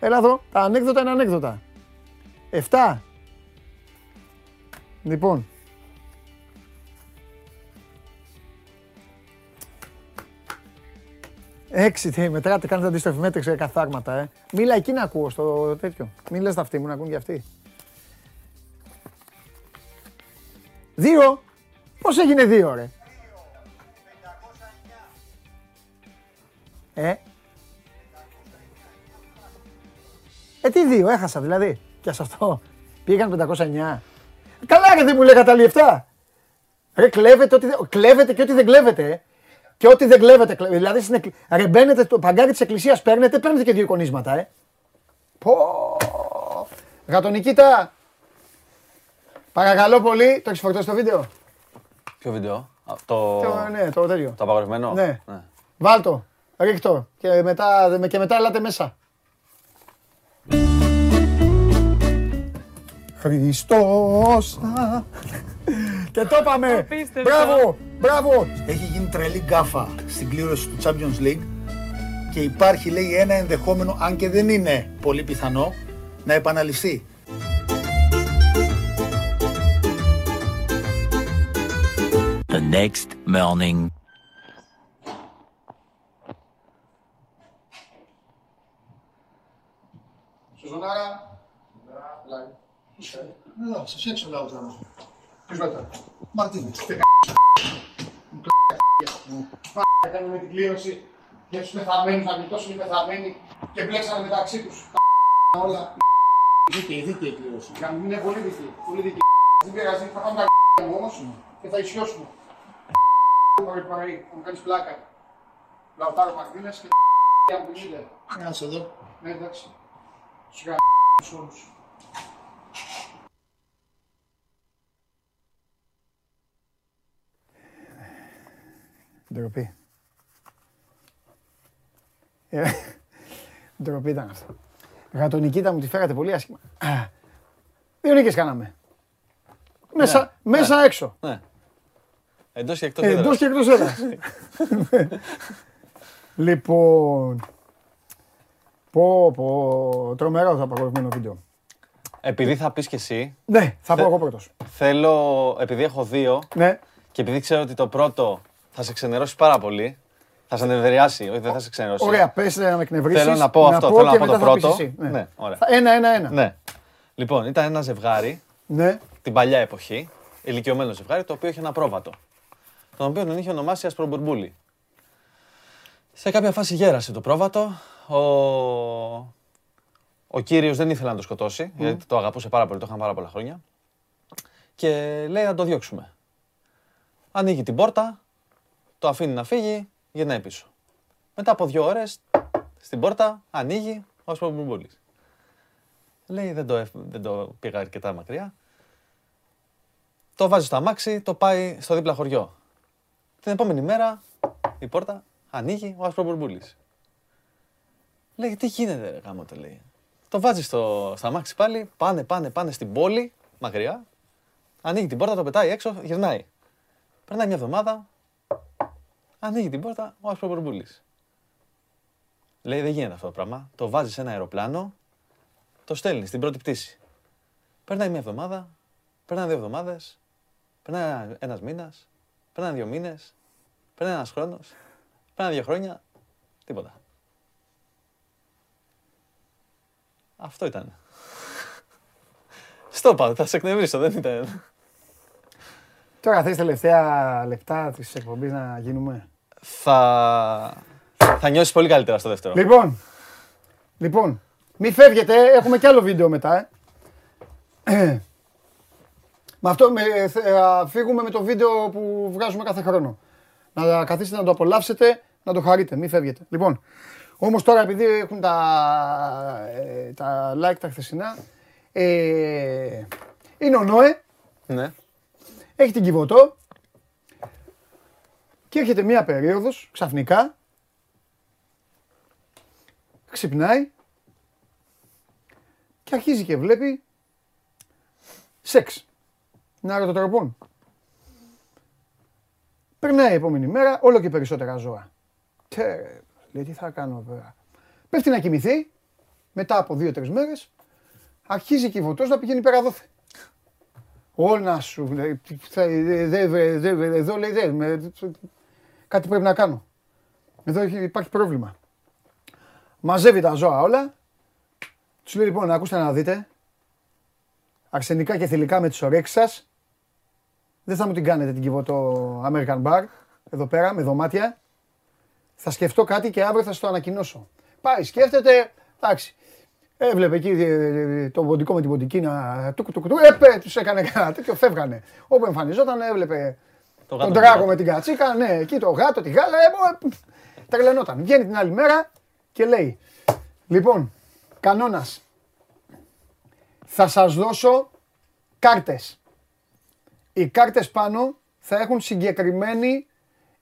Έλα εδώ. Τα ανέκδοτα είναι ανέκδοτα. 7. Λοιπόν. Έξι, τι μετράτε, κάνετε αντίστροφη μέτρηση καθάρματα, ε. Μίλα εκεί να ακούω στο τέτοιο. Μην λες τα αυτοί μου να ακούν και αυτοί. Δύο. Πώς έγινε δύο, ρε; Ε. Ε, τι δύο, έχασα δηλαδή. Και σε αυτό. Πήγαν 509. Καλά ρε δεν μου λέγατε άλλοι 7. Ρε κλέβετε, ό,τι, δεν- κλέβετε και ό,τι δεν κλέβετε. Ε. Και ό,τι δεν κλέβετε. κλέβετε. Δηλαδή στην εκκλη... ρε μπαίνετε το παγκάρι της εκκλησίας παίρνετε, παίρνετε και δύο εικονίσματα, ε. Πω. Γατονικήτα. Παρακαλώ πολύ, το έχεις φορτώσει το βίντεο; Ποιο βίντεο; Α, Το, Το, ναι, το τέτοιο. το απαγορευμένο; Ναι. Βάλτο, ρίχτω και μετά, και μετά έλατε μέσα. Χριστός α. Και το είπαμε. Μπράβο, μπράβο. Έχει γίνει τρελή γκάφα στην κλήρωση του Champions League και υπάρχει λέει ένα ενδεχόμενο, αν και δεν είναι πολύ πιθανό, να επαναληφθεί. The next morning. Σουζουνάρα. Ναι, σας έξω λέω τώρα. Ποιος μετά. Μαρτίνες. Θα κάνουμε την κλήρωση για τους πεθαμένους, να γλιτώσουν οι πεθαμένοι και μπλέξανε μεταξύ τους. Όλα. Δίκαιη, δίκαιη κλήρωση. Είναι πολύ δίκαιη. Πολύ δίκαιη. Δεν πειράζει, θα πάμε τα μου όμως και θα ισιώσουμε. Πάρε παραεί, θα μου κάνεις πλάκα. Λαουτάρο Μαρτίνες και μου πηγαίνετε. Να σε δω. Ναι, εντάξει. Σου κάνω τους όλους. Ντροπή. Ε, Ντροπή ήταν αυτό. Γατονικήτα μου τη φέρατε πολύ άσχημα. Α, Δύο νίκες κάναμε. Μέσα, Ναι, μέσα ναι. έξω. Ναι. Εντός και εκτός Ε, έδρας. Εντός και εκτός έδρας. λοιπόν. Πω, πω, τρομερό το απαγορευμένο βίντεο. Επειδή θα πεις και εσύ. Ναι, θα πω θε- εγώ πρώτος. Θέλω, επειδή έχω δύο Ναι. και επειδή ξέρω ότι το πρώτο θα σε ξενερώσει πάρα πολύ, θα σε νευριάσει, όχι δεν θα σε ξενερώσει. Ωραία, πες να με εκνευρίσεις. Θέλω να πω αυτό, θέλω να και πω το μετά θα πεις πρώτο. εσύ. Ναι. Ναι, ωραία. Θα- Ένα, ένα, ένα. Ναι. Λοιπόν, ήταν ένα ζευγάρι Ναι. την παλιά εποχή, ηλικιωμένο ζευγάρι, το οποίο είχε ένα πρόβατο. Τον οποίο τον είχε ονομάσει Ασπρομπουρμπούλη. Σε κάποια φάση γέρασε το πρόβατο. Ο, ο κύριος δεν ήθελε να το σκοτώσει, γιατί το αγαπούσε πάρα πολύ, το είχαν πάρα πολλά χρόνια. Και λέει να το διώξουμε. Ανοίγει την πόρτα, το αφήνει να φύγει, γυρνάει πίσω. Μετά από δύο ώρες, στην πόρτα, ανοίγει ο Ασπροπουρμπούλης. Λέει δεν το, εφ- δεν το πήγα αρκετά μακριά. Το βάζει στο αμάξι, το πάει στο δίπλα χωριό. Την επόμενη μέρα η πόρτα ανοίγει ο Ασπροπουρμπούλης. Λέει τι γίνεται ρε γάμο το λέει. Το βάζει στο, στο αμάξι πάλι, πάνε, πάνε, πάνε στην πόλη, μακριά. Ανοίγει την πόρτα, το πετάει έξω, γυρνάει. Περνάει μια εβδομάδα, ανοίγει την πόρτα ο Ασπροπουρμπούλης. Λέει δεν γίνεται αυτό το πράγμα. Το βάζει σε ένα αεροπλάνο, το στέλνει στην πρώτη πτήση. Περνάει μια εβδομάδα, περνάνε δύο εβδομάδες, περνάει ένας μήνας, περνάνε δύο μήνες, περνάει ένας χρόνος, περνάνε δύο χρόνια, τίποτα. Αυτό ήταν. Στο είπα, θα σε εκνευρίσω, δεν ήταν. Τώρα θες τελευταία λεπτά της εκπομπής να γίνουμε; Θα, θα νιώσεις πολύ καλύτερα στο δεύτερο. Λοιπόν, λοιπόν, μη φεύγετε, έχουμε κι άλλο βίντεο μετά. Ε. Με αυτό με, θα φύγουμε με το βίντεο που βγάζουμε κάθε χρόνο. Να καθίσετε να το απολαύσετε, να το χαρείτε, μη φεύγετε. Λοιπόν, όμως τώρα επειδή έχουν τα, ε, τα like τα χθεσινά, ε, είναι ο Νόε, Ναι. έχει την Κιβωτό και έρχεται μία περίοδος ξαφνικά ξυπνάει και αρχίζει και βλέπει σεξ. Να ρωτοτροπών. Περνάει η επόμενη μέρα όλο και περισσότερα ζώα. Τε, λέει τι θα κάνω βέβαια. Πέφτει να κοιμηθεί, μετά από δύο-τρεις μέρες, αρχίζει και η βοτός να πηγαίνει πέρα δόθε. Όλα σου, λέει, τι θα- δε- δε- δε- δε- δε- εδώ λέει δε, με- κάτι πρέπει να κάνω. Εδώ έχει- υπάρχει πρόβλημα. Μαζεύει τα ζώα όλα. Τους λέει λοιπόν, ακούστε να δείτε. Αρσενικά και θηλυκά με τις ορέξεις σας. Δεν θα μου την κάνετε την κυβωτό American Bar. Εδώ πέρα με δωμάτια. Θα σκεφτώ κάτι και αύριο θα σας το ανακοινώσω. Πάει, σκέφτεται. Εντάξει. Έβλεπε εκεί ε, το ποντικό με την ποντική να τουκ τουκ τουκ. Έπε, τους έκανε κανένα τέτοιο, φεύγανε. Όπου εμφανιζόταν έβλεπε Το τον γάτο τράγο με με την κατσίκα, ναι, εκεί το γάτο, τη γάλα, ε, ε, τρελαινόταν. Βγαίνει την άλλη μέρα και λέει, λοιπόν, κανόνας, θα σας δώσω κάρτες. Οι κάρτες πάνω θα έχουν συγκεκριμένη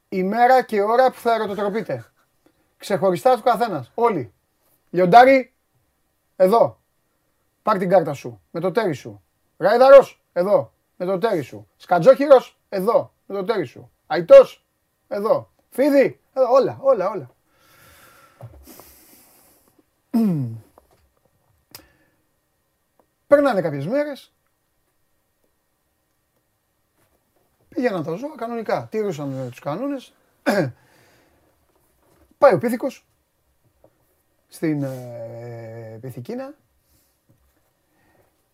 ημέρα και ώρα που θα ερωτοτροπείτε. Ξεχωριστά του καθένας. Όλοι. Λιοντάρι, εδώ. Πάρ την κάρτα σου. Με το τέρι σου. Ράιδαρος, εδώ. Με το τέρι σου. Σκατζόχυρος, εδώ. Με το τέρι σου. Αϊτός, εδώ. Φίδι, εδώ. Όλα, όλα, όλα. Περνάνε κάποιες μέρες. Πήγαιναν τα ζώα κανονικά. Τήρουσαν ε, τους κανόνες. Πάει ο πίθηκος στην ε, Πυθικίνα.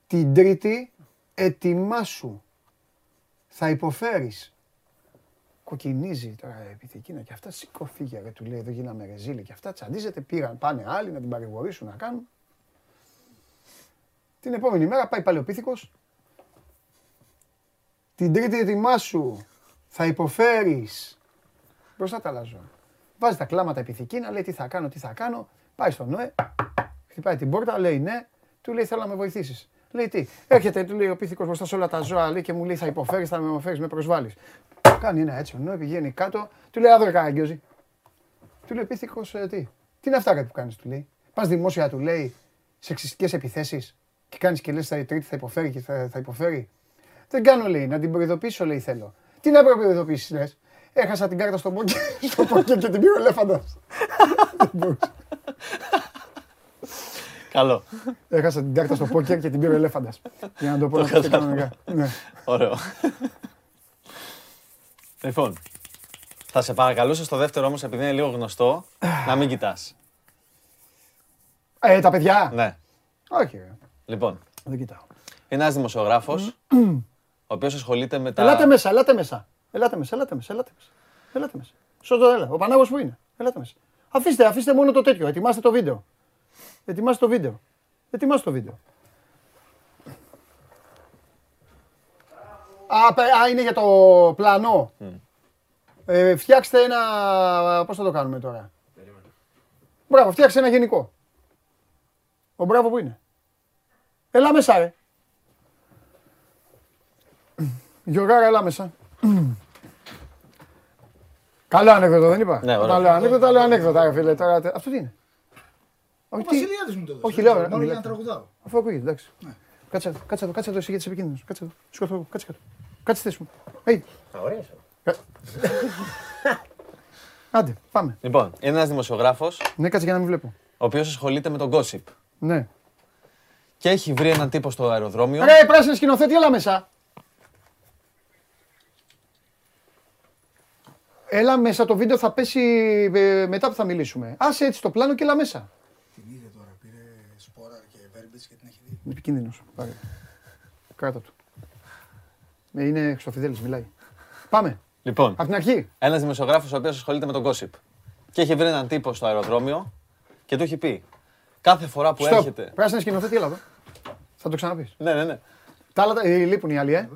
Την Τρίτη ετοιμάσου. Θα υποφέρεις. Κοκκινίζει τώρα η Πυθικίνα και αυτά σηκώ φύγε ρε του λέει εδώ γίναμε ρεζίλη και αυτά τσαντίζεται πήραν πάνε άλλοι να την παρηγορήσουν να κάνουν. Την επόμενη μέρα πάει πάλι ο πίθηκος. Την τρίτη ετοιμάσου. Θα υποφέρεις. Μπροστά τα άλλα ζώα. Βάζει τα κλάματα επιθυκίνα, λέει τι θα κάνω, τι θα κάνω. Πάει στον Νοέ, χτυπάει την πόρτα, λέει ναι. Του λέει θέλω να με βοηθήσεις. Λέει τι. Έρχεται, του λέει ο πίθηκος μπροστά σε όλα τα ζώα, λέει και μου λέει θα υποφέρεις, θα με υποφέρεις, με προσβάλλεις. Κάνει ένα έτσι ο Νοέ, πηγαίνει κάτω, του λέει άδρε καραγκιόζη. Του λέει ο πίθηκος «Ε, τι. Τι είναι αυτά κάτι που κάνεις, του λέει. Πας δημόσια, του λέει, σεξιστικές επιθέσεις και κάνεις και λες θα η τρίτη θα υποφέρει και θα, θα υποφέρει. Δεν κάνω λέει, να την προειδοποιήσω λέει θέλω. Τι να προειδοποιήσεις λες. Έχασα την κάρτα στο πόκερ, στο πόκερ και την πήρε ο ελέφαντας. Δεν μπορούσα. Καλό. Έχασα την κάρτα στο πόκερ και την πήρε ο ελέφαντας. Για να το πω Το να το κατάλαβα. κανονικά. Ναι. Ωραίο. λοιπόν, θα σε παρακαλούσα στο δεύτερο όμως, επειδή είναι λίγο γνωστό, να μην κοιτάς. Ε, τα παιδιά. Ναι. Όχι. ρε. Λοιπόν, Δεν κοιτάω. είναι ένας δημοσιογράφος, ο οποίος ασχολείται με τα... Ελάτε μέσα, ελάτε μέσα. Ελάτε μέσα, ελάτε μέσα, ελάτε μέσα. Ελάτε μέσα. Σωστό, έλα. Ο Πανάγος που είναι. Ελάτε μέσα. Αφήστε, αφήστε μόνο το τέτοιο. Ετοιμάστε το βίντεο. Ετοιμάστε το βίντεο. Ετοιμάστε το βίντεο. Α, πε- α, είναι για το πλανό. Ε, φτιάξτε ένα. Πώς θα το κάνουμε τώρα; Μπράβο, φτιάξτε ένα γενικό. Ο μπράβο που είναι. Έλα μέσα, ρε. Γιωργάρα, έλα μέσα. Καλό ανέκδοτο, δεν είπα; Ναι, ωραίο. Καλό ανέκδοτο, άλλο ανέκδοτα, ρε φίλε. Τώρα, τε- αυτό τι είναι; Όχι, τι- Βασιλιάδης μου το έδωσε. Όχι, λέω, Μόνο μιλάτε. για να τραγουδάω. Αφού ακούγεται, εντάξει. Κάτσε εδώ, κάτσε εδώ, κάτσε εδώ, εσύ γιατί είσαι επικίνδυνος. Κάτσε εδώ, σηκώθω εγώ, κάτσε κάτω. Κάτσε στη θέση μου. Hey. Ωραία. Άντε, πάμε. Λοιπόν, είναι ένας δημοσιογράφος, Ναι, κάτσε για να μην βλέπω. ο οποίος ασχολείται με τον gossip. Ναι. Και έχει βρει έναν τύπο στο αεροδρόμιο. Ρε, πράσινη σκηνοθέτη, έλα μέσα. Έλα μέσα, το βίντεο θα πέσει ε, μετά που θα μιλήσουμε. Άσε έτσι το πλάνο και έλα μέσα. Την είδε τώρα, πήρε σπόρα και βέρμπιτς και την έχει δει. Είναι επικίνδυνος. Πάρε. Κράτα του. Ε, Είναι Χρυστοφιδέλης, μιλάει. Πάμε. Λοιπόν, Από την αρχή. ένας δημοσιογράφος ο οποίος ασχολείται με τον gossip. Και έχει βρει έναν τύπο στο αεροδρόμιο και του έχει πει κάθε φορά που Stop. έρχεται. Πράσινη σκηνοθέτη, έλα εδώ. Θα το ξαναπείς. Ναι, ναι, ναι. Τα άλλα τα- ε, λείπουν οι άλλοι, ε.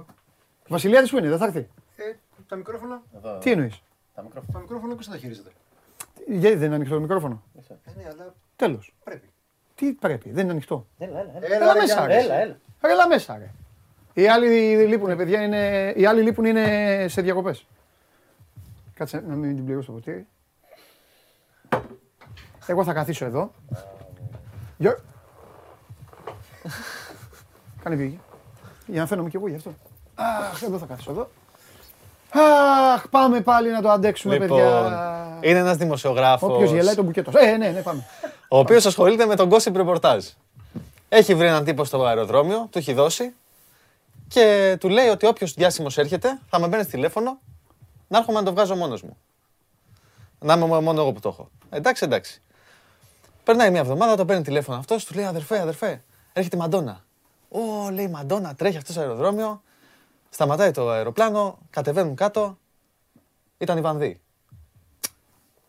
Βασιλιάδης που είναι, δεν θα έρθει. Ε, τα μικρόφωνα. Τι εννοείς; Τα μικρόφωνα. Τα μικρόφωνα πώς θα τα χειρίζεται. Γιατί δεν είναι ανοιχτό το μικρόφωνο; Ε, ναι, αλλά Τέλος. πρέπει. Τι πρέπει, δεν είναι ανοιχτό. Έλα, έλα. Έλα, Έλα ρε, μέσα, Γιάννη. ρε. Έλα, έλα. Ρε, Έλα μέσα, ρε. Οι άλλοι λείπουν, παιδιά, είναι... οι άλλοι λείπουν είναι σε διακοπές. Κάτσε να μην την πληρώσω το ποτήρι. Εγώ θα καθίσω εδώ. Γιο... Κάνε βγήκε. Για να φαίνομαι κι εγώ γι' αυτό. Αχ, εδώ θα καθίσω εδώ. Αχ, πάμε πάλι να το αντέξουμε, Λοιπόν, παιδιά. είναι ένας δημοσιογράφος. Όποιος γελάει τον μπουκέτο. Ε, ναι, ναι, πάμε. Ο οποίος ασχολείται με τον gossip reportage. Έχει βρει έναν τύπο στο αεροδρόμιο, του έχει δώσει και του λέει ότι όποιος διάσημος έρχεται θα με παίρνει τηλέφωνο να έρχομαι να το βγάζω μόνος μου. Να είμαι μόνο εγώ που το έχω. Εντάξει, εντάξει. Περνάει μια εβδομάδα, το παίρνει τηλέφωνο αυτός, του λέει αδερφέ, αδερφέ, έρχεται η Μαντόνα. Ω, λέει Μαντόνα, τρέχει αυτός στο αεροδρόμιο, σταματάει το αεροπλάνο, κατεβαίνουν κάτω. Ήταν η Βανδύ.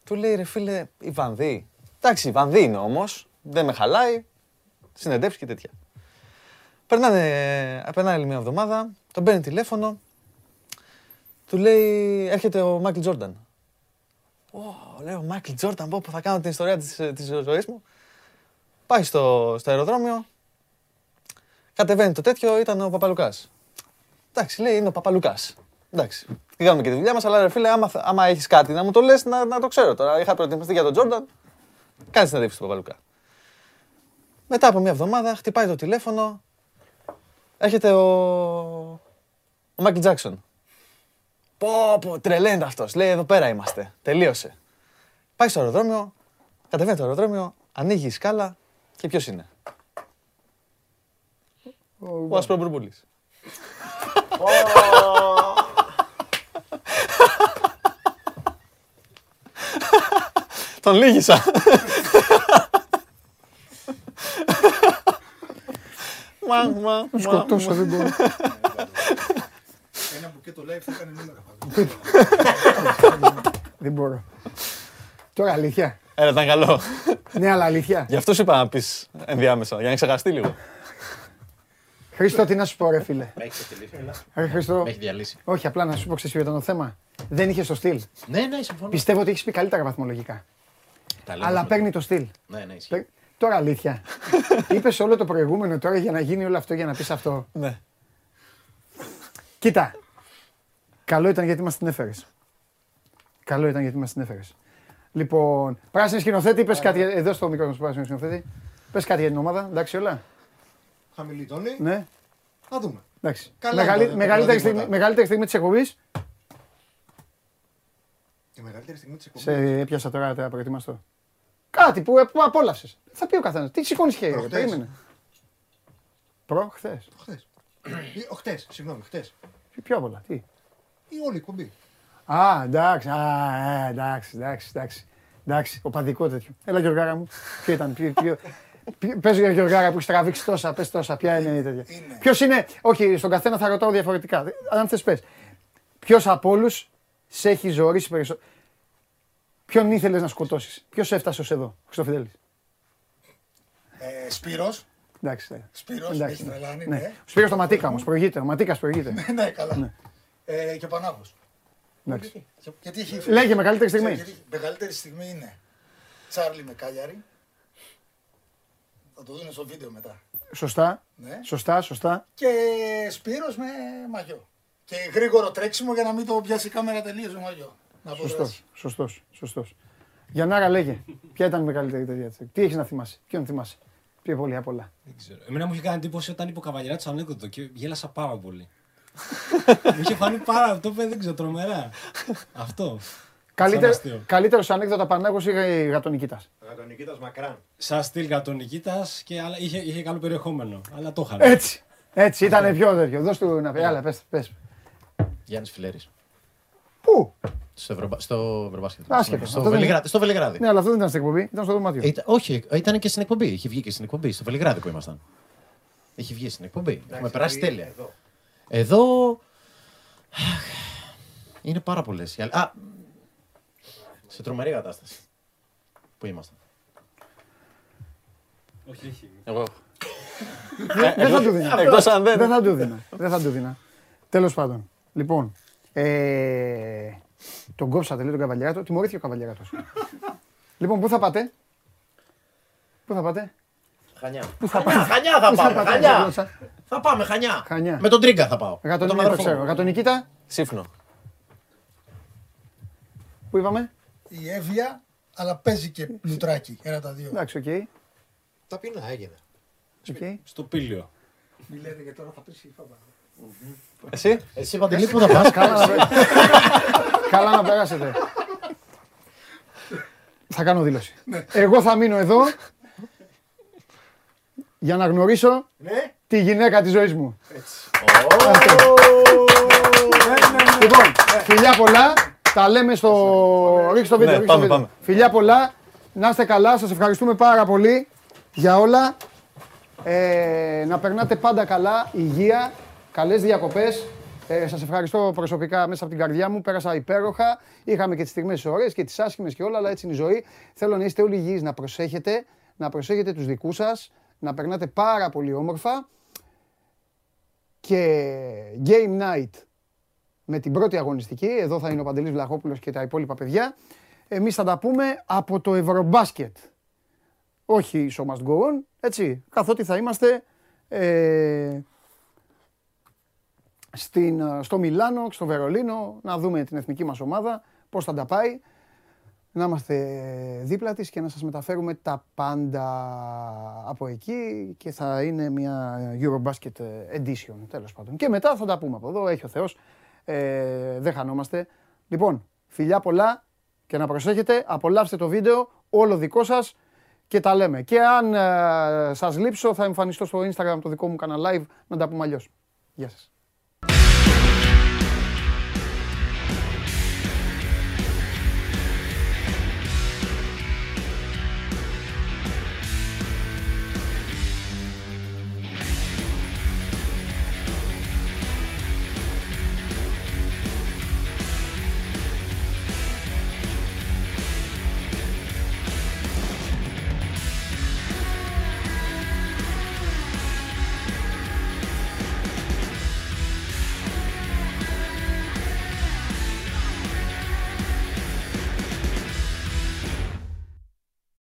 Του λέει ρε φίλε, η Βανδύ. Εντάξει, η Βανδύ είναι όμως, δεν με χαλάει, συνεντεύξει και τέτοια. Περνάνε, περνάει άλλη μια εβδομάδα, τον παίρνει τηλέφωνο, του λέει, έρχεται ο Μάικλ Τζόρνταν. Ω, λέω, Μάικλ Τζόρνταν, πω, που θα κάνω την ιστορία της, της ζωής μου. Πάει στο, στο αεροδρόμιο, κατεβαίνει το τέτοιο, ήταν ο Παπαλουκάς. Εντάξει, λέει, είναι ο Παπαλουκάς. Εντάξει, κάνουμε και τη δουλειά μας, αλλά ρε φίλε, άμα, άμα έχεις κάτι να μου το λες, να, να το ξέρω τώρα. Είχα προετοιμαστεί για τον Τζόρνταν, κάνει συνέντευξη του Παπαλουκά. Μετά από μια εβδομάδα χτυπάει το τηλέφωνο, έρχεται ο, ο Μάικλ Τζάκσον. Πω, πω, τρελαίνεται αυτός. Λέει, εδώ πέρα είμαστε. Τελείωσε. Πάει στο αεροδρόμιο, κατεβαίνει το αεροδρόμιο, ανοίγει η σκάλα και ποιος είναι; Ο Ασπρομπουρμπούλης. Τον λύγησα. Μα, μα, μα, Σκοτώσω, μα. δεν μπορώ. Ένα μπουκέτο live θα έκανε νούμερα Δεν μπορώ. Τώρα αλήθεια. Έλα, ήταν καλό. Ναι, αλλά αλήθεια. Γι' αυτό σου είπα να πεις ενδιάμεσα, για να ξεχαστεί λίγο. Χρήστο, τι να σου πω, ρε φίλε; Με έχεις τελειώσει. Ρε Χρήστο. Με έχεις διαλύσει. Όχι, απλά να σου πω, ξέρεις ποιο ήταν το θέμα. Δεν είχε το στυλ. Ναι, ναι, συμφωνώ. Πιστεύω ότι έχεις πει καλύτερα βαθμολογικά. Τα λέμε Αλλά με- παίρνει το στυλ. Ναι, ναι, ισχύει. Παί- Τώρα αλήθεια. Είπες όλο το προηγούμενο τώρα για να γίνει όλο αυτό για να πεις αυτό. Ναι. Κοίτα. Καλό ήταν γιατί μας την έφερες. Καλό ήταν γιατί μας την έφερες. Λοιπόν, πράσινη σκηνοθέτη, πες κάτι εδώ στο μικρό σου πράσινο σκηνοθέτη. Πες κάτι για την ομάδα, εντάξει όλα. Χαμηλή τόνη. Ναι, Θα δούμε. εντάξει. Καλά Μεγαλύ- ήταν το μεγαλύτερη, τίποτα. στιγμή, μεγαλύτερη στιγμή της εκπομπής. Η μεγαλύτερη στιγμή της εκπομπής. Σε έπιασα τώρα το προετοιμαστό. Κάτι που, που απόλαυσες. Θα πει ο καθένας. Τι σηκώνεις χέρι, ρε, Προχτές. περίμενε. Προ, χθες. Χτες. Ή- Χτες, συγγνώμη, χτες. Πιο πολλά, τι; Η όλη η εκπομπή. Α, εντάξει, α, ε, εντάξει, εντάξει, εντάξει. Εντάξει, οπαδικό τέτοιο. Έλα Γιωργάρα μου. Ποιο ήταν, ποιο, ποιο, ποιο, πες για Γιωργάρα που έχεις τραβήξει τόσα, πες τόσα, ποια είναι η τέτοια. Ποιος είναι, όχι, στον καθένα θα ρωτάω διαφορετικά. Αν θες πες. Ποιος από όλους σε έχει ζωρίσει περισσότερο. Ποιον ήθελες να σκοτώσεις, Ποιος έφτασες ω εδώ, Χριστοφιδέλη. Ε, Σπύρος. Εντάξει. ναι. Σπύρος, Εντάξει, έχει ναι. τρελάνει, Ναι. ναι. Ο Σπύρος το Ματίκα όμως, προηγείται. Ο Ματίκας προηγείται. ναι, καλά. Ναι. Ε, και ο Πανάγος. Εντάξει. Γιατί έχει... Λέγε, μεγαλύτερη στιγμή. Ξέρεις γιατί μεγαλύτερη στιγμή είναι Τσάρλι με Κάλιαρη. Θα το δουν στο βίντεο μετά. Σωστά. Ναι. Σωστά, σωστά. Και Σπύρος με μαγιό. Και γρήγορο τρέξιμο για να μην το πιάσει η κάμερα τελείως με μαγιό. Να Σωστός. αποδράσει. Σωστός. Σωστός. Γιαννάρα, λέγε. Ποια ήταν η μεγαλύτερη τέτοια. έτσι. Τι έχεις να θυμάσαι, ποιον θυμάσαι; Πιο πολύ απ' όλα. Δεν ξέρω. Εμένα μου είχε κάνει εντύπωση όταν είπε ο Καβαλιαράτης ανέκδοτο και γέλασα πάρα πολύ. μου είχε φανεί πάρα αυτό, που δεν ξέρω, τρομερά. Αυτό. Καλύτερο, αστείο. καλύτερος ανέκδοτα Πανάγος ή Γατονικήτας. Γατονικήτας μακράν. Σαν στυλ γατονικήτας και άλλα, είχε, είχε καλό περιεχόμενο. Αλλά το είχαν. Έτσι. Έτσι, ήταν πιο τέτοιο. Δώσ' του να πει. Άλλα, πες, πες. Γιάννης Φιλέρης. Πού; Στο, Ευρωμπα... στο Ευρωμπάσκετ. Άσχετος. Στο, Αυτό δεν- Βελιγράδι. στο Βελιγράδι. Ναι, αλλά αυτό δεν ήταν στην εκπομπή, ήταν στο δωμάτιο. Ήταν- όχι, ήταν και στην εκπομπή. Είχε βγει και στην εκπομπή. Στο Βελιγράδι που ήμασταν. Έχει βγει στην εκπομπή. Έχουμε περάσει τέλεια. Εδώ. Εδώ. Είναι πάρα πολλές. Α, σε τρομερή κατάσταση. Που ήμασταν. Όχι, όχι. Εγώ. Δεν δεν θα του δίνα. Εκτός αν δεν- Δεν θα του δίνα. Δεν θα του δίνα. Τέλος πάντων. Λοιπόν, ε, τον κόψατε, λέει τον Καβαλιαράτο. Τιμωρήθηκε ο Καβαλιαράτος. λοιπόν, πού θα πάτε; Πού θα πάτε; Χανιά. Πού θα Χανιά, πάτε; Χανιά θα Πού πάμε. πάτε, Χανιά. γλώσσα; Θα πάμε, Χανιά. Χανιά. Με τον Τρίγκα θα πάω. Με τον Γατονικήτα, το αδερφό ξέρω. μου. Γατονικήτα, Σύφνο. πού είπαμε; Η Εύβοια, αλλά παίζει και λουτράκι. Ένα τα δύο. Εντάξει, οκ. Ταπεινά έγινε. οκ. Στο Πήλιο. Μη λέτε και τώρα θα πέσει η φάμπα. Εσύ; Εσύ Παντελή που θα πας; Καλά να- Καλά να περάσετε. Θα κάνω δήλωση. Εγώ θα μείνω εδώ για να γνωρίσω Ναι. τη γυναίκα της ζωής μου. Ναι, Λοιπόν, φιλιά πολλά. Τα λέμε στο... Ρίξτε το βίντεο. Ναι, ρίξτε το πάμε, βίντεο. πάμε. Φιλιά πολλά. Να είστε καλά. Σας ευχαριστούμε πάρα πολύ για όλα. Ε, να περνάτε πάντα καλά, υγεία, καλές διακοπές. Ε, σας ευχαριστώ προσωπικά μέσα από την καρδιά μου. Πέρασα υπέροχα. Είχαμε και τις στιγμές ωραίες και τις άσχημες και όλα, αλλά έτσι είναι η ζωή. Θέλω να είστε όλοι υγιείς, να προσέχετε, να προσέχετε τους δικούς σας, να περνάτε πάρα πολύ όμορφα. Και Game Night με την πρώτη αγωνιστική. Εδώ θα είναι ο Παντελής Βλαχόπουλος και τα υπόλοιπα παιδιά. Εμείς θα τα πούμε από το Ευρωμπάσκετ. Όχι show must go on, έτσι, καθότι θα είμαστε ε, στην, ε, στο Μιλάνο και στο Βερολίνο να δούμε την εθνική μας ομάδα, πώς θα τα πάει, να είμαστε δίπλα της και να σας μεταφέρουμε τα πάντα από εκεί και θα είναι μια Eurobasket edition τέλος πάντων. Και μετά θα τα πούμε από εδώ, έχει ο Θεός, ε, δεν χανόμαστε. Λοιπόν, φιλιά πολλά και να προσέχετε, απολαύστε το βίντεο, όλο δικό σας και τα λέμε. Και αν ε, σας λείψω θα εμφανιστώ στο Instagram το δικό μου κανal live να τα πούμε αλλιώς. Γεια σας.